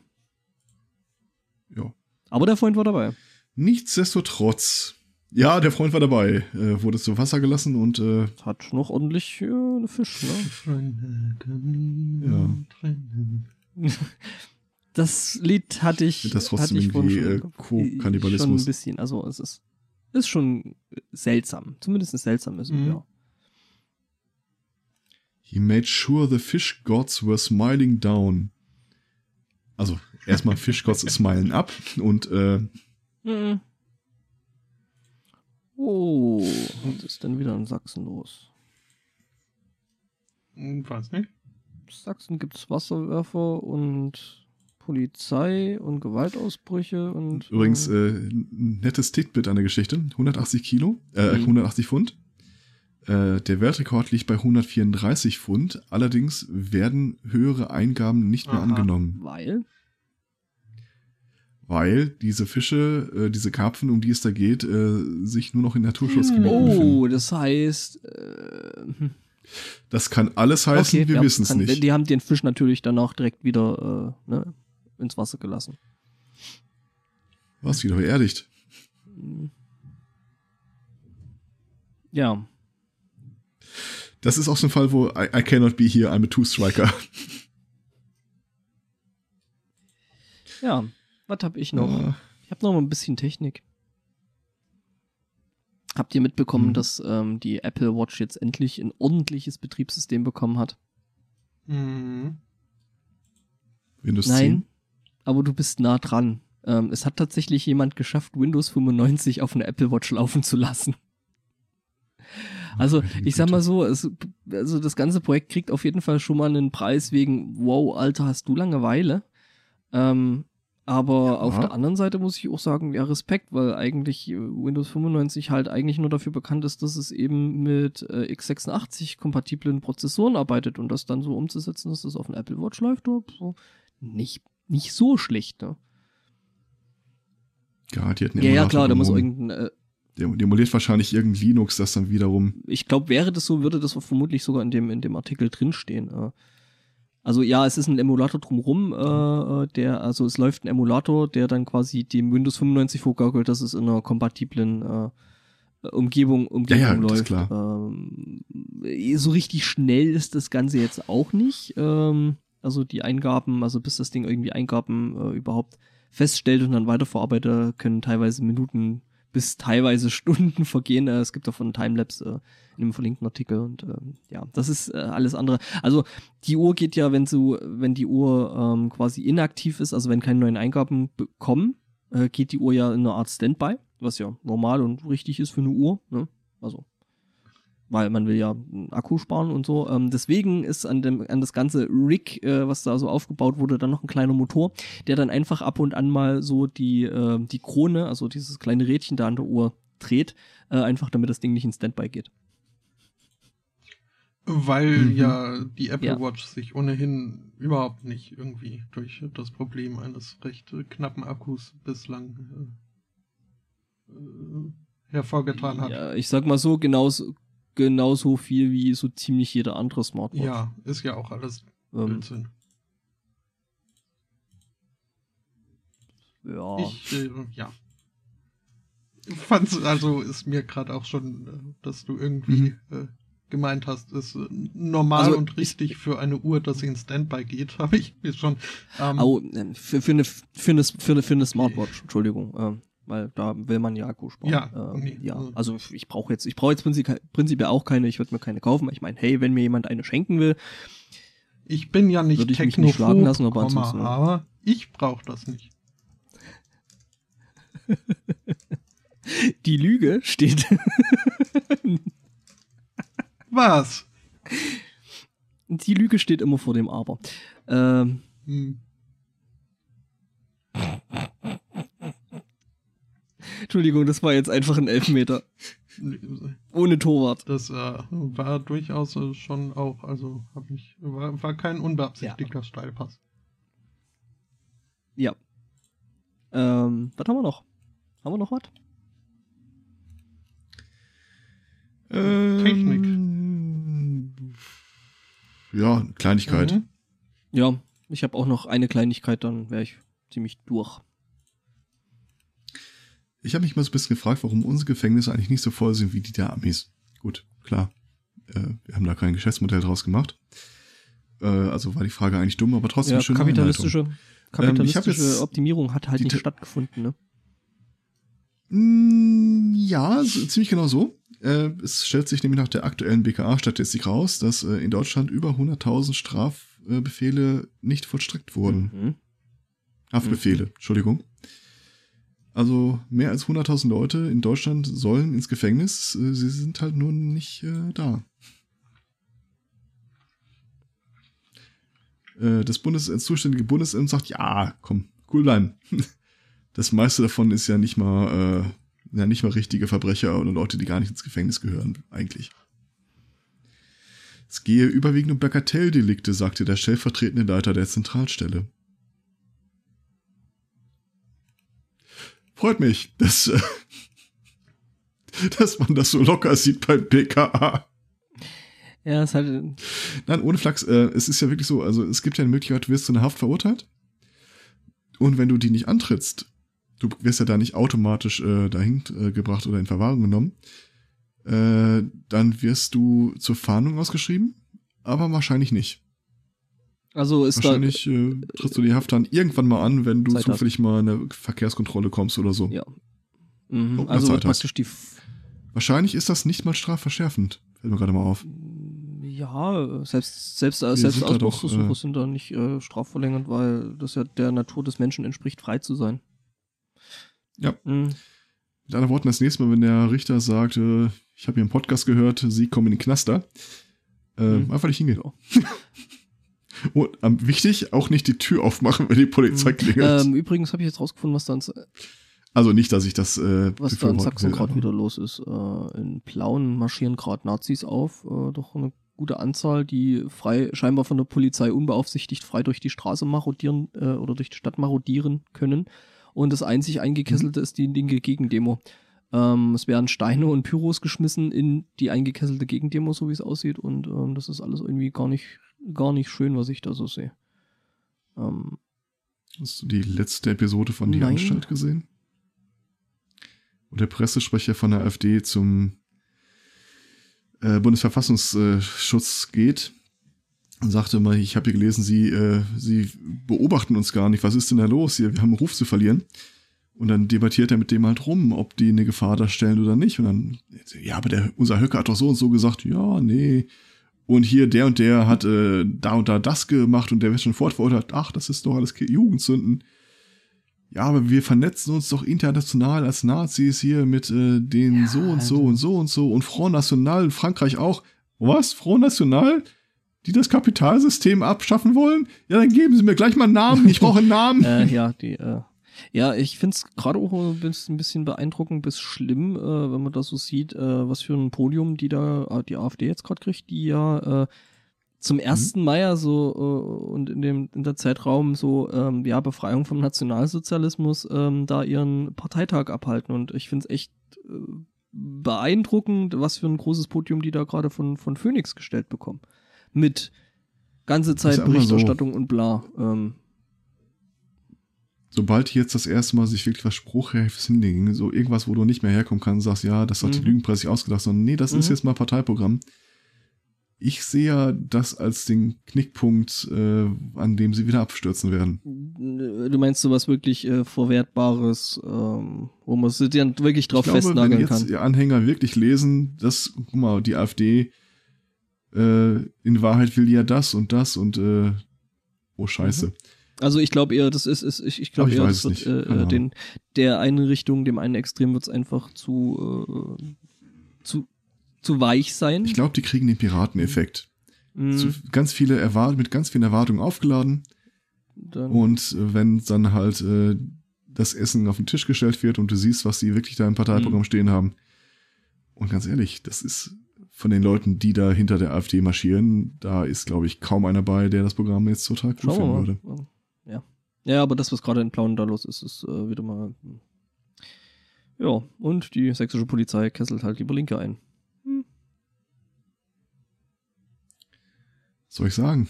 ja. Aber der Freund war dabei. Nichtsdestotrotz, ja, der Freund war dabei, äh, wurde zu Wasser gelassen und äh, Hat noch ordentlich äh, eine Fisch, ne? Trennen. [LAUGHS] Das Lied hatte ich, Das trotzdem hatte ich irgendwie, schon, äh, Co-Kannibalismus. Schon ein bisschen, also es ist, ist schon seltsam. Zumindest seltsam ist es, Mhm. ja. He made sure the fish gods were smiling down. Also, erstmal Fish gods [LAUGHS] smilen ab und äh, Mhm. Oh, was ist denn wieder in Sachsen los? Hm, Weiß nicht. Sachsen gibt's Wasserwerfer und Polizei und Gewaltausbrüche und übrigens äh, äh, ein nettes Titbit an der Geschichte. 180 Kilo, äh, Mhm. 180 Pfund. Äh, der Weltrekord liegt bei 134 Pfund. Allerdings werden höhere Eingaben nicht mehr Aha. angenommen, weil weil diese Fische, äh, diese Karpfen, um die es da geht, äh, sich nur noch in Naturschutzgebieten befinden. oh, das heißt äh, hm. Das kann alles heißen, Okay, wir ja, wissen es nicht. Die haben den Fisch natürlich danach direkt wieder äh, ne, ins Wasser gelassen. Was wieder beerdigt. Ja, Das ist auch so ein Fall, wo I, I cannot be here, I'm a Two-Striker. ja. Was hab ich noch? Ja. Ich habe noch mal ein bisschen Technik. Habt ihr mitbekommen, Mhm. dass ähm, die Apple Watch jetzt endlich ein ordentliches Betriebssystem bekommen hat? Mhm. Windows Nein, 10. aber du bist nah dran. Ähm, es hat tatsächlich jemand geschafft, Windows 95 auf einer Apple Watch laufen zu lassen. Also, meine ich sag mal so, es, also das ganze Projekt kriegt auf jeden Fall schon mal einen Preis wegen, wow, Alter, hast du Langeweile? Ähm, aber Ja. auf der anderen Seite muss ich auch sagen, ja, Respekt, weil eigentlich äh, Windows 95 halt eigentlich nur dafür bekannt ist, dass es eben mit äh, x86-kompatiblen Prozessoren arbeitet und das dann so umzusetzen, dass das auf den Apple Watch läuft, oh, so nicht, nicht so schlecht, ne? Ja, die hätten Ja, ja, klar, da muss irgendein, äh, Emuliert wahrscheinlich irgendein Linux, das dann wiederum. ich glaube, wäre das so, würde das vermutlich sogar in dem, in dem Artikel drinstehen. Äh. Also ja, es ist ein Emulator drumrum, äh, äh, der, also es läuft ein Emulator, der dann quasi dem Windows 95 vorgaukelt, dass es in einer kompatiblen äh, Umgebung, Umgebung Ja, ja, läuft. klar. Ähm, so richtig schnell ist das Ganze jetzt auch nicht. Ähm, also die Eingaben, also bis das Ding irgendwie Eingaben äh, überhaupt feststellt und dann weiterverarbeitet, können teilweise Minuten bis teilweise [LAUGHS] Stunden vergehen. Äh, Es gibt davon Timelapse äh, in einem verlinkten Artikel und ähm, ja, das ist äh, alles andere. Also die Uhr geht ja, wenn so, wenn die Uhr ähm, quasi inaktiv ist, also wenn keine neuen Eingaben bekommen, äh, geht die Uhr ja in eine Art Standby, was ja normal und richtig ist für eine Uhr. Ne? Also weil man will ja einen Akku sparen und so. Ähm, deswegen ist an dem an das ganze Rig, äh, was da so aufgebaut wurde, dann noch ein kleiner Motor, der dann einfach ab und an mal so die äh, die Krone, also dieses kleine Rädchen da an der Uhr dreht, äh, einfach damit das Ding nicht in Standby geht. Weil Mhm. ja die Apple Ja. Watch sich ohnehin überhaupt nicht irgendwie durch das Problem eines recht knappen Akkus bislang äh, äh, hervorgetan hat. Ja, ich sag mal so, genauso genauso viel wie so ziemlich jeder andere Smartwatch. Ja, ist ja auch alles ähm, Blödsinn. ja. Ich, äh, ja. Fand's, also ist mir gerade auch schon, äh, dass du irgendwie äh, gemeint hast, ist äh, normal Also, und richtig für eine Uhr, dass sie in Standby geht, [LAUGHS] habe ich mir schon. Ähm, äh, für, für, eine, für, eine, für, eine, für eine Smartwatch, Entschuldigung, ähm, weil da will man ja Akku sparen. Ja, ähm, nee, ja. also- Also ich brauche jetzt, ich brauche jetzt prinzip, prinzipiell auch keine, ich würde mir keine kaufen. Ich meine, hey, wenn mir jemand eine schenken will, ich bin ja nicht Würde ich mich nicht schlagen lassen, aber Komma, ansonsten- aber ich brauche das nicht. [LAUGHS] die Lüge steht, [LAUGHS] Was? die Lüge steht immer vor dem Aber. Ähm, Hm. Entschuldigung, das war jetzt einfach ein Elfmeter. Ohne Torwart. Das äh, war durchaus äh, schon auch, also hab ich, war, war kein unbeabsichtigter Steilpass. Ja. Ähm, was haben wir noch? Haben wir noch was? Ähm, Ja, Kleinigkeit. Mhm. Ja, ich habe auch noch eine Kleinigkeit, dann wäre ich ziemlich durch. Ich habe mich mal so ein bisschen gefragt, warum unsere Gefängnisse eigentlich nicht so voll sind wie die der Amis. Gut, klar. Äh, wir haben da kein Geschäftsmodell draus gemacht. Äh, also war die Frage eigentlich dumm, aber trotzdem Ja, eine schöne kapitalistische, Einleitung. kapitalistische Ähm, Optimierung hat halt nicht stattgefunden, ne? Mm, Ja, so, ziemlich genau so. Äh, es stellt sich nämlich nach der aktuellen BKA-Statistik raus, dass äh, in Deutschland über 100.000 Strafbefehle nicht vollstreckt wurden. Mhm. Haftbefehle, Entschuldigung. Also mehr als 100.000 Leute in Deutschland sollen ins Gefängnis. Äh, Sie sind halt nur nicht äh, da. Äh, Das Bundes das zuständige Bundesamt sagt, ja, komm, cool bleiben. [LAUGHS] Das meiste davon ist ja nicht mal, äh, ja nicht mal richtige Verbrecher oder Leute, die gar nicht ins Gefängnis gehören, eigentlich. Es gehe überwiegend um Bagatelldelikte, sagte der stellvertretende Leiter der Zentralstelle. Freut mich, dass, äh, dass man das so locker sieht beim BKA. Ja, ist halt, Nein, ohne Flachs, äh, es ist ja wirklich so, also es gibt ja eine Möglichkeit, du wirst zu einer Haft verurteilt. Und wenn du die nicht antrittst, du wirst ja da nicht automatisch äh, dahin äh, gebracht oder in Verwahrung genommen, äh, dann wirst du zur Fahndung ausgeschrieben, aber wahrscheinlich nicht. Also ist da, wahrscheinlich äh, trittst du die Haft dann irgendwann mal an, wenn du zufällig mal in eine Verkehrskontrolle kommst oder so. Ja. mhm, du also praktisch die, Wahrscheinlich ist das nicht mal strafverschärfend. Fällt mir gerade mal auf. ja, selbst, selbst, Wir selbst sind da doch, Ausbruchsversuche äh, sind da nicht äh, strafverlängernd, weil das ja der Natur des Menschen entspricht, frei zu sein. Ja. Mhm. Mit anderen Worten, das nächste Mal, wenn der Richter sagt, äh, ich habe hier einen Podcast gehört, Sie kommen in den Knaster, äh, Mhm. einfach nicht hingehen. Ja. [LAUGHS] Und ähm, wichtig, auch nicht die Tür aufmachen, wenn die Polizei klingelt. Ähm, übrigens habe ich jetzt rausgefunden, was da in, also nicht, dass ich das äh, was da in Sachsen gerade wieder los ist. Äh, in Plauen marschieren gerade Nazis auf, äh, doch eine gute Anzahl, die frei scheinbar von der Polizei unbeaufsichtigt frei durch die Straße marodieren äh, oder durch die Stadt marodieren können. Und das einzig eingekesselte ist die linke Gegendemo. Ähm, es werden Steine und Pyros geschmissen in die eingekesselte Gegendemo, so wie es aussieht. Und ähm, das ist alles irgendwie gar nicht, gar nicht schön, was ich da so sehe. Ähm, Hast du die letzte Episode von Die Nein. Anstalt gesehen? Wo der Pressesprecher von der AfD zum äh, Bundesverfassungsschutz geht und sagte mal, ich habe hier gelesen, Sie, äh, Sie beobachten uns gar nicht. Was ist denn da los hier? Wir haben einen Ruf zu verlieren. Und dann debattiert er mit dem halt rum, ob die eine Gefahr darstellen oder nicht. Und dann, ja, aber der, unser Höcker hat doch so und so gesagt, ja, nee. Und hier der und der hat äh, da und da das gemacht und der wird schon fortverurteilt. Ach, das ist doch alles Jugendsünden. Ja, aber wir vernetzen uns doch international als Nazis hier mit äh, den Ja, so und so also- und so und so und Front National in Frankreich auch. Was? Front National? Die das Kapitalsystem abschaffen wollen? Ja, dann geben Sie mir gleich mal einen Namen. Ich brauche einen Namen. äh, ja, die, äh, ja, ich finde es gerade auch ein bisschen, ein bisschen beeindruckend bis schlimm, äh, wenn man das so sieht, äh, was für ein Podium die da, äh, die AfD jetzt gerade kriegt, die ja äh, zum 1. Mai ja so äh, und in dem in der Zeitraum so ähm, ja Befreiung vom Nationalsozialismus ähm, da ihren Parteitag abhalten und ich finde es echt äh, beeindruckend, was für ein großes Podium die da gerade von von Phoenix gestellt bekommen mit ganze Zeit mal so. Berichterstattung und bla. Ähm, Sobald die jetzt das erste Mal sich wirklich was Spruchreifes hinlegen, so irgendwas, wo du nicht mehr herkommen kannst, sagst, ja, das hat die Mhm. Lügenpresse sich ausgedacht, sondern nee, das ist Mhm. jetzt mal Parteiprogramm. Ich sehe ja das als den Knickpunkt, äh, an dem sie wieder abstürzen werden. Du meinst sowas wirklich äh, Verwertbares, ähm, wo man sich dann wirklich drauf ich glaube, wenn festnageln jetzt kann. die Anhänger wirklich lesen, dass, guck mal, die AfD äh, in Wahrheit will die ja das und das und äh, oh Scheiße. Also ich glaube eher, das ist, ist ich, ich glaube eher, das wird, äh, Ahnung. den, der einen Richtung, dem einen Extrem wird es einfach zu, äh, zu, zu weich sein. Ich glaube, die kriegen den Pirateneffekt. Zu, ganz viele Erwart mit ganz vielen Erwartungen aufgeladen. dann, Und äh, wenn dann halt äh, das Essen auf den Tisch gestellt wird und du siehst, was die wirklich da im Parteiprogramm Mhm. stehen haben. Und ganz ehrlich, das ist von den Leuten, die da hinter der AfD marschieren, da ist, glaube ich, kaum einer bei, der das Programm jetzt total cool schauen wir finden würde. Ja. Aber das, was gerade in Plauen da los ist, ist äh, wieder mal. hm. Ja, und die sächsische Polizei kesselt halt lieber Linke ein. Hm. Was soll ich sagen?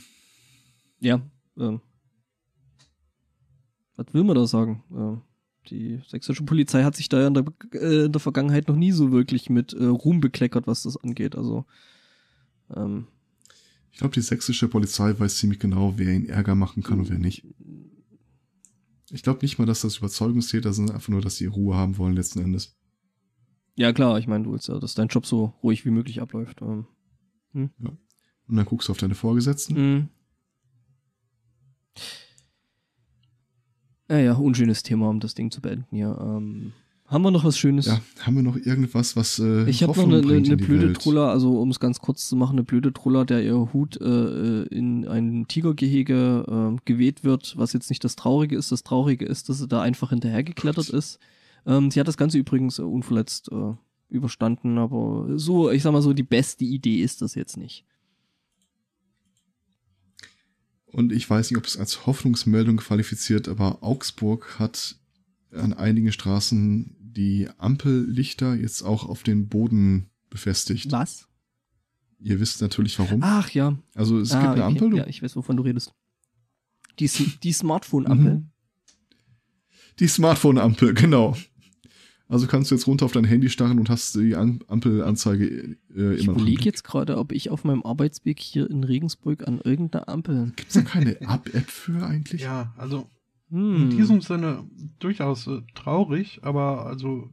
Ja, ähm. Was will man da sagen? Ähm, die sächsische Polizei hat sich da ja in der, äh, in der Vergangenheit noch nie so wirklich mit äh, Ruhm bekleckert, was das angeht. Also, ähm, Ich glaube, die sächsische Polizei weiß ziemlich genau, wer ihn Ärger machen kann und wer nicht. Ich glaube nicht mal, dass das Überzeugungstäter sind, einfach nur, dass sie Ruhe haben wollen letzten Endes. ja klar, ich meine, du willst ja, dass dein Job so ruhig wie möglich abläuft. Ähm, Und dann guckst du auf deine Vorgesetzten. Mhm. Ja, ja, unschönes Thema, um das Ding zu beenden hier. Ähm, haben wir noch was Schönes? Ja, haben wir noch irgendwas, was äh, Ich habe noch eine, eine, eine die blöde Welt? Truller, also um es ganz kurz zu machen, eine blöde Truller, der ihr Hut äh, in ein Tigergehege äh, geweht wird, was jetzt nicht das Traurige ist. Das Traurige ist, dass sie da einfach hinterhergeklettert ist. Ähm, sie hat das Ganze übrigens äh, unverletzt äh, überstanden, aber so, ich sag mal so, die beste Idee ist das jetzt nicht. Und ich weiß nicht, ob es als Hoffnungsmeldung qualifiziert, aber Augsburg hat an einigen Straßen die Ampellichter jetzt auch auf den Boden befestigt. Was? Ihr wisst natürlich warum. Ach ja. Also es ah, gibt eine okay. Ampel. du- Ja, ich weiß, wovon du redest. Die, die Smartphone-Ampel. Mhm. Die Smartphone-Ampel, genau. Also kannst du jetzt runter auf dein Handy starren und hast die An Ampelanzeige äh, Ich immer noch. überlege jetzt gerade, ob ich auf meinem Arbeitsweg hier in Regensburg an irgendeiner Ampel. Gibt es da keine App-App für eigentlich? Ja, also Hm. in diesem Sinne durchaus äh, traurig, aber also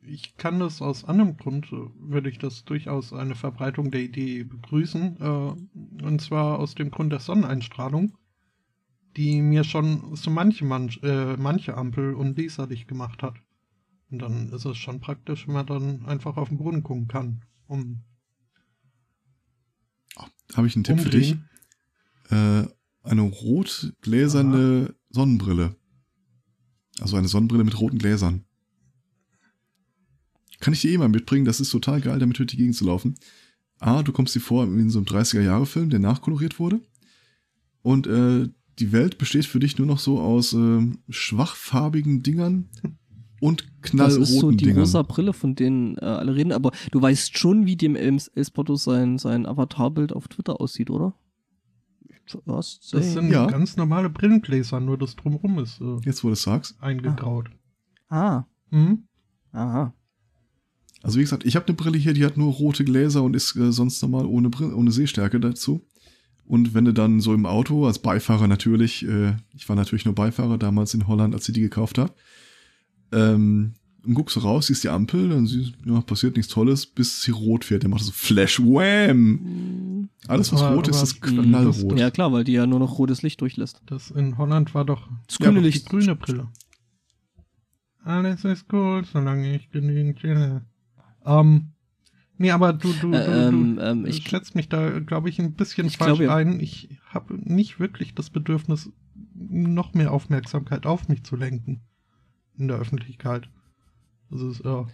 ich kann das aus anderem Grund, äh, würde ich das durchaus eine Verbreitung der Idee begrüßen. Äh, und zwar aus dem Grund der Sonneneinstrahlung, die mir schon so manche, manch, äh, manche Ampel unleserlich gemacht hat. Und dann ist es schon praktisch, wenn man dann einfach auf den Boden gucken kann. Um Habe ich einen Tipp für dich. umdrehen. äh, eine rot-gläserne Sonnenbrille. Also eine Sonnenbrille mit roten Gläsern. Kann ich dir eh mal mitbringen, das ist total geil, damit durch die Gegend zu laufen. A, du kommst dir vor in so einem 30er-Jahre-Film, der nachkoloriert wurde. Und äh, die Welt besteht für dich nur noch so aus äh, schwachfarbigen Dingern und knallroten Das ist so die Dingern. rosa Brille, von denen äh, alle reden, aber du weißt schon, wie dem Elspoto sein, sein Avatarbild auf Twitter aussieht, oder? Was? Das sind Ja. ganz normale Brillengläser, nur das drumherum ist äh, Jetzt, wo du es sagst. eingegraut. ah, Mhm. aha. Also wie gesagt, ich habe eine Brille hier, die hat nur rote Gläser und ist äh, sonst normal ohne, Brille, ohne Sehstärke dazu. Und wenn du dann so im Auto, als Beifahrer natürlich, äh, ich war natürlich nur Beifahrer damals in Holland, als ich die gekauft habe, ähm, und guckst du raus, siehst die Ampel, dann siehst ja, passiert nichts Tolles, bis sie rot wird. Der macht so Flash Wham! Alles, was Aber- rot ist, aber- ist knallrot. Ja klar, weil die ja nur noch rotes Licht durchlässt. Das in Holland war doch Das Ja, grüne die Licht. grüne Brille. Alles ist gut, solange ich genügend chille. Ähm, nee, aber du, du, du, Äh, ähm, du ähm, ich ich- schätze mich da, glaube ich, ein bisschen Ich falsch glaube, ja. ein. Ich habe nicht wirklich das Bedürfnis, noch mehr Aufmerksamkeit auf mich zu lenken in der Öffentlichkeit. Ist, ja.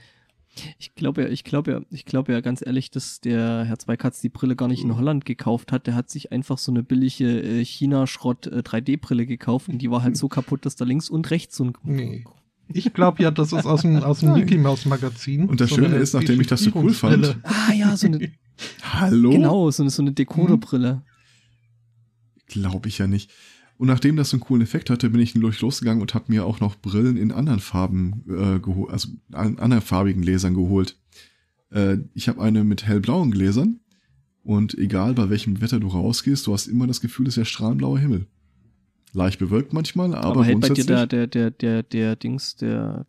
Ich glaube ja, ich glaube ja, ich glaube ja ganz ehrlich, dass der Herr Zweikatz die Brille gar nicht in Holland gekauft hat. Der hat sich einfach so eine billige äh, China-Schrott äh, 3D-Brille gekauft und die war halt so kaputt, dass da links und rechts so ein Nee. Ich glaube ja, das ist aus dem, aus dem. [LAUGHS] Mickey Mouse Magazin. Und das So Schöne ist, nachdem ich das so cool fand-. Ah ja, so eine [LAUGHS] Hallo? genau, so eine so eine Decoderbrille. Glaube ich ja nicht. Und nachdem das so einen coolen Effekt hatte, bin ich durch losgegangen und habe mir auch noch Brillen in anderen Farben äh, geholt, also an anderen farbigen Gläsern geholt. Äh, ich habe eine mit hellblauen Gläsern und egal bei welchem Wetter du rausgehst, du hast immer das Gefühl, es ist ja strahlenblauer Himmel. Leicht bewölkt manchmal, aber, Aber, hält bei dir der der der der der Dings der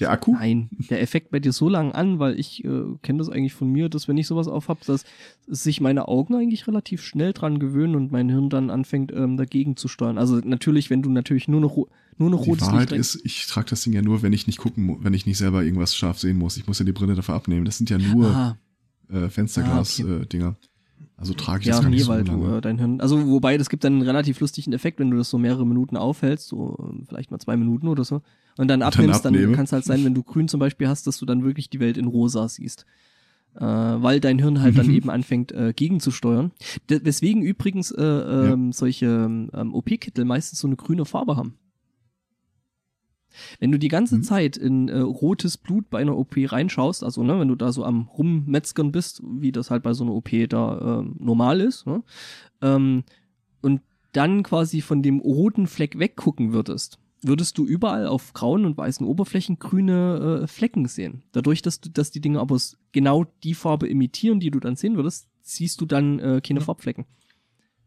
der Akku. Nein, der Effekt bei dir so lang an, weil ich äh, kenne das eigentlich von mir, dass wenn ich sowas aufhab, dass sich meine Augen eigentlich relativ schnell dran gewöhnen und mein Hirn dann anfängt ähm, dagegen zu steuern. Also natürlich, wenn du natürlich nur noch nur noch Die rotes Wahrheit Licht ist, ich trage das Ding ja nur, wenn ich nicht gucken, wenn ich nicht selber irgendwas scharf sehen muss. Ich muss ja die Brille dafür abnehmen. Das sind ja nur äh, Fensterglas-Dinger. Ah, äh, Dinger. also trage ich ja, das gar nee, nicht so weil du lange. äh, dein Hirn, also wobei, das gibt dann einen relativ lustigen Effekt, wenn du das so mehrere Minuten aufhältst, so ähm, vielleicht mal zwei Minuten oder so, und dann abnimmst, dann, abnehme. kann es halt sein, wenn du grün zum Beispiel hast, dass du dann wirklich die Welt in rosa siehst. Äh, weil dein Hirn halt dann eben anfängt, äh, gegenzusteuern. De weswegen übrigens äh, ähm, solche ähm, OP-Kittel meistens so eine grüne Farbe haben. Wenn du die ganze Mhm. Zeit in äh, rotes Blut bei einer OP reinschaust, also ne, wenn du da so am Rummetzgern bist, wie das halt bei so einer OP da ähm, normal ist, ne, ähm, und dann quasi von dem roten Fleck weggucken würdest, würdest du überall auf grauen und weißen Oberflächen grüne äh, Flecken sehen. Dadurch, dass du, dass die Dinge aber genau die Farbe imitieren, die du dann sehen würdest, siehst du dann äh, keine Ja. Farbflecken.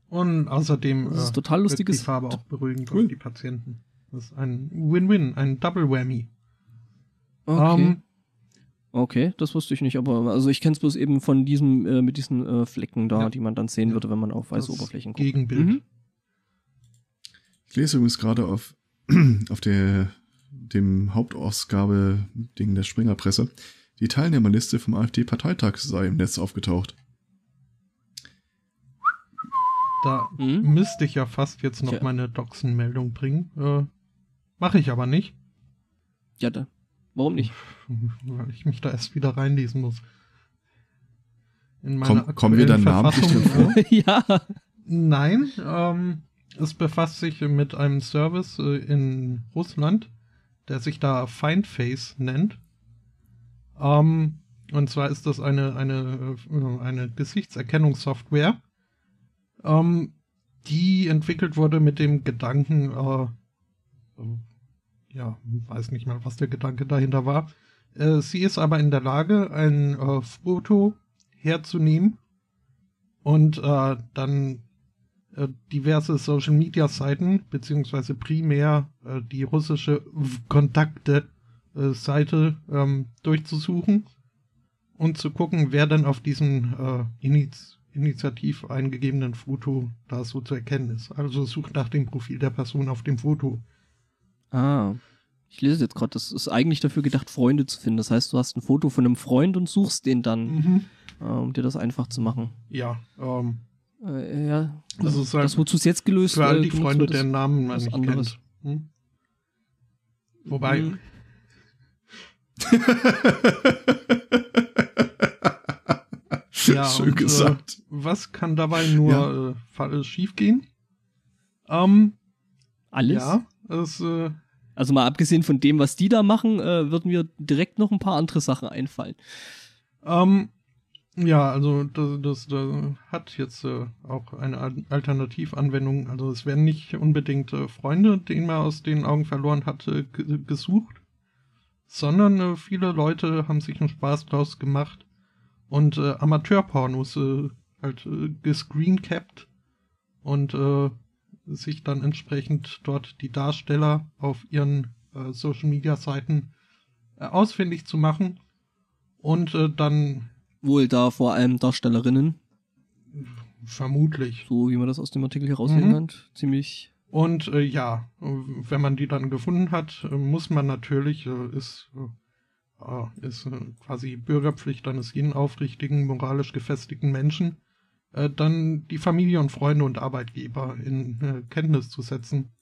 Und außerdem Das ist äh, total wirkt lustiges. die Farbe auch beruhigend Cool. auf die Patienten. Das ist ein Win-Win, ein Double Whammy. Okay. Ähm, Okay, das wusste ich nicht, aber also ich kenne es bloß eben von diesem, äh, mit diesen äh, Flecken da, Ja. die man dann sehen Ja. würde, wenn man auf weiße das Oberflächen guckt. Gegenbild. Mhm. Ich lese übrigens gerade auf, [CLEARS THROAT] auf der, dem Hauptausgabe-Ding der Springerpresse, die Teilnehmerliste vom AfD-Parteitag sei im Netz aufgetaucht. Da Mhm. müsste ich ja fast jetzt noch Tja. meine Doxen-Meldung bringen. Äh, Mache ich aber nicht, Ja, da. Warum nicht? weil ich mich da erst wieder reinlesen muss. In Komm- kommen wir dann namentlich drin äh, [LAUGHS] ja. Nein, ähm, es befasst sich mit einem Service äh, in Russland, der sich da Findface nennt. Ähm, und zwar ist das eine, eine, äh, eine Gesichtserkennungssoftware, ähm, die entwickelt wurde mit dem Gedanken, äh, äh, ja, weiß nicht mal, was der Gedanke dahinter war. Äh, sie ist aber in der Lage, ein äh, Foto herzunehmen und dann diverse Social Media Seiten, beziehungsweise primär äh, die russische Kontakte-Seite ähm, durchzusuchen und zu gucken, wer denn auf diesem äh, Iniz Initiativ eingegebenen Foto da so zu erkennen ist. Also sucht nach dem Profil der Person auf dem Foto. Ah. Ich lese jetzt gerade, das ist eigentlich dafür gedacht, Freunde zu finden. Das heißt, du hast ein Foto von einem Freund und suchst den dann, Mhm. äh, um dir das einfach zu machen. Ja, ähm, Äh, ja. Das ist halt das, wozu es jetzt gelöst für all äh, die Freunde, wird, deren Namen man nicht anderes. kennt. Hm? Wobei, Mhm. [LAUGHS] Ja, Schön und, gesagt. Äh, was kann dabei nur Ja. äh, fa- schief gehen? Ähm, Alles? ja, es, äh, Also mal abgesehen von dem, was die da machen, äh, würden mir direkt noch ein paar andere Sachen einfallen. ähm, ja, also das, das, das hat jetzt äh, auch eine Al- Alternativanwendung. Also es werden nicht unbedingt äh, Freunde, denen man aus den Augen verloren hat, äh, ge- gesucht, sondern äh, viele Leute haben sich einen Spaß draus gemacht und äh, Amateurpornos äh, halt äh, gescreencapped und sich dann entsprechend dort die Darsteller auf ihren Social Media Seiten äh, ausfindig zu machen und dann Wohl da vor allem Darstellerinnen, vermutlich so wie man das aus dem Artikel herauslesen Mhm. kann, ziemlich. Und äh, ja, wenn man die dann gefunden hat, muss man natürlich, äh, ist, äh, ist äh, quasi Bürgerpflicht eines jeden aufrichtigen, moralisch gefestigten Menschen, äh, dann die Familie und Freunde und Arbeitgeber in äh, Kenntnis zu setzen,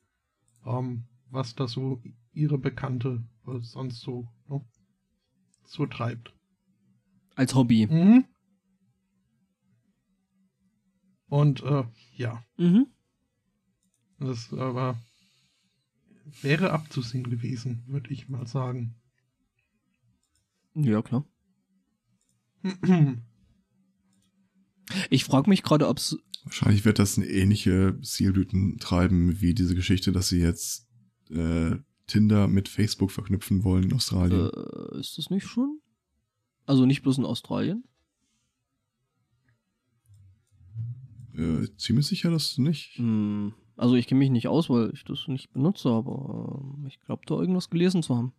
ähm, was da so ihre Bekannte sonst so, ne, so treibt. Als Hobby. Mhm. Und äh, ja, Mhm. Das aber wäre abzusehen gewesen, würde ich mal sagen. Ja, klar. [CLEARS THROAT] Ich frage mich gerade, ob es. Wahrscheinlich wird das eine ähnliche Zielblüten treiben wie diese Geschichte, dass sie jetzt äh, Tinder mit Facebook verknüpfen wollen in Australien. Äh, ist das nicht schon? Also nicht bloß in Australien? Äh, ziemlich sicher das nicht. Hm, Also ich kenne mich nicht aus, weil ich das nicht benutze, aber ähm, ich glaube da irgendwas gelesen zu haben.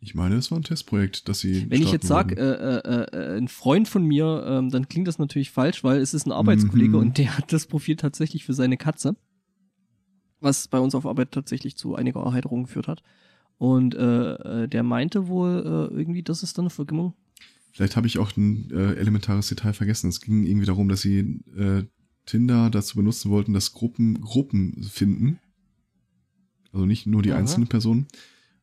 Ich meine, es war ein Testprojekt, das sie. Wenn ich jetzt sage, wollten. äh, äh, äh, ein Freund von mir, ähm, dann klingt das natürlich falsch, weil es ist ein Arbeitskollege Mhm. und der hat das Profil tatsächlich für seine Katze. Was bei uns auf Arbeit tatsächlich zu einiger Erheiterung geführt hat. Und äh, äh, der meinte wohl äh, irgendwie, das ist dann eine Vergimmung. Vielleicht habe ich auch ein äh, elementares Detail vergessen. Es ging irgendwie darum, dass sie äh, Tinder dazu benutzen wollten, dass Gruppen Gruppen finden. Also nicht nur die Aha. einzelnen Personen.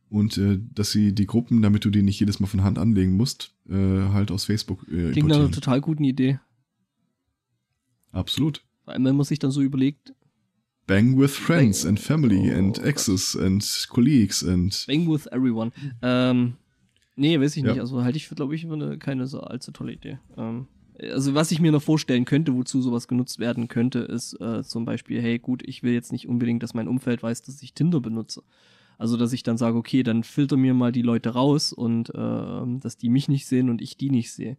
Und äh, dass sie die Gruppen, damit du die nicht jedes Mal von Hand anlegen musst, halt aus Facebook äh, Klingt nach einer total guten Idee. Absolut. Wenn man sich dann so überlegt, Bang with friends Bang- and family Oh and Gott. exes and colleagues and bang with everyone. Ähm, nee, weiß ich Ja. nicht. Also halte ich für, glaube ich, für eine, keine so allzu tolle Idee. Ähm, also was ich mir noch vorstellen könnte, wozu sowas genutzt werden könnte, ist äh, zum Beispiel, hey gut, ich will jetzt nicht unbedingt, dass mein Umfeld weiß, dass ich Tinder benutze. Also dass ich dann sage, okay, dann filter mir mal die Leute raus und ähm, dass die mich nicht sehen und ich die nicht sehe.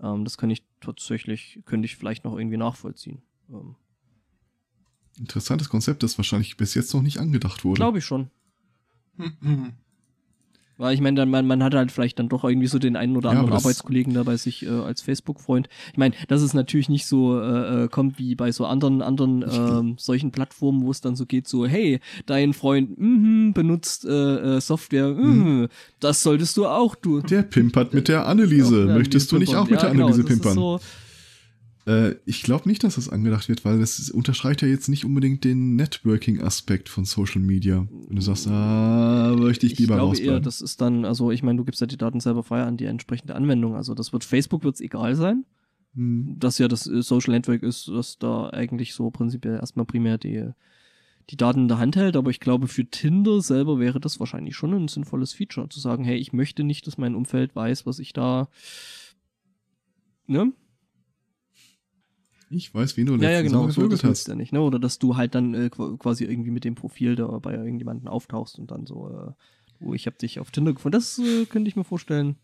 Ähm, das kann ich tatsächlich, könnte ich vielleicht noch irgendwie nachvollziehen. Ähm, interessantes Konzept, das wahrscheinlich bis jetzt noch nicht angedacht wurde. Glaube ich schon. Weil ich meine, dann, man, man hat halt vielleicht dann doch irgendwie so den einen oder Ja, anderen das- Arbeitskollegen da bei sich äh, als Facebook-Freund. Ich meine, dass es natürlich nicht so äh, äh, kommt wie bei so anderen anderen ähm, solchen Plattformen, wo es dann so geht, so, hey, dein Freund mhm, benutzt äh, äh, Software, mhm, das solltest du auch tun. Der pimpert mit der Anneliese. Ja, Möchtest du nicht auch mit ja, der Anneliese genau, das ist pimpern? So, Äh, ich glaube nicht, dass das angedacht wird, weil das unterstreicht ja jetzt nicht unbedingt den Networking-Aspekt von Social Media. Wenn du sagst, ah, möchte ich ich lieber glaube eher, rausbleiben. das ist dann, also ich meine, du gibst ja die Daten selber frei an die entsprechende Anwendung. Also das wird Facebook wird's egal sein. Hm. das ja das äh, Social Network ist, das da eigentlich so prinzipiell erstmal primär die, die Daten in der Hand hält, aber ich glaube, für Tinder selber wäre das wahrscheinlich schon ein sinnvolles Feature, zu sagen, hey, ich möchte nicht, dass mein Umfeld weiß, was ich da, ne? Ich weiß, wen du Ja, ja, letztens genau, so, das hast. ja nicht, ne? Oder dass du halt dann äh, qu- quasi irgendwie mit dem Profil da bei irgendjemanden auftauchst und dann so, äh, oh, ich habe dich auf Tinder gefunden. Das äh, könnte ich mir vorstellen.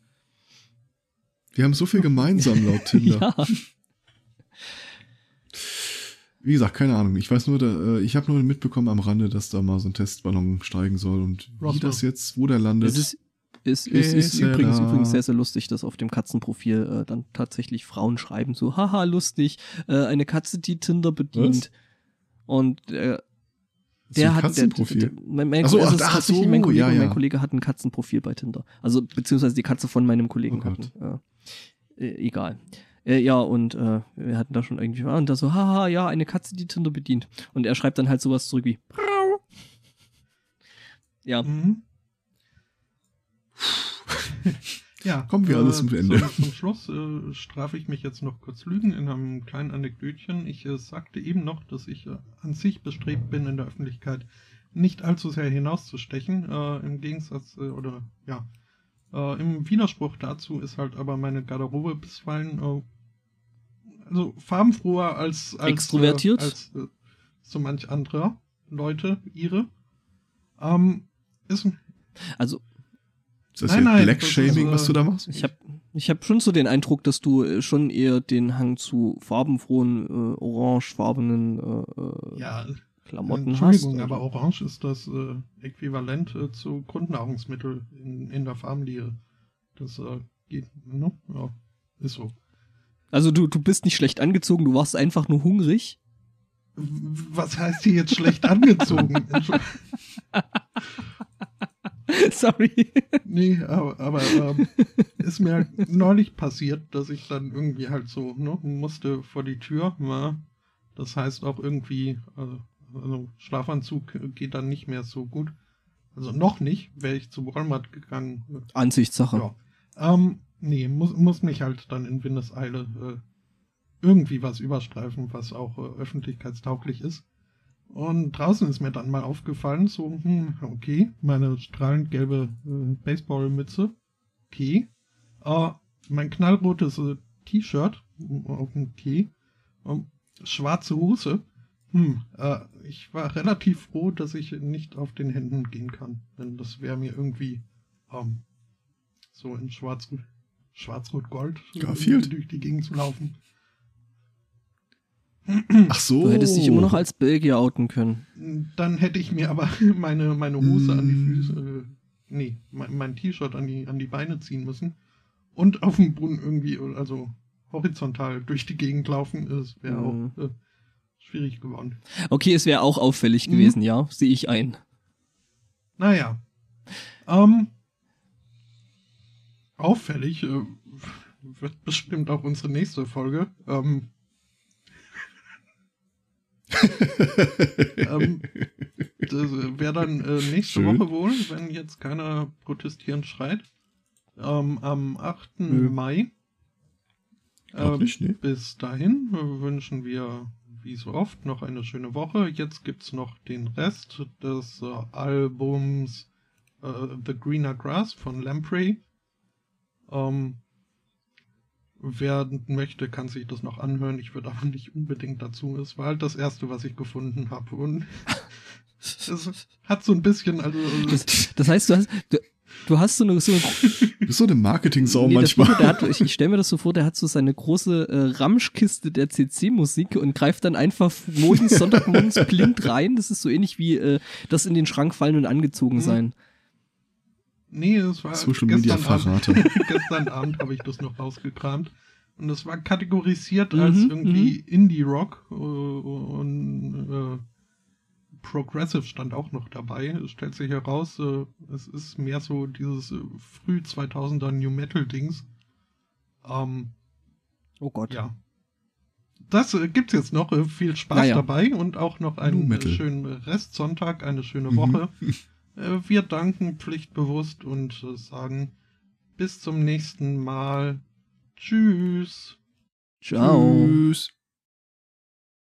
Wir haben so viel gemeinsam laut [LAUGHS] Tinder. Ja. Wie gesagt, keine Ahnung. Ich weiß nur, da, äh, ich habe nur mitbekommen am Rande, dass da mal so ein Testballon steigen soll und wie Roswell. das jetzt, wo der landet. Es ist, ist, ist, ist übrigens, übrigens sehr, sehr lustig, dass auf dem Katzenprofil äh, dann tatsächlich Frauen schreiben, so, haha, lustig, äh, eine Katze, die Tinder bedient. Und äh, der hat, Katzenprofil. der, mein, mein, Ach so, also ach, es ist ach tatsächlich so, mein Kollege, ja, ja. mein Kollege hat ein Katzenprofil bei Tinder. Also, beziehungsweise die Katze von meinem Kollegen Oh hatten. Äh, egal. Äh, ja, und äh, wir hatten da schon irgendwie, und da so, haha, ja, eine Katze, die Tinder bedient. Und er schreibt dann halt sowas zurück wie, ja. Mhm. [LAUGHS] ja, Kommen wir alles zum Ende. Zum, zum Schluss äh, strafe ich mich jetzt noch kurz lügen in einem kleinen Anekdötchen. Ich äh, sagte eben noch, dass ich äh, an sich bestrebt bin, in der Öffentlichkeit nicht allzu sehr hinauszustechen. Äh, Im Gegensatz, äh, oder ja, äh, im Widerspruch dazu ist halt aber meine Garderobe bisweilen äh, also farbenfroher als, als Extrovertiert? Äh, als äh, so manch anderer Leute ihre. Ähm, ist, Also, Ist das Nein, hier nein, Black-Shaming, das ist, was du da machst? ich habe ich hab schon so den Eindruck, dass du äh, schon eher den Hang zu farbenfrohen, äh, orangefarbenen äh, äh, ja, Klamotten hast. Entschuldigung, Also, aber Orange ist das äh, Äquivalent äh, zu Grundnahrungsmittel in, in der Familie. Das äh, geht, ne? Ja, ist so. also du, du bist nicht schlecht angezogen, du warst einfach nur hungrig. Was heißt hier jetzt schlecht angezogen? [LAUGHS] Entschu- [LAUGHS] Sorry. nee, aber, aber ähm, ist mir halt neulich passiert, dass ich dann irgendwie halt so, ne, musste vor die Tür. Na, das heißt auch irgendwie, also, also Schlafanzug geht dann nicht mehr so gut. Also noch nicht, wäre ich zu Walmart gegangen. Ansichtssache. Ja. Ähm, nee, muss, muss mich halt dann in Windeseile äh, irgendwie was überstreifen, was auch äh, öffentlichkeitstauglich ist. Und draußen ist mir dann mal aufgefallen, so, hm, okay, meine strahlend gelbe äh, Baseballmütze, okay, äh, mein knallrotes äh, T-Shirt, okay, ähm, schwarze Hose, hm, äh, ich war relativ froh, dass ich nicht auf den Händen gehen kann, denn das wäre mir irgendwie ähm, so in schwarz, schwarz-rot-gold Garfield? durch die Gegend zu laufen. Ach so. Du hättest dich immer noch als Belgier outen können. Dann hätte ich mir aber [LAUGHS] meine, meine Hose an die Mm. Füße, äh, nee, mein, mein T-Shirt an die, an die Beine ziehen müssen und auf dem Boden irgendwie, also horizontal durch die Gegend laufen. Das wäre Mhm. auch äh, schwierig geworden. Okay, es wäre auch auffällig Mhm. gewesen, ja, sehe ich ein. Naja. Ähm, auffällig äh, wird bestimmt auch unsere nächste Folge. Ähm, [LAUGHS] ähm, das wäre dann äh, nächste Schön. Woche wohl, wenn jetzt keiner protestierend schreit. Ähm, am 8. Nö. Mai. Ähm, nicht, ne? Bis dahin äh, wünschen wir, wie so oft, noch eine schöne Woche. Jetzt gibt's noch den Rest des äh, Albums äh, The Greener Grass von Lamprey. Ähm, wer möchte, kann sich das noch anhören. Ich würde aber nicht unbedingt dazu. Es war halt das erste, was ich gefunden habe. Und [LAUGHS] es hat so ein bisschen, also. Das, das heißt, du hast, du, du hast so eine, so eine Du bist so eine Marketing-Sau Nee, manchmal. Der hat, ich, ich stelle mir das so vor, der hat so seine große äh, Ramschkiste der CC-Musik und greift dann einfach morgens, Sonntagmorgens blind rein. Das ist so ähnlich wie äh, das in den Schrank fallen und angezogen Mhm. Nee, es war Social Media gestern Verrate. Abend, [LAUGHS] gestern Abend habe ich das noch rausgekramt. Und das war kategorisiert als Mhm, irgendwie Indie-Rock äh, und äh, Progressive stand auch noch dabei. Es stellt sich heraus, äh, es ist mehr so dieses äh, früh 2000er New Metal-Dings. Ähm, Oh Gott. ja. Das äh, gibt's jetzt noch. Äh, viel Spaß Naja. dabei und auch noch einen schönen Restsonntag, eine schöne Mhm. Woche. Äh, [LAUGHS] wir danken pflichtbewusst und äh, sagen bis zum nächsten Mal. Tschüss. Ciao. Tschüss.